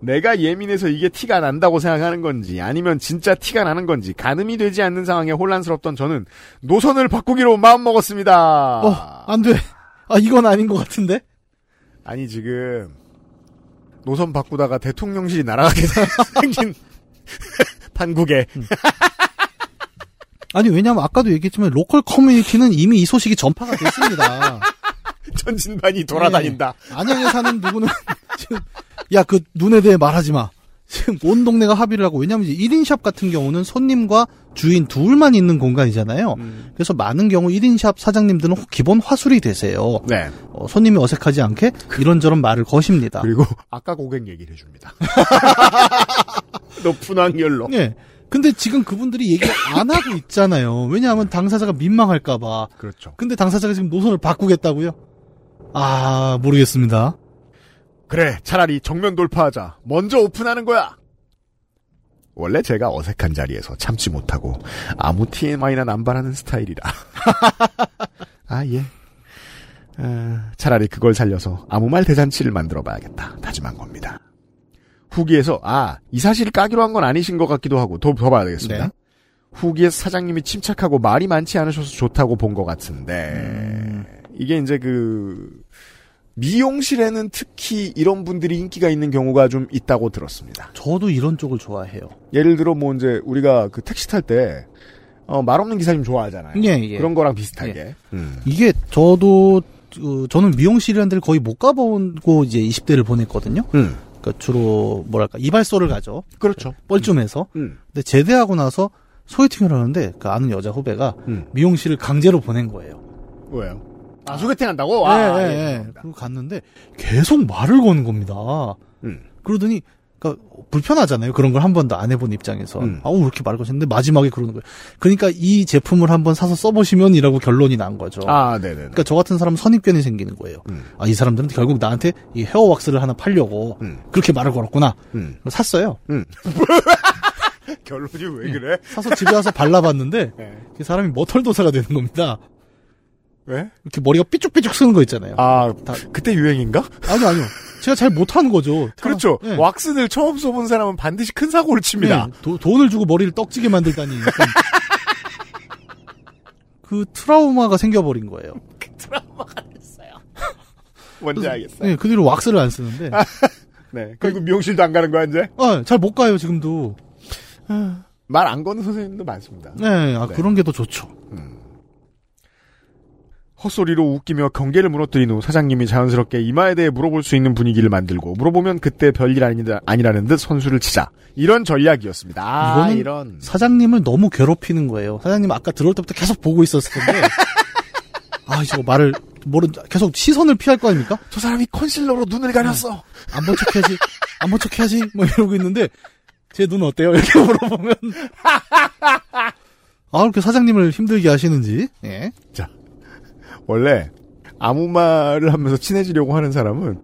내가 예민해서 이게 티가 난다고 생각하는 건지 아니면 진짜 티가 나는 건지 가늠이 되지 않는 상황에 혼란스럽던 저는 노선을 바꾸기로 마음먹었습니다. 어, 안 돼. 아, 이건 아닌 것 같은데? 아니 지금 노선 바꾸다가 대통령실이 날아가게 생긴 판국에 아니, 왜냐면 아까도 얘기했지만 로컬 커뮤니티는 이미 이 소식이 전파가 됐습니다. 전진반이 돌아다닌다. 네. 안양에 사는 누구는 지금 야 그 눈에 대해 말하지 마. 지금 온 동네가 합의를 하고 왜냐면 이제 1인샵 같은 경우는 손님과 주인 둘만 있는 공간이잖아요. 음. 그래서 많은 경우 1인샵 사장님들은 기본 화술이 되세요. 네. 어, 손님이 어색하지 않게 이런저런 말을 거십니다. 그리고 아까 고객 얘기를 해줍니다. 높은 확률로. 네. 근데 지금 그분들이 얘기 안 하고 있잖아요. 왜냐하면 당사자가 민망할까봐. 그렇죠. 근데 당사자가 지금 노선을 바꾸겠다고요? 아 모르겠습니다. 그래, 차라리 정면 돌파하자. 먼저 오픈하는 거야. 원래 제가 어색한 자리에서 참지 못하고 아무 TMI나 남발하는 스타일이라. 아 예. 어, 차라리 그걸 살려서 아무 말 대잔치를 만들어 봐야겠다. 다짐한 겁니다. 후기에서 아 이 사실을 까기로 한 건 아니신 것 같기도 하고 더, 더 봐야 되겠습니다. 네. 후기에서 사장님이 침착하고 말이 많지 않으셔서 좋다고 본 것 같은데 이게 이제 그 미용실에는 특히 이런 분들이 인기가 있는 경우가 좀 있다고 들었습니다. 저도 이런 쪽을 좋아해요. 예를 들어 뭐 이제 우리가 그 택시 탈때 어, 말 없는 기사님 좋아하잖아요. 예, 예. 그런 거랑 비슷하게. 예. 음. 이게 저도 어, 저는 미용실이라는 데를 거의 못 가보고 이제 20대를 보냈거든요. 음. 그러니까 주로 뭐랄까 이발소를 가죠. 그렇죠. 뻘쭘해서. 음. 근데 제대하고 나서 소개팅을 하는데 그 아는 여자 후배가 음. 미용실을 강제로 보낸 거예요. 왜요? 아, 소개팅 한다고? 네, 아, 네, 예, 네. 죄송합니다. 그리고 갔는데 계속 말을 거는 겁니다. 음. 그러더니 그러니까 불편하잖아요. 그런 걸 한 번도 안 해본 입장에서. 음. 아우 왜 이렇게 말을 거시는데 마지막에 그러는 거예요. 그러니까 이 제품을 한번 사서 써보시면이라고 결론이 난 거죠. 아, 네네. 그러니까 저 같은 사람은 선입견이 생기는 거예요. 음. 아, 이 사람들은 결국 나한테 이 헤어 왁스를 하나 팔려고 음. 그렇게 말을 걸었구나. 음. 샀어요. 음. 결론이 왜 그래? 사서 집에 와서 발라봤는데 네. 그 사람이 머털도사가 되는 겁니다. 왜? 이렇게 머리가 삐쭉삐쭉 쓰는 거 있잖아요. 아, 다- 그때 유행인가? 아니요, 아니요. 제가 잘 못하는 거죠. 그렇죠. 네. 왁스를 처음 써본 사람은 반드시 큰 사고를 칩니다. 네, 도- 돈을 주고 머리를 떡지게 만들다니. 약간 그 트라우마가 생겨버린 거예요. 뭔지 알겠어요. 네, 그 뒤로 왁스를 안 쓰는데. 네. 그리고 미용실도 안 가는 거야, 이제? 아, 잘못 가요, 지금도. 말 안 거는 선생님도 많습니다. 네, 아, 네. 그런 게 더 좋죠. 헛소리로 웃기며 경계를 무너뜨린 후 사장님이 자연스럽게 이마에 대해 물어볼 수 있는 분위기를 만들고 물어보면 그때 별일 아니다, 아니라는 듯 선수를 치자. 이런 전략이었습니다. 아, 이거는 이런. 사장님을 너무 괴롭히는 거예요. 사장님 아까 들어올 때부터 계속 보고 있었을 텐데. 아, 이거 말을, 모르, 계속 시선을 피할 거 아닙니까? 저 사람이 컨실러로 눈을 가렸어. 안본 척 해야지, 안 본 척 해야지, 뭐 이러고 있는데, 제 눈 어때요? 이렇게 물어보면. 아, 이렇게 사장님을 힘들게 하시는지, 예. 원래 아무 말을 하면서 친해지려고 하는 사람은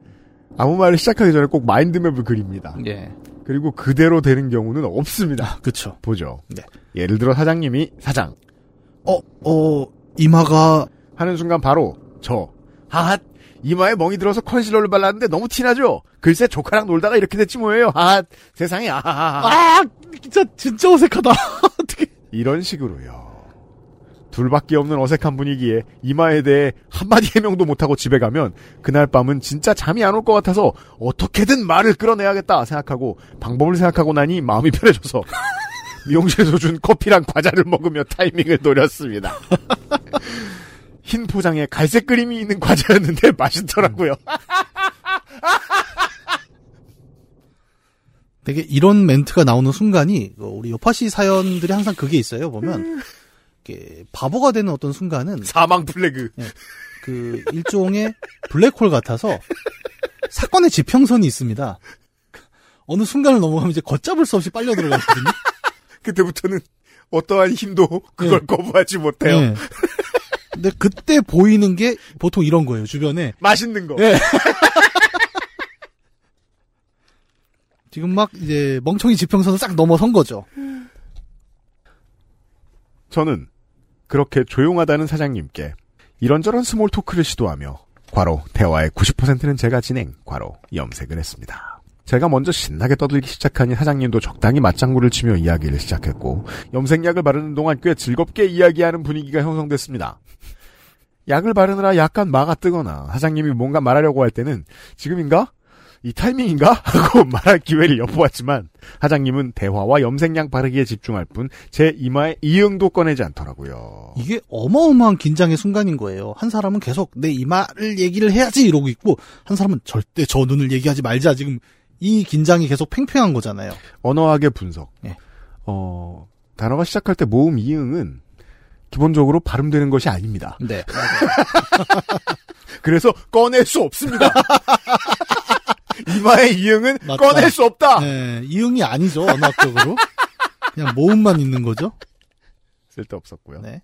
아무 말을 시작하기 전에 꼭 마인드맵을 그립니다. 예. 그리고 그대로 되는 경우는 없습니다. 그쵸. 보죠. 네. 예를 들어 사장님이 사장 어, 어, 이마가, 하는 순간 바로 저 하핫 이마에 멍이 들어서 컨실러를 발랐는데 너무 티나죠? 글쎄 조카랑 놀다가 이렇게 됐지 뭐예요. 하핫 세상에 아하하 아, 진짜, 진짜 어색하다. 어떻게. 이런 식으로요. 둘밖에 없는 어색한 분위기에 이마에 대해 한마디 해명도 못하고 집에 가면 그날 밤은 진짜 잠이 안 올 것 같아서 어떻게든 말을 끌어내야겠다 생각하고 방법을 생각하고 나니 마음이 편해져서 미용실에서 준 커피랑 과자를 먹으며 타이밍을 노렸습니다. 흰 포장에 갈색 그림이 있는 과자였는데 맛있더라고요. 되게 이런 멘트가 나오는 순간이 어, 우리 요파시 사연들이 항상 그게 있어요. 보면 이렇게 바보가 되는 어떤 순간은 사망 플래그. 예, 그 일종의 블랙홀 같아서 사건의 지평선이 있습니다. 어느 순간을 넘어가면 이제 걷잡을 수 없이 빨려 들어가거든요. 그때부터는 어떠한 힘도 그걸 거부하지 못해요. 예. 근데 그때 보이는 게 보통 이런 거예요. 주변에 맛있는 거. 예. 지금 막 이제 멍청이 지평선을 싹 넘어선 거죠. 저는 그렇게 조용하다는 사장님께 이런저런 스몰 토크를 시도하며 괄호 대화의 90%는 제가 진행 괄호 염색을 했습니다. 제가 먼저 신나게 떠들기 시작하니 사장님도 적당히 맞장구를 치며 이야기를 시작했고 염색약을 바르는 동안 꽤 즐겁게 이야기하는 분위기가 형성됐습니다. 약을 바르느라 약간 마가 뜨거나 사장님이 뭔가 말하려고 할 때는 지금인가? 이 타이밍인가? 하고 말할 기회를 엿보았지만 사장님은 대화와 염색약 바르기에 집중할 뿐 제 이마에 이응도 꺼내지 않더라고요. 이게 어마어마한 긴장의 순간인 거예요. 한 사람은 계속 내 이마를 얘기를 해야지 이러고 있고 한 사람은 절대 저 눈을 얘기하지 말자 지금 이 긴장이 계속 팽팽한 거잖아요. 언어학의 분석. 예. 어, 단어가 시작할 때 모음 이응은 기본적으로 발음되는 것이 아닙니다. 네. 그래서 꺼낼 수 없습니다. 이마의 이응은 맞다. 꺼낼 수 없다. 네, 이응이 아니죠 언어학적으로. 그냥 모음만 있는 거죠. 쓸데없었고요. 네.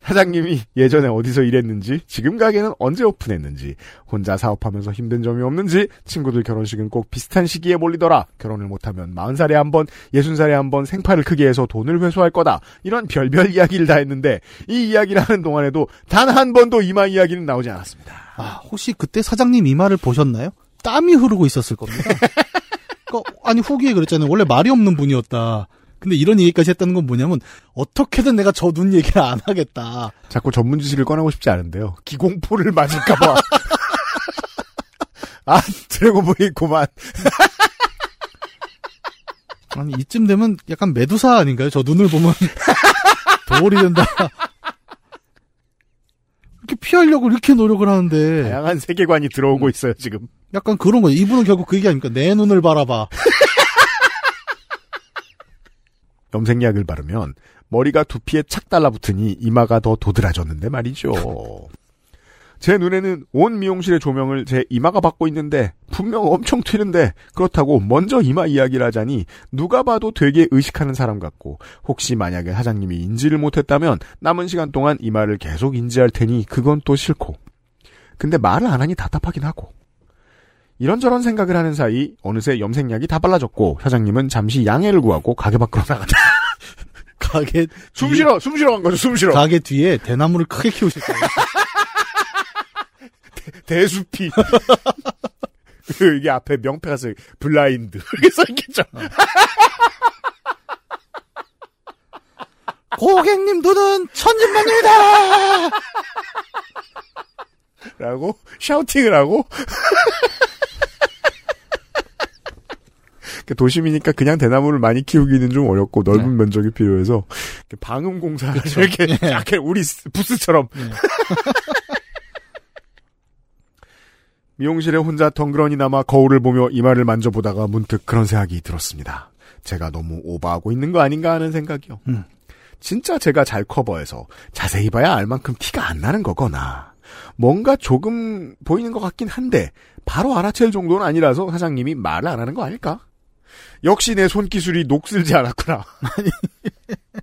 사장님이 예전에 어디서 일했는지, 지금 가게는 언제 오픈했는지, 혼자 사업하면서 힘든 점이 없는지, 친구들 결혼식은 꼭 비슷한 시기에 몰리더라. 결혼을 못하면 40살에 한 번, 60살에 한 번 생파를 크게 해서 돈을 회수할 거다. 이런 별별 이야기를 다 했는데, 이 이야기를 하는 동안에도 단 한 번도 이마 이야기는 나오지 않았습니다. 아 혹시 그때 사장님 이마를 보셨나요? 땀이 흐르고 있었을 겁니다. 그러니까 아니 후기에 그랬잖아요. 원래 말이 없는 분이었다. 근데 이런 얘기까지 했다는 건 뭐냐면 어떻게든 내가 저 눈 얘기를 안 하겠다. 자꾸 전문 지식을 꺼내고 싶지 않은데요. 기공포를 맞을까 봐. 아, 드래곤볼이 있구만. 아니 이쯤 되면 약간 메두사 아닌가요? 저 눈을 보면 도월이 된다. 이렇게 피하려고 이렇게 노력을 하는데 다양한 세계관이 들어오고 있어요, 지금. 약간 그런 거예요. 이분은 결국 그 얘기 아닙니까? 내 눈을 바라봐. 염색약을 바르면 머리가 두피에 착 달라붙으니 이마가 더 도드라졌는데 말이죠. 제 눈에는 온 미용실의 조명을 제 이마가 받고 있는데 분명 엄청 튀는데 그렇다고 먼저 이마 이야기를 하자니 누가 봐도 되게 의식하는 사람 같고 혹시 만약에 사장님이 인지를 못했다면 남은 시간 동안 이마를 계속 인지할 테니 그건 또 싫고 근데 말을 안 하니 답답하긴 하고 이런저런 생각을 하는 사이 어느새 염색약이 다 발라졌고 사장님은 잠시 양해를 구하고 가게 밖으로 나갔다. 가게 숨 쉬러 숨 쉬러 간 거죠. 숨 쉬러. 가게 뒤에 대나무를 크게 키우실 거예요. 대숲이. 그 이게 앞에 명패가 써 블라인드 이렇게 써있겠죠. 고객님 눈은 천진만입니다. 라고 샤우팅을 하고 그 도심이니까 그냥 대나무를 많이 키우기는 좀 어렵고 넓은 면적이 필요해서 방음 공사 그렇죠. 이렇게 예. 약간 우리 부스처럼 미용실에 혼자 덩그러니 남아 거울을 보며 이마를 만져보다가 문득 그런 생각이 들었습니다. 제가 너무 오버하고 있는 거 아닌가 하는 생각이요. 음. 진짜 제가 잘 커버해서 자세히 봐야 알 만큼 티가 안 나는 거거나 뭔가 조금 보이는 것 같긴 한데 바로 알아챌 정도는 아니라서 사장님이 말을 안 하는 거 아닐까? 역시 내 손기술이 녹슬지 않았구나.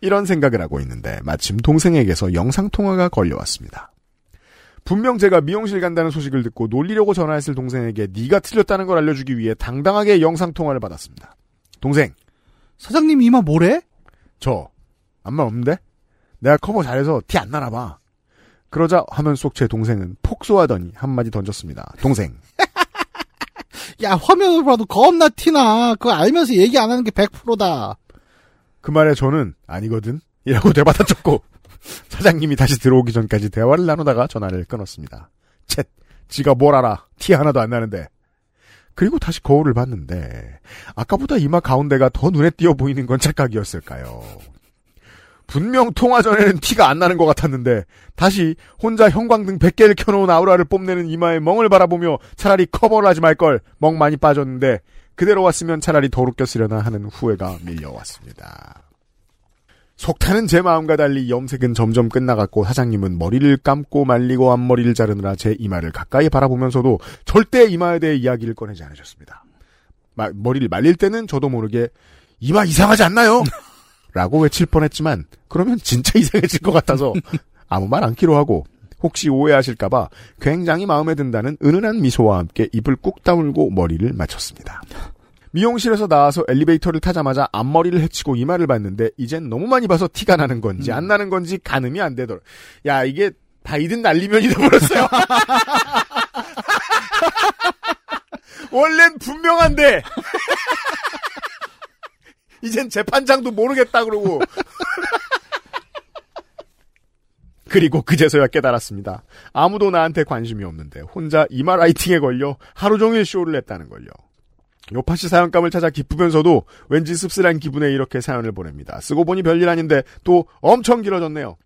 이런 생각을 하고 있는데 마침 동생에게서 영상통화가 걸려왔습니다. 분명 제가 미용실 간다는 소식을 듣고 놀리려고 전화했을 동생에게 네가 틀렸다는 걸 알려주기 위해 당당하게 영상 통화를 받았습니다. 동생, 사장님 이마 뭐래? 저 아무 말 없는데? 내가 커버 잘해서 티 안 나나 봐. 그러자 화면 속 제 동생은 폭소하더니 한마디 던졌습니다. 동생, 야 화면을 봐도 겁나 티나. 그거 알면서 얘기 안 하는 게 100%다. 그 말에 저는 아니거든 이라고 되받아쳤고 사장님이 다시 들어오기 전까지 대화를 나누다가 전화를 끊었습니다. 쳇 지가 뭘 알아 티 하나도 안 나는데 그리고 다시 거울을 봤는데 아까보다 이마 가운데가 더 눈에 띄어 보이는 건 착각이었을까요? 분명 통화 전에는 티가 안 나는 것 같았는데 다시 혼자 형광등 100개를 켜놓은 아우라를 뽐내는 이마에 멍을 바라보며 차라리 커버를 하지 말걸 멍 많이 빠졌는데 그대로 왔으면 차라리 더 웃겼으려나 하는 후회가 밀려왔습니다. 속타는 제 마음과 달리 염색은 점점 끝나갔고 사장님은 머리를 감고 말리고 앞머리를 자르느라 제 이마를 가까이 바라보면서도 절대 이마에 대해 이야기를 꺼내지 않으셨습니다. 마- 머리를 말릴 때는 저도 모르게 이마 이상하지 않나요? 라고 외칠 뻔했지만 그러면 진짜 이상해질 것 같아서 아무 말 않기로 하고 혹시 오해하실까봐 굉장히 마음에 든다는 은은한 미소와 함께 입을 꾹 다물고 머리를 맞췄습니다. 미용실에서 나와서 엘리베이터를 타자마자 앞머리를 헤치고 이마를 봤는데 이젠 너무 많이 봐서 티가 나는 건지 안 나는 건지 가늠이 안 되더라. 야 이게 바이든 날리면이 돼버렸어요. 원래는 분명한데 이젠 재판장도 모르겠다 그러고 그리고 그제서야 깨달았습니다. 아무도 나한테 관심이 없는데 혼자 이마 라이팅에 걸려 하루 종일 쇼를 했다는 걸요. 요파시 사연감을 찾아 기쁘면서도 왠지 씁쓸한 기분에 이렇게 사연을 보냅니다. 쓰고 보니 별일 아닌데 또 엄청 길어졌네요.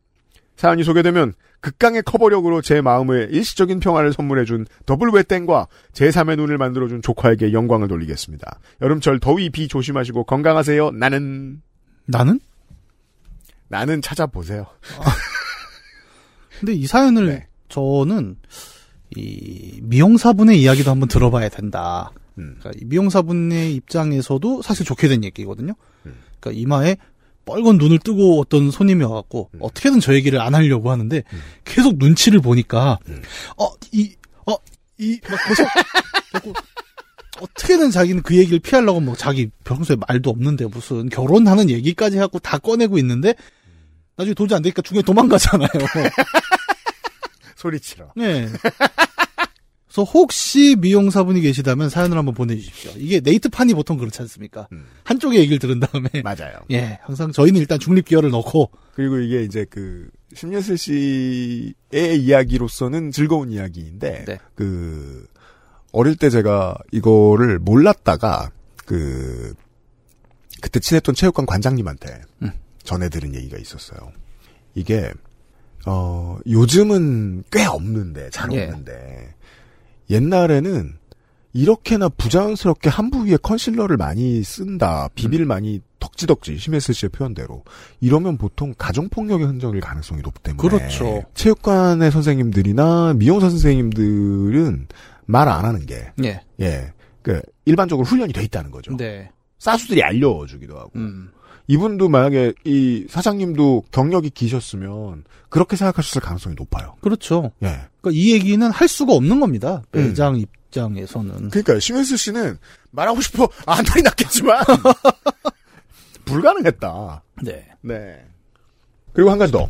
사연이 소개되면 극강의 커버력으로 제 마음에 일시적인 평화를 선물해준 더블 웨땡과 제3의 눈을 만들어준 조카에게 영광을 돌리겠습니다. 여름철 더위 비 조심하시고 건강하세요. 나는 나는? 나는 찾아보세요. 근데 이 사연을 저는 이 미용사분의 이야기도 한번 들어봐야 된다. 그러니까 이 미용사분의 입장에서도 사실 좋게 된 얘기거든요. 그러니까 이마에 빨간 눈을 뜨고 어떤 손님이 와갖고 어떻게든 저 얘기를 안 하려고 하는데 계속 눈치를 보니까 어이어이막 계속 자꾸 어떻게든 자기는 그 얘기를 피하려고 뭐 자기 평소에 말도 없는데 무슨 결혼하는 얘기까지 하고 다 꺼내고 있는데 나중에 도저히 안 되니까 중간에 도망가잖아요. 소리치러. 네. 그래서 혹시 미용사분이 계시다면 사연을 한번 보내주십시오. 이게 네이트판이 보통 그렇지 않습니까? 한쪽의 얘기를 들은 다음에. 맞아요. 예, 항상 저희는 일단 중립 기어를 넣고. 그리고 이게 이제 그 심예슬 씨의 이야기로서는 즐거운 이야기인데 그 어릴 때 제가 이거를 몰랐다가 그 그때 친했던 체육관 관장님한테 전해 들은 얘기가 있었어요. 이게 어 요즘은 꽤 없는데 잘 예. 없는데 옛날에는 이렇게나 부자연스럽게 한 부 위에 컨실러를 많이 쓴다, 비비를 많이 덕지덕지 심했을 씨의 표현대로 이러면 보통 가정 폭력의 흔적일 가능성이 높기 때문에 그렇죠. 체육관의 선생님들이나 미용사 선생님들은 말 안 하는 게 예. 예, 그 일반적으로 훈련이 돼 있다는 거죠. 네. 사수들이 알려주기도 하고. 음. 이분도 만약에 이 사장님도 경력이 기셨으면 그렇게 생각하셨을 가능성이 높아요. 그렇죠. 예. 그러니까 이 얘기는 할 수가 없는 겁니다. 매장 입장에서는. 그러니까 심혜수 씨는 말하고 싶어 안달이 났겠지만 불가능했다. 네. 네. 그리고 한 가지 더.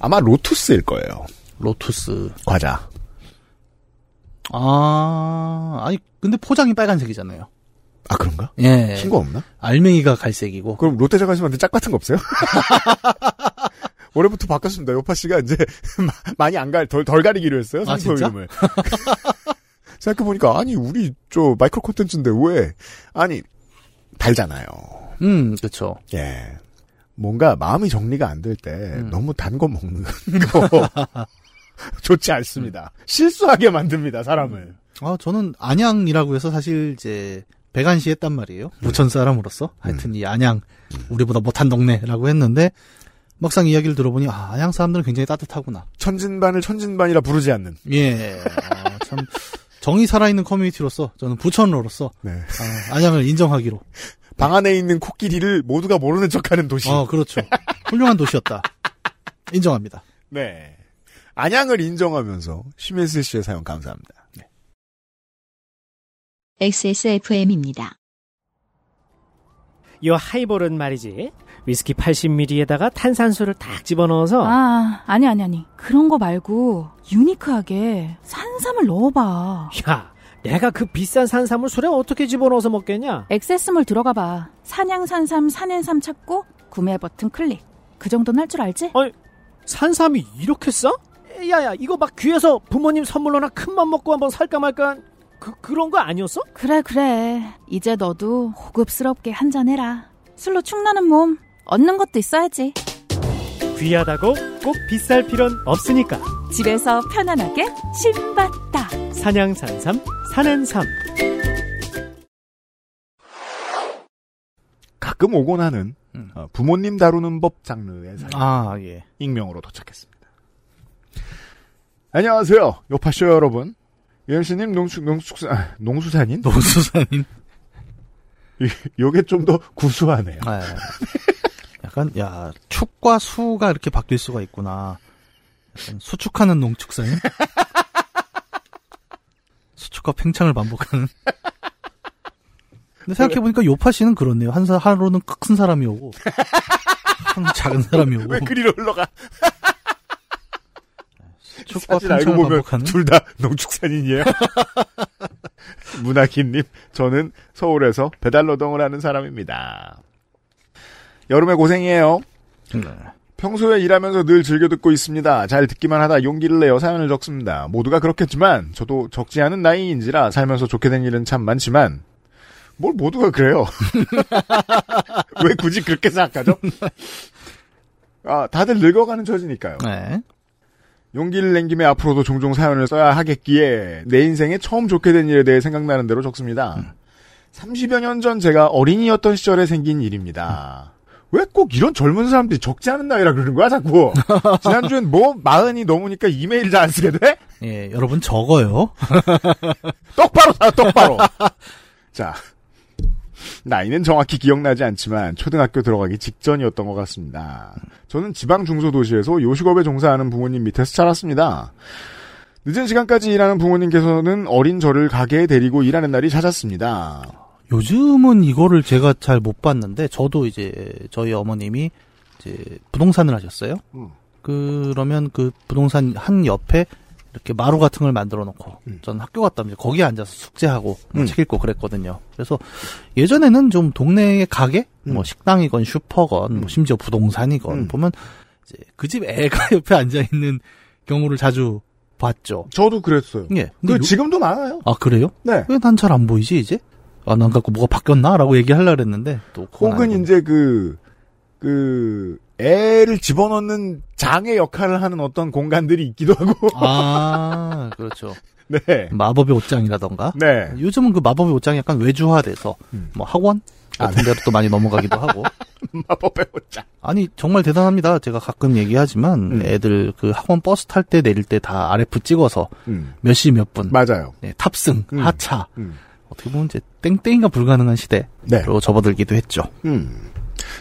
아마 로투스일 거예요. 로투스. 과자. 아, 아니, 근데 포장이 빨간색이잖아요. 아, 그런가? 예. 흰 거 없나? 알맹이가 갈색이고. 그럼 롯데 자가시한테 짝 같은 거 없어요? 올해부터 바꿨습니다. 요파 씨가 이제 많이 안 갈, 덜, 덜 가리기로 했어요. 아, 상표 진짜? 이름을. 생각해보니까, 아니, 우리, 저, 마이크로 콘텐츠인데 왜? 아니, 달잖아요. 음, 그렇죠. 예. 뭔가 마음이 정리가 안 될때 음. 너무 단 거 먹는 거 좋지 않습니다. 실수하게 만듭니다, 사람을. 아, 저는 안양이라고 해서 사실 이제 배관시 했단 말이에요. 부천 사람으로서. 하여튼 이 안양 우리보다 못한 동네라고 했는데 막상 이야기를 들어보니 아, 안양 사람들은 굉장히 따뜻하구나. 천진반을 천진반이라 부르지 않는. 예. 아, 참 정이 살아있는 커뮤니티로서 저는 부천으로서 네. 아, 안양을 인정하기로. 방 안에 있는 코끼리를 모두가 모르는 척하는 도시. 어, 그렇죠. 훌륭한 도시였다. 인정합니다. 네. 안양을 인정하면서 심혜슬 씨의 사연 감사합니다. 네. XSFM입니다. 이 하이볼은 말이지 위스키 80ml에다가 탄산수를 딱 집어넣어서 아, 아니, 아니, 아니. 그런 거 말고, 유니크하게 산삼을 넣어봐. 야 내가 그 비싼 산삼을 술에 어떻게 집어넣어서 먹겠냐 엑세스몰 들어가 봐. 산양산삼, 산엔삼 찾고, 구매 버튼 클릭. 그 정도는 할 줄 알지? 아니, 산삼이 이렇게 싸? 야야 이거 막 귀에서 부모님 선물로나 큰맘 먹고 한번 살까 말까 그, 그런 거 아니었어? 그래, 그래. 이제 너도 호급스럽게 한잔해라. 술로 축나는 몸, 얻는 것도 있어야지. 귀하다고 꼭 비쌀 필요는 없으니까 집에서 편안하게 신봤다. 산양산삼 산엔삼 가끔 오곤 하는 어, 부모님 다루는 법 장르의 사연. 아, 예. 익명으로 도착했습니다. 안녕하세요. 요파쇼 여러분. 유엠씨님 농축, 농축사, 아, 농수산인? 농수산인. 요게 좀 더 구수하네요. 네. 약간 야 축과 수가 이렇게 바뀔 수가 있구나. 약간 수축하는 농축사인. 수축과 팽창을 반복하는. 근데 생각해보니까 요파 씨는 그렇네요. 한 사, 하루는 큰 사람이 오고, 하루는 작은 사람이 오고. 왜 그리로 흘러가? 사실 알고 보면. 둘 다 농축산인이에요. 문학인님, 저는 서울에서 배달 노동을 하는 사람입니다. 여름에 고생이에요. 네. 평소에 일하면서 늘 즐겨 듣고 있습니다. 잘 듣기만 하다 용기를 내어 사연을 적습니다. 모두가 그렇겠지만 저도 적지 않은 나이인지라 살면서 좋게 된 일은 참 많지만 뭘 모두가 그래요. 왜 굳이 그렇게 생각하죠? 아, 다들 늙어가는 처지니까요. 네. 용기를 낸 김에 앞으로도 종종 사연을 써야 하겠기에 내 인생에 처음 좋게 된 일에 대해 생각나는 대로 적습니다. 30여 년 전 제가 어린이였던 시절에 생긴 일입니다. 왜꼭 이런 젊은 사람들이 적지 않은 나이라 그러는 거야, 자꾸? 지난주엔 뭐, 마흔이 넘으니까 이메일 잘 안 쓰게 돼? 예, 여러분 적어요. 똑바로 사, 똑바로! 자. 나이는 정확히 기억나지 않지만 초등학교 들어가기 직전이었던 것 같습니다. 저는 지방 중소도시에서 요식업에 종사하는 부모님 밑에서 자랐습니다. 늦은 시간까지 일하는 부모님께서는 어린 저를 가게에 데리고 일하는 날이 잦았습니다. 요즘은 이거를 제가 잘 못 봤는데 저도 이제 저희 어머님이 이제 부동산을 하셨어요. 음. 그러면 그 부동산 한 옆에 이렇게 마루 같은 걸 만들어 놓고 전 학교 갔다 오면 거기에 앉아서 숙제하고 뭐 음. 책 읽고 그랬거든요. 그래서 예전에는 좀 동네의 가게, 뭐 식당이건 슈퍼건, 뭐 심지어 부동산이건 음. 보면 이제 그 집 애가 옆에 앉아 있는 경우를 자주 봤죠. 저도 그랬어요. 예. 그 근데 요- 지금도 많아요. 아 그래요? 네. 왜 난 잘 안 보이지 이제? 아난 갖고 뭐가 바뀌었나라고 얘기하려 그랬는데 또 혹은 아니고. 이제 그, 그, 애를 집어넣는 장의 역할을 하는 어떤 공간들이 있기도 하고. 아 그렇죠. 네. 마법의 옷장이라던가. 네. 요즘은 그 마법의 옷장이 약간 외주화돼서 뭐 학원 같은 데로 또 많이 넘어가기도 하고. 마법의 옷장. 아니 정말 대단합니다. 제가 가끔 얘기하지만 애들 그 학원 버스 탈 때 내릴 때 다 RF 찍어서 음. 몇 시 몇 분. 맞아요. 네, 탑승, 음. 하차. 음. 어떻게 보면 이제 땡땡이가 불가능한 시대로 네. 접어들기도 했죠. 음.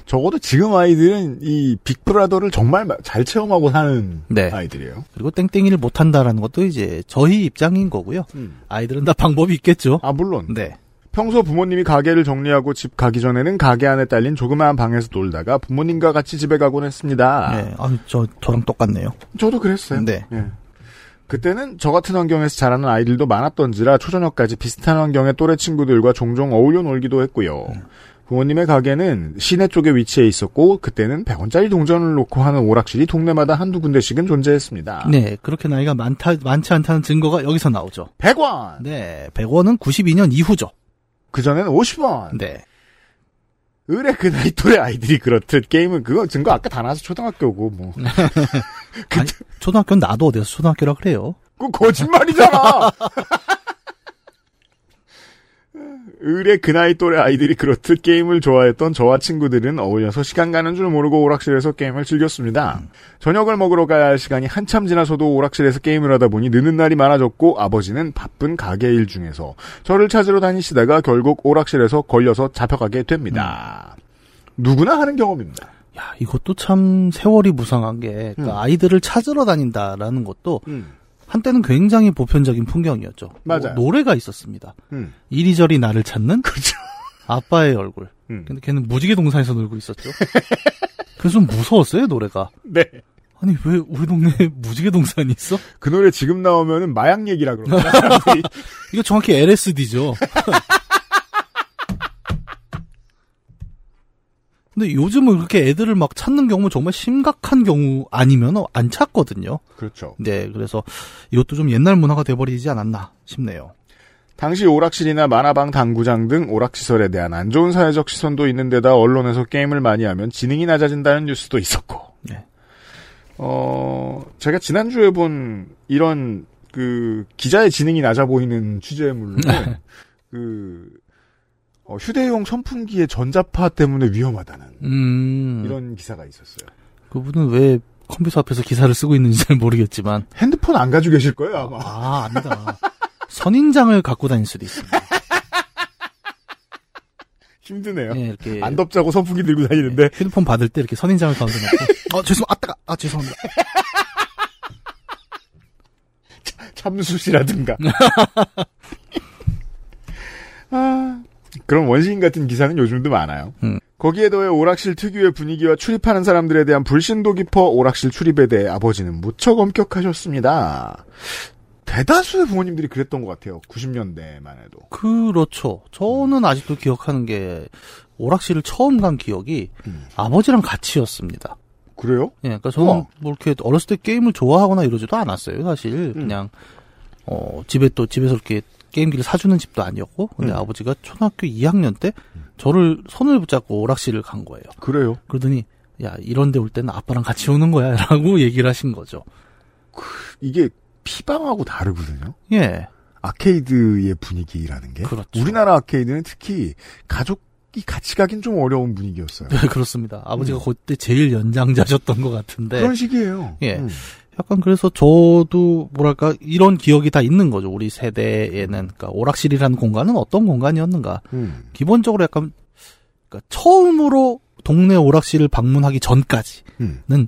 적어도 지금 아이들은 이 빅브라더를 정말 마- 잘 체험하고 사는 네. 아이들이에요. 그리고 땡땡이를 못 한다라는 것도 이제 저희 입장인 거고요. 아이들은 다 방법이 있겠죠. 아 물론. 네. 평소 부모님이 가게를 정리하고 집 가기 전에는 가게 안에 딸린 조그마한 방에서 놀다가 부모님과 같이 집에 가곤 했습니다. 네. 아, 저 저랑 똑같네요. 저도 그랬어요. 네. 예. 그때는 저 같은 환경에서 자라는 아이들도 많았던지라 초저녁까지 비슷한 환경의 또래 친구들과 종종 어울려 놀기도 했고요. 부모님의 가게는 시내 쪽에 위치해 있었고 그때는 100원짜리 동전을 놓고 하는 오락실이 동네마다 한두 군데씩은 존재했습니다. 네, 그렇게 나이가 많다 많지 않다는 증거가 여기서 나오죠. 100원. 네, 100원은 92년 이후죠. 그 전에는 50원. 네. 의뢰 그 나이 또래 아이들이 그렇듯 게임은 그거 증거 아까 다 나와서 초등학교고 뭐. 아니, 초등학교는 나도 어디서 초등학교라 그래요. 그 거짓말이잖아. 의뢰 그 나이 또래 아이들이 그렇듯 게임을 좋아했던 저와 친구들은 어울려서 시간 가는 줄 모르고 오락실에서 게임을 즐겼습니다. 저녁을 먹으러 가야 할 시간이 한참 지나서도 오락실에서 게임을 하다 보니 느는 날이 많아졌고 아버지는 바쁜 가게 일 중에서 저를 찾으러 다니시다가 결국 오락실에서 걸려서 잡혀가게 됩니다. 누구나 하는 경험입니다. 야, 이것도 참 세월이 무상한 게 그러니까 아이들을 찾으러 다닌다라는 것도 한때는 굉장히 보편적인 풍경이었죠. 맞아요. 뭐 노래가 있었습니다. 음. 이리저리 나를 찾는 그렇죠. 아빠의 얼굴. 음. 근데 걔는 무지개 동산에서 놀고 있었죠. 그래서 좀 무서웠어요 노래가. 네. 아니 왜 우리 동네에 무지개 동산이 있어? 그 노래 지금 나오면은 마약 얘기라 그러나. 이거 정확히 LSD죠. 근데 요즘은 그렇게 애들을 막 찾는 경우 정말 심각한 경우 아니면 안 찾거든요. 그렇죠. 네, 그래서 이것도 좀 옛날 문화가 돼버리지 않았나 싶네요. 당시 오락실이나 만화방 당구장 등 오락시설에 대한 안 좋은 사회적 시선도 있는 데다 언론에서 게임을 많이 하면 지능이 낮아진다는 뉴스도 있었고 네. 어, 제가 지난주에 본 이런 그 기자의 지능이 낮아 보이는 취재물로 그 어, 휴대용 선풍기의 전자파 때문에 위험하다는 음. 이런 기사가 있었어요. 그분은 왜 컴퓨터 앞에서 기사를 쓰고 있는지 잘 모르겠지만 핸드폰 안 가지고 계실 거예요 아마. 아 아니다. 선인장을 갖고 다닐 수도 있습니다. 힘드네요. 예, 이렇게 안 덥자고 선풍기 들고 다니는데 휴대폰 받을 때 이렇게 선인장을 가운데 놓고 어 죄송 아 따가 아 죄송합니다. 참수시라든가. 아, 그런 원시인 같은 기사는 요즘도 많아요. 음. 거기에 더해 오락실 특유의 분위기와 출입하는 사람들에 대한 불신도 깊어 오락실 출입에 대해 아버지는 무척 엄격하셨습니다. 대다수의 부모님들이 그랬던 것 같아요. 90년대만 해도. 그렇죠. 저는 아직도 기억하는 게 오락실을 처음 간 기억이 아버지랑 같이였습니다. 그래요? 예, 그러니까 저는 우와. 뭐 이렇게 어렸을 때 게임을 좋아하거나 이러지도 않았어요. 사실 그냥 어 집에 또 집에서 이렇게 게임기를 사주는 집도 아니었고 근데 음. 아버지가 초등학교 2학년 때 저를 손을 붙잡고 오락실을 간 거예요. 그래요? 그러더니 야 이런데 올 때는 아빠랑 같이 오는 거야라고 얘기를 하신 거죠. 이게 피방하고 다르거든요. 예. 아케이드의 분위기라는 게. 그렇죠. 우리나라 아케이드는 특히 가족이 같이 가긴 좀 어려운 분위기였어요. 네, 그렇습니다. 아버지가 그때 제일 연장자셨던 것 같은데. 음. 그런 시기예요. 예. 음. 약간 그래서 저도 뭐랄까 이런 기억이 다 있는 거죠. 우리 세대에는 그러니까 오락실이라는 공간은 어떤 공간이었는가. 음. 기본적으로 약간 그러니까 처음으로 동네 오락실을 방문하기 전까지는 음.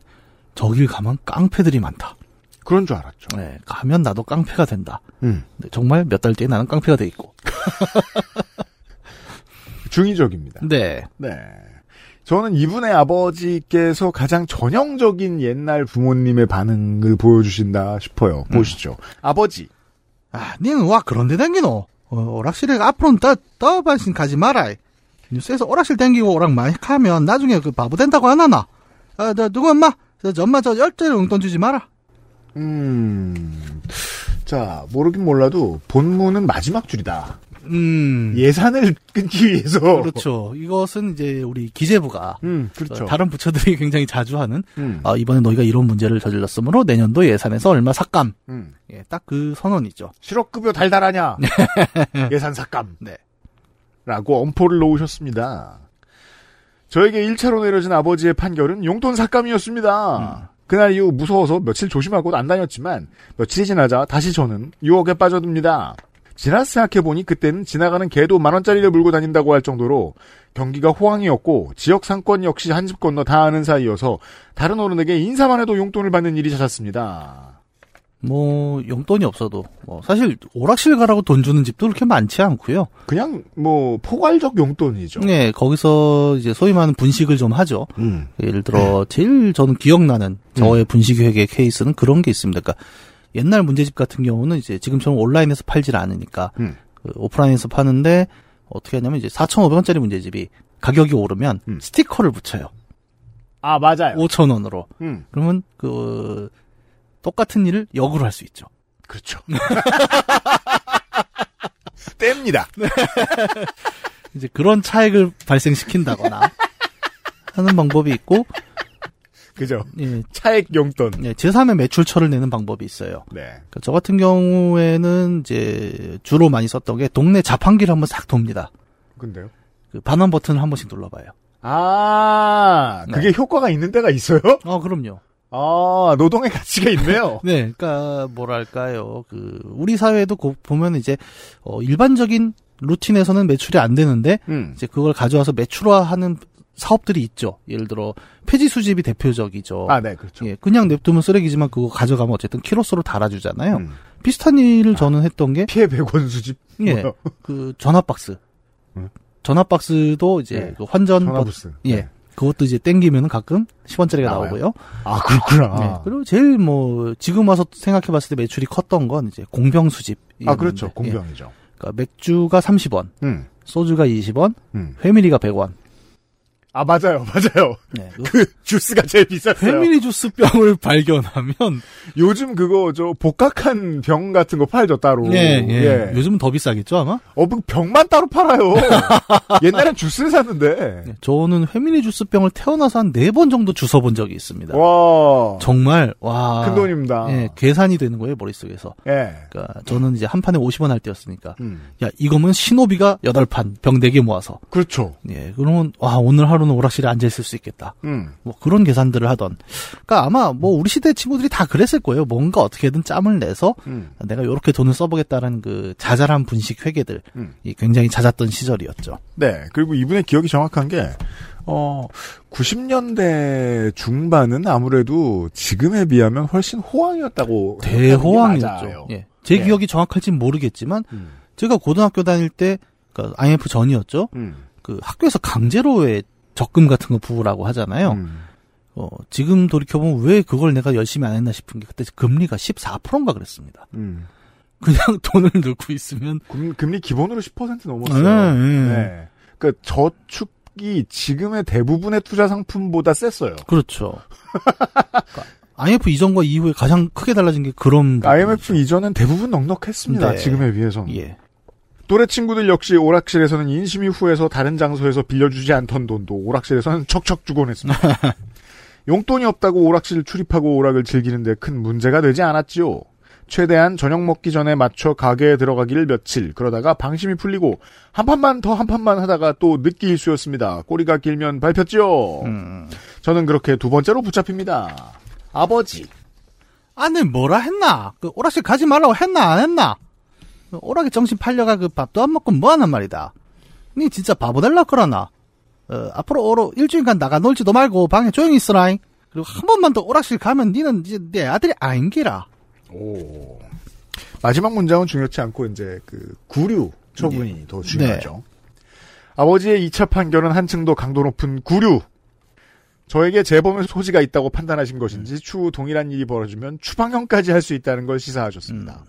저길 가면 깡패들이 많다. 그런 줄 알았죠. 네, 가면 나도 깡패가 된다. 음. 정말 몇 달 뒤에 나는 깡패가 돼 있고. 중의적입니다. 네. 네. 저는 이분의 아버지께서 가장 전형적인 옛날 부모님의 반응을 보여주신다 싶어요. 보시죠. 아버지. 아, 니는 와 그런데 댕기노? 어, 오락실에 앞으로는 떠, 떠반신 가지 마라. 뉴스에서 오락실 댕기고 오락 많이 하면 나중에 그 바보 된다고 안 하나? 아, 너 누구 엄마? 저, 저 엄마 저 열대를 용돈 주지 마라. 음. 자, 모르긴 몰라도 본문은 마지막 줄이다. 음. 예산을 끊기 위해서. 그렇죠. 이것은 이제 우리 기재부가 음, 그렇죠. 어, 다른 부처들이 굉장히 자주 하는 음. 아, 이번에 너희가 이런 문제를 저질렀으므로 내년도 예산에서 얼마 삭감. 음. 예, 딱 그 선언이죠. 실업급여 달달하냐? 예산 삭감. 네. 라고 엄포를 놓으셨습니다. 저에게 1차로 내려진 아버지의 판결은 용돈 삭감이었습니다. 그날 이후 무서워서 며칠 조심하고 안 다녔지만 며칠이 지나자 다시 저는 유혹에 빠져듭니다. 지나 생각해보니 그때는 지나가는 개도 만원짜리를 물고 다닌다고 할 정도로 경기가 호황이었고 지역 상권 역시 한 집 건너 다 아는 사이여서 다른 어른에게 인사만 해도 용돈을 받는 일이 잦았습니다. 뭐 용돈이 없어도 뭐 사실 오락실 가라고 돈 주는 집도 그렇게 많지 않고요. 그냥 뭐 포괄적 용돈이죠. 네, 거기서 이제 소위 말하는 분식을 좀 하죠. 음. 예를 들어 제일 저는 기억나는 저의 분식 회계 케이스는 그런 게 있습니다. 그러니까 옛날 문제집 같은 경우는 이제 지금처럼 온라인에서 팔질 않으니까 음. 그 오프라인에서 파는데 어떻게 하냐면 이제 4,500원짜리 문제집이 가격이 오르면 스티커를 붙여요. 아, 맞아요. 5,000원으로. 음. 그러면 그 똑같은 일을 역으로 할 수 있죠. 그렇죠. 뗍니다. 이제 그런 차액을 발생시킨다거나 하는 방법이 있고 그죠. 예, 차액 용돈. 예, 제3의 매출처를 내는 방법이 있어요. 네. 그러니까 저 같은 경우에는 이제 주로 많이 썼던 게 동네 자판기를 한번 싹 돕니다. 근데요? 그 반환 버튼을 한 번씩 눌러봐요. 아, 그게 효과가 있는 데가 있어요? 어, 그럼요. 아, 노동의 가치가 있네요. 네, 그러니까 뭐랄까요, 그 우리 사회도 고- 보면 이제 어, 일반적인 루틴에서는 매출이 안 되는데 음. 이제 그걸 가져와서 매출화하는 사업들이 있죠. 예를 들어 폐지 수집이 대표적이죠. 아, 네, 그렇죠. 예, 그냥 냅두면 쓰레기지만 그거 가져가면 어쨌든 키로수로 달아주잖아요. 음. 비슷한 일을 저는 했던 게 피해 100원 수집. 예? 그 전화 박스. 음. 전화 박스도 이제 네. 그 환전 전화 버- 부스. 예. 네. 그것도 이제 땡기면은 가끔 10원짜리가 나와요? 나오고요. 아, 그렇구나. 네. 그리고 제일 뭐 지금 와서 생각해 봤을 때 매출이 컸던 건 이제 공병 수집. 아, 그렇죠. 공병이죠. 그러니까 맥주가 30원, 음. 소주가 20원, 음. 회밀이가 100원. 아 맞아요, 맞아요. 그 주스가 제일 비쌌어요. 페미니 주스 병을 발견하면 요즘 그거 저 복각한 병 같은 거 팔죠 따로. 예, 예. 요즘은 더 비싸겠죠 아마? 어, 그 병만 따로 팔아요. 옛날엔 주스를 샀는데. 네, 저는 페미니 주스 병을 태어나서 한 네 번 정도 주워 본 적이 있습니다. 와. 정말 와. 큰 돈입니다. 예, 계산이 되는 거예요 머릿속에서. 예. 그러니까 저는 이제 한 판에 50원 할 때였으니까. 음. 야 이거면 신호비가 8판 병 4개 모아서. 그렇죠. 예, 그러면 와 오늘 하루 는 오락실에 앉아 있을 수 있겠다. 음. 뭐 그런 계산들을 하던. 그러니까 아마 뭐 우리 시대 친구들이 다 그랬을 거예요. 뭔가 어떻게든 짬을 내서 음. 내가 이렇게 돈을 써보겠다는 그 자잘한 분식 회계들 음. 이 굉장히 잦았던 시절이었죠. 네. 그리고 이분의 기억이 정확한 게, 어, 90년대 중반은 아무래도 지금에 비하면 훨씬 호황이었다고. 대호황이었죠. 예. 제 네. 기억이 정확할진 모르겠지만 음. 제가 고등학교 다닐 때그 IMF 전이었죠. 음. 그 학교에서 강제로의 적금 같은 거 부으라고 하잖아요. 음. 어, 지금 돌이켜보면 왜 그걸 내가 열심히 안 했나 싶은 게 그때 금리가 14%인가 그랬습니다. 음. 그냥 돈을 넣고 있으면 금, 금리 기본으로 10% 넘었어요. 네, 네. 네. 그 저축이 지금의 대부분의 투자 상품보다 셌어요. 그렇죠. 그러니까 IMF 이전과 이후에 가장 크게 달라진 게 그런 IMF 이전은 대부분 넉넉했습니다. 네. 지금에 비해서는. 예. 또래 친구들 역시 오락실에서는 인심 이 후에서 다른 장소에서 빌려주지 않던 돈도 오락실에서는 척척 주곤 했습니다. 용돈이 없다고 오락실 출입하고 오락을 즐기는데 큰 문제가 되지 않았지요. 최대한 저녁 먹기 전에 맞춰 가게에 들어가기를 며칠 그러다가 방심이 풀리고 한 판만 더 한 판만 하다가 또 늦기 일수였습니다. 꼬리가 길면 밟혔지요. 저는 그렇게 두 번째로 붙잡힙니다. 아버지. 아니 뭐라 했나? 그 오락실 가지 말라고 했나 안 했나? 그 오락에 정신 팔려가 그 밥도 안 먹고 뭐 하는 말이다. 니 진짜 바보 될라 그러나? 어, 앞으로 오로 일주일간 나가 놀지도 말고 방에 조용히 있으라잉. 그리고 한 번만 더 오락실 가면 니는 이제 내 아들이 아닌기라. 오. 마지막 문장은 중요치 않고 이제 그 구류 처분이 더 중요하죠. 아버지의 2차 판결은 한층 더 강도 높은 구류. 저에게 재범의 소지가 있다고 판단하신 것인지 추후 동일한 일이 벌어지면 추방형까지 할 수 있다는 걸 시사하셨습니다.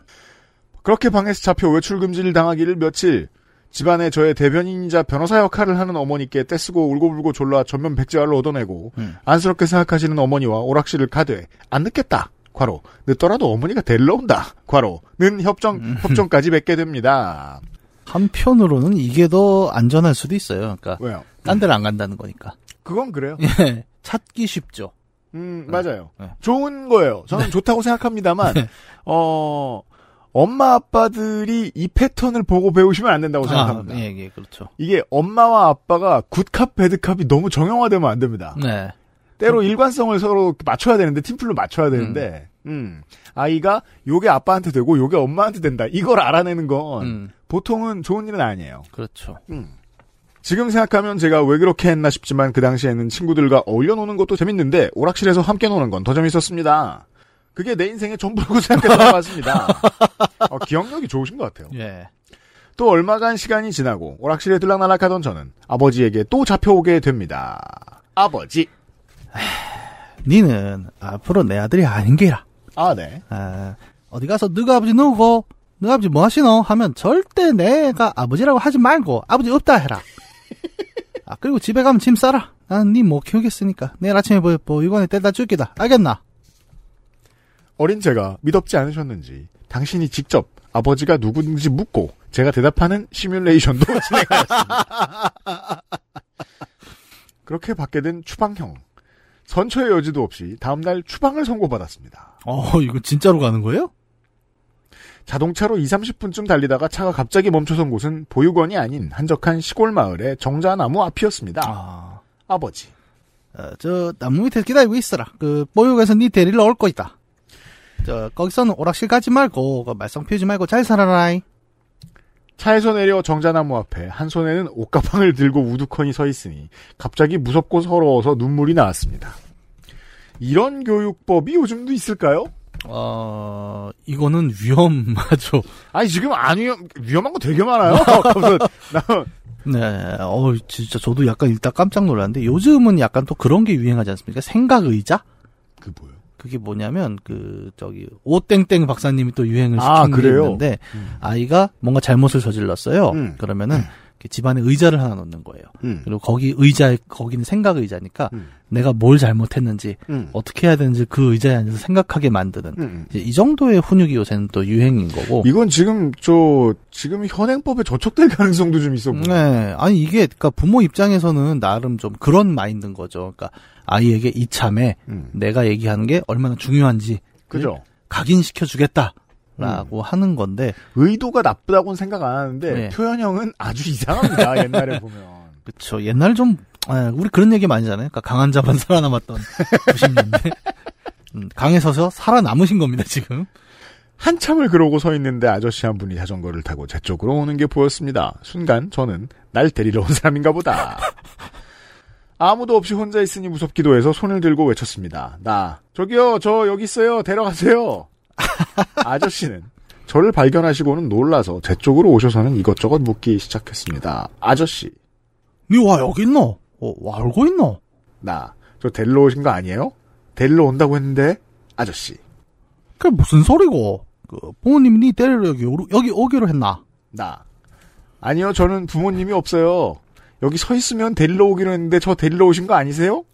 그렇게 방에서 잡혀 외출 금지를 당하기를 며칠 집안에 저의 대변인이자 변호사 역할을 하는 어머니께 떼쓰고 울고불고 졸라 전면 백지화를 얻어내고 안쓰럽게 생각하시는 어머니와 오락실을 가되 안 늦겠다. 과로 늦더라도 어머니가 데리러 온다. 과로는 협정 협정까지 맺게 됩니다. 한편으로는 이게 더 안전할 수도 있어요. 그러니까 왜요? 딴 데를 안 간다는 거니까. 그건 그래요. 예, 찾기 쉽죠. 음, 맞아요. 네. 좋은 거예요. 저는 좋다고 생각합니다만, 어, 엄마 아빠들이 이 패턴을 보고 배우시면 안 된다고 생각합니다. 아, 예, 예, 그렇죠. 이게 엄마와 아빠가 굿캅, 배드캅이 너무 정형화되면 안 됩니다. 네. 때로 일관성을 서로 맞춰야 되는데, 팀플로 맞춰야 되는데, 음, 아이가 요게 아빠한테 되고 요게 엄마한테 된다. 이걸 알아내는 건 음, 보통은 좋은 일은 아니에요. 그렇죠. 음. 지금 생각하면 제가 왜 그렇게 했나 싶지만 그 당시에는 친구들과 어울려 노는 것도 재밌는데 오락실에서 함께 노는 건 더 재밌었습니다. 그게 내 인생의 전부라고 생각했던 것 같습니다. 어, 기억력이 좋으신 것 같아요. 예. 또 얼마간 시간이 지나고 오락실에 들락날락하던 저는 아버지에게 또 잡혀오게 됩니다. 아버지. 니는 앞으로 내 아들이 아닌 게라. 아, 네. 아, 어디 가서 너가 아버지 누구고, 너 아버지 뭐 하시노? 하면 절대 내가 아버지라고 하지 말고 아버지 없다 해라. 아, 그리고 집에 가면 짐 싸라. 나는 니못 키우겠으니까. 내일 아침에 뭐, 뭐 이번에 떼다 줄기다. 알겠나? 어린 제가 믿었지 않으셨는지 당신이 직접 아버지가 누구인지 묻고 제가 대답하는 시뮬레이션도 진행하였습니다. 그렇게 받게 된 추방형. 선처의 여지도 없이 다음날 추방을 선고받았습니다. 어, 이거 진짜로 가는 거예요? 자동차로 2, 30분쯤 달리다가 차가 갑자기 멈춰선 곳은 보육원이 아닌 한적한 시골 마을의 정자나무 앞이었습니다. 아, 아버지. 어, 저 나무 밑에 기다리고 있어라. 그 보육에서 니 데리러 올 거이다. 저 거기서는 오락실 가지 말고 그 말썽 피우지 말고 잘 살아라이. 차에서 내려 정자나무 앞에 한 손에는 옷가방을 들고 우두커니 서 있으니 갑자기 무섭고 서러워서 눈물이 나왔습니다. 이런 교육법이 요즘도 있을까요? 어, 이거는 위험하죠. 아니 지금 안 위험 위험한 거 되게 많아요. 네, 어, 진짜 저도 약간 일단 깜짝 놀랐는데 요즘은 약간 또 그런 게 유행하지 않습니까? 생각 의자? 그 뭐요? 그게 뭐냐면 그 저기 오땡땡 박사님이 또 유행을 아, 시킨 게 그래요? 있는데 음. 아이가 뭔가 잘못을 저질렀어요. 음. 그러면은 이렇게 집안에 의자를 하나 놓는 거예요. 음. 그리고 거기 의자 거기는 생각 의자니까 음. 내가 뭘 잘못했는지 음. 어떻게 해야 되는지 그 의자에 앉아서 생각하게 만드는 음. 이제 이 정도의 훈육이 요새는 또 유행인 거고. 이건 지금 저 지금 현행법에 저촉될 가능성도 좀 있어. 보여요. 네, 아니 이게 그러니까 부모 입장에서는 나름 좀 그런 마인드인 거죠. 그러니까 아이에게 이참에 음. 내가 얘기하는 게 얼마나 중요한지 그죠. 각인시켜 주겠다 라고 하는 건데 의도가 나쁘다고는 생각 안 하는데 네. 표현형은 아주 이상합니다. 옛날에 보면. 그렇죠. 옛날 좀 아, 우리 그런 얘기 많이 하잖아요. 그러니까 강한 자만 살아남았던 90년대. 음, 강에 서서 살아남으신 겁니다, 지금. 한참을 그러고 서 있는데 아저씨 한 분이 자전거를 타고 제 쪽으로 오는 게 보였습니다. 순간 저는 날 데리러 온 사람인가 보다. 아무도 없이 혼자 있으니 무섭기도 해서 손을 들고 외쳤습니다. 나 저기요 저 여기 있어요 데려가세요. 아저씨는 저를 발견하시고는 놀라서 제 쪽으로 오셔서는 이것저것 묻기 시작했습니다. 아저씨 니와 여기 있노? 어, 와 알고 있노? 나 저 데리러 오신 거 아니에요? 데리러 온다고 했는데 아저씨 그게 무슨 소리고? 그 부모님이 니 데리러 여기 여기 오기로 했나? 나 아니요 저는 부모님이 없어요. 여기 서 있으면 데리러 오기로 했는데 저 데리러 오신 거 아니세요?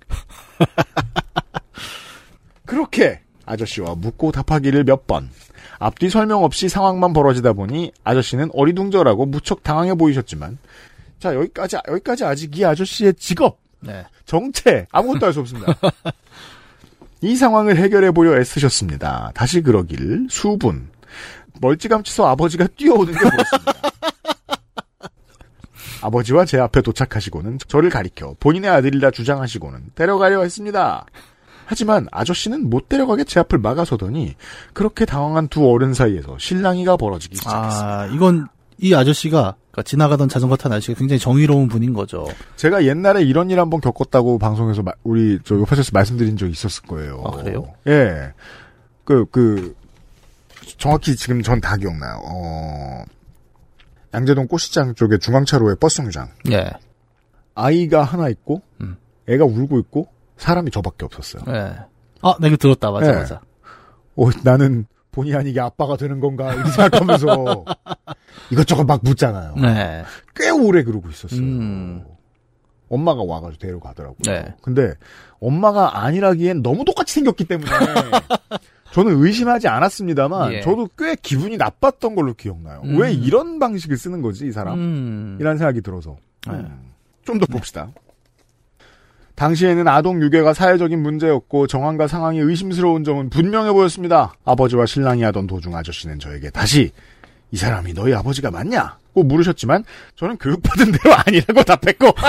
그렇게 아저씨와 묻고 답하기를 몇 번. 앞뒤 설명 없이 상황만 벌어지다 보니 아저씨는 어리둥절하고 무척 당황해 보이셨지만 자 여기까지 여기까지 아직 이 아저씨의 직업 네. 정체 아무것도 알 수 없습니다. 이 상황을 해결해 보려 애쓰셨습니다. 다시 그러길 수분 멀찌감치서 아버지가 뛰어오는 게 보였습니다. 아버지와 제 앞에 도착하시고는 저를 가리켜 본인의 아들이라 주장하시고는 데려가려 했습니다. 하지만 아저씨는 못 데려가게 제 앞을 막아서더니 그렇게 당황한 두 어른 사이에서 실랑이가 벌어지기 시작했습니다. 아, 이건 이 아저씨가 그러니까 지나가던 자전거 탄 아저씨가 굉장히 정의로운 분인 거죠. 제가 옛날에 이런 일 한번 겪었다고 방송에서 마- 우리 저 요파에서 말씀드린 적이 있었을 거예요. 아, 그래요? 예. 그, 그, 정확히 지금 전 다 기억나요. 어, 양재동 꽃시장 쪽에 중앙차로에 버스 정류장. 예. 아이가 하나 있고, 음. 애가 울고 있고, 사람이 저밖에 없었어요. 예. 아, 내가 들었다. 맞아, 예. 맞아. 어, 나는 본의 아니게 아빠가 되는 건가, 이렇게 생각하면서 이것저것 막 묻잖아요. 네. 꽤 오래 그러고 있었어요. 음. 엄마가 와가지고 데려가더라고요. 네. 근데 엄마가 아니라기엔 너무 똑같이 생겼기 때문에 저는 의심하지 않았습니다만 예. 저도 꽤 기분이 나빴던 걸로 기억나요. 음. 왜 이런 방식을 쓰는 거지 이 사람? 음. 이란 생각이 들어서 네. 좀더 봅시다. 당시에는 아동 유괴가 사회적인 문제였고 정황과 상황이 의심스러운 점은 분명해 보였습니다. 아버지와 신랑이 하던 도중 아저씨는 저에게 다시 이 사람이 너희 아버지가 맞냐? 고 물으셨지만 저는 교육받은 대로 아니라고 답했고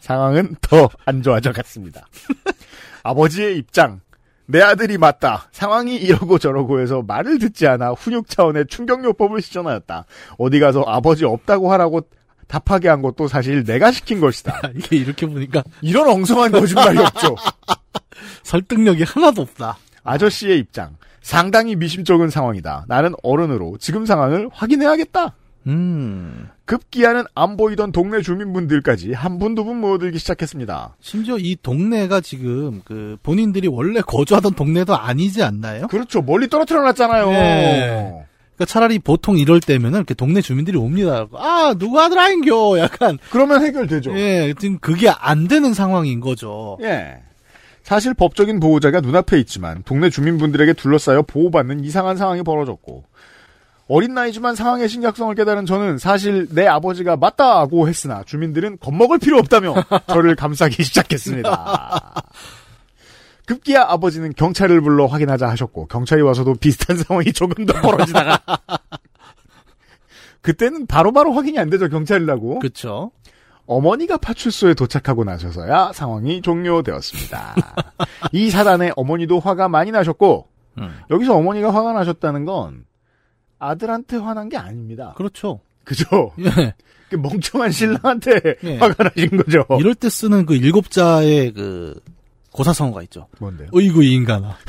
상황은 더 안 좋아져 갔습니다. 아버지의 입장. 내 아들이 맞다. 상황이 이러고 저러고 해서 말을 듣지 않아 훈육 차원의 충격요법을 시전하였다. 어디 가서 아버지 없다고 하라고 답하게 한 것도 사실 내가 시킨 것이다. 이게 이렇게 보니까 이런 엉성한 거짓말이 없죠. 설득력이 하나도 없다. 아저씨의 입장. 상당히 미심쩍은 상황이다. 나는 어른으로 지금 상황을 확인해야겠다. 음. 급기야는 안 보이던 동네 주민분들까지 한 분 두 분 모여들기 시작했습니다. 심지어 이 동네가 지금 그 본인들이 원래 거주하던 동네도 아니지 않나요? 그렇죠. 멀리 떨어뜨려 놨잖아요. 네. 그러니까 차라리 보통 이럴 때면은 이렇게 동네 주민들이 옵니다. 아, 누구 아들 아인겨? 약간. 그러면 해결되죠. 예, 지금 그게 안 되는 상황인 거죠. 예. 사실 법적인 보호자가 눈앞에 있지만 동네 주민분들에게 둘러싸여 보호받는 이상한 상황이 벌어졌고 어린 나이지만 상황의 심각성을 깨달은 저는 사실 내 아버지가 맞다고 했으나 주민들은 겁먹을 필요 없다며 저를 감싸기 시작했습니다. 급기야 아버지는 경찰을 불러 확인하자 하셨고 경찰이 와서도 비슷한 상황이 조금 더 벌어지다가 그때는 바로바로 확인이 안 되죠 경찰이라고. 그렇죠. 어머니가 파출소에 도착하고 나셔서야 상황이 종료되었습니다. 이 사단에 어머니도 화가 많이 나셨고 음. 여기서 어머니가 화가 나셨다는 건 아들한테 화난 게 아닙니다. 그렇죠. 그죠? 예. 그 멍청한 신랑한테 예. 화가 나신 거죠. 이럴 때 쓰는 그 일곱 자의 그 고사성어가 있죠. 뭔데요? 어이구 이 인간아.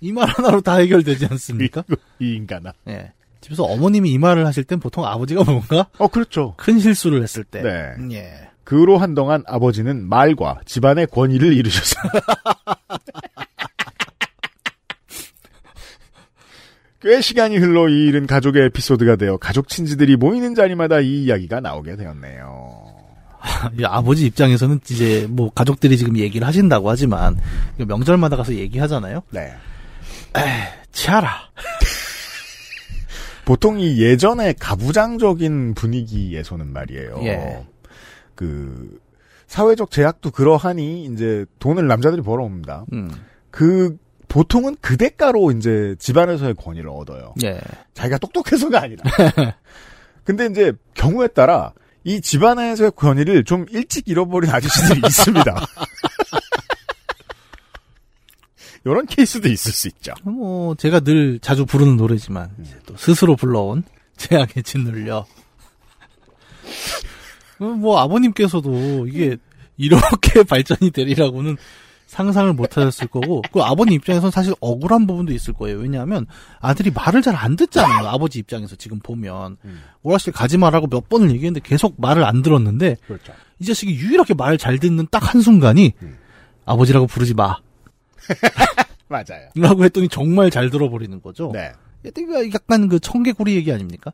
이 말 하나로 다 해결되지 않습니까? 이 인간아. 예. 집에서 어머님이 이 말을 하실 땐 보통 아버지가 뭔가 어 그렇죠. 큰 실수를 했을 때. 네. 예. 그로 한동안 아버지는 말과 집안의 권위를 이루셨습니다. 꽤 시간이 흘러 이 일은 가족의 에피소드가 되어 가족 친지들이 모이는 자리마다 이 이야기가 나오게 되었네요. 이 아버지 입장에서는 이제 뭐 가족들이 지금 얘기를 하신다고 하지만 명절마다 가서 얘기하잖아요. 네. 에, 치아라. 보통 이 예전의 가부장적인 분위기에서는 말이에요. 예. 그 사회적 제약도 그러하니 이제 돈을 남자들이 벌어옵니다. 음. 그 보통은 그 대가로 이제 집안에서의 권위를 얻어요. 예. 자기가 똑똑해서가 아니라. 근데 이제 경우에 따라 이 집안에서의 권위를 좀 일찍 잃어버린 아저씨들이 있습니다. 이런 케이스도 있을 수 있죠. 뭐 제가 늘 자주 부르는 노래지만 이제 또 스스로 불러온 재앙의 짓눌려. 어, 뭐 아버님께서도 이게 이렇게 발전이 되리라고는 상상을 못 하셨을 거고, 그 아버님 입장에서는 사실 억울한 부분도 있을 거예요. 왜냐하면 아들이 말을 잘 안 듣잖아요. 아버지 입장에서 지금 보면. 오락실 가지 말라고 몇 번을 얘기했는데 계속 말을 안 들었는데, 그렇죠. 이 자식이 유일하게 말을 잘 듣는 딱 한순간이, 아버지라고 부르지 마. 맞아요. 라고 했더니 정말 잘 들어버리는 거죠. 네. 약간 그 청개구리 얘기 아닙니까?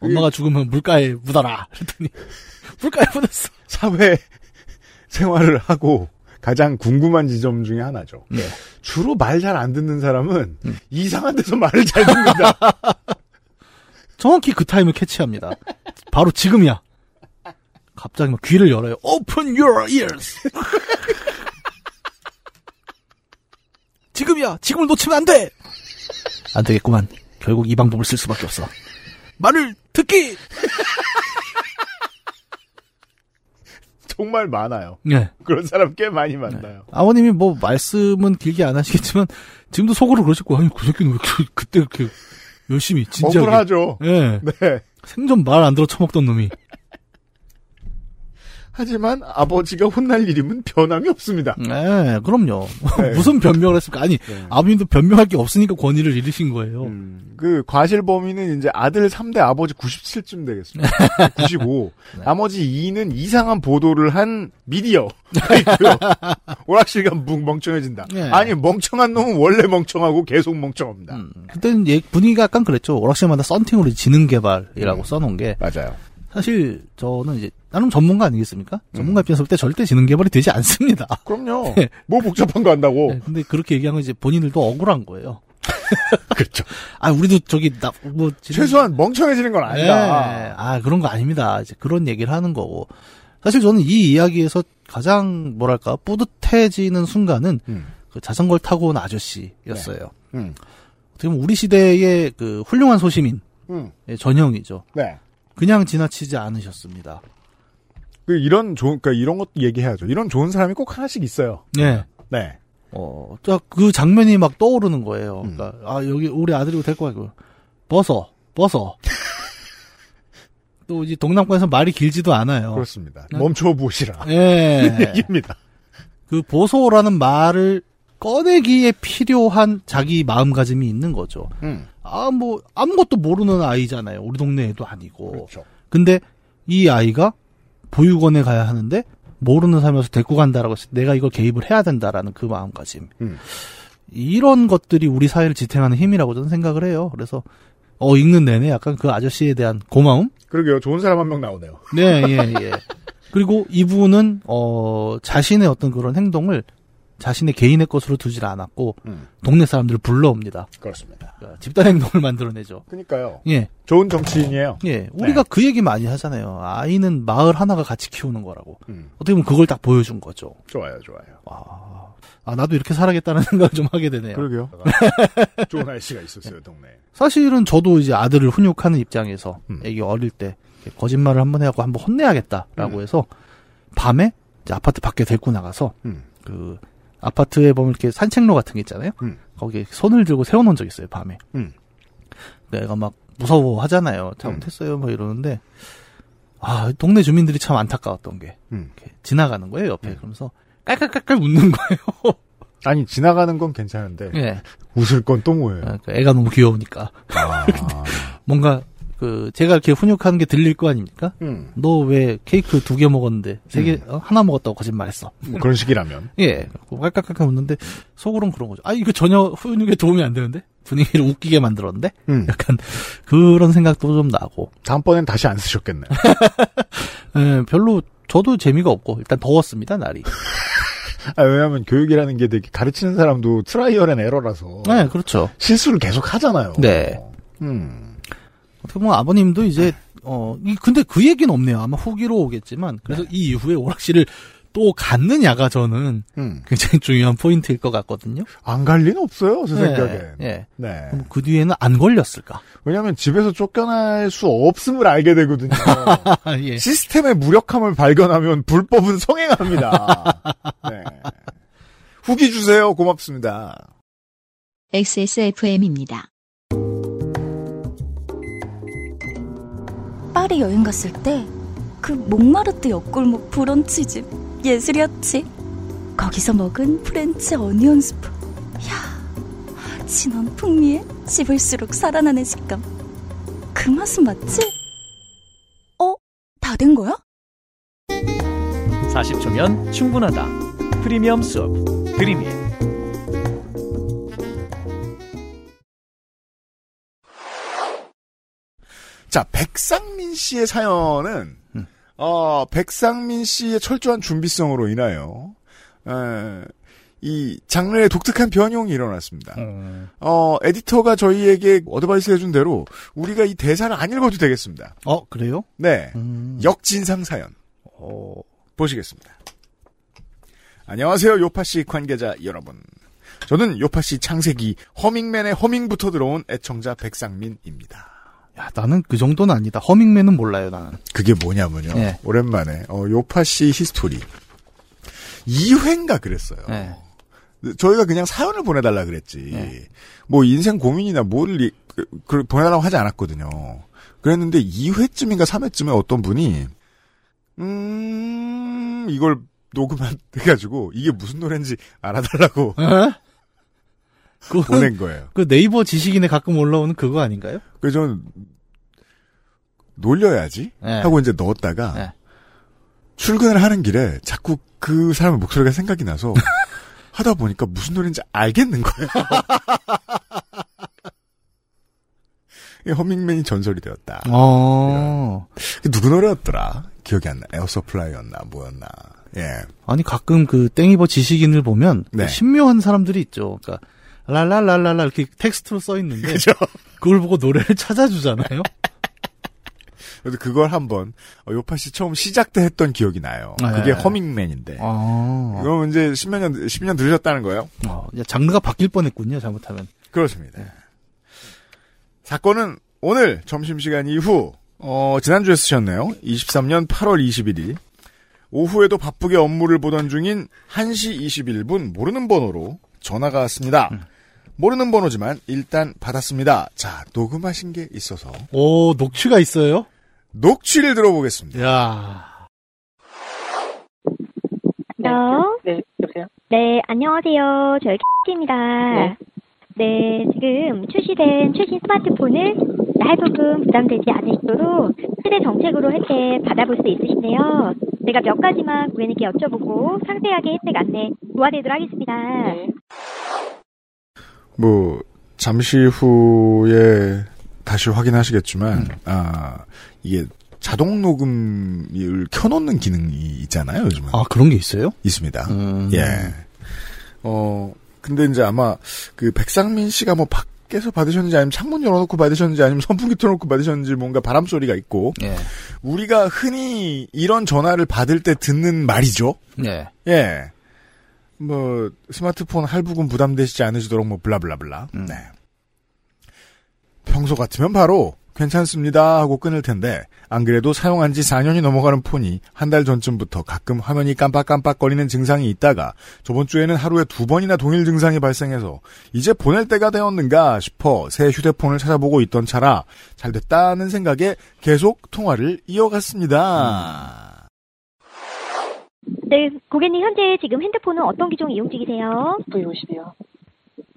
엄마가 죽으면 물가에 묻어라. 그랬더니 물가에 묻었어. 사회 생활을 하고 가장 궁금한 지점 중에 하나죠. 네. 주로 말 잘 안 듣는 사람은 이상한 데서 말을 잘 듣는다. 정확히 그 타임을 캐치합니다. 바로 지금이야. 갑자기 막 귀를 열어요. Open your ears. 지금이야. 지금을 놓치면 안 돼. 안 되겠구만. 결국 이 방법을 쓸 수밖에 없어. 말을 듣기. 정말 많아요. 네. 그런 사람 꽤 많이 만나요. 아버님이 뭐 말씀은 길게 안 하시겠지만 지금도 속으로 거예요. 아니 그 새끼는 왜 이렇게 그때 그렇게 열심히 진지하게. 억울하죠. 예. 네. 생전 말 안 들어 처먹던 놈이. 하지만 아버지가 혼날 일이면 변함이 없습니다. 네, 그럼요. 네. 무슨 변명을 했을까? 아니, 아버님도 변명할 게 없으니까 권위를 잃으신 거예요. 그 과실 범위는 이제 아들 3대 아버지 97쯤 되겠습니다. 95. 나머지 2는 이상한 보도를 한 미디어. 오락실가 뭉- 멍청해진다. 네. 아니 멍청한 놈은 원래 멍청하고 계속 멍청합니다. 음. 그때는 얘- 분위기가 약간 그랬죠. 오락실마다 썬팅으로 지능 개발이라고 써놓은 게. 맞아요. 사실 저는 이제 나름 전문가 아니겠습니까? 전문가 입장에서 볼 때 절대 지능 개발이 되지 않습니다. 그럼요. 네. 뭐 복잡한 거 한다고. 네, 근데 그렇게 얘기한 건 이제 본인들도 억울한 거예요. 그렇죠. 아, 우리도 저기 나뭐 최소한 멍청해지는 건 아니다. 네. 아, 그런 거 아닙니다. 이제 그런 얘기를 하는 거고. 사실 저는 이 이야기에서 가장 뭐랄까 뿌듯해지는 순간은 그 자전거를 타고 온 아저씨였어요. 음. 어떻게 보면 우리 시대의 그 훌륭한 소시민의 음. 전형이죠. 네. 그냥 지나치지 않으셨습니다. 그 이런 좋은 그러니까 이런 것도 얘기해야죠. 이런 좋은 사람이 꼭 하나씩 있어요. 네. 네. 어, 딱그 장면이 막 떠오르는 거예요. 그러니까 아 여기 우리 아들이고 데리고 가고 벗어, 벗어. 또 이제 동남권에서 말이 길지도 않아요. 그렇습니다. 네. 멈춰 보시라. 예. 얘기입니다. 그 보소라는 말을 꺼내기에 필요한 자기 마음가짐이 있는 거죠. 음. 아, 뭐, 아무것도 모르는 아이잖아요. 우리 동네 애도 아니고. 그렇죠. 근데 이 아이가 보육원에 가야 하는데 모르는 사람이어서 데리고 간다라고 했을 때 내가 이걸 개입을 해야 된다라는 그 마음가짐. 음. 이런 것들이 우리 사회를 지탱하는 힘이라고 저는 생각을 해요. 그래서 어 읽는 내내 약간 그 아저씨에 대한 고마움? 그러게요. 좋은 사람 한 명 나오네요. 네, 예, 예. 그리고 이분은 어 자신의 어떤 그런 행동을 자신의 개인의 것으로 두질 않았고 음. 동네 사람들을 불러옵니다. 그렇습니다. 그러니까 집단 행동을 만들어내죠. 그러니까요. 예. 좋은 정치인이에요. 예, 우리가 그 얘기 많이 하잖아요. 아이는 마을 하나가 같이 키우는 거라고. 음. 어떻게 보면 그걸 딱 보여준 거죠. 좋아요, 좋아요. 아, 나도 이렇게 살아야겠다는 생각을 좀 하게 되네요. 그러게요. 좋은 아저씨가 있었어요, 동네에. 사실은 저도 이제 아들을 훈육하는 입장에서 음. 애기 어릴 때 거짓말을 한번 해갖고 한번 혼내야겠다라고 해서 밤에 이제 아파트 밖에 데리고 나가서 음. 그 아파트에 보면 이렇게 산책로 같은 게 있잖아요. 음. 거기에 손을 들고 세워놓은 적 있어요 밤에. 음. 내가 막 무서워 하잖아요. 잘못했어요, 뭐 이러는데 아 동네 주민들이 참 안타까웠던 게 음. 지나가는 거예요 옆에 그러면서 깔깔깔깔 웃는 거예요. 아니 지나가는 건 괜찮은데 예. 웃을 건 또 뭐예요? 아, 그 애가 너무 귀여우니까. 아. 뭔가 그 제가 이렇게 훈육하는 게 들릴 거 아닙니까? 음. 너왜 케이크 두 개 먹었는데 세개 어, 하나 먹었다고 거짓말했어. 뭐 그런 식이라면. 예, 깔깍깔깍 웃는데 속으로는 그런 거죠. 아 이거 전혀 훈육에 도움이 안 되는데 분위기를 웃기게 만들었는데 음. 약간 그런 생각도 좀 나고. 다음번엔 다시 안 쓰셨겠네. 예, 별로 저도 재미가 없고 일단 더웠습니다 날이. 아, 왜냐하면 교육이라는 게 되게 가르치는 사람도 trial and error라서 네, 그렇죠. 실수를 계속 하잖아요. 네. 음. 어떻게 보면 아버님도 이제 어 이- 근데 그 얘기는 없네요. 아마 후기로 오겠지만 그래서 이 이후에 오락실을 또 갔느냐가 저는 음. 굉장히 중요한 포인트일 것 같거든요. 안 갈 리는 없어요, 제 네, 생각엔. 예. 네. 그럼 그 뒤에는 안 걸렸을까? 왜냐하면 집에서 쫓겨날 수 없음을 알게 되거든요. 예. 시스템의 무력함을 발견하면 불법은 성행합니다. 네. 후기 주세요. 고맙습니다. XSFM입니다. 파리 여행 갔을 때 그 몽마르트 옆골목 브런치집 예술이었지. 거기서 먹은 프렌치 어니언 스프. 야, 진한 풍미에 씹을수록 살아나는 식감. 그 맛은 맞지? 어? 다 된 거야? 40초면 충분하다. 프리미엄 수업 드림인 자, 백상민 씨의 사연은, 어, 백상민 씨의 철저한 준비성으로 인하여, 에, 이 장르의 독특한 변형이 일어났습니다. 어, 에디터가 저희에게 advice 해준 대로 우리가 이 대사를 안 읽어도 되겠습니다. 어 그래요? 네. 음. 역진상 사연. 보시겠습니다. 안녕하세요, 요파씨 관계자 여러분. 저는 요파씨 창세기 허밍맨의 허밍부터 들어온 애청자 백상민입니다. 야 나는 그 정도는 아니다. 허밍맨은 몰라요 나는. 그게 뭐냐면요. 네. 오랜만에 어, 요파 씨 히스토리 2회인가 그랬어요. 네. 저희가 그냥 사연을 보내달라 그랬지. 뭐 인생 고민이나 뭘 이- 그, 그 보내달라고 하지 않았거든요. 그랬는데 2회쯤인가 3회쯤에 어떤 분이 음 이걸 녹음해가지고 이게 무슨 노래인지 알아달라고 그 보낸 거예요. 그 네이버 지식인에 가끔 올라오는 그거 아닌가요? 그래서 저는 놀려야지 네. 하고 이제 넣었다가 네. 출근을 하는 길에 자꾸 그 사람의 목소리가 생각이 나서 하다 보니까 무슨 노래인지 알겠는 거예요. 이 허밍맨이 전설이 되었다. 어. 누구 노래였더라? 기억이 안 나. 에어서플라이였나 뭐였나. 예. 아니 가끔 그 땡이버 지식인을 보면 그 네. 신묘한 사람들이 있죠. 그러니까 랄랄랄랄라 이렇게 텍스트로 써 있는데 그죠? 그걸 보고 노래를 찾아주잖아요. 그래서 그걸 한번 어, 요파 씨 처음 시작 때 했던 기억이 나요. 네. 그게 허밍맨인데. 아. 그럼 이제 10몇 년 10년 들으셨다는 거예요? 어, 야, 장르가 바뀔 뻔했군요. 잘못하면. 그렇습니다. 사건은 오늘 점심시간 이후, 어, 지난주에 쓰셨네요. 23년 8월 21일. 오후에도 바쁘게 업무를 보던 중인 1시 21분 모르는 번호로 전화가 왔습니다. 모르는 번호지만 일단 받았습니다. 자, 녹음하신 게 있어서 오 녹취가 있어요? 녹취를 들어보겠습니다. 야. 요 네, 여보세요? 네, 안녕하세요. 저희 K입니다. 네. 네, 지금 출시된 최신 스마트폰을 할부금 부담되지 않으시도록 최대 정책으로 혜택 받아볼 수 있으신데요. 제가 몇 가지만 고객님께 여쭤보고 상세하게 혜택 안내 도와드리도록 하겠습니다. 뭐, 잠시 후에 다시 확인하시겠지만, 아, 이게 자동 녹음을 켜놓는 기능이 있잖아요, 요즘은. 아 그런 게 있어요? 있습니다. 음. 예. 어, 근데 이제 아마 그 백상민 씨가 뭐 밖에서 받으셨는지 아니면 창문 열어놓고 받으셨는지 아니면 선풍기 틀어놓고 받으셨는지 뭔가 바람 소리가 있고 예. 우리가 흔히 이런 전화를 받을 때 듣는 말이죠. 네. 예. 뭐 스마트폰 할부금 부담되시지 않으시도록 뭐 블라블라블라. 네. 평소 같으면 바로 괜찮습니다 하고 끊을 텐데 안 그래도 사용한 지 4년이 넘어가는 폰이 한 달 전쯤부터 가끔 화면이 깜빡깜빡거리는 증상이 있다가 저번 주에는 하루에 두 번이나 동일 증상이 발생해서 이제 보낼 때가 되었는가 싶어 새 휴대폰을 찾아보고 있던 차라 잘 됐다는 생각에 계속 통화를 이어갔습니다. 네, 고객님 현재 지금 핸드폰은 어떤 기종 이용 중이세요? V50이요.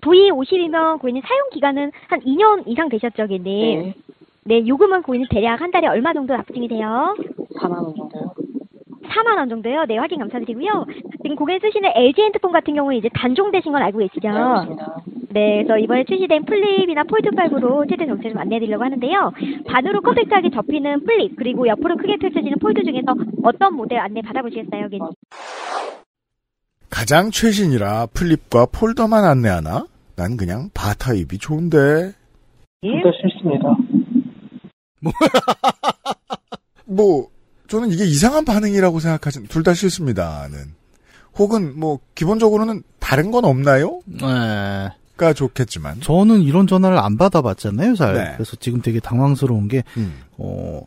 V50이면 고객님 사용 기간은 한 2년 이상 되셨죠, 고객님? 네. 네, 요금은 고객님 대략 한 달에 얼마 정도 납부 중이세요? 4만 원 정도요. 4만 원 정도요? 네, 확인 감사드리고요. 지금 고객님 쓰시는 LG 핸드폰 같은 경우에 이제 단종되신 건 알고 계시죠? 네. 네, 그래서 이번에 출시된 플립이나 폴드5로 최대 정체 좀 안내해드리려고 하는데요. 반으로 compact하게 접히는 플립, 그리고 옆으로 크게 펼쳐지는 폴드 중에서 어떤 모델 안내 받아보시겠어요, 고객님? 가장 최신이라 플립과 폴더만 안내하나? 난 그냥 바 타입이 좋은데. 둘다 싫습니다. 뭐 저는 이게 이상한 반응이라고 생각하진 둘 다 싫습니다는. 혹은 뭐 기본적으로는 다른 건 없나요? 네. 가 좋겠지만. 저는 이런 전화를 안 받아봤잖아요, 잘. 네. 그래서 지금 되게 당황스러운 게, 음. 어,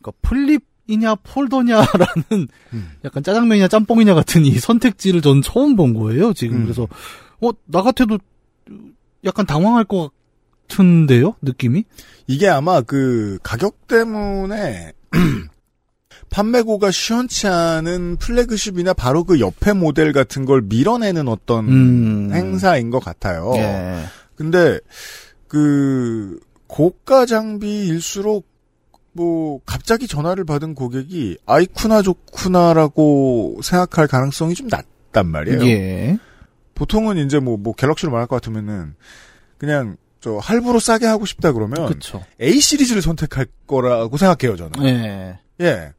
그러니까 플립이냐 폴더냐라는 음. 약간 짜장면이냐 짬뽕이냐 같은 이 선택지를 전 처음 본 거예요, 지금. 음. 그래서, 어, 나 같아도 약간 당황할 것 같은데요, 느낌이? 이게 아마 그 가격 때문에 판매고가 시원치 않은 플래그십이나 바로 그 옆에 모델 같은 걸 밀어내는 어떤 음. 행사인 것 같아요. 예. 근데 그 고가 장비일수록 뭐 갑자기 전화를 받은 고객이 아이쿠나 좋구나라고 생각할 가능성이 좀 낮단 말이에요. 예. 보통은 이제 뭐, 뭐 갤럭시로 말할 것 같으면은 그냥 저 할부로 싸게 하고 싶다 그러면 그쵸. A 시리즈를 선택할 거라고 생각해요 저는. 예. 예.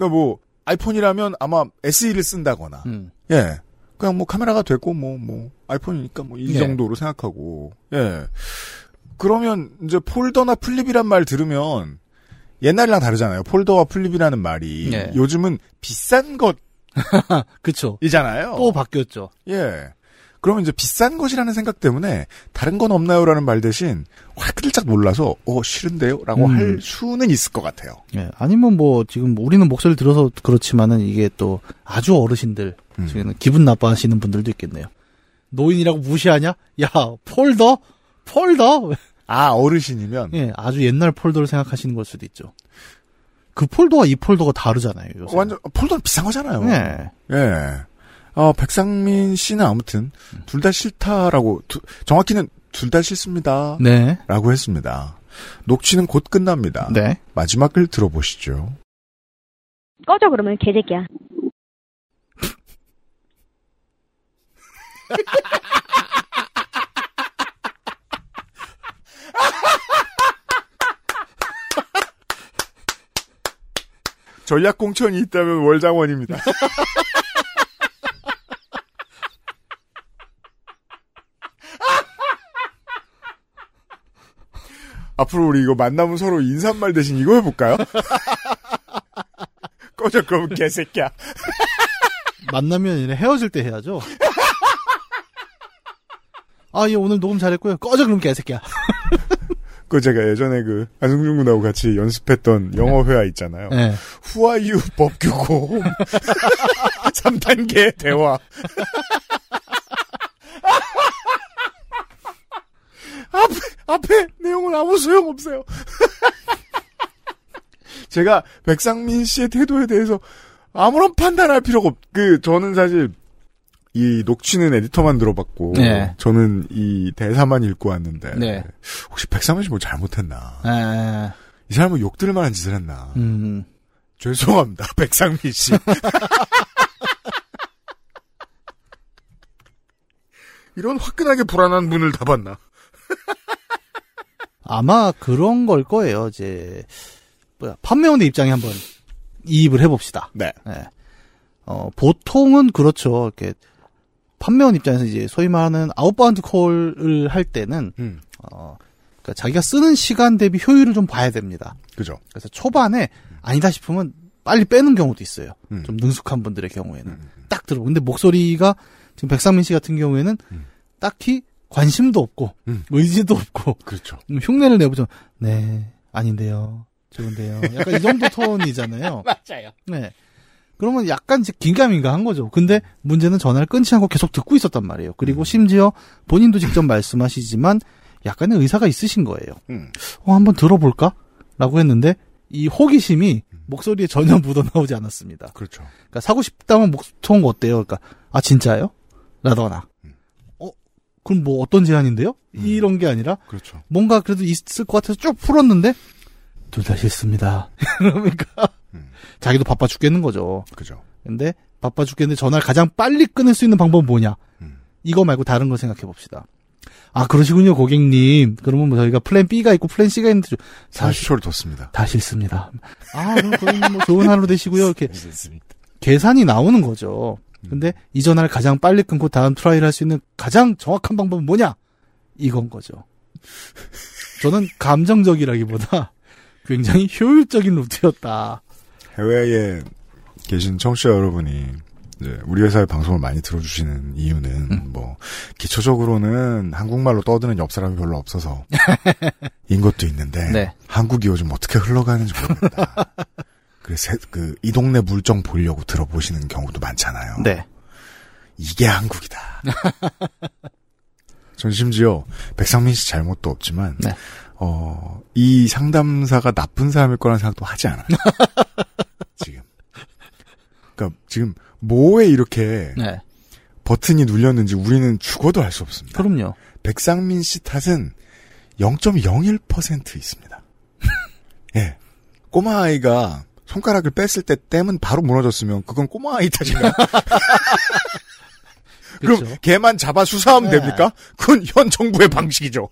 그러니까 뭐 아이폰이라면 아마 SE를 쓴다거나 음. 예. 그냥 뭐 카메라가 되고 뭐뭐 아이폰이니까 뭐이 예. 정도로 생각하고 예. 그러면 이제 폴더나 플립이란 말 들으면 옛날이랑 다르잖아요. 폴더와 플립이라는 말이 예. 요즘은 비싼 그쵸. 것이잖아요. 또 바뀌었죠. 예. 그러면 이제 비싼 것이라는 생각 때문에 다른 건 없나요라는 말 대신 화들짝 놀라서 어 싫은데요라고 음. 할 수는 있을 것 같아요. 예. 아니면 뭐, 지금 우리는 목소리를 들어서 그렇지만은 이게 또 아주 어르신들, 음. 중에는 기분 나빠하시는 분들도 있겠네요. 노인이라고 무시하냐? 야, 폴더? 폴더? 아, 어르신이면? 예, 아주 옛날 폴더를 생각하시는 걸 수도 있죠. 그 폴더와 이 폴더가 다르잖아요, 요새. 완전 폴더는 비싼 거잖아요. 예. 예. 어, 백상민 씨는 아무튼 둘 다 싫다라고 두- 정확히는 둘 다 싫습니다. 네. 라고 했습니다. 녹취는 곧 끝납니다. 네. 마지막을 들어보시죠. 꺼져 그러면 개새끼야. 전략 공천이 있다면 월장원입니다. 앞으로 우리 이거 만나면 서로 인사말 대신 이거 해볼까요? 꺼져 그러면 개새끼야. 만나면 아니라 헤어질 때 해야죠. 아, 예, 오늘 녹음 잘했고요. 꺼져, 그럼 개새끼야. 그 제가 예전에 그 안승준 군하고 같이 연습했던 영어 회화 있잖아요. 네. 후아유 법규고 3단계 대화. 앞에 앞에 내용은 아무 소용 없어요. 제가 백상민 씨의 태도에 대해서 아무런 판단할 필요가 없. 그 저는 사실 이 녹취는 에디터만 들어봤고 네. 저는 이 대사만 읽고 왔는데 네. 혹시 백상민 씨 뭐 잘못했나? 에, 이 사람은 욕 들을 만한 짓을 했나? 음. 죄송합니다, 백상민 씨. 이런 화끈하게 불안한 분을 다 봤나? 아마 그런 걸 거예요. 이제 뭐야 판매원의 입장에 한번 이입을 해봅시다. 네. 어 보통은 그렇죠. 이렇게 판매원 입장에서 이제 소위 말하는 outbound call을 할 때는 음. 어 그러니까 자기가 쓰는 시간 대비 효율을 좀 봐야 됩니다. 그죠. 그래서 초반에 아니다 싶으면 빨리 빼는 경우도 있어요. 음. 좀 능숙한 분들의 경우에는 딱 들어. 근데 목소리가 지금 백상민 씨 같은 경우에는 딱히 관심도 없고 음. 의지도 없고 그렇죠. 음, 흉내를 내보죠. 네, 아닌데요. 좋은데요. 약간 이 정도 톤이잖아요. 맞아요. 네. 그러면 약간 긴가민가 한 거죠. 근데 문제는 전화를 끊지 않고 계속 듣고 있었단 말이에요. 음. 그리고 심지어 본인도 직접 말씀하시지만 약간의 의사가 있으신 거예요. 음. 어, 한번 들어볼까? 라고 했는데 이 호기심이 목소리에 전혀 묻어나오지 않았습니다. 그렇죠. 그러니까 사고 싶다면 목통 어때요? 그러니까 아 진짜요? 라거나 어 그럼 뭐 어떤 제안인데요? 이런 게 아니라 그렇죠. 뭔가 그래도 있을 것 같아서 쭉 풀었는데 둘 다 싫습니다. 그러니까 자기도 바빠 죽겠는 거죠. 그죠. 근데 바빠 죽겠는데 전화를 가장 빨리 끊을 수 있는 방법은 뭐냐? 음. 이거 말고 다른 거 생각해 봅시다. 아 그러시군요 고객님. 그러면 뭐 저희가 plan B가 있고 plan C가 있는데 좀- 30초를 뒀습니다. 다 싫습니다. 아 그럼 고객님 뭐 좋은 하루 되시고요. 이렇게 계산이 나오는 거죠. 근데 이 전화를 가장 빨리 끊고 다음 try를 할 수 있는 가장 정확한 방법은 뭐냐? 이건 거죠. 저는 감정적이라기보다 굉장히 효율적인 루트였다. 해외에 계신 청취자 여러분이 이제 우리 회사의 방송을 많이 들어주시는 이유는 음. 뭐 기초적으로는 한국말로 떠드는 옆 사람이 별로 없어서 인 것도 있는데 네. 한국이 요즘 어떻게 흘러가는지 모르겠다. 그래서 그이 동네 물정 보려고 들어보시는 경우도 많잖아요. 네. 이게 한국이다. 전 심지어 백상민 씨 잘못도 없지만 네. 어, 이 상담사가 나쁜 사람일 거라는 생각도 하지 않아요. 지금. 그러니까 지금 뭐에 이렇게 네. 버튼이 눌렸는지 우리는 죽어도 알 수 없습니다. 그럼요. 백상민 씨 탓은 0.01% 있습니다. 예. 꼬마 아이가 손가락을 뺐을 때 땜은 바로 무너졌으면 그건 꼬마 아이 탓인가? 그럼 걔만 잡아 수사하면 네. 됩니까? 그건 현 정부의 방식이죠.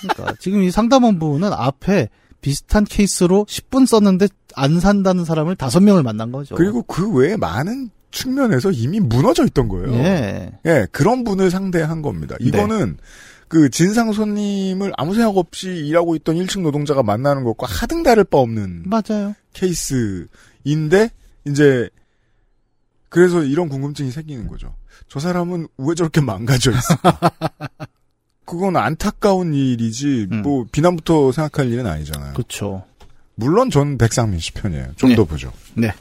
그러니까 지금 이 상담원부는 앞에 비슷한 케이스로 10분 썼는데 안 산다는 사람을 5명을 만난 거죠. 그리고 그 외에 많은 측면에서 이미 무너져 있던 거예요. 예. 예, 그런 분을 상대한 겁니다. 이거는 그 진상 손님을 아무 생각 없이 일하고 있던 1층 노동자가 만나는 것과 하등 다를 바 없는 맞아요. 케이스인데 이제 그래서 이런 궁금증이 생기는 거죠. 저 사람은 왜 저렇게 망가져 있을까? 그건 안타까운 일이지 뭐 비난부터 생각할 일은 아니잖아요. 그렇죠. 물론 전 백상민 씨 편이에요. 좀더 보죠. 네.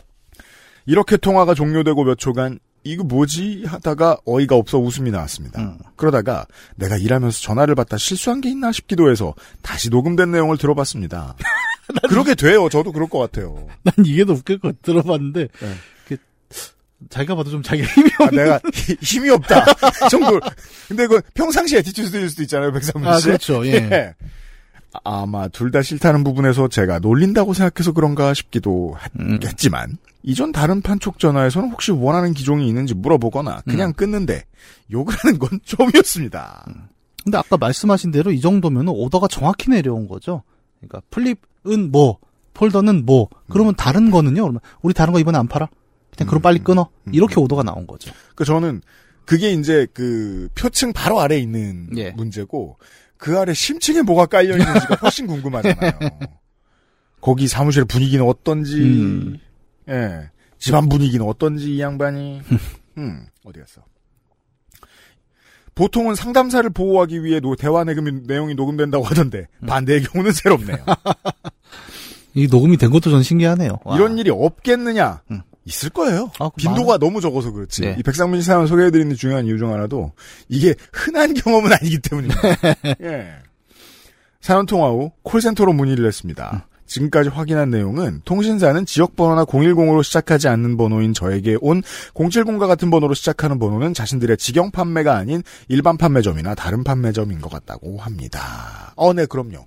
이렇게 통화가 종료되고 몇 초간 이거 뭐지 하다가 어이가 없어 웃음이 나왔습니다. 그러다가 내가 일하면서 전화를 받다 실수한 게 있나 싶기도 해서 다시 녹음된 내용을 들어봤습니다. 그렇게 돼요. 저도 그럴 것 같아요. 난 이게 더 웃길 것 들어봤는데 네. 그, 자기가 봐도 좀 자기가 힘이 아, 없는 내가 히- 힘이 없다 정도. 근데 그 평상시 attitude일 수도 있잖아요, 백상민 아, 씨. 그렇죠. 예. 아마 둘 다 싫다는 부분에서 제가 놀린다고 생각해서 그런가 싶기도 음. 했지만 이전 다른 판촉 전화에서는 혹시 원하는 기종이 있는지 물어보거나 그냥 음. 끊는데 욕을 하는 건 처음이었습니다. 근데 아까 말씀하신 대로 이 정도면 오더가 정확히 내려온 거죠. 그러니까 플립은 뭐, 폴더는 뭐, 그러면 다른 거는요? 그러면 우리 다른 거 이번에 안 팔아? 그냥 그럼 빨리 끊어. 이렇게 오더가 나온 거죠. 그 저는 그게 이제 그 표층 바로 아래 에 있는 예. 문제고 그 아래 심층에 뭐가 깔려 있는지가 훨씬 궁금하잖아요. 거기 사무실 분위기는 어떤지, 음. 예, 집안 분위기는 어떤지 이 양반이, 음, 어디 갔어? 보통은 상담사를 보호하기 위해 노- 대화 내금 내용이 녹음된다고 하던데 음. 반대의 경우는 새롭네요. 이 녹음이 된 것도 전 신기하네요. 와. 이런 일이 없겠느냐? 있을 거예요. 빈도가 너무 적어서 그렇지. 네. 이 백상민 씨 사연 소개해드리는 중요한 이유 중 하나도 이게 흔한 경험은 아니기 때문입니다. 예. 사연 통화 후 콜센터로 문의를 했습니다. 지금까지 확인한 내용은 통신사는 지역 번호나 010으로 시작하지 않는 번호인 저에게 온 070과 같은 번호로 시작하는 번호는 자신들의 직영 판매가 아닌 일반 판매점이나 다른 판매점인 것 같다고 합니다. 어, 네, 그럼요.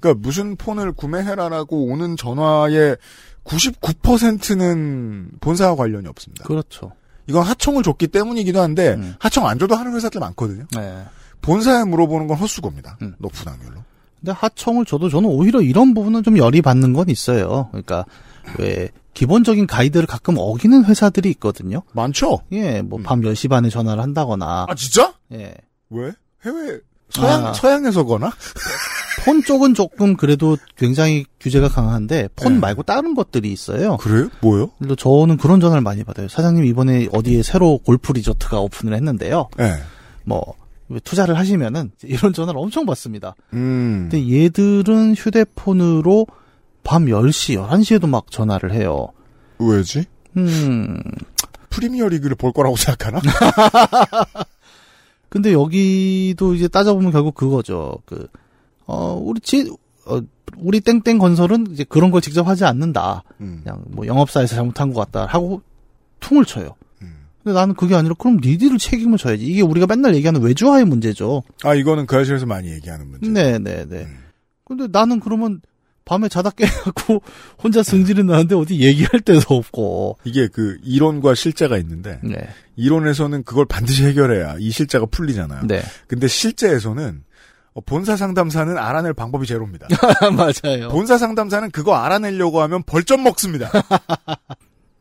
그러니까 무슨 폰을 구매해라라고 오는 전화의 99%는 본사와 관련이 없습니다. 그렇죠. 이건 하청을 줬기 때문이기도 한데 하청 안 줘도 하는 회사들 많거든요. 네. 본사에 물어보는 건 헛수고입니다. 높은 확률로. 근데 하청을 줘도 저는 오히려 이런 부분은 좀 열이 받는 건 있어요. 그러니까 왜 기본적인 가이드를 가끔 어기는 회사들이 있거든요. 많죠. 예, 뭐 밤 10시 반에 전화를 한다거나. 아 진짜? 예. 왜? 해외 서양 아. 서양에서거나? 폰 쪽은 조금 그래도 굉장히 규제가 강한데 폰 말고 다른 것들이 있어요. 그래요? 뭐요? 그래서 저는 그런 전화를 많이 받아요. 사장님 이번에 어디에 새로 골프 리조트가 오픈을 했는데요. 네. 뭐 투자를 하시면은 이런 전화를 엄청 받습니다. 음. 근데 얘들은 휴대폰으로 밤 10시, 11시에도 막 전화를 해요. 왜지? 음. 프리미어 리그를 볼 거라고 생각하나? 근데 여기도 이제 따져보면 결국 그거죠. 그, 어, 우리 지, 어, 우리 땡땡 건설은 이제 그런 걸 직접 하지 않는다. 음. 그냥 뭐 영업사에서 잘못한 것 같다. 하고 퉁을 쳐요. 음. 근데 나는 그게 아니라 그럼 니들을 책임을 져야지. 이게 우리가 맨날 얘기하는 외주화의 문제죠. 아 이거는 그 아실에서 많이 얘기하는 문제. 네네네. 근데 나는 그러면 밤에 자다 깨갖고 혼자 승질은 나는데 어디 얘기할 데도 없고. 이게 그 이론과 실제가 있는데 네. 이론에서는 그걸 반드시 해결해야 이 실제가 풀리잖아요. 네. 근데 실제에서는 어, 본사 상담사는 알아낼 방법이 제로입니다. 맞아요. 본사 상담사는 그거 알아내려고 하면 벌점 먹습니다.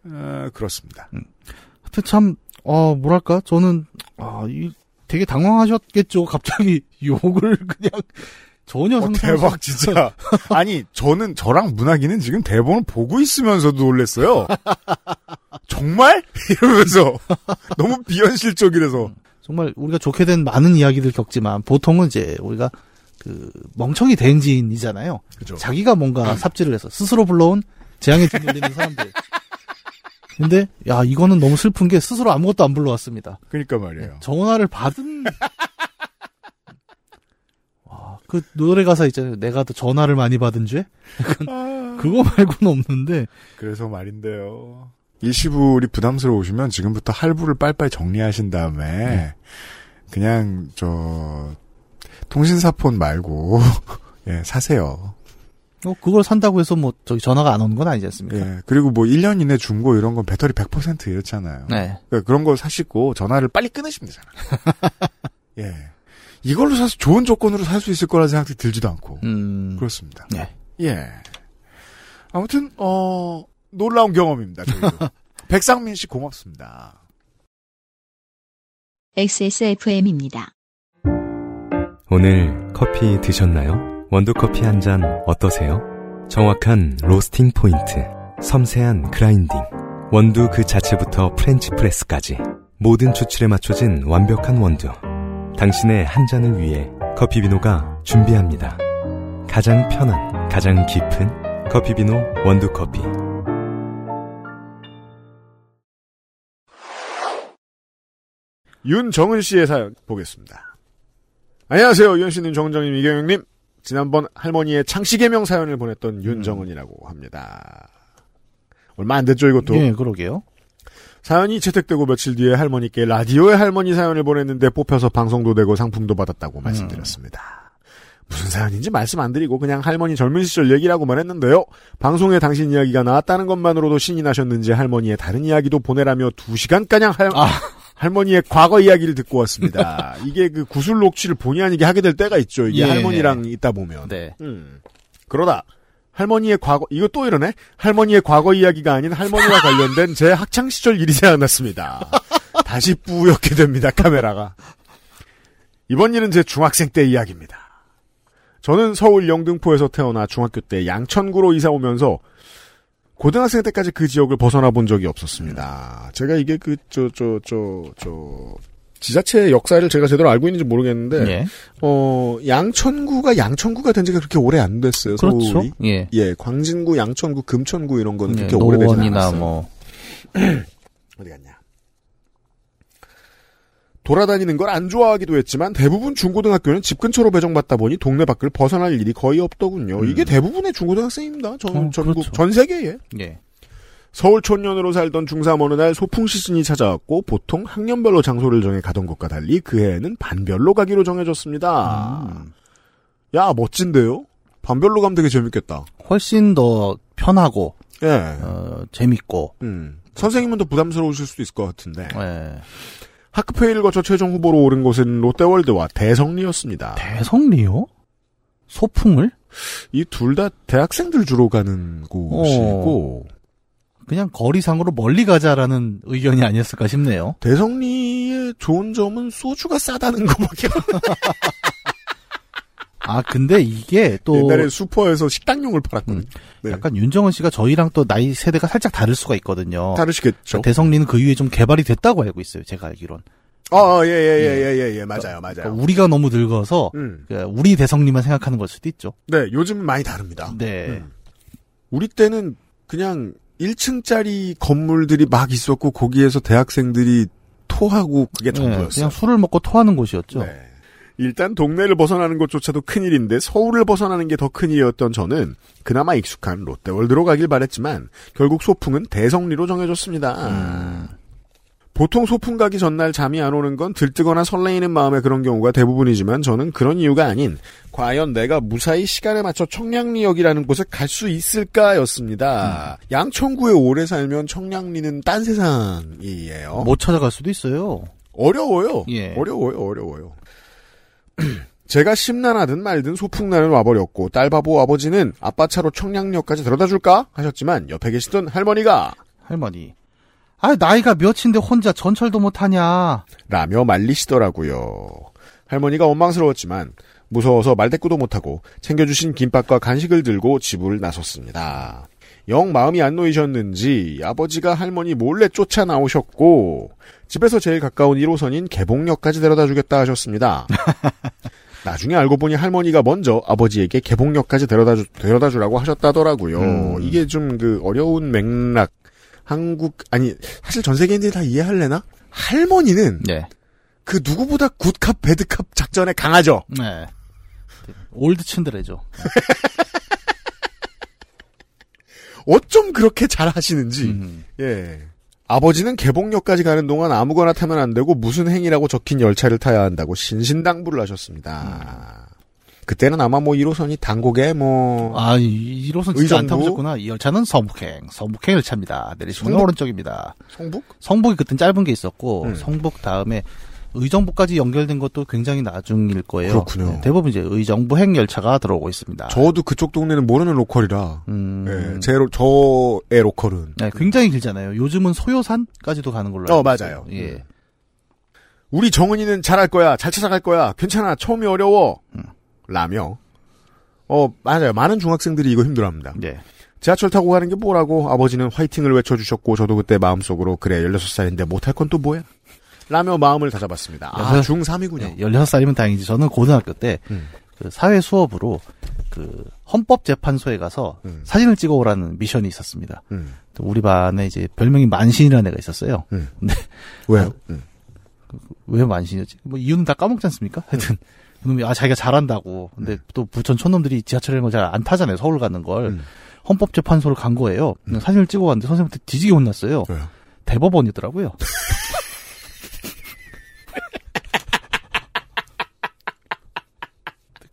어, 그렇습니다. 하여튼 참, 어, 뭐랄까, 저는, 아, 이, 되게 당황하셨겠죠. 갑자기 욕을 그냥 전혀 어, 대박 진짜. 아니 저는 저랑 문학이는 지금 대본을 보고 있으면서도 놀랬어요. 정말 이러면서 너무 비현실적이라서. 정말 우리가 좋게 된 많은 이야기들 겪지만 보통은 이제 우리가 그 멍청이 대행진이잖아요. 그죠. 자기가 뭔가 삽질을 해서 스스로 불러온 재앙에 짓눌리는 사람들. 근데 야 이거는 너무 슬픈 게 스스로 아무것도 안 불러왔습니다. 그러니까 말이에요. 전화를 받은 와, 그 노래 가사 있잖아요. 내가 더 전화를 많이 받은 죄? 약간 그거 말고는 없는데 그래서 말인데요. 일시불이 부담스러우시면 지금부터 할부를 빨빨 정리하신 다음에 그냥 저 통신사폰 말고 예, 사세요. 어, 그걸 산다고 해서 뭐 저기 전화가 안 오는 건 아니지 않습니까? 예, 그리고 뭐 1년 이내 중고 이런 건 배터리 100% 이렇잖아요. 네. 그러니까 그런 걸 사시고 전화를 빨리 끊으시면 되잖아요. 예. 이걸로 사서 좋은 조건으로 살 수 있을 거라 생각이 들지도 않고. 음. 그렇습니다. 네. 예. 아무튼 어 놀라운 경험입니다. 백상민 씨 고맙습니다. XSFM입니다. 오늘 커피 드셨나요? 원두커피 한 잔 어떠세요? 정확한 roasting point, 섬세한 grinding, 원두 그 자체부터 French press까지 모든 추출에 맞춰진 완벽한 원두. 당신의 한 잔을 위해 커피비노가 준비합니다. 가장 편한, 가장 깊은 커피비노 원두커피. 윤정은 씨의 사연 보겠습니다. 안녕하세요. 유현씨님, 정정님, 이경영님. 지난번 할머니의 창씨개명 사연을 보냈던 윤정은이라고 합니다. 얼마 안 됐죠, 이것도? 예, 그러게요. 사연이 채택되고 며칠 뒤에 할머니께 라디오에 할머니 사연을 보냈는데 뽑혀서 방송도 되고 상품도 받았다고 말씀드렸습니다. 무슨 사연인지 말씀 안 드리고 그냥 할머니 젊은 시절 얘기라고만 했는데요. 방송에 당신 이야기가 나왔다는 것만으로도 신이 나셨는지 할머니의 다른 이야기도 보내라며 두 시간가량 할, 할머니의 과거 이야기를 듣고 왔습니다. 이게 그 구술 녹취를 본의 아니게 하게 될 때가 있죠. 이게 예. 할머니랑 있다 보면. 네. 음. 그러다 할머니의 과거 이거 또 이러네. 할머니의 과거 이야기가 아닌 할머니와 관련된 제 학창 시절 일이 생각났습니다. 다시 뿌옇게 됩니다. 카메라가. 이번 일은 제 중학생 때 이야기입니다. 저는 서울 영등포에서 태어나 중학교 때 양천구로 이사 오면서 고등학생 때까지 그 지역을 벗어나 본 적이 없었습니다. 제가 이게 그 저 저 저 저 지자체 역사를 제가 제대로 알고 있는지 모르겠는데 예. 어 양천구가 양천구가 된 지가 그렇게 오래 안 됐어요. 그렇죠. 서울이. 예. 광진구, 양천구, 금천구 이런 거는 예, 그렇게 오래되지 않았어요. 뭐 어디 갔냐? 돌아다니는 걸 안 좋아하기도 했지만 대부분 중고등학교는 집 근처로 배정받다 보니 동네 밖을 벗어날 일이 거의 없더군요. 이게 대부분의 중고등학생입니다. 전, 어, 전국, 그렇죠. 전 세계에. 예. 서울 촌년으로 살던 중3 어느 날 소풍 시즌이 찾아왔고 보통 학년별로 장소를 정해 가던 것과 달리 그 해에는 반별로 가기로 정해졌습니다. 야 멋진데요? 반별로 가면 되게 재밌겠다. 훨씬 더 편하고 예. 어, 재밌고 음. 선생님은 더 부담스러우실 수도 있을 것 같은데. 예. 학급회의를 거쳐 최종 후보로 오른 곳은 롯데월드와 대성리였습니다. 대성리요? 소풍을? 이 둘 다 대학생들 주로 가는 곳이고 그냥 거리상으로 멀리 가자라는 의견이 아니었을까 싶네요. 대성리의 좋은 점은 소주가 싸다는 거밖에. 아 근데 이게 또 옛날에 슈퍼에서 식당용을 팔았거든요. 네. 약간 윤정은 씨가 저희랑 또 나이 세대가 살짝 다를 수가 있거든요. 다르시겠죠. 대성리는 그 이후에 좀 개발이 됐다고 알고 있어요. 제가 알기론. 어, 예, 예, 예, 예, 예, 예, 맞아요, 맞아요. 그러니까 우리가 너무 늙어서 음. 그 우리 대성리만 생각하는 걸 수도 있죠. 네, 요즘은 많이 다릅니다. 네. 음. 우리 때는 그냥 1층짜리 건물들이 막 있었고 거기에서 대학생들이 토하고 그게 네, 전부였어요. 그냥 술을 먹고 토하는 곳이었죠. 네. 일단 동네를 벗어나는 것조차도 큰일인데 서울을 벗어나는 게 더 큰일이었던 저는 그나마 익숙한 롯데월드로 가길 바랬지만 결국 소풍은 대성리로 정해졌습니다. 보통 소풍 가기 전날 잠이 안 오는 건 들뜨거나 설레이는 마음에 그런 경우가 대부분이지만 저는 그런 이유가 아닌 과연 내가 무사히 시간에 맞춰 청량리역이라는 곳에 갈 수 있을까였습니다. 양천구에 오래 살면 청량리는 딴 세상이에요. 못 찾아갈 수도 있어요. 어려워요. 예. 어려워요, 어려워요. 제가 심란하든 말든 소풍날은 와버렸고 딸바보 아버지는 아빠 차로 청량리역까지 데려다 줄까 하셨지만 옆에 계시던 할머니가 할머니. 아, 나이가 몇인데 혼자 전철도 못 하냐. 라며 말리시더라고요. 할머니가 원망스러웠지만 무서워서 말대꾸도 못하고 챙겨주신 김밥과 간식을 들고 집을 나섰습니다. 영 마음이 안 놓이셨는지 아버지가 할머니 몰래 쫓아 나오셨고 집에서 제일 가까운 1호선인 개봉역까지 데려다 주겠다 하셨습니다. 나중에 알고 보니 할머니가 먼저 아버지에게 개봉역까지 데려다, 주, 데려다 주라고 하셨다더라고요. 음. 이게 좀 그 어려운 맥락. 한국, 아니, 사실 전 세계인들이 다 이해할래나? 할머니는 네. 그 누구보다 good cop, bad cop 작전에 강하죠. 네. old 츤데레죠. 어쩜 그렇게 잘 하시는지. 예. 아버지는 개봉역까지 가는 동안 아무거나 타면 안 되고 무슨 행이라고 적힌 열차를 타야 한다고 신신당부를 하셨습니다. 그때는 아마 뭐 1호선이 단곡에 뭐 아, 이 1호선 진짜 안? 타보셨구나. 이 열차는 성북행, 성북행 열차입니다. 내리시면 성북? 오른쪽입니다. 성북? 성북이 그땐 짧은 게 있었고, 음. 성북 다음에 의정부까지 연결된 것도 굉장히 나중일 거예요. 그렇군요. 네, 대부분 이제 의정부 행 열차가 들어오고 있습니다. 저도 그쪽 동네는 모르는 로컬이라. 음. 예, 제 로, 저의 로컬은 네, 굉장히 길잖아요. 요즘은 소요산까지도 가는 걸로 어, 알고 맞아요. 있어요. 예. 우리 정은이는 잘할 거야. 잘 찾아갈 거야. 괜찮아. 처음이 어려워. 라며. 어, 맞아요. 많은 중학생들이 이거 힘들어합니다. 네. 지하철 타고 가는 게 뭐라고 아버지는 화이팅을 외쳐주셨고 저도 그때 마음속으로 그래 16살인데 못할 건 또 뭐야? 라며 마음을 다잡았습니다. 아, 중3이군요. 네, 16살이면 다행이지. 저는 고등학교 때, 음. 그 사회 수업으로, 그, 헌법재판소에 가서 음. 사진을 찍어 오라는 미션이 있었습니다. 음. 또 우리 반에 이제 별명이 만신이라는 애가 있었어요. 음. 근데. 왜요? 아, 그, 왜 만신이었지? 뭐 이유는 다 까먹지 않습니까? 음. 하여튼. 그놈이, 아, 자기가 잘한다고. 근데 또 부천 촌놈들이 지하철이라는 걸잘 안 타잖아요. 서울 가는 걸. 음. 헌법재판소를 간 거예요. 사진을 찍어 갔는데 선생님한테 뒤지게 혼났어요. 왜요? 대법원이더라고요.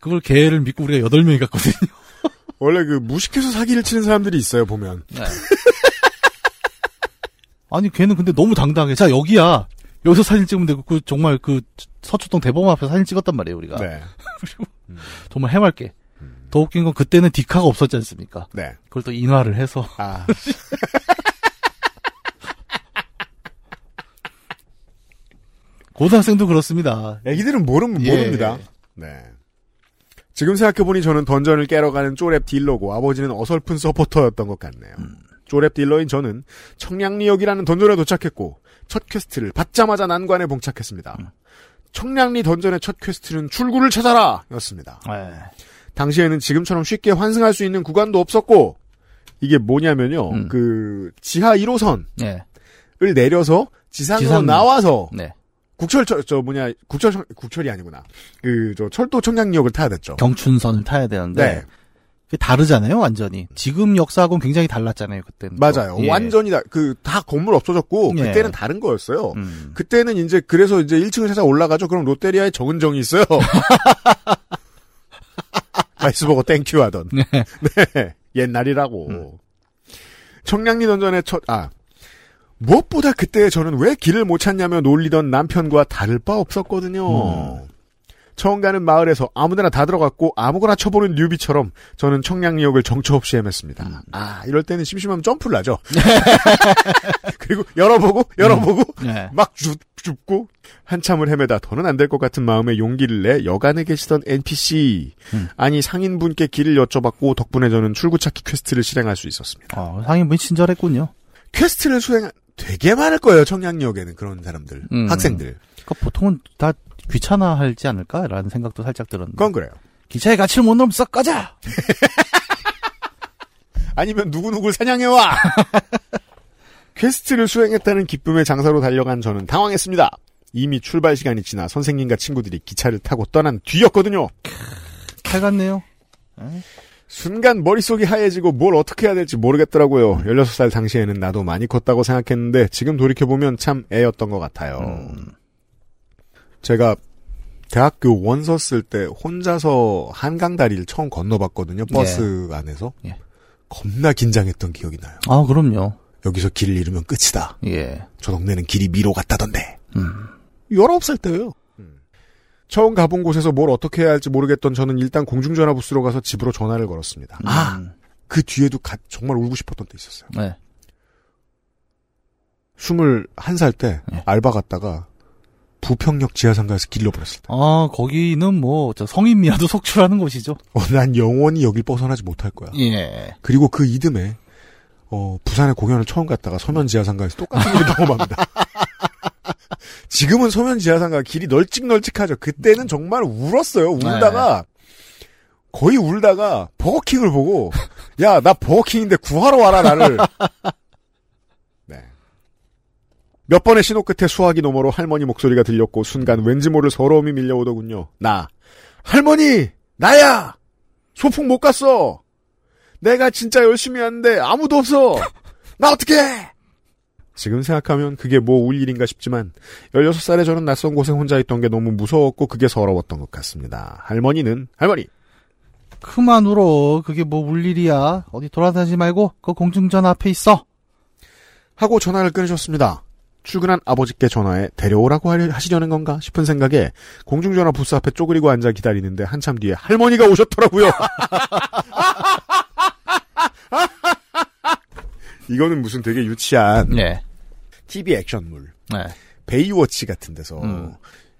그걸 개를 믿고 우리가 여덟 명이 갔거든요. 원래 그 무식해서 사기를 치는 사람들이 있어요, 보면. 네. 아니 걔는 근데 너무 당당해. 자 여기야. 여기서 사진 찍으면 되고 그 정말 그 서초동 대법원 앞에 사진 찍었단 말이에요 우리가. 네. 그리고 정말 해맑게. 더 웃긴 건 그때는 디카가 없었지 않습니까? 네. 그걸 또 인화를 해서. 아. 고등학생도 그렇습니다. 애기들은 모르면 예. 모릅니다. 네. 지금 생각해보니 저는 dungeon을 깨러 가는 쪼렙 딜러고 아버지는 어설픈 서포터였던 것 같네요. 쪼렙 딜러인 저는 청량리역이라는 dungeon에 도착했고 첫 quest를 받자마자 난관에 봉착했습니다. 청량리 dungeon의 첫 quest는 출구를 찾아라 였습니다. 당시에는 지금처럼 쉽게 환승할 수 있는 구간도 없었고 이게 뭐냐면요. 그 지하 1호선을 네. 내려서 지상으로 지상- 나와서 네. 국철 저, 저 뭐냐 국철 청- 국철이 아니구나. 그 저 철도 청량역을 타야 됐죠. 경춘선을 타야 되는데 네. 그게 다르잖아요 완전히. 지금 역사하고는 굉장히 달랐잖아요 그때는. 맞아요. 예. 완전히 다, 그, 다 건물 없어졌고, 예. 그때는 다른 거였어요. 음. 그때는 이제, 그래서 이제 1층을 찾아 올라가죠. 그럼 롯데리아에 정은정이 있어요. rice burger thank you 하던. 네. 옛날이라고. 음. 청량리 dungeon의 첫, 아. 무엇보다 그때 저는 왜 길을 못 찾냐며 놀리던 남편과 다를 바 없었거든요. 음. 처음 가는 마을에서 아무데나 다 들어갔고 아무거나 쳐보는 newbie처럼 저는 청량리역을 정처 없이 헤맸습니다. 음. 아 이럴 때는 심심하면 점프를 하죠. 그리고 열어보고 열어보고 네. 막 줍, 줍고 한참을 헤매다 더는 안 될 것 같은 마음에 용기를 내 역 안에 계시던 NPC 음. 아니 상인분께 길을 여쭤봤고 덕분에 저는 출구찾기 quest를 실행할 수 있었습니다. 어, 상인분이 친절했군요. quest를 수행 되게 많을 거예요 청량리역에는 그런 사람들 음. 학생들 그러니까 보통은 다 귀찮아하지 않을까라는 생각도 살짝 들었는데. 그건 그래요. 기차에 가치를 못 넣으면 썩 꺼져. 아니면 누구누구를 사냥해와! quest를 수행했다는 기쁨에 장소로 달려간 저는 당황했습니다. 이미 출발 시간이 지나 선생님과 친구들이 기차를 타고 떠난 뒤였거든요. 칼 같네요. 순간 머릿속이 하얘지고 뭘 어떻게 해야 될지 모르겠더라고요. 16살 당시에는 나도 많이 컸다고 생각했는데 지금 돌이켜보면 참 애였던 것 같아요. 제가 대학교 원서 쓸 때 혼자서 한강 다리를 처음 건너봤거든요. 버스 안에서. 예. 겁나 긴장했던 기억이 나요. 아, 그럼요. 여기서 길을 잃으면 끝이다. 예. 저 동네는 길이 미로 같다던데. 음. 19살 때예요. 처음 가본 곳에서 뭘 어떻게 해야 할지 모르겠던 저는 일단 공중전화 부스로 가서 집으로 전화를 걸었습니다. 아, 그 뒤에도 가- 정말 울고 싶었던 때 있었어요. 네. 21살 때 알바 갔다가 부평역 지하상가에서 길러버렸을 때. 아, 거기는 뭐, 저 성인 미아도 속출하는 곳이죠. 어, 난 영원히 여길 벗어나지 못할 거야. 예. 그리고 그 이듬해 어, 부산에 공연을 처음 갔다가 서면 지하상가에서 똑같은 일을 경험합니다. 지금은 서면 지하상가 길이 널찍널찍하죠. 그때는 정말 울었어요. 울다가 거의 울다가 버거킹을 보고 야 나 버거킹인데 구하러 와라 나를. 네. 몇 번의 신호 끝에 수화기 너머로 할머니 목소리가 들렸고 순간 왠지 모를 서러움이 밀려오더군요. 나 할머니 나야 소풍 못 갔어. 내가 진짜 열심히 하는데 아무도 없어. 나 어떡해? 지금 생각하면 그게 뭐 울 일인가 싶지만 16살에 저는 낯선 곳에 혼자 있던 게 너무 무서웠고 그게 서러웠던 것 같습니다. 할머니는 할머니 그만 울어. 그게 뭐 울 일이야. 어디 돌아다니지 말고, 그 공중전 앞에 있어. 하고 전화를 끊으셨습니다. 출근한 아버지께 전화해 데려오라고 하시려는 건가 싶은 생각에 공중전화 부스 앞에 쪼그리고 앉아 기다리는데 한참 뒤에 할머니가 오셨더라고요. 이거는 무슨 되게 유치한 네. TV 액션물. 네. 베이워치 같은 데서 음.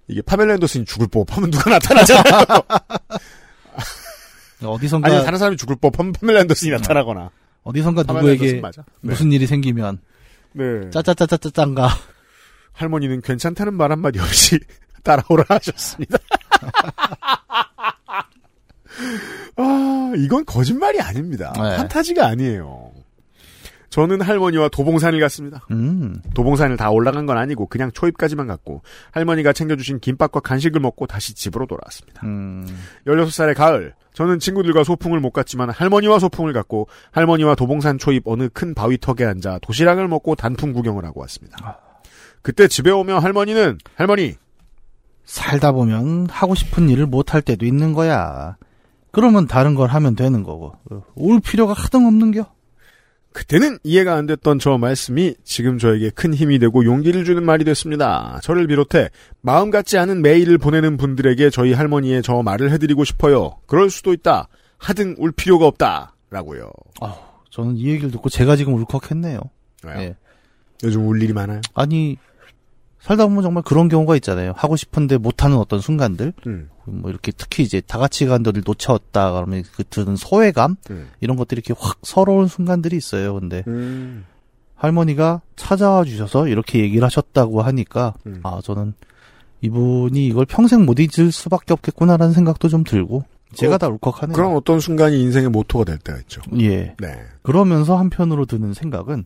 이게 파멜라 앤더슨이 죽을 법하면 누가 나타나잖아요. 어디선가 아니 다른 사람이 죽을 법하면 파멜라 앤더슨이 나타나거나. 어디선가 파멜라 누구에게. 네. 무슨 일이 생기면 네. 짜짜짜짜짠가 할머니는 괜찮다는 말 한마디 없이 따라오라 하셨습니다. 아, 이건 거짓말이 아닙니다. 네. 판타지가 아니에요. 저는 할머니와 도봉산을 갔습니다. 음. 도봉산을 다 올라간 건 아니고 그냥 초입까지만 갔고 할머니가 챙겨주신 김밥과 간식을 먹고 다시 집으로 돌아왔습니다. 음. 16살의 가을 저는 친구들과 소풍을 못 갔지만 할머니와 소풍을 갔고 할머니와 도봉산 초입 어느 큰 바위 턱에 앉아 도시락을 먹고 단풍 구경을 하고 왔습니다. 그때 집에 오며 할머니는 할머니 살다 보면 하고 싶은 일을 못 할 때도 있는 거야. 그러면 다른 걸 하면 되는 거고. 올 필요가 하등 없는겨. 그때는 이해가 안 됐던 저 말씀이 지금 저에게 큰 힘이 되고 용기를 주는 말이 됐습니다. 저를 비롯해 마음 같지 않은 메일을 보내는 분들에게 저희 할머니의 저 말을 해드리고 싶어요. 그럴 수도 있다. 하등 울 필요가 없다. 라고요. 저는 이 얘기를 듣고 제가 지금 울컥했네요. 왜요? 예. 요즘 울 일이 많아요. 아니 살다 보면 정말 그런 경우가 있잖아요. 하고 싶은데 못하는 어떤 순간들, 음. 뭐 이렇게 특히 이제 다 같이 간 데를 놓쳤다 그러면 그 드는 소외감 음. 이런 것들이 이렇게 확 서러운 순간들이 있어요. 근데 음. 할머니가 찾아와 주셔서 이렇게 얘기를 하셨다고 하니까 음. 아 저는 이분이 이걸 평생 못 잊을 수밖에 없겠구나라는 생각도 좀 들고 제가 어, 다 울컥하네요. 그런 어떤 순간이 인생의 모토가 될 때가 있죠. 예. 네. 그러면서 한편으로 드는 생각은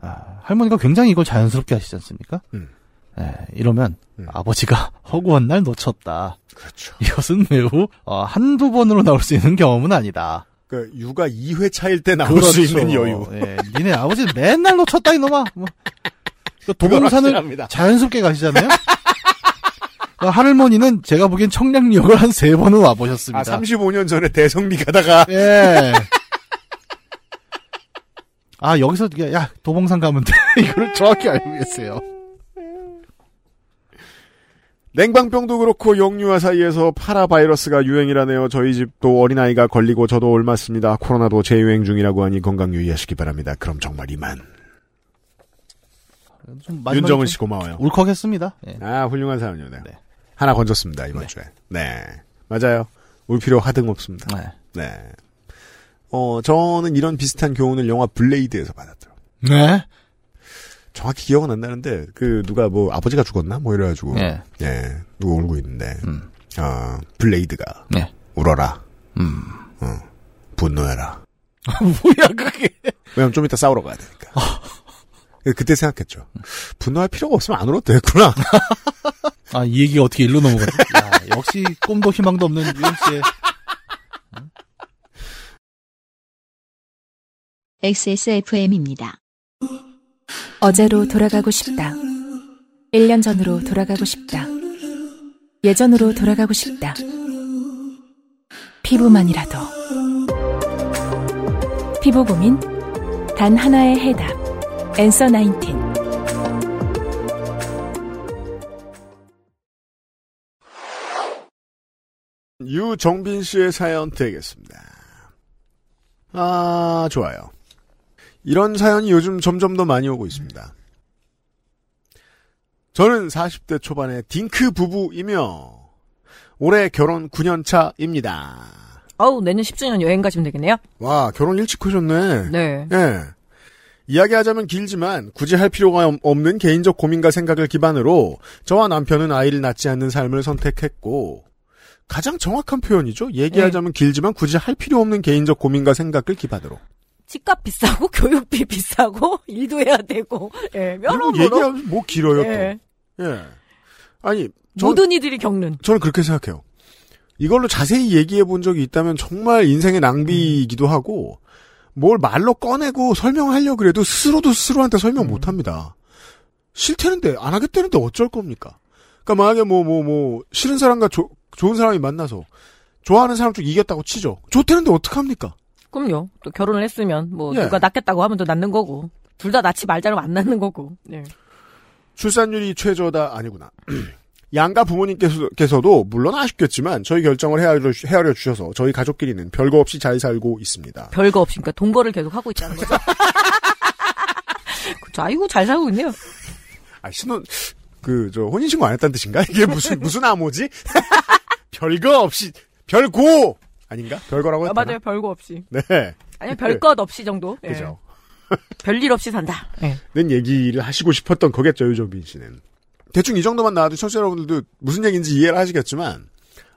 아, 할머니가 굉장히 이걸 자연스럽게 하시지 않습니까? 음. 예, 이러면 아버지가 허구한 날 놓쳤다. 그렇죠. 이것은 매우 어, 한두 번으로 나올 수 있는 경험은 아니다. 그 육아 2회 차일 때 나올 수 그렇죠. 있는 여유. 예, 니네 아버지는 맨날 놓쳤다 이놈아. 뭐. 도봉산을. 자연스럽게 가시잖아요. 그 할머니는 제가 보기엔 청량리역을 한 세 번은 와보셨습니다. 아, 35년 전에 대성리 가다가. 예. 아, 여기서, 야, 야, 도봉산 가면 돼. 이거를 정확히 알고 계세요. 냉방병도 그렇고 영유아 사이에서 파라바이러스가 유행이라네요. 저희 집도 어린아이가 걸리고 저도 옮았습니다. 코로나도 재유행 중이라고 하니 건강 유의하시기 바랍니다. 그럼 정말 이만. 윤정은 좀씨 고마워요. 울컥했습니다. 예. 아, 훌륭한 사연이네요. 네. 하나 건졌습니다, 이번 주에. 네. 맞아요. 울 필요 하등 없습니다. 네. 어, 저는 이런 비슷한 교훈을 영화 블레이드에서 받았더라고요. 네. 정확히 기억은 안 나는데, 그, 누가 뭐, 아버지가 죽었나? 뭐 이래가지고. 예. 예, 누가 울고 있는데, 음. 아, 블레이드가. 네. 울어라. 음. 어, 분노해라. 뭐야, 그게. 왜냐면 좀 이따 싸우러 가야 되니까. 그때 생각했죠. 분노할 필요가 없으면 안 울어도 되겠구나. 아, 이 얘기가 어떻게 일로 넘어가지? 야, 역시 꿈도 희망도 없는 유현 씨의 XSFM입니다. 어제로 돌아가고 싶다. 1년 전으로 돌아가고 싶다. 예전으로 돌아가고 싶다. 피부만이라도. 피부 고민 단 하나의 해답. 엔서 나인틴. 유정빈 씨의 사연 되겠습니다. 아, 좋아요. 이런 사연이 요즘 점점 더 많이 오고 있습니다. 저는 40대 초반의 딩크 부부이며 올해 결혼 9년 차입니다. 어우, 내년 10주년 여행 가시면 되겠네요. 와, 결혼 일찍 하셨네. 네. 예. 이야기하자면 길지만 굳이 할 필요가 없- 없는 개인적 고민과 생각을 기반으로 저와 남편은 아이를 낳지 않는 삶을 선택했고 가장 정확한 표현이죠. 얘기하자면 길지만 굳이 할 필요 없는 개인적 고민과 생각을 기반으로. 집값 비싸고 교육비 비싸고 일도 해야 되고 예, 여러모로 얘기하면 뭐 길어요 예. 또. 예. 아니 전- 모든 이들이 겪는 저는 그렇게 생각해요. 이걸로 자세히 얘기해 본 적이 있다면 정말 인생의 낭비이기도 하고 뭘 말로 꺼내고 설명하려 그래도 스스로도 스스로한테 설명 못 합니다. 싫다는데 안 하겠다는데 어쩔 겁니까? 그러니까 만약에 뭐뭐 뭐 싫은 사람과 조- 좋은 사람이 만나서 좋아하는 사람 쪽 이겼다고 치죠. 좋다는데 어떡합니까? 그럼요. 또 결혼을 했으면 뭐 예. 누가 낳겠다고 하면 또 낳는 거고 둘 다 낳지 말자고 안 낳는 거고. 예. 출산율이 최저다 아니구나. 양가 부모님께서도 물론 아쉽겠지만 저희 결정을 헤아려, 헤아려 주셔서 저희 가족끼리는 별거 없이 잘 살고 있습니다. 별거 없이 그러니까 동거를 계속 하고 있다는 거죠. 그쵸. 아이고 잘 살고 있네요. 아, 신혼, 그, 저, 혼인신고 안 했다는 뜻인가? 이게 무슨, 무슨 암호지? 별거 없이, 별고! 아닌가? 별거라고 아, 했나? 맞아요. 별거 없이. 네. 아니면 별것 없이 정도. 예. 그죠. 별일 없이 산다. 예. 는 얘기를 하시고 싶었던 거겠죠, 유정빈 씨는. 대충 이 정도만 나와도 청취자 여러분들도 무슨 얘기인지 이해를 하시겠지만,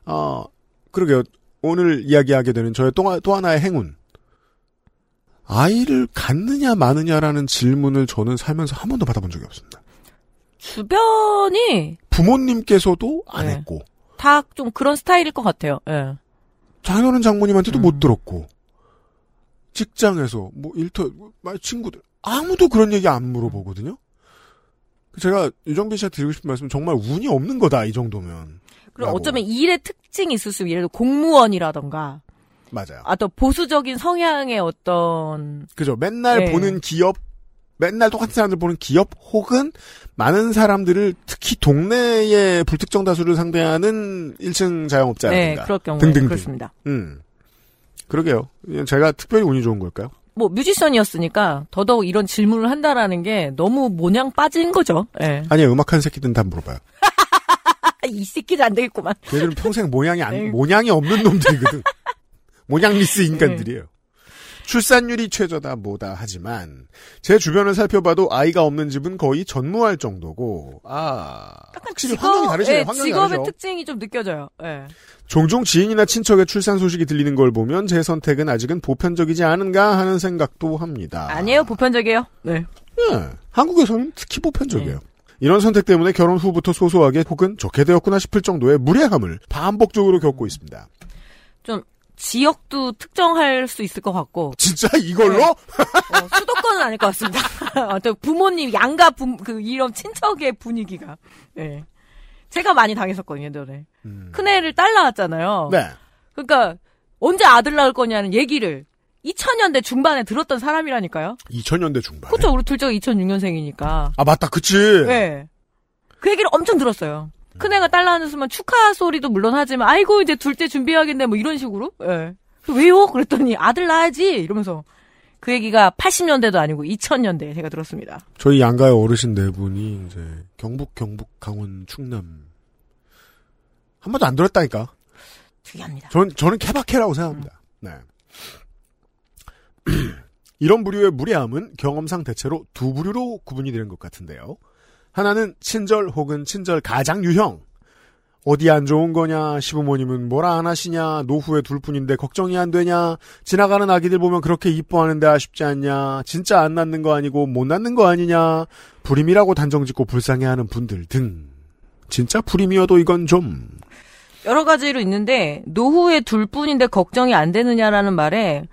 어, 그러게요. 오늘 이야기하게 되는 저의 또, 하- 또 하나의 행운. 아이를 갖느냐 마느냐라는 질문을 저는 살면서 한 번도 받아본 적이 없습니다. 주변이 부모님께서도 안 네. 했고, 다 좀 그런 스타일일 것 같아요. 예. 장현은 장모님한테도 음. 못 들었고 직장에서 뭐 일터 뭐, 친구들 아무도 그런 얘기 안 물어보거든요. 제가 유정빈 씨한테 드리고 싶은 말씀 은 정말 운이 없는 거다 이 정도면 라고. 어쩌면 일의 특징이 있을 수. 예를 들어 공무원이라던가 맞아요. 아 또 보수적인 성향의 어떤 그죠. 맨날 네. 보는 기업 맨날 똑같은 사람들 보는 기업 혹은 많은 사람들을 특히 동네의 불특정 다수를 상대하는 1층 자영업자라든가 네, 그럴 경우에 등등등. 그렇습니다. 음. 그러게요. 제가 특별히 운이 좋은 걸까요? 뭐 뮤지션이었으니까 더더욱 이런 질문을 한다라는 게 너무 모냥 빠진 거죠. 예. 아니요, 음악하는 새끼들은 다 물어봐요. 이 새끼들 안 되겠구만. 걔들은 평생 모양이 안, 네. 모양이 없는 놈들이거든. 모양리스 인간들이에요. 출산율이 최저다 뭐다 하지만 제 주변을 살펴봐도 아이가 없는 집은 거의 전무할 정도고 아 확실히 환경이 다르시네요. 예, 환경이 직업의 다르죠. 특징이 좀 느껴져요. 예. 종종 지인이나 친척의 출산 소식이 들리는 걸 보면 제 선택은 아직은 보편적이지 않은가 하는 생각도 합니다. 아니에요, 보편적이에요. 네. 네, 한국에서는 특히 보편적이에요. 이런 선택 때문에 결혼 후부터 소소하게 혹은 좋게 되었구나 싶을 정도의 무례함을 반복적으로 겪고 있습니다. 좀 지역도 특정할 수 있을 것 같고. 진짜 이걸로? 어, 수도권은 아닐 것 같습니다. 부모님 양가 부, 그 이런 친척의 분위기가. 예. 제가 많이 당했었거든요, 예전에. 큰애를 딸 낳았잖아요. 네. 그러니까 언제 아들 낳을 거냐는 얘기를 2000년대 중반에 들었던 사람이라니까요. 2000년대 중반. 그렇죠. 우리 둘째가 2006년생이니까. 아 맞다, 그치. 네. 그 얘기를 엄청 들었어요. 큰애가 딸 낳았으면 축하 소리도 물론 하지만 아이고 이제 둘째 준비해야겠네 뭐 이런 식으로. 예. 왜요? 그랬더니 아들 낳아야지 이러면서 그 얘기가 80년대도 아니고 2000년대에 제가 들었습니다. 저희 양가의 어르신 네 분이 이제 경북, 경북, 강원, 충남 한 번도 안 들었다니까. 특이합니다. 전 저는 케바케라고 생각합니다. 네. 이런 부류의 무례함은 경험상 대체로 두 부류로 구분이 되는 것 같은데요. 하나는 친절 혹은 친절 가장 유형. 어디 안 좋은 거냐, 시부모님은 뭐라 안 하시냐, 노후에 둘 뿐인데 걱정이 안 되냐, 지나가는 아기들 보면 그렇게 이뻐하는데 아쉽지 않냐, 진짜 안 낳는 거 아니고 못 낳는 거 아니냐, 불임이라고 단정 짓고 불쌍해 하는 분들 등. 진짜 불임이어도 이건 좀, 여러 가지로 있는데 노후에 둘 뿐인데 걱정이 안 되느냐라는 말에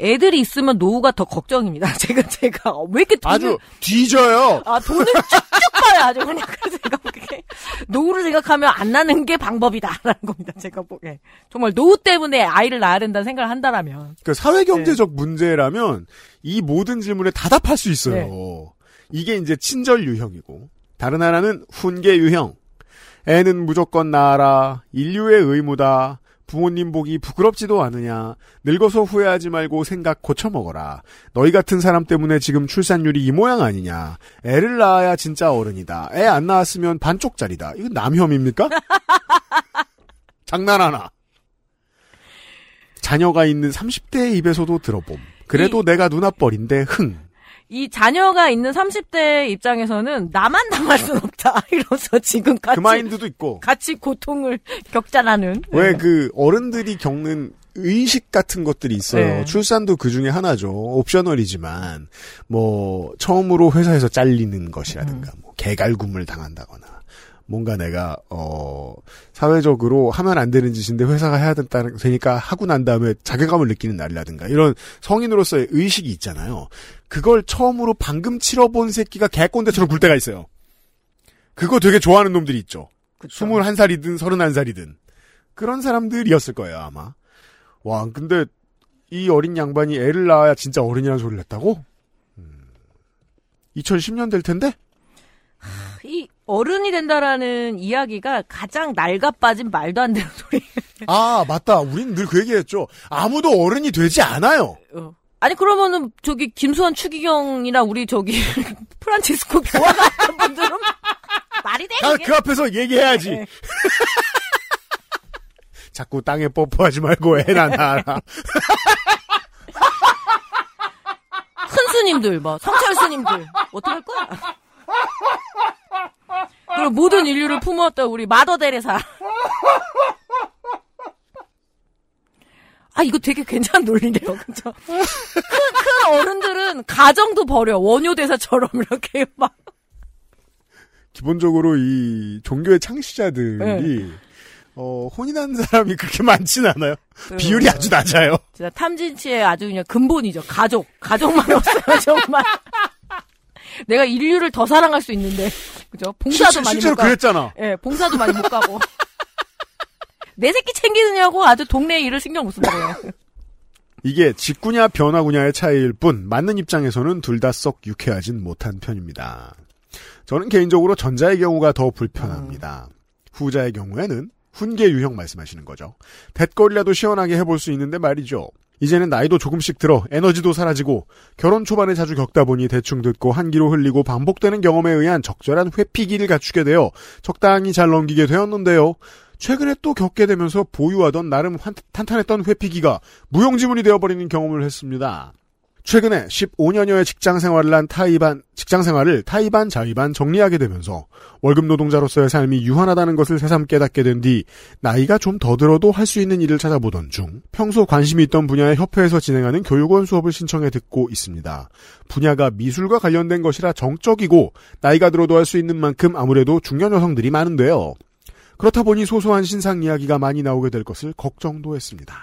애들이 있으면 노후가 더 걱정입니다. 제가 제가 왜 이렇게 돈을 아주 뒤져요. 아 돈을 쭉쭉 봐요 아주 그냥 그래서 제가 보기에 노후를 생각하면 안 나는 게 방법이다라는 겁니다. 제가 보기에 정말 노후 때문에 아이를 낳아야 된다는 생각을 한다라면 그 사회 경제적 문제라면 이 모든 질문에 다 답할 수 있어요. 네. 이게 이제 친절 유형이고 다른 하나는 훈계 유형. 애는 무조건 낳아라. 인류의 의무다. 부모님 보기 부끄럽지도 않으냐. 늙어서 후회하지 말고 생각 고쳐 먹어라. 너희 같은 사람 때문에 지금 출산율이 이 모양 아니냐. 애를 낳아야 진짜 어른이다. 애 안 낳았으면 반쪽짜리다. 이건 남혐입니까? 장난하나. 자녀가 있는 30대의 입에서도 들어봄. 그래도 내가 누나뻘인데 흥. 이 자녀가 있는 30대 입장에서는 나만 당할 순 없다 이러면서 지금 같이 그 마인드도 있고. 같이 고통을 겪자라는 왜그 어른들이 겪는 의식 같은 것들이 있어요. 네. 출산도 그 중에 하나죠. 옵셔널이지만 뭐 처음으로 회사에서 잘리는 것이라든가 뭐 개갈굼을 당한다거나 뭔가 내가 어 사회적으로 하면 안 되는 짓인데 회사가 해야 된다는 되니까 하고 난 다음에 자괴감을 느끼는 날이라든가 이런 성인으로서의 의식이 있잖아요. 그걸 처음으로 방금 치러본 새끼가 개꼰대처럼 굴 때가 있어요. 그거 되게 좋아하는 놈들이 있죠. 21살이든 31살이든. 그런 사람들이었을 거예요, 아마. 와, 근데 이 어린 양반이 애를 낳아야 진짜 어른이라는 소리를 했다고? 음, 2010년 될 텐데? 이 어른이 된다라는 이야기가 가장 낡아 빠진 말도 안 되는 소리. 아, 맞다. 우린 늘 그 얘기했죠. 아무도 어른이 되지 않아요. 어. 아니 그러면은 저기 김수환 추기경이나 우리 저기 프란치스코 교화 같은 분들은 말이 돼 아? 그 앞에서 얘기해야지. 네. 자꾸 땅에 뽀뽀하지 말고 애나 낳아라. 큰스님들 뭐 성철스님들 어떡할 거야? 그리고 모든 인류를 품었던 우리 마더 데레사. 아 이거 되게 괜찮은 논리네요, 그죠? 큰, 큰 어른들은 가정도 버려 원효 대사처럼 이렇게 막 기본적으로 이 종교의 창시자들이 네. 어, 혼인한 사람이 그렇게 많지는 않아요. 네. 비율이 아주 낮아요. 진짜 탐진치의 아주 그냥 근본이죠. 가족. 가족만 없어요, 정말. 내가 인류를 더 사랑할 수 있는데. 그죠? 봉사도 실- 많이 실제로 못 가고. 그랬잖아. 예, 봉사도 많이 못 가고. 내 새끼 챙기느냐고 아주 동네 일을 신경 못 쓴다고요. 이게 직구냐 변화구냐의 차이일 뿐 맞는 입장에서는 둘 다 썩 유쾌하진 못한 편입니다. 저는 개인적으로 전자의 경우가 더 불편합니다. 후자의 경우에는 훈계 유형 말씀하시는 거죠. 대거리라도 시원하게 해볼 수 있는데 말이죠. 이제는 나이도 조금씩 들어 에너지도 사라지고 결혼 초반에 자주 겪다 보니 대충 듣고 한기로 흘리고 반복되는 경험에 의한 적절한 회피기를 갖추게 되어 적당히 잘 넘기게 되었는데요. 최근에 또 겪게 되면서 보유하던 나름 환- 탄탄했던 회피기가 무용지물이 되어버리는 경험을 했습니다. 최근에 15년여의 직장 생활을 한 타이반, 직장 생활을 타이반, 자의반 정리하게 되면서 월급 노동자로서의 삶이 유한하다는 것을 새삼 깨닫게 된 뒤 나이가 좀 더 들어도 할 수 있는 일을 찾아보던 중 평소 관심이 있던 분야의 협회에서 진행하는 교육원 수업을 신청해 듣고 있습니다. 분야가 미술과 관련된 것이라 정적이고 나이가 들어도 할 수 있는 만큼 아무래도 중년 여성들이 많은데요. 그렇다 보니 소소한 신상 이야기가 많이 나오게 될 것을 걱정도 했습니다.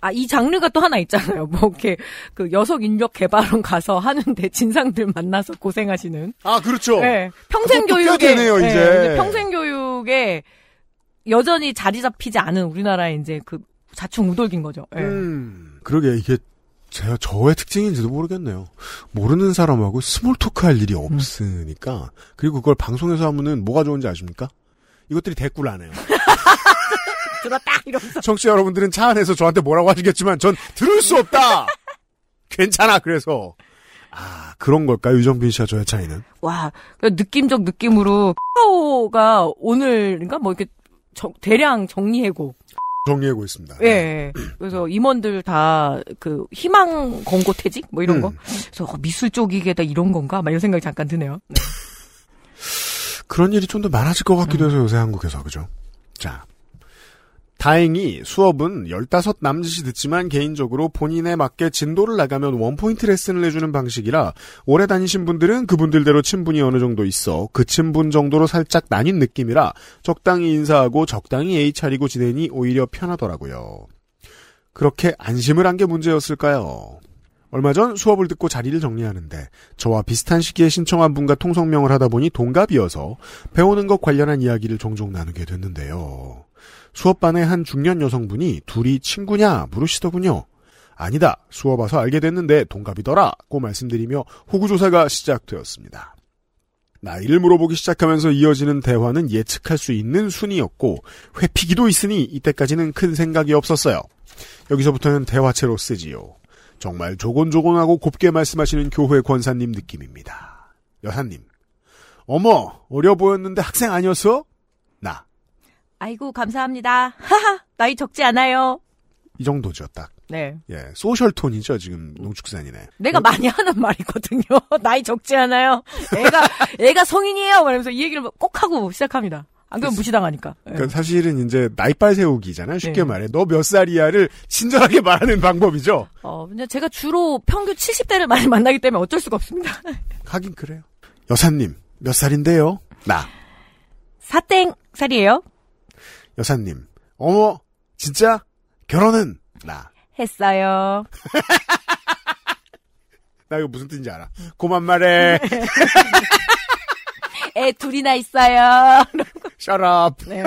아, 이 장르가 또 하나 있잖아요. 뭐, 이렇게, 그, 여성 인력 개발원 가서 하는데, 진상들 만나서 고생하시는. 아, 그렇죠. 네. 평생 그것도 꽤 교육에. 되네요, 네, 이제. 평생 교육에 여전히 자리 잡히지 않은 우리나라의 이제 그 자충 우돌긴 거죠. 예. 음, 그러게 이게 제가 저의 특징인지도 모르겠네요. 모르는 사람하고 small talk 할 일이 없으니까 그리고 그걸 방송에서 하면은 뭐가 좋은지 아십니까? 이것들이 대꾸를 안 해요. 들었다! 이러면서. 청취자 여러분들은 차 안에서 저한테 뭐라고 하시겠지만 전 들을 수 없다. 괜찮아. 그래서 아 그런 걸까요, 유정빈 씨와 저의 차이는? 와, 그 느낌적 느낌으로, 카오가 오늘인가? 뭐 이렇게 정- 대량 정리해고. 정리하고 있습니다. 예. 그래서 임원들 다 그 희망 권고 퇴직 뭐 이런 거. 그래서 어, 미술 쪽이게다 이런 건가? 막 이런 생각이 잠깐 드네요. 네. 그런 일이 좀 더 많아질 것 같기도 해서 요새 한국에서 그죠? 자. 다행히 수업은 15 남짓이 듣지만 개인적으로 본인에 맞게 진도를 나가면 원포인트 레슨을 해주는 방식이라 오래 다니신 분들은 그분들대로 친분이 어느 정도 있어 그 친분 정도로 살짝 나뉜 느낌이라 적당히 인사하고 적당히 예의 차리고 지내니 오히려 편하더라고요. 그렇게 안심을 한 게 문제였을까요? 얼마 전 수업을 듣고 자리를 정리하는데 저와 비슷한 시기에 신청한 분과 통성명을 하다 보니 동갑이어서 배우는 것 관련한 이야기를 종종 나누게 됐는데요. 수업반의 한 중년 여성분이 둘이 친구냐 물으시더군요. 아니다. 수업 와서 알게 됐는데 동갑이더라고 말씀드리며 호구조사가 시작되었습니다. 나이를 물어보기 시작하면서 이어지는 대화는 예측할 수 있는 순이었고 회피기도 있으니 이때까지는 큰 생각이 없었어요. 여기서부터는 대화체로 쓰지요. 정말 조곤조곤하고 곱게 말씀하시는 교회 권사님 느낌입니다. 여사님. 어머, 어려 보였는데 학생 아니었어? 나. 아이고 감사합니다. 하하 나이 적지 않아요. 이 정도죠, 딱. 네. 예, 소셜 톤이죠, 지금 농축산이네. 내가 많이 하는 말이거든요. 나이 적지 않아요. 애가 애가 성인이에요. 말하면서 이 얘기를 꼭 하고 시작합니다. 안 그러면 무시당하니까. 예. 그러니까 사실은 이제 나이빨 세우기잖아요. 쉽게 네. 말해. 너 몇 살이야를 친절하게 말하는 방법이죠. 어, 근데 제가 주로 평균 70대를 많이 만나기 때문에 어쩔 수가 없습니다. 하긴 그래요. 여사님, 몇 살인데요? 나. 사땡 살이에요. 여사님. 어머, 진짜? 결혼은? 나. 했어요. 나 이거 무슨 뜻인지 알아. 고만 말해. 애 둘이나 있어요. Shut up. 네.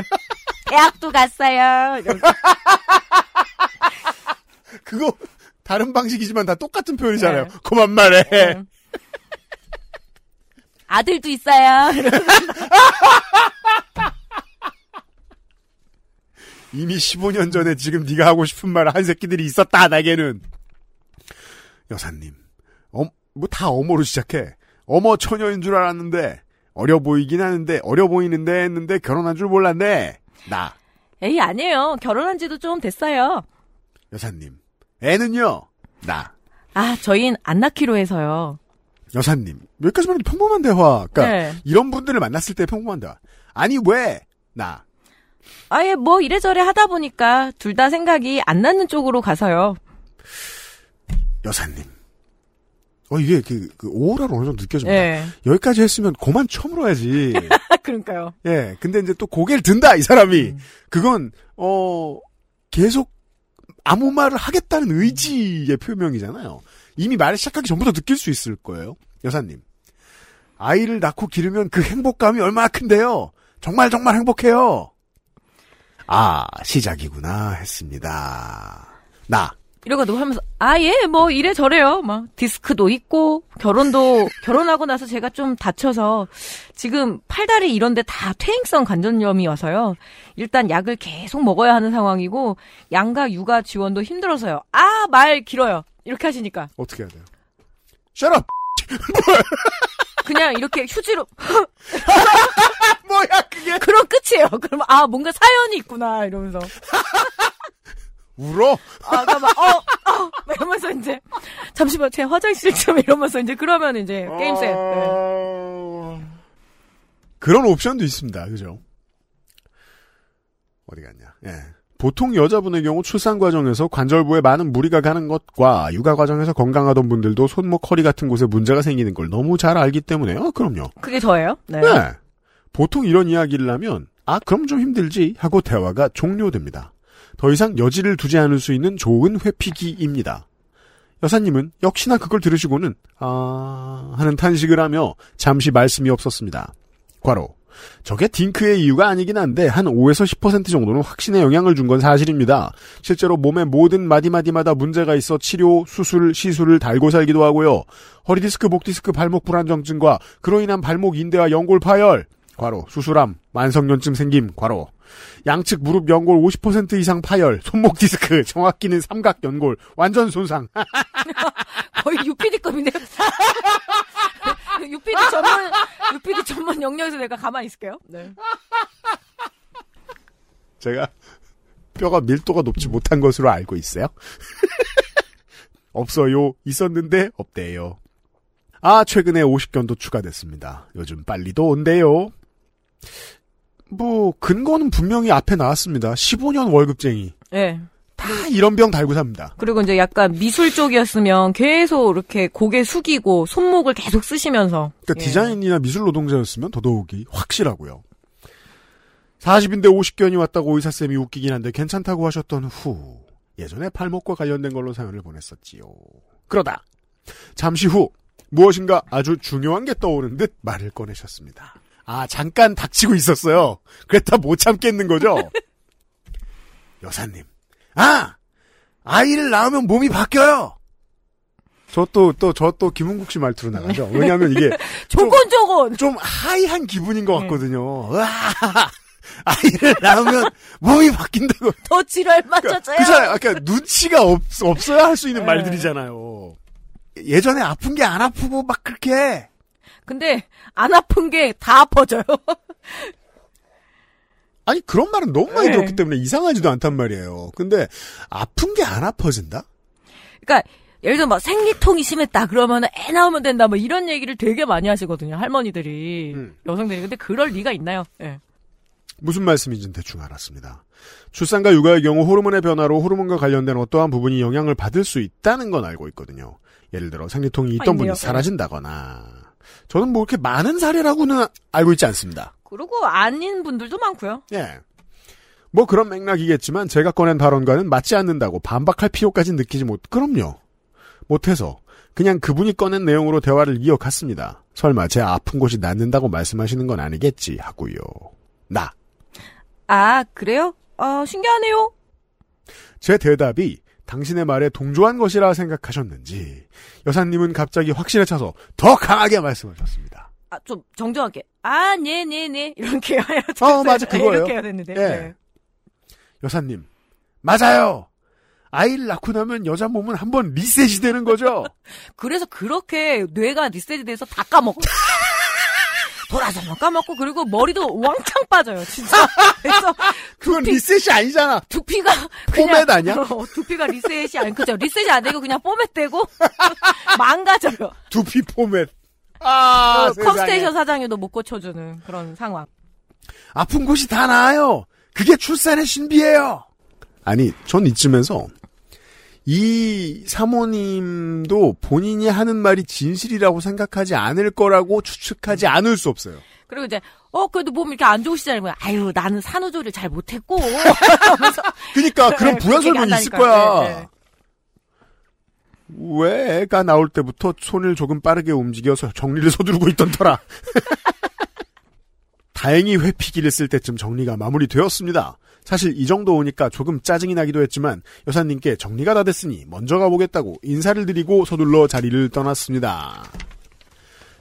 대학도 갔어요. 그거 다른 방식이지만 다 똑같은 표현이잖아요. 네. 고만 말해. 네. 아들도 있어요. 이미 15년 전에 지금 네가 하고 싶은 말을 한 새끼들이 있었다 나에게는. 여사님. 어, 뭐다 어머로 시작해. 어머 처녀인 줄 알았는데 어려 보이긴 하는데 어려 보이는데 했는데 결혼한 줄 몰랐네. 나. 에이 아니에요. 결혼한 지도 좀 됐어요. 여사님. 애는요. 나. 아 저희는 안 낳기로 해서요. 여사님. 여기까지만 해도 평범한 대화. 그러니까 네. 이런 분들을 만났을 때 평범한 대화. 아니 왜? 나. 아예 뭐 이래저래 하다 보니까 둘 다 생각이 안 낳는 쪽으로 가서요. 여사님. 어 이게 그, 그 오라로 어느 정도 느껴집니다. 예. 여기까지 했으면 그만 처물어야지. 그러니까요. 예. 근데 이제 또 고개를 든다, 이 사람이. 음. 그건, 어, 계속 아무 말을 하겠다는 의지의 표명이잖아요. 이미 말을 시작하기 전부터 느낄 수 있을 거예요. 여사님. 아이를 낳고 기르면 그 행복감이 얼마나 큰데요. 정말 정말 행복해요. 아, 시작이구나 했습니다. 나. 이러고 하면서 아 예 뭐 이래 저래요. 막 디스크도 있고 결혼도 결혼하고 나서 제가 좀 다쳐서 지금 팔다리 이런데 다 퇴행성 관절염이 와서요. 일단 약을 계속 먹어야 하는 상황이고 양가 육아 지원도 힘들어서요. 아 말 길어요. 이렇게 하시니까 어떻게 해야 돼요? Shut up! 그냥 이렇게 휴지로 뭐야 그게? 그럼 끝이에요. 그러면 아 뭔가 사연이 있구나 이러면서 울어? 아, 그러니까 막, 어, 어, 막 이러면서 이제, 잠시만, 제 화장실 좀 이러면서 이제, 그러면 이제, 게임 셋. 네. 그런 옵션도 있습니다. 그죠? 어디 갔냐? 예. 보통 여자분의 경우 출산 과정에서 관절부에 많은 무리가 가는 것과 육아 과정에서 건강하던 분들도 손목, 허리 같은 곳에 문제가 생기는 걸 너무 잘 알기 때문에, 어, 그럼요. 그게 저예요? 네. 네. 보통 이런 이야기를 하면, 아, 그럼 좀 힘들지? 하고 대화가 종료됩니다. 더 이상 여지를 두지 않을 수 있는 좋은 회피기입니다. 여사님은 역시나 그걸 들으시고는, 아, 하는 탄식을 하며 잠시 말씀이 없었습니다. 과로. 저게 딩크의 이유가 아니긴 한데 한 5에서 10% 정도는 확신에 영향을 준 건 사실입니다. 실제로 몸의 모든 마디마디마다 문제가 있어 치료, 수술, 시술을 달고 살기도 하고요. 허리디스크, 목디스크, 발목 불안정증과 그로 인한 발목 인대와 연골 파열, 과로, 수술암, 만성연증 생김, 과로. 양측 무릎 연골 50% 이상 파열, 손목 디스크, 정확히는 삼각 연골, 완전 손상. 거의 UPD급인데요? UPD 전문, UPD 전문 영역에서 내가 가만히 있을게요. 네. 제가 뼈가 밀도가 높지 못한 것으로 알고 있어요. 없어요. 있었는데 없대요. 아, 최근에 50견도 추가됐습니다. 요즘 빨리도 온대요. 뭐 근거는 분명히 앞에 나왔습니다. 15년 월급쟁이. 네. 다 이런 병 달고 삽니다. 그리고 이제 약간 미술 쪽이었으면 계속 이렇게 고개 숙이고 손목을 계속 쓰시면서. 그러니까 예. 디자인이나 미술 노동자였으면 더더욱이 확실하고요. 40인데 50견이 왔다고 의사쌤이 웃기긴 한데 괜찮다고 하셨던 후 예전에 팔목과 관련된 걸로 사연을 보냈었지요. 그러다 잠시 후 무엇인가 아주 중요한 게 떠오른 듯 말을 꺼내셨습니다. 아 잠깐 닥치고 있었어요. 그랬다 못 참겠는 거죠. 여사님, 아 아이를 낳으면 몸이 바뀌어요. 저 또 또 저 또 김은국 씨 말투로 나가죠. 왜냐하면 이게 조곤조곤 좀 하이한 기분인 것 같거든요. 으아, 아이를 낳으면 몸이 바뀐다고. 더 지랄 맞춰줘요. 그잖아요. 아까 눈치가 없, 없어야 할 수 있는 네. 말들이잖아요. 예전에 아픈 게 안 아프고 막 그렇게. 근데 안 아픈 게 다 아파져요. 아니 그런 말은 너무 많이 네. 들었기 때문에 이상하지도 않단 말이에요. 근데 아픈 게 안 아파진다? 그러니까 예를 들어 막 생리통이 심했다 그러면 애 나오면 된다 뭐 이런 얘기를 되게 많이 하시거든요 할머니들이 음. 여성들이 근데 그럴 리가 있나요? 예. 무슨 말씀인지는 대충 알았습니다. 출산과 육아의 경우 호르몬의 변화로 호르몬과 관련된 어떠한 부분이 영향을 받을 수 있다는 건 알고 있거든요. 예를 들어 생리통이 있던 아. 분이 사라진다거나. 저는 뭐 이렇게 많은 사례라고는 알고 있지 않습니다. 그리고 아닌 분들도 많고요. 예. 뭐 그런 맥락이겠지만 제가 꺼낸 발언과는 맞지 않는다고 반박할 필요까지 느끼지 못, 그럼요. 못해서 그냥 그분이 꺼낸 내용으로 대화를 이어갔습니다. 설마 제 아픈 곳이 낫는다고 말씀하시는 건 아니겠지 하고요. 나. 아 그래요? 아 신기하네요. 제 대답이 당신의 말에 동조한 것이라 생각하셨는지 여사님은 갑자기 확신에 차서 더 강하게 말씀하셨습니다. 아 좀 정정하게 아 네 네 네 이렇게 해야 어, 맞아, 그거예요. 이렇게 해야 됐는데. 예. 네. 여사님 맞아요. 아이를 낳고 나면 여자 몸은 한번 리셋이 되는 거죠. 그래서 그렇게 뇌가 리셋돼서 다 까먹고 돌아서면 까먹고 그리고 머리도 왕창 빠져요 진짜 그래서 그건 리셋이 아니잖아 두피가 포맷 아니야? 어, 두피가 리셋이 아니 그죠 리셋이 안 되고 그냥 포맷 되고 망가져요 두피 포맷. 아, 그 컴스테이션. 사장님도 못 고쳐주는 그런 상황 아픈 곳이 다 나아요. 그게 출산의 신비예요. 아니, 전 이쯤에서 이 사모님도 본인이 하는 말이 진실이라고 생각하지 않을 거라고 추측하지 않을 수 없어요. 그리고 이제 어 그래도 몸 이렇게 안 좋으시잖아요 아유 나는 산후조리를 잘 못했고 그러니까 그런 네, 부연 그렇게 설명이 있을. 거야. 네, 네. 왜 애가 나올 때부터 손을 조금 빠르게 움직여서 정리를 서두르고 있던 터라. 다행히 회피기를 쓸 때쯤 정리가 마무리되었습니다. 사실 이 정도 오니까 조금 짜증이 나기도 했지만 여사님께 정리가 다 됐으니 먼저 가보겠다고 인사를 드리고 서둘러 자리를 떠났습니다.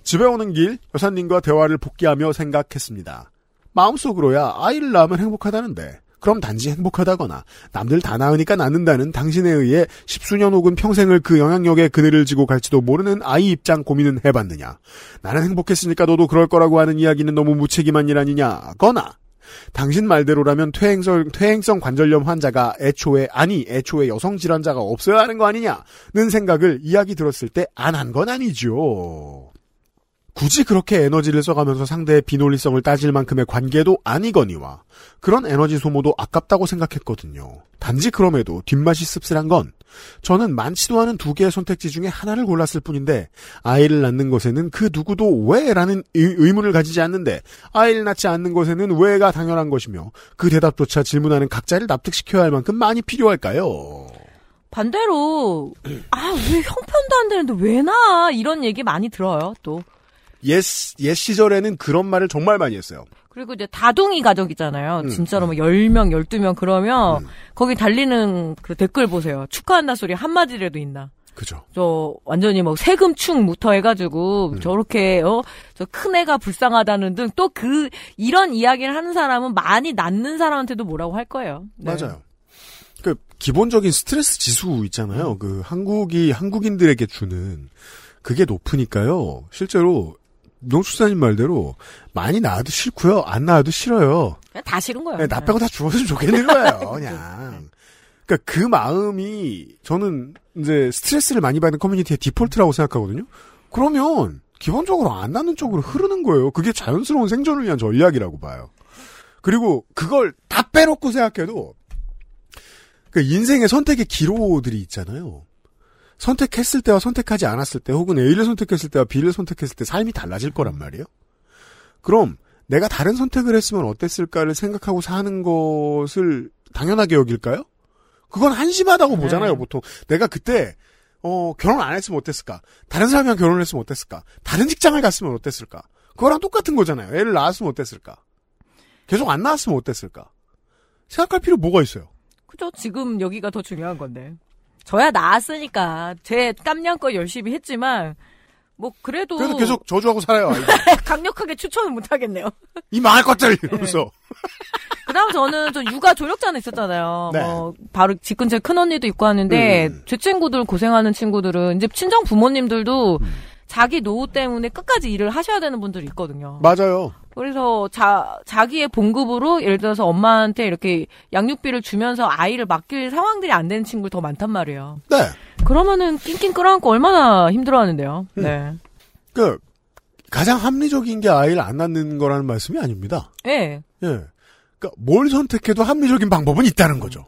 집에 오는 길 여사님과 대화를 복귀하며 생각했습니다. 마음속으로야 아이를 낳으면 행복하다는데 그럼 단지 행복하다거나 남들 다 낳으니까 낳는다는 당신에 의해 십수년 혹은 평생을 그 영향력에 그늘을 지고 갈지도 모르는 아이 입장 고민은 해봤느냐. 나는 행복했으니까 너도 그럴 거라고 하는 이야기는 너무 무책임한 일 아니냐. 거나 당신 말대로라면 퇴행성, 퇴행성 관절염 환자가 애초에 아니 애초에 여성 질환자가 없어야 하는 거 아니냐는 생각을 이야기 들었을 때 안 한 건 아니죠. 굳이 그렇게 에너지를 써가면서 상대의 비논리성을 따질 만큼의 관계도 아니거니와 그런 에너지 소모도 아깝다고 생각했거든요. 단지 그럼에도 뒷맛이 씁쓸한 건 저는 많지도 않은 두 개의 선택지 중에 하나를 골랐을 뿐인데 아이를 낳는 것에는 그 누구도 왜라는 의- 의문을 가지지 않는데 아이를 낳지 않는 것에는 왜가 당연한 것이며 그 대답조차 질문하는 각자를 납득시켜야 할 만큼 많이 필요할까요? 반대로 아 왜 형편도 안 되는데 왜 나 이런 얘기 많이 들어요 또 옛, 옛 시절에는 그런 말을 정말 많이 했어요. 그리고 이제 다둥이 가족이잖아요. 음, 진짜로 뭐 10명, 12명 그러면 거기 달리는 그 댓글 보세요. 축하한다 소리 한마디라도 있나. 그죠. 저 완전히 뭐 세금충부터 해가지고 음. 저렇게 어저 큰 애가 불쌍하다는 등 또 그 이런 이야기를 하는 사람은 많이 낳는 사람한테도 뭐라고 할 거예요. 네. 맞아요. 그 기본적인 스트레스 지수 있잖아요. 그 한국이 한국인들에게 주는 그게 높으니까요. 실제로 농축사님 말대로 많이 낳아도 싫고요. 안 낳아도 싫어요. 그냥 다 싫은 거예요. 네, 나 빼고 다 죽었으면 좋겠는 거예요. 그냥. 그러니까 그 마음이 저는 이제 스트레스를 많이 받는 커뮤니티의 디폴트라고 생각하거든요. 그러면 기본적으로 안 낳는 쪽으로 흐르는 거예요. 그게 자연스러운 생존을 위한 전략이라고 봐요. 그리고 그걸 다 빼놓고 생각해도 그 인생의 선택의 기로들이 있잖아요. 선택했을 때와 선택하지 않았을 때 혹은 A를 선택했을 때와 B를 선택했을 때 삶이 달라질 거란 말이에요. 그럼 내가 다른 선택을 했으면 어땠을까를 생각하고 사는 것을 당연하게 여길까요? 그건 한심하다고 네. 보잖아요, 보통. 내가 그때, 어, 결혼 안 했으면 어땠을까? 다른 사람이랑 결혼했으면 어땠을까? 다른 직장을 갔으면 어땠을까? 그거랑 똑같은 거잖아요. 애를 낳았으면 어땠을까? 계속 안 낳았으면 어땠을까? 생각할 필요 뭐가 있어요? 그죠? 지금 여기가 더 중요한 건데. 저야 나았으니까 제 깜냥껏 열심히 했지만 뭐 그래도 그래도 계속 저주하고 살아요. 강력하게 추천은 못 하겠네요. 이 망할 것들! 이러면서. 그다음 저는 저 육아 조력자는 있었잖아요. 네. 뭐 바로 집 근처에 큰 언니도 있고 하는데 음. 제 친구들 고생하는 친구들은 이제 친정 부모님들도 음. 자기 노후 때문에 끝까지 일을 하셔야 되는 분들이 있거든요. 맞아요. 그래서 자 자기의 봉급으로 예를 들어서 엄마한테 이렇게 양육비를 주면서 아이를 맡길 상황들이 안 되는 친구들 더 많단 말이에요. 네. 그러면은 낑낑 끌어안고 얼마나 힘들어 하는데요. 음. 네. 그, 가장 합리적인 게 아이를 안 낳는 거라는 말씀이 아닙니다. 예. 예. 그니까, 뭘 선택해도 합리적인 방법은 있다는 거죠.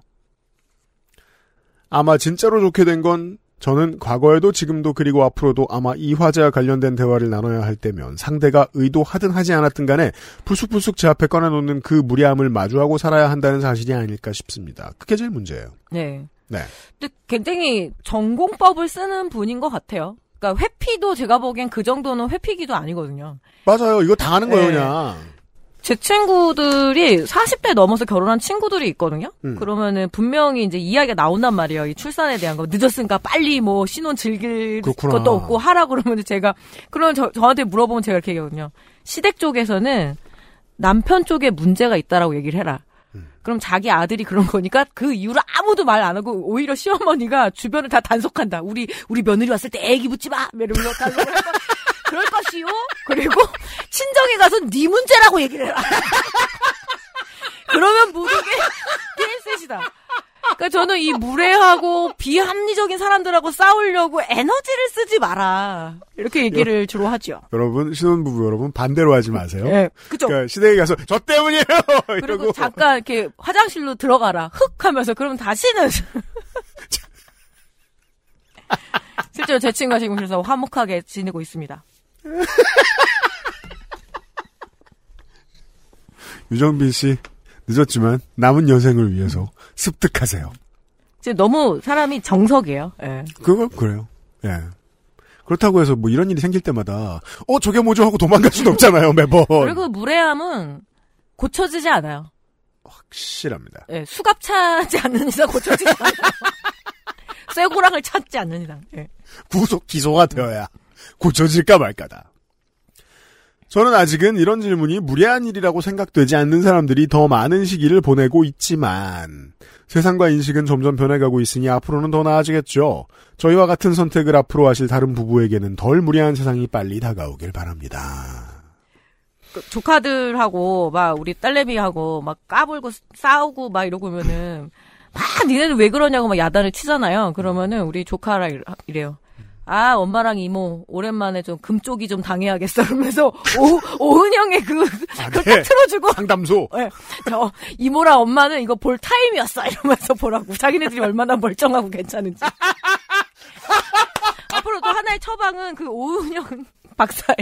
아마 진짜로 좋게 된 건, 저는 과거에도 지금도 그리고 앞으로도 아마 이 화제와 관련된 대화를 나눠야 할 때면 상대가 의도하든 하지 않았든 간에 불쑥불쑥 제 앞에 꺼내놓는 그 무례함을 마주하고 살아야 한다는 사실이 아닐까 싶습니다. 그게 제일 문제예요. 네. 네. 근데 굉장히 전공법을 쓰는 분인 것 같아요. 그러니까 회피도 제가 보기엔 그 정도는 회피기도 아니거든요. 맞아요. 이거 당하는 거예요, 네. 그냥. 제 친구들이 40대 넘어서 결혼한 친구들이 있거든요. 음. 그러면은 분명히 이제 이야기가 나온단 말이에요. 이 출산에 대한 거 늦었으니까 빨리 뭐 신혼 즐길 그렇구나. 것도 없고 하라 그러면 제가 그러면 저, 저한테 물어보면 제가 이렇게 얘기하거든요. 시댁 쪽에서는 남편 쪽에 문제가 있다라고 얘기를 해라. 음. 그럼 자기 아들이 그런 거니까 그 이후로 아무도 말 안 하고 오히려 시어머니가 주변을 다 단속한다. 우리 우리 며느리 왔을 때 애기 붙지 마. 이러면서 그럴 것이요. 그리고 친정에 가서 네 문제라고 얘기를 해라. 그러면 모든 게 게임셋이다. 그러니까 저는 이 무례하고 비합리적인 사람들하고 싸우려고 에너지를 쓰지 마라. 이렇게 얘기를 주로 하죠. 여러분, 신혼부부 여러분, 반대로 하지 마세요. 예, 그죠. 그러니까 시댁에 가서, 저 때문이에요! 그리고 이러고. 잠깐 이렇게 화장실로 들어가라. 흑 하면서 그럼 다시는 실제로 제 친구가 지금 그래서 화목하게 지내고 있습니다. 유정빈 씨, 늦었지만 남은 여생을 위해서 습득하세요. 지금 너무 사람이 정석이에요. 예. 그거 그래요. 예. 그렇다고 해서 뭐 이런 일이 생길 때마다 어 저게 뭐죠 하고 도망갈 수는 없잖아요 매번. 그리고 무례함은 고쳐지지 않아요. 확실합니다. 예, 수갑 차지 않는 이상 고쳐지지 않아요. 쇠고랑을 찾지 않는 이상. 예. 구속 기소가 되어야 고쳐질까 말까다. 저는 아직은 이런 질문이 무례한 일이라고 생각되지 않는 사람들이 더 많은 시기를 보내고 있지만 세상과 인식은 점점 변해가고 있으니 앞으로는 더 나아지겠죠. 저희와 같은 선택을 앞으로 하실 다른 부부에게는 덜 무례한 세상이 빨리 다가오길 바랍니다. 그 조카들하고 막 우리 딸내미하고 막 까불고 싸우고 막 이러고 그러면은 막 니네는 왜 그러냐고 막 야단을 치잖아요. 그러면은 우리 조카라 이래- 이래요. 아 엄마랑 이모 오랜만에 좀 금쪽이 좀 당해야겠어. 그러면서 오 오은영의 그 그걸 딱 틀어주고. 아, 상담소. 예, 저 이모랑 엄마는 이거 볼 타임이었어. 이러면서 보라고. 자기네들이 얼마나 멀쩡하고 괜찮은지. 앞으로 또 하나의 처방은 그 오은영 박사의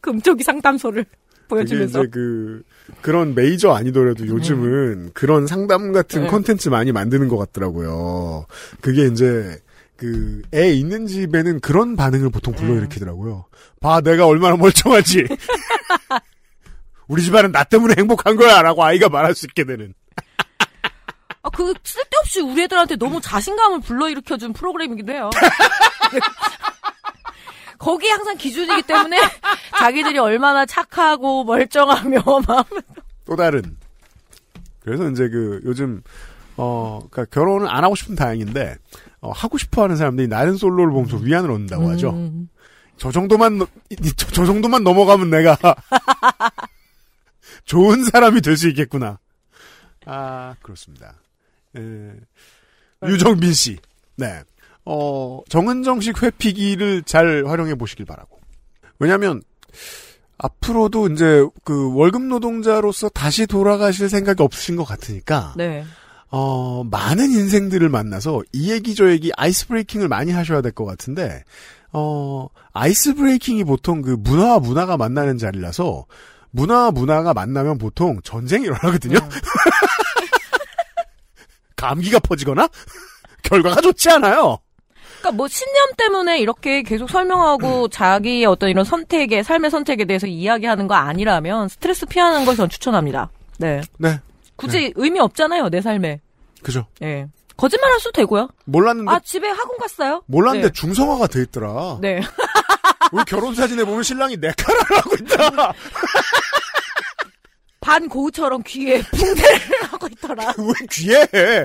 금쪽이 상담소를 보여주면서. 이제 그 그런 메이저 아니더라도 요즘은 그런 상담 같은 네. 콘텐츠 많이 만드는 것 같더라고요. 그게 이제 그 애 있는 집에는 그런 반응을 보통 불러일으키더라고요. 봐 내가 얼마나 멀쩡하지. 우리 집안은 나 때문에 행복한 거야 라고 아이가 말할 수 있게 되는. 아, 그 쓸데없이 우리 애들한테 너무 자신감을 불러일으켜준 프로그램이기도 해요. 거기에 항상 기준이기 때문에 자기들이 얼마나 착하고 멀쩡하며 막 또 다른. 그래서 이제 그 요즘 어 그러니까 결혼을 안 하고 싶으면 다행인데 어, 하고 싶어하는 사람들이 나는 솔로를 보면서 위안을 얻는다고 하죠. 음. 저 정도만 저, 저 정도만 넘어가면 내가 좋은 사람이 될 수 있겠구나. 아 그렇습니다. 에, 유정빈 씨, 네, 어 정은정식 회피기를 잘 활용해 보시길 바라고. 왜냐하면 앞으로도 이제 그 월급 노동자로서 다시 돌아가실 생각이 없으신 것 같으니까 네. 어, 많은 인생들을 만나서 이 얘기 저 얘기 ice breaking을 많이 하셔야 될 것 같은데, 어, ice breaking이 보통 그 문화와 문화가 만나는 자리라서, 문화와 문화가 만나면 보통 전쟁이 일어나거든요? 감기가 퍼지거나 결과가 좋지 않아요. 그러니까 뭐 신념 때문에 이렇게 계속 설명하고 자기의 어떤 이런 선택에 삶의 선택에 대해서 이야기하는 거 아니라면 스트레스 피하는 걸 전 추천합니다. 네. 네. 굳이 의미 없잖아요 내 삶에. 그죠. 예. 거짓말 할 수도 되고요. 몰랐는데 아 집에 학원 갔어요? 몰랐는데 네. 중성화가 돼 있더라. 네. 우리 결혼 사진에 보면 신랑이 네 칼을 하고 있다. 반 고우처럼 귀에 붕대를 하고 있더라. 왜 귀에 해?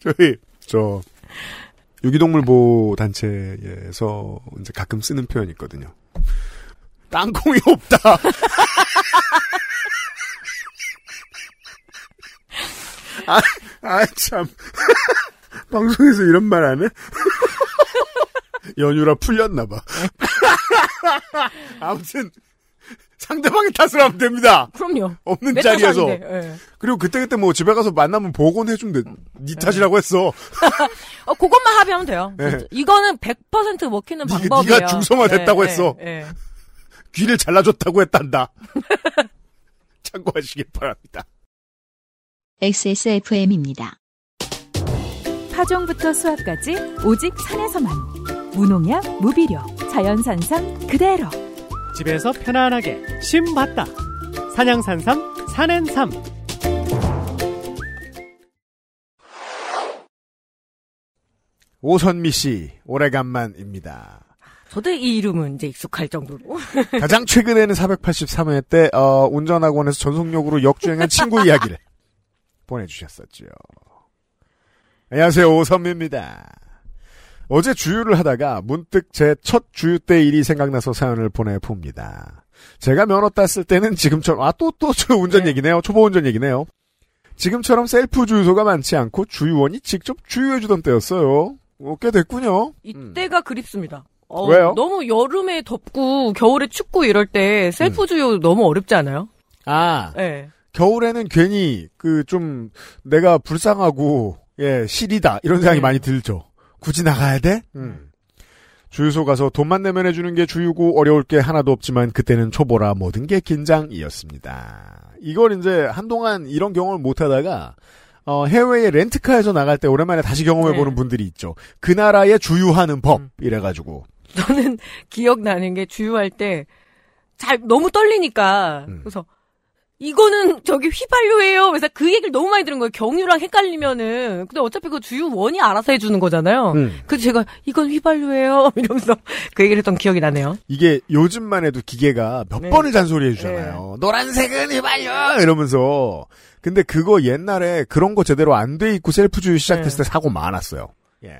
저희 저 유기동물 보호 단체에서 이제 가끔 쓰는 표현이 있거든요. 땅콩이 없다. 아, 아, 참. 방송에서 이런 말 안 해? 연유라 풀렸나봐. 아무튼, 상대방의 탓을 하면 됩니다. 그럼요. 없는 자리에서. 예. 그리고 그때그때 뭐 집에 가서 만나면 복원해주면 돼. 네 탓이라고 했어. 어, 그것만 합의하면 돼요. 네. 이거는 100% 먹히는 방법이에요. 네가 중성화됐다고 네, 했어. 귀를 잘라줬다고 했단다. 참고하시길 바랍니다. XSFM입니다. 파종부터 수확까지 오직 산에서만 무농약 무비료 자연산삼 그대로 집에서 편안하게 심 봤다. 산양산삼 산엔삼. 오선미 씨, 오래간만입니다. 저도 이 이름은 이제 익숙할 정도로. 가장 최근에는 483회 때, 어, 운전학원에서 전속력으로 역주행한 친구 이야기를 보내주셨었죠. 안녕하세요, 오선미입니다. 어제 주유를 하다가 문득 제 첫 주유 때 일이 생각나서 사연을 보내봅니다. 제가 면허 땄을 때는 지금처럼, 아, 또, 또, 저 운전 얘기네요. 초보 운전 얘기네요. 지금처럼 셀프 주유소가 많지 않고 주유원이 직접 주유해주던 때였어요. 어, 꽤 됐군요. 이때가 그립습니다. 어, 왜요? 너무 여름에 덥고 겨울에 춥고 이럴 때 음. 셀프 주유 너무 어렵지 않아요? 아. 네. 겨울에는 괜히 그 좀 내가 불쌍하고 예 실이다 이런 생각이 많이 들죠. 굳이 나가야 돼? 음. 주유소 가서 돈만 내면 해주는 게 주유고 어려울 게 하나도 없지만 그때는 초보라 모든 게 긴장이었습니다. 이걸 이제 한동안 이런 경험을 못 하다가 어, 해외에 렌트카에서 나갈 때 오랜만에 다시 경험해 보는 분들이 있죠. 그 나라의 주유하는 법 이래가지고 저는 기억나는 게 주유할 때 잘 너무 떨리니까 음. 그래서 이거는 저기 휘발유예요. 그래서 그 얘기를 너무 많이 들은 거예요. 경유랑 헷갈리면은 근데 어차피 그 주유원이 알아서 해주는 거잖아요. 음. 그래서 제가 이건 휘발유예요. 이러면서 그 얘기를 했던 기억이 나네요. 이게 요즘만 해도 기계가 몇 네. 번을 잔소리 해 주잖아요. 노란색은 휘발유 이러면서. 근데 그거 옛날에 그런 거 제대로 안 돼 있고 셀프 주유 시작했을 때 사고 많았어요. 예.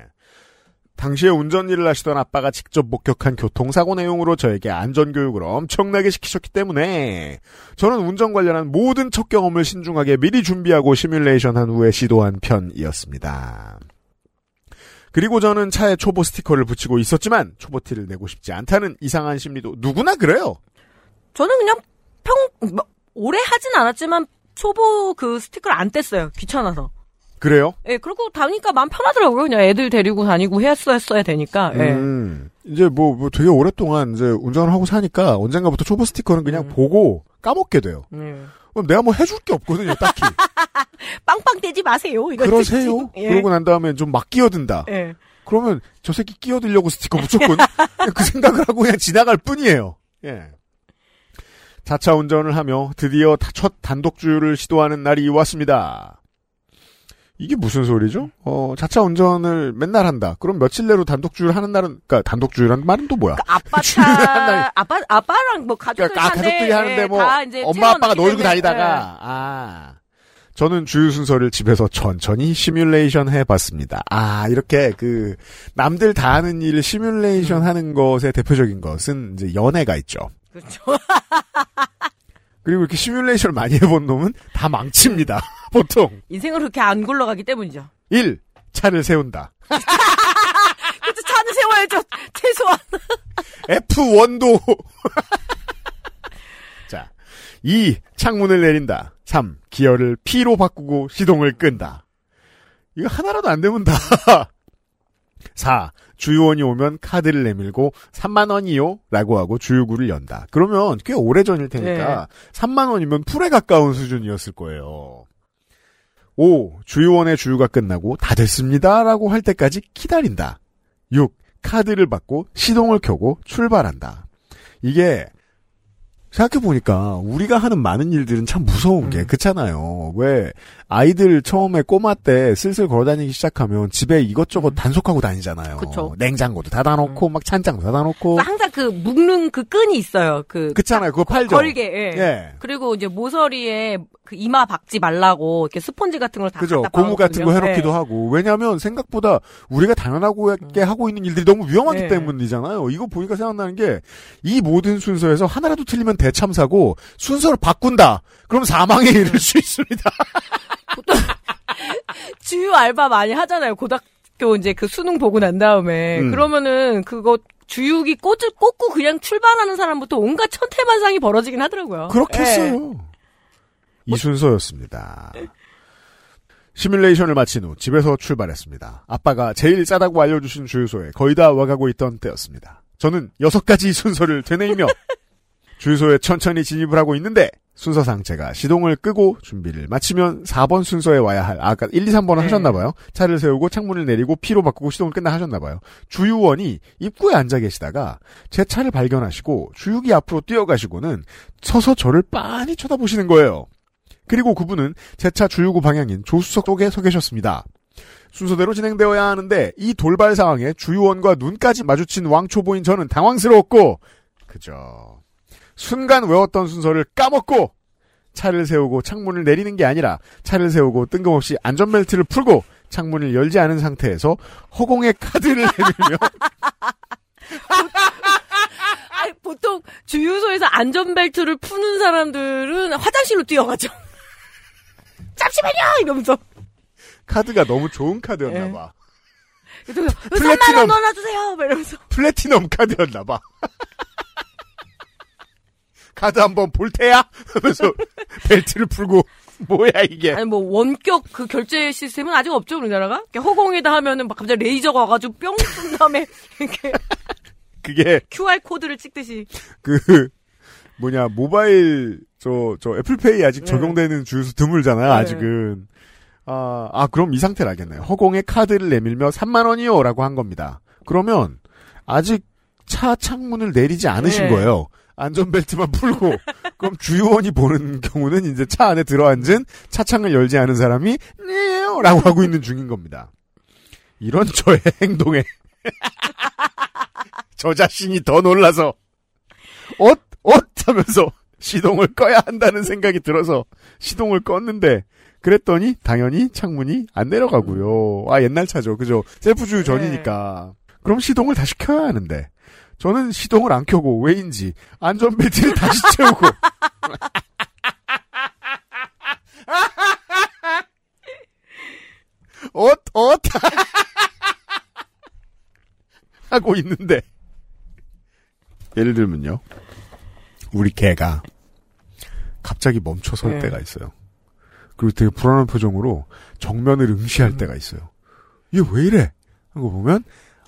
당시에 운전 일을 하시던 아빠가 직접 목격한 교통사고 내용으로 저에게 안전교육을 엄청나게 시키셨기 때문에 저는 운전 관련한 모든 첫 경험을 신중하게 미리 준비하고 시뮬레이션 한 후에 시도한 편이었습니다. 그리고 저는 차에 초보 스티커를 붙이고 있었지만 초보티를 내고 싶지 않다는 이상한 심리도 누구나 그래요. 저는 그냥 평 뭐, 오래 하진 않았지만 초보 그 스티커를 안 뗐어요. 귀찮아서. 그래요? 예, 그리고 다니까 마음 편하더라고요. 그냥 애들 데리고 다니고 했어야 했어야 되니까. 예. 음, 이제 뭐, 뭐 되게 오랫동안 이제 운전을 하고 사니까 언젠가부터 초보 스티커는 그냥 보고 까먹게 돼요. 네. 그럼 내가 뭐 해줄 게 없거든요, 딱히. 빵빵 떼지 마세요. 이런 그러세요? 예. 그러고 난 다음에 좀 막 끼어든다. 예. 그러면 저 새끼 끼어들려고 스티커 붙였군. 그 생각을 하고 그냥 지나갈 뿐이에요. 예. 자차 운전을 하며 드디어 다- 첫 단독 주유를 시도하는 날이 왔습니다. 이게 무슨 소리죠? 어, 자차 운전을 맨날 한다. 그럼 며칠 내로 단독 주유를 하는 날은, 그니까 단독 주유라는 말은 또 뭐야? 아빠 한 날이- 차, 아빠, 아빠랑 뭐 가족들 그러니까 아, 가족들이 하는데 예, 뭐 엄마 아빠가 놀고 다니다가 아 저는 주유 순서를 집에서 천천히 시뮬레이션 해봤습니다. 아 이렇게 그 남들 다 하는 일을 시뮬레이션 하는 것의 대표적인 것은 이제 연애가 있죠. 그렇죠. 그리고 이렇게 시뮬레이션을 많이 해본 놈은 다 망칩니다. 보통 예. 인생을 그렇게 안 굴러가기 때문이죠. 1. 차를 세운다. 그래도 차는 세워야죠. 최소한. F1도 자 2. 창문을 내린다. 3. 기어를 P로 바꾸고 시동을 끈다. 이거 하나라도 안 되면 다. 4. 주유원이 오면 카드를 내밀고 3만 원이요? 라고 하고 주유구를 연다. 그러면 꽤 오래전일 테니까 네. 3만 원이면 풀에 가까운 수준이었을 거예요. 5. 주유원의 주유가 끝나고 다 됐습니다 라고 할 때까지 기다린다. 6. 카드를 받고 시동을 켜고 출발한다. 이게 생각해보니까 우리가 하는 많은 일들은 참 무서운 음. 게 그렇잖아요. 왜 아이들 처음에 꼬마 때 슬슬 걸어다니기 시작하면 집에 이것저것 단속하고 다니잖아요. 음. 그쵸. 냉장고도 닫아놓고 막 찬장도 닫아놓고 항상 그 묶는 그 끈이 있어요. 그 그렇잖아요. 그거 팔죠. 걸게. 예. 예. 그리고 이제 모서리에 그 이마 박지 말라고 이렇게 스폰지 같은 걸다 그죠. 고무 같은 거. 해놓기도 예. 하고. 왜냐하면 생각보다 우리가 당연하게 하고 있는 일들이 너무 위험하기 네. 때문이잖아요. 이거 보니까 생각나는 게 이 모든 순서에서 하나라도 틀리면 대참사고 순서를 바꾼다. 그럼 사망에 이를 수 있습니다. 주유 알바 많이 하잖아요. 고등학교 이제 그 수능 보고 난 다음에 음. 그러면은 그거 주유기 꽂을 꽂고 그냥 출발하는 사람부터 온갖 천태만상이 벌어지긴 하더라고요. 그렇겠어요. 이 순서였습니다. 시뮬레이션을 마친 후 집에서 출발했습니다. 아빠가 제일 싸다고 알려주신 주유소에 거의 다 와가고 있던 때였습니다. 저는 여섯 가지 순서를 되뇌이며 주유소에 천천히 진입을 하고 있는데 순서상 제가 시동을 끄고 준비를 마치면 4번 순서에 와야 할 아까 1, 2, 3번은 하셨나봐요. 차를 세우고 창문을 내리고 피로 바꾸고 시동을 끈다 하셨나봐요. 주유원이 입구에 앉아 계시다가 제 차를 발견하시고 주유기 앞으로 뛰어가시고는 서서 저를 빤히 쳐다보시는 거예요. 그리고 그분은 제 차 주유구 방향인 조수석 쪽에 서 계셨습니다. 순서대로 진행되어야 하는데 이 돌발 상황에 주유원과 눈까지 마주친 왕초보인 저는 당황스러웠고 그저 순간 외웠던 순서를 까먹고 차를 세우고 창문을 내리는 게 아니라 차를 세우고 뜬금없이 안전벨트를 풀고 창문을 열지 않은 상태에서 허공에 카드를 내밀며 아니, 보통 주유소에서 안전벨트를 푸는 사람들은 화장실로 뛰어가죠. 잠시만요! 이러면서. 카드가 너무 좋은 카드였나 봐. 그래서 3만원 넣어놔주세요! 막 이러면서. 플래티넘 카드였나 봐. 카드 한번 볼 테야? 하면서 벨트를 풀고 뭐야 이게. 아니, 뭐, 원격 그 결제 시스템은 아직 없죠, 우리나라가? 허공에다 하면은 막 갑자기 레이저가 와가지고 뿅 쏜 다음에 이렇게 그게 QR코드를 찍듯이. 그 뭐냐 모바일 저 저 애플페이 아직 적용되는 주유소 드물잖아요 네. 아직은 아, 아 그럼 이 상태를 알겠네요 허공에 카드를 내밀며 3만 원이요라고 한 겁니다 그러면 아직 차 창문을 내리지 않으신 네. 거예요 안전벨트만 풀고 그럼 주유원이 보는 경우는 이제 차 안에 들어앉은 차창을 열지 않은 사람이 네요라고 하고 있는 중인 겁니다 이런 저의 행동에 저 자신이 더 놀라서 엇, 엇 하면서 시동을 꺼야 한다는 생각이 들어서 시동을 껐는데 그랬더니 당연히 창문이 안 내려가고요. 아 옛날 차죠. 그죠? 셀프 주유 전이니까. 그럼 시동을 다시 켜야 하는데 저는 시동을 안 켜고 왜인지 안전벨트를 다시 채우고 엇, 엇 하고 있는데 예를 들면요. 우리 개가 갑자기 멈춰 설 네. 때가 있어요. 그리고 되게 불안한 표정으로 정면을 응시할 때가 있어요. 이게 왜 이래? 하고 보면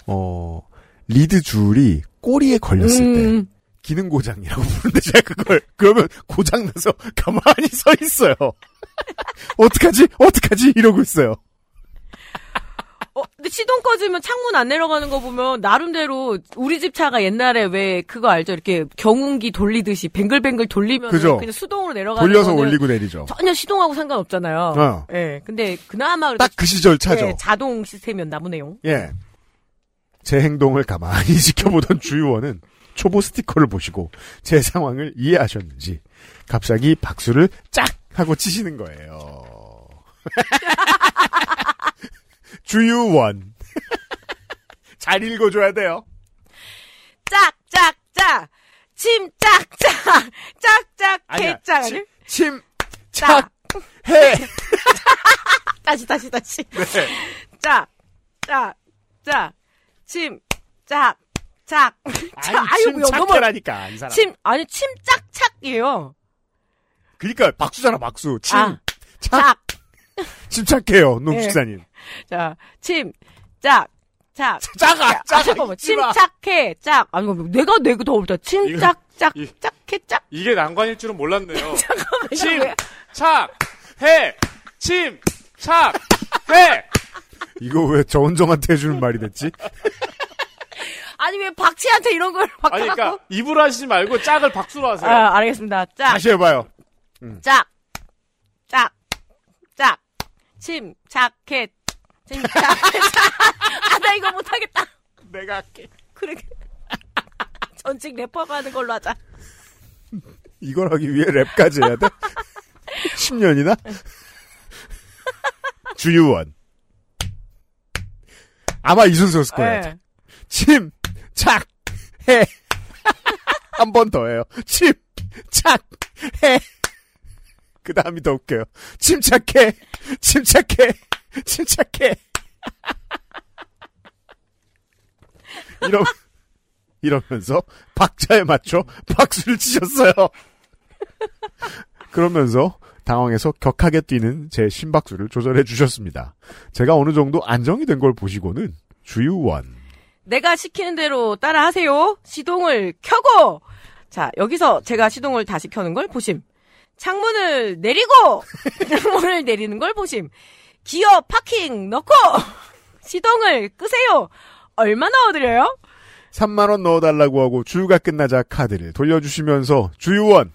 어 리드 줄이 꼬리에 걸렸을 때 음. 기능 고장이라고 부르는데 제가 그걸 그러면 고장 나서 가만히 서 있어요. 어떡하지? 어떡하지? 이러고 있어요. 어, 근데 시동 꺼지면 창문 안 내려가는 거 보면 나름대로 우리 집 차가 옛날에 왜 그거 알죠? 이렇게 경운기 돌리듯이 뱅글뱅글 돌리면. 그냥 수동으로 내려가는 돌려서 올리고 내리죠. 전혀 시동하고 상관없잖아요. 어. 예. 근데 그나마 딱 그 시절 차죠. 예, 자동 시스템이었나 보네요. 예. 제 행동을 가만히 지켜보던 주유원은 초보 스티커를 보시고 제 상황을 이해하셨는지 갑자기 박수를 짝 하고 치시는 거예요. 주유원. 잘 읽어줘야 돼요. 짝, 짝, 짝! 침, 짝, 짝! 짝, 짝. 해, 짝! 침, 침, 짝, 해! 다시, 다시, 다시. 네. 짝, 짝, 짝, 침, 짝, 짝. 아니, 아유, 뭐 침착해라니까, 이 사람. 침, 아니, 침, 짝, 착이에요. 그니까, 박수잖아, 박수. 침, 아, 착. 침착해요, 네. 농축사님. 자, 침, 짝, 짝. 짝아, 아, 짝아, 잠깐만. 잊지 마. 침착해, 짝. 아니, 뭐, 내가, 내가 더 어렵다. 침, 짝, 짝, 이- 짝해, 짝. 이게 난관일 줄은 몰랐네요. 잠깐만, 침, 왜- 착, 해, 침, 착! 해! 이거 왜 저은정한테 해주는 말이 됐지? 아니 왜 박치한테 이런 걸 막. 아니, 그러니까 입으로 하시지 말고 짝을 박수로 하세요. 아, 알겠습니다. 짝. 다시 해봐요. 짝. 짝. 짝. 침착해. 침착해. 아, 나 이거 못하겠다. 내가 할게. 그래. 전직 래퍼가 하는 걸로 하자. 이걸 하기 위해 랩까지 해야 돼? 10년이나? 주유원. 아마 이 순서였을 거예요. 네. 침, 착, 해. 한 번 더 해요. 침, 착, 해. 그 다음이 더 웃겨요. 침착해, 침착해, 침착해. 이러, 이러면서 박자에 맞춰 박수를 치셨어요. 그러면서 당황해서 격하게 뛰는 제 심박수를 조절해 주셨습니다. 제가 어느 정도 안정이 된 걸 보시고는 주유원. 내가 시키는 대로 따라 하세요. 시동을 켜고. 자, 여기서 제가 시동을 다시 켜는 걸 보심. 창문을 내리고! 창문을 내리는 걸 보심. 기어 파킹 넣고! 시동을 끄세요! 얼마 넣어드려요? 3만원 넣어달라고 하고 주유가 끝나자 카드를 돌려주시면서 주유원.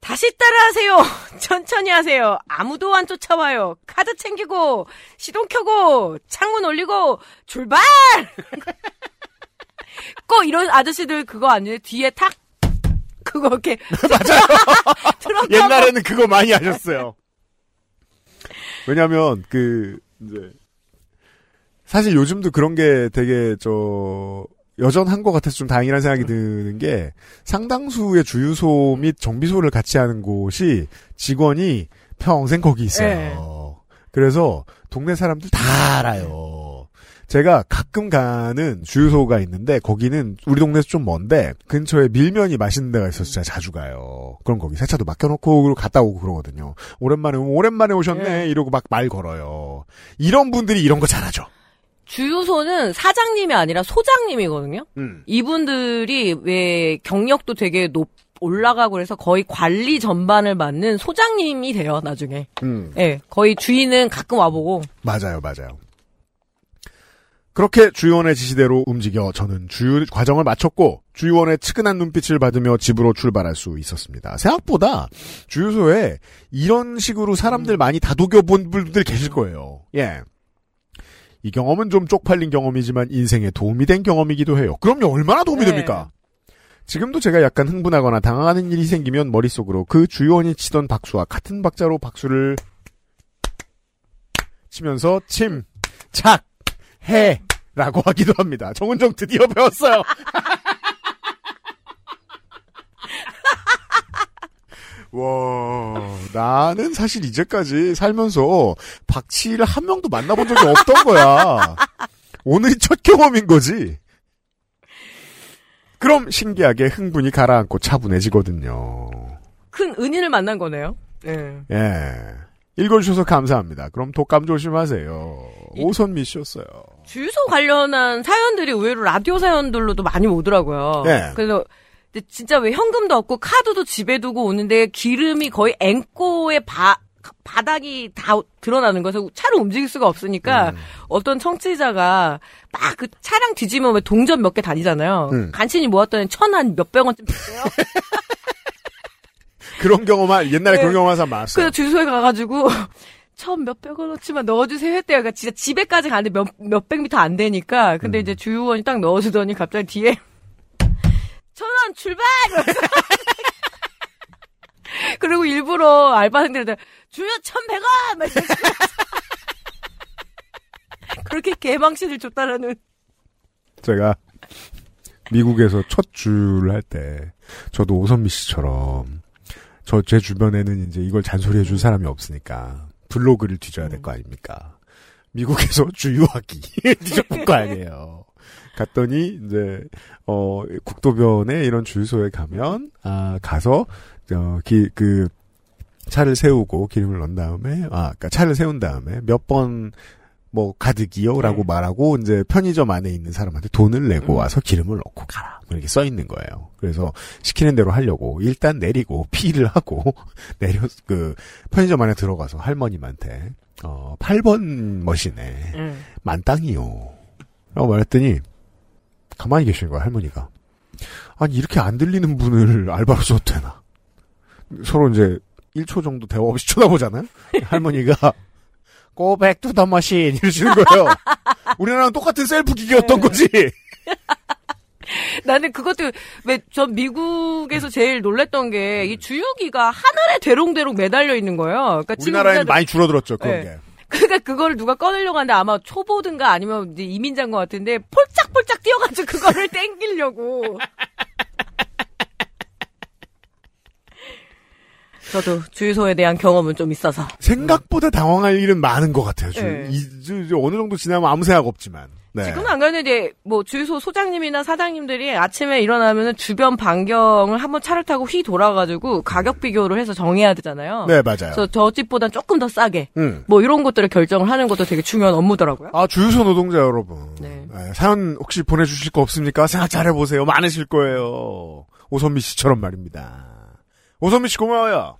다시 따라하세요. 천천히 하세요. 아무도 안 쫓아와요. 카드 챙기고 시동 켜고 창문 올리고 출발. 꼭 이런 아저씨들 그거 아니에요? 뒤에 탁 그거 이렇게 맞아요. 옛날에는 그거 많이 하셨어요. 왜냐면, 그, 이제, 사실 요즘도 그런 게 되게, 저, 여전한 것 같아서 좀 다행이라는 생각이 드는 게, 상당수의 주유소 및 정비소를 같이 하는 곳이 직원이 평생 거기 있어요. 네. 그래서 동네 사람들 다 알아요. 제가 가끔 가는 주유소가 있는데 거기는 우리 동네에서 좀 먼데 근처에 밀면이 맛있는 데가 있어서 제가 자주 가요. 그럼 거기 세차도 맡겨놓고 갔다 오고 그러거든요. 오랜만에 오랜만에 오셨네 네. 이러고 막 말 걸어요. 이런 분들이 이런 거 잘하죠. 주유소는 사장님이 아니라 소장님이거든요. 음. 이분들이 왜 경력도 되게 높 올라가고 그래서 거의 관리 전반을 맡는 소장님이 돼요 나중에. 음. 예, 거의 주인은 가끔 와보고. 맞아요, 맞아요. 그렇게 주유원의 지시대로 움직여 저는 주유 과정을 마쳤고 주유원의 측은한 눈빛을 받으며 집으로 출발할 수 있었습니다. 생각보다 주유소에 이런 식으로 사람들 많이 다독여 본 분들 계실 거예요. 예. 이 경험은 좀 쪽팔린 경험이지만 인생에 도움이 된 경험이기도 해요. 그럼요, 얼마나 도움이 네. 됩니까? 지금도 제가 약간 흥분하거나 당황하는 일이 생기면 머릿속으로 그 주유원이 치던 박수와 같은 박자로 박수를 치면서 침, 착, 해 라고 하기도 합니다. 정은정 드디어 배웠어요. 와, 나는 사실 이제까지 살면서 박치를 한 명도 만나본 적이 없던 거야. 오늘이 첫 경험인 거지. 그럼 신기하게 흥분이 가라앉고 차분해지거든요. 큰 은인을 만난 거네요. 예. 예. 읽어주셔서 감사합니다. 그럼 독감 조심하세요. 오선미 씨였어요. 주유소 관련한 사연들이 의외로 라디오 사연들로도 많이 오더라고요. 네. 그래서 근데 진짜 왜 현금도 없고 카드도 집에 두고 오는데 기름이 거의 앵꼬의 바, 바닥이 다 드러나는 거여서 차를 움직일 수가 없으니까 어떤 청취자가 막 그 차량 뒤지면 왜 동전 몇 개 다니잖아요. 음. 간신히 모았더니 천 한 몇백 원쯤 됐어요. 그런 경험한, 옛날에 네. 그런 경험한 사람 많았어요. 그래서 주유소에 가가지고 천 몇백 원어치만 넣어주세요 했대요. 그러니까 진짜 집에까지 가는데 몇 몇백 미터 안 되니까. 근데 음. 이제 주유원이 딱 넣어주더니 갑자기 뒤에 천원 출발. 그리고 일부러 알바생들한테 주유 천백 원. 그렇게 개망신을 줬다라는. 제가 미국에서 첫 주를 할 때 저도 오선미 씨처럼 저 제 주변에는 이제 이걸 잔소리해 줄 사람이 없으니까 블로그를 뒤져야 될 거 아닙니까? 미국에서 주유하기 뒤져볼 거 아니에요. 갔더니 이제 어 국도변에 이런 주유소에 가면 아 가서 어그 차를 세우고 기름을 넣은 다음에 아 그러니까 차를 세운 다음에 몇번 뭐 가득이요라고 말하고 이제 편의점 안에 있는 사람한테 돈을 내고 와서 기름을 넣고 가라 뭐 이렇게 써 있는 거예요. 그래서 시키는 대로 하려고 일단 내리고 피를 하고 내려 그 편의점 안에 들어가서 할머님한테 어, 8번 machine에 음. 만땅이요. 라고 말했더니 가만히 계시는 거야 할머니가. 아니 이렇게 안 들리는 분을 알바로 써도 되나? 서로 이제 1초 정도 대화 없이 쳐다보잖아요. 할머니가 go back to the machine 이러시는 거예요. 우리나라랑 똑같은 셀프 기계였던 거지. 나는 그것도 왜 전 미국에서 제일 놀랬던 게 이 주유기가 하늘에 대롱대롱 매달려 있는 거예요. 그러니까 우리나라에는 많이 줄어들었죠 그런 네. 게. 그러니까 그걸 누가 꺼내려고 하는데 아마 초보든가 아니면 이민자인 것 같은데 폴짝폴짝 뛰어가지고 그거를 땡기려고. 저도 주유소에 대한 경험은 좀 있어서. 생각보다 당황할 일은 많은 것 같아요. 주- 네. 이- 저- 저 어느 정도 지나면 아무 생각 없지만. 네. 지금은 안 그랬는데 뭐 주유소 소장님이나 사장님들이 아침에 일어나면은 주변 반경을 한번 차를 타고 휘 돌아가지고 가격 비교를 해서 정해야 되잖아요. 네, 맞아요. 그래서 저 집보다 조금 더 싸게 음. 뭐 이런 것들을 결정을 하는 것도 되게 중요한 업무더라고요. 아, 주유소 노동자 여러분. 네, 사연 혹시 보내주실 거 없습니까? 생각 잘 해보세요. 많으실 거예요. 오선미 씨처럼 말입니다. 오선미 씨 고마워요.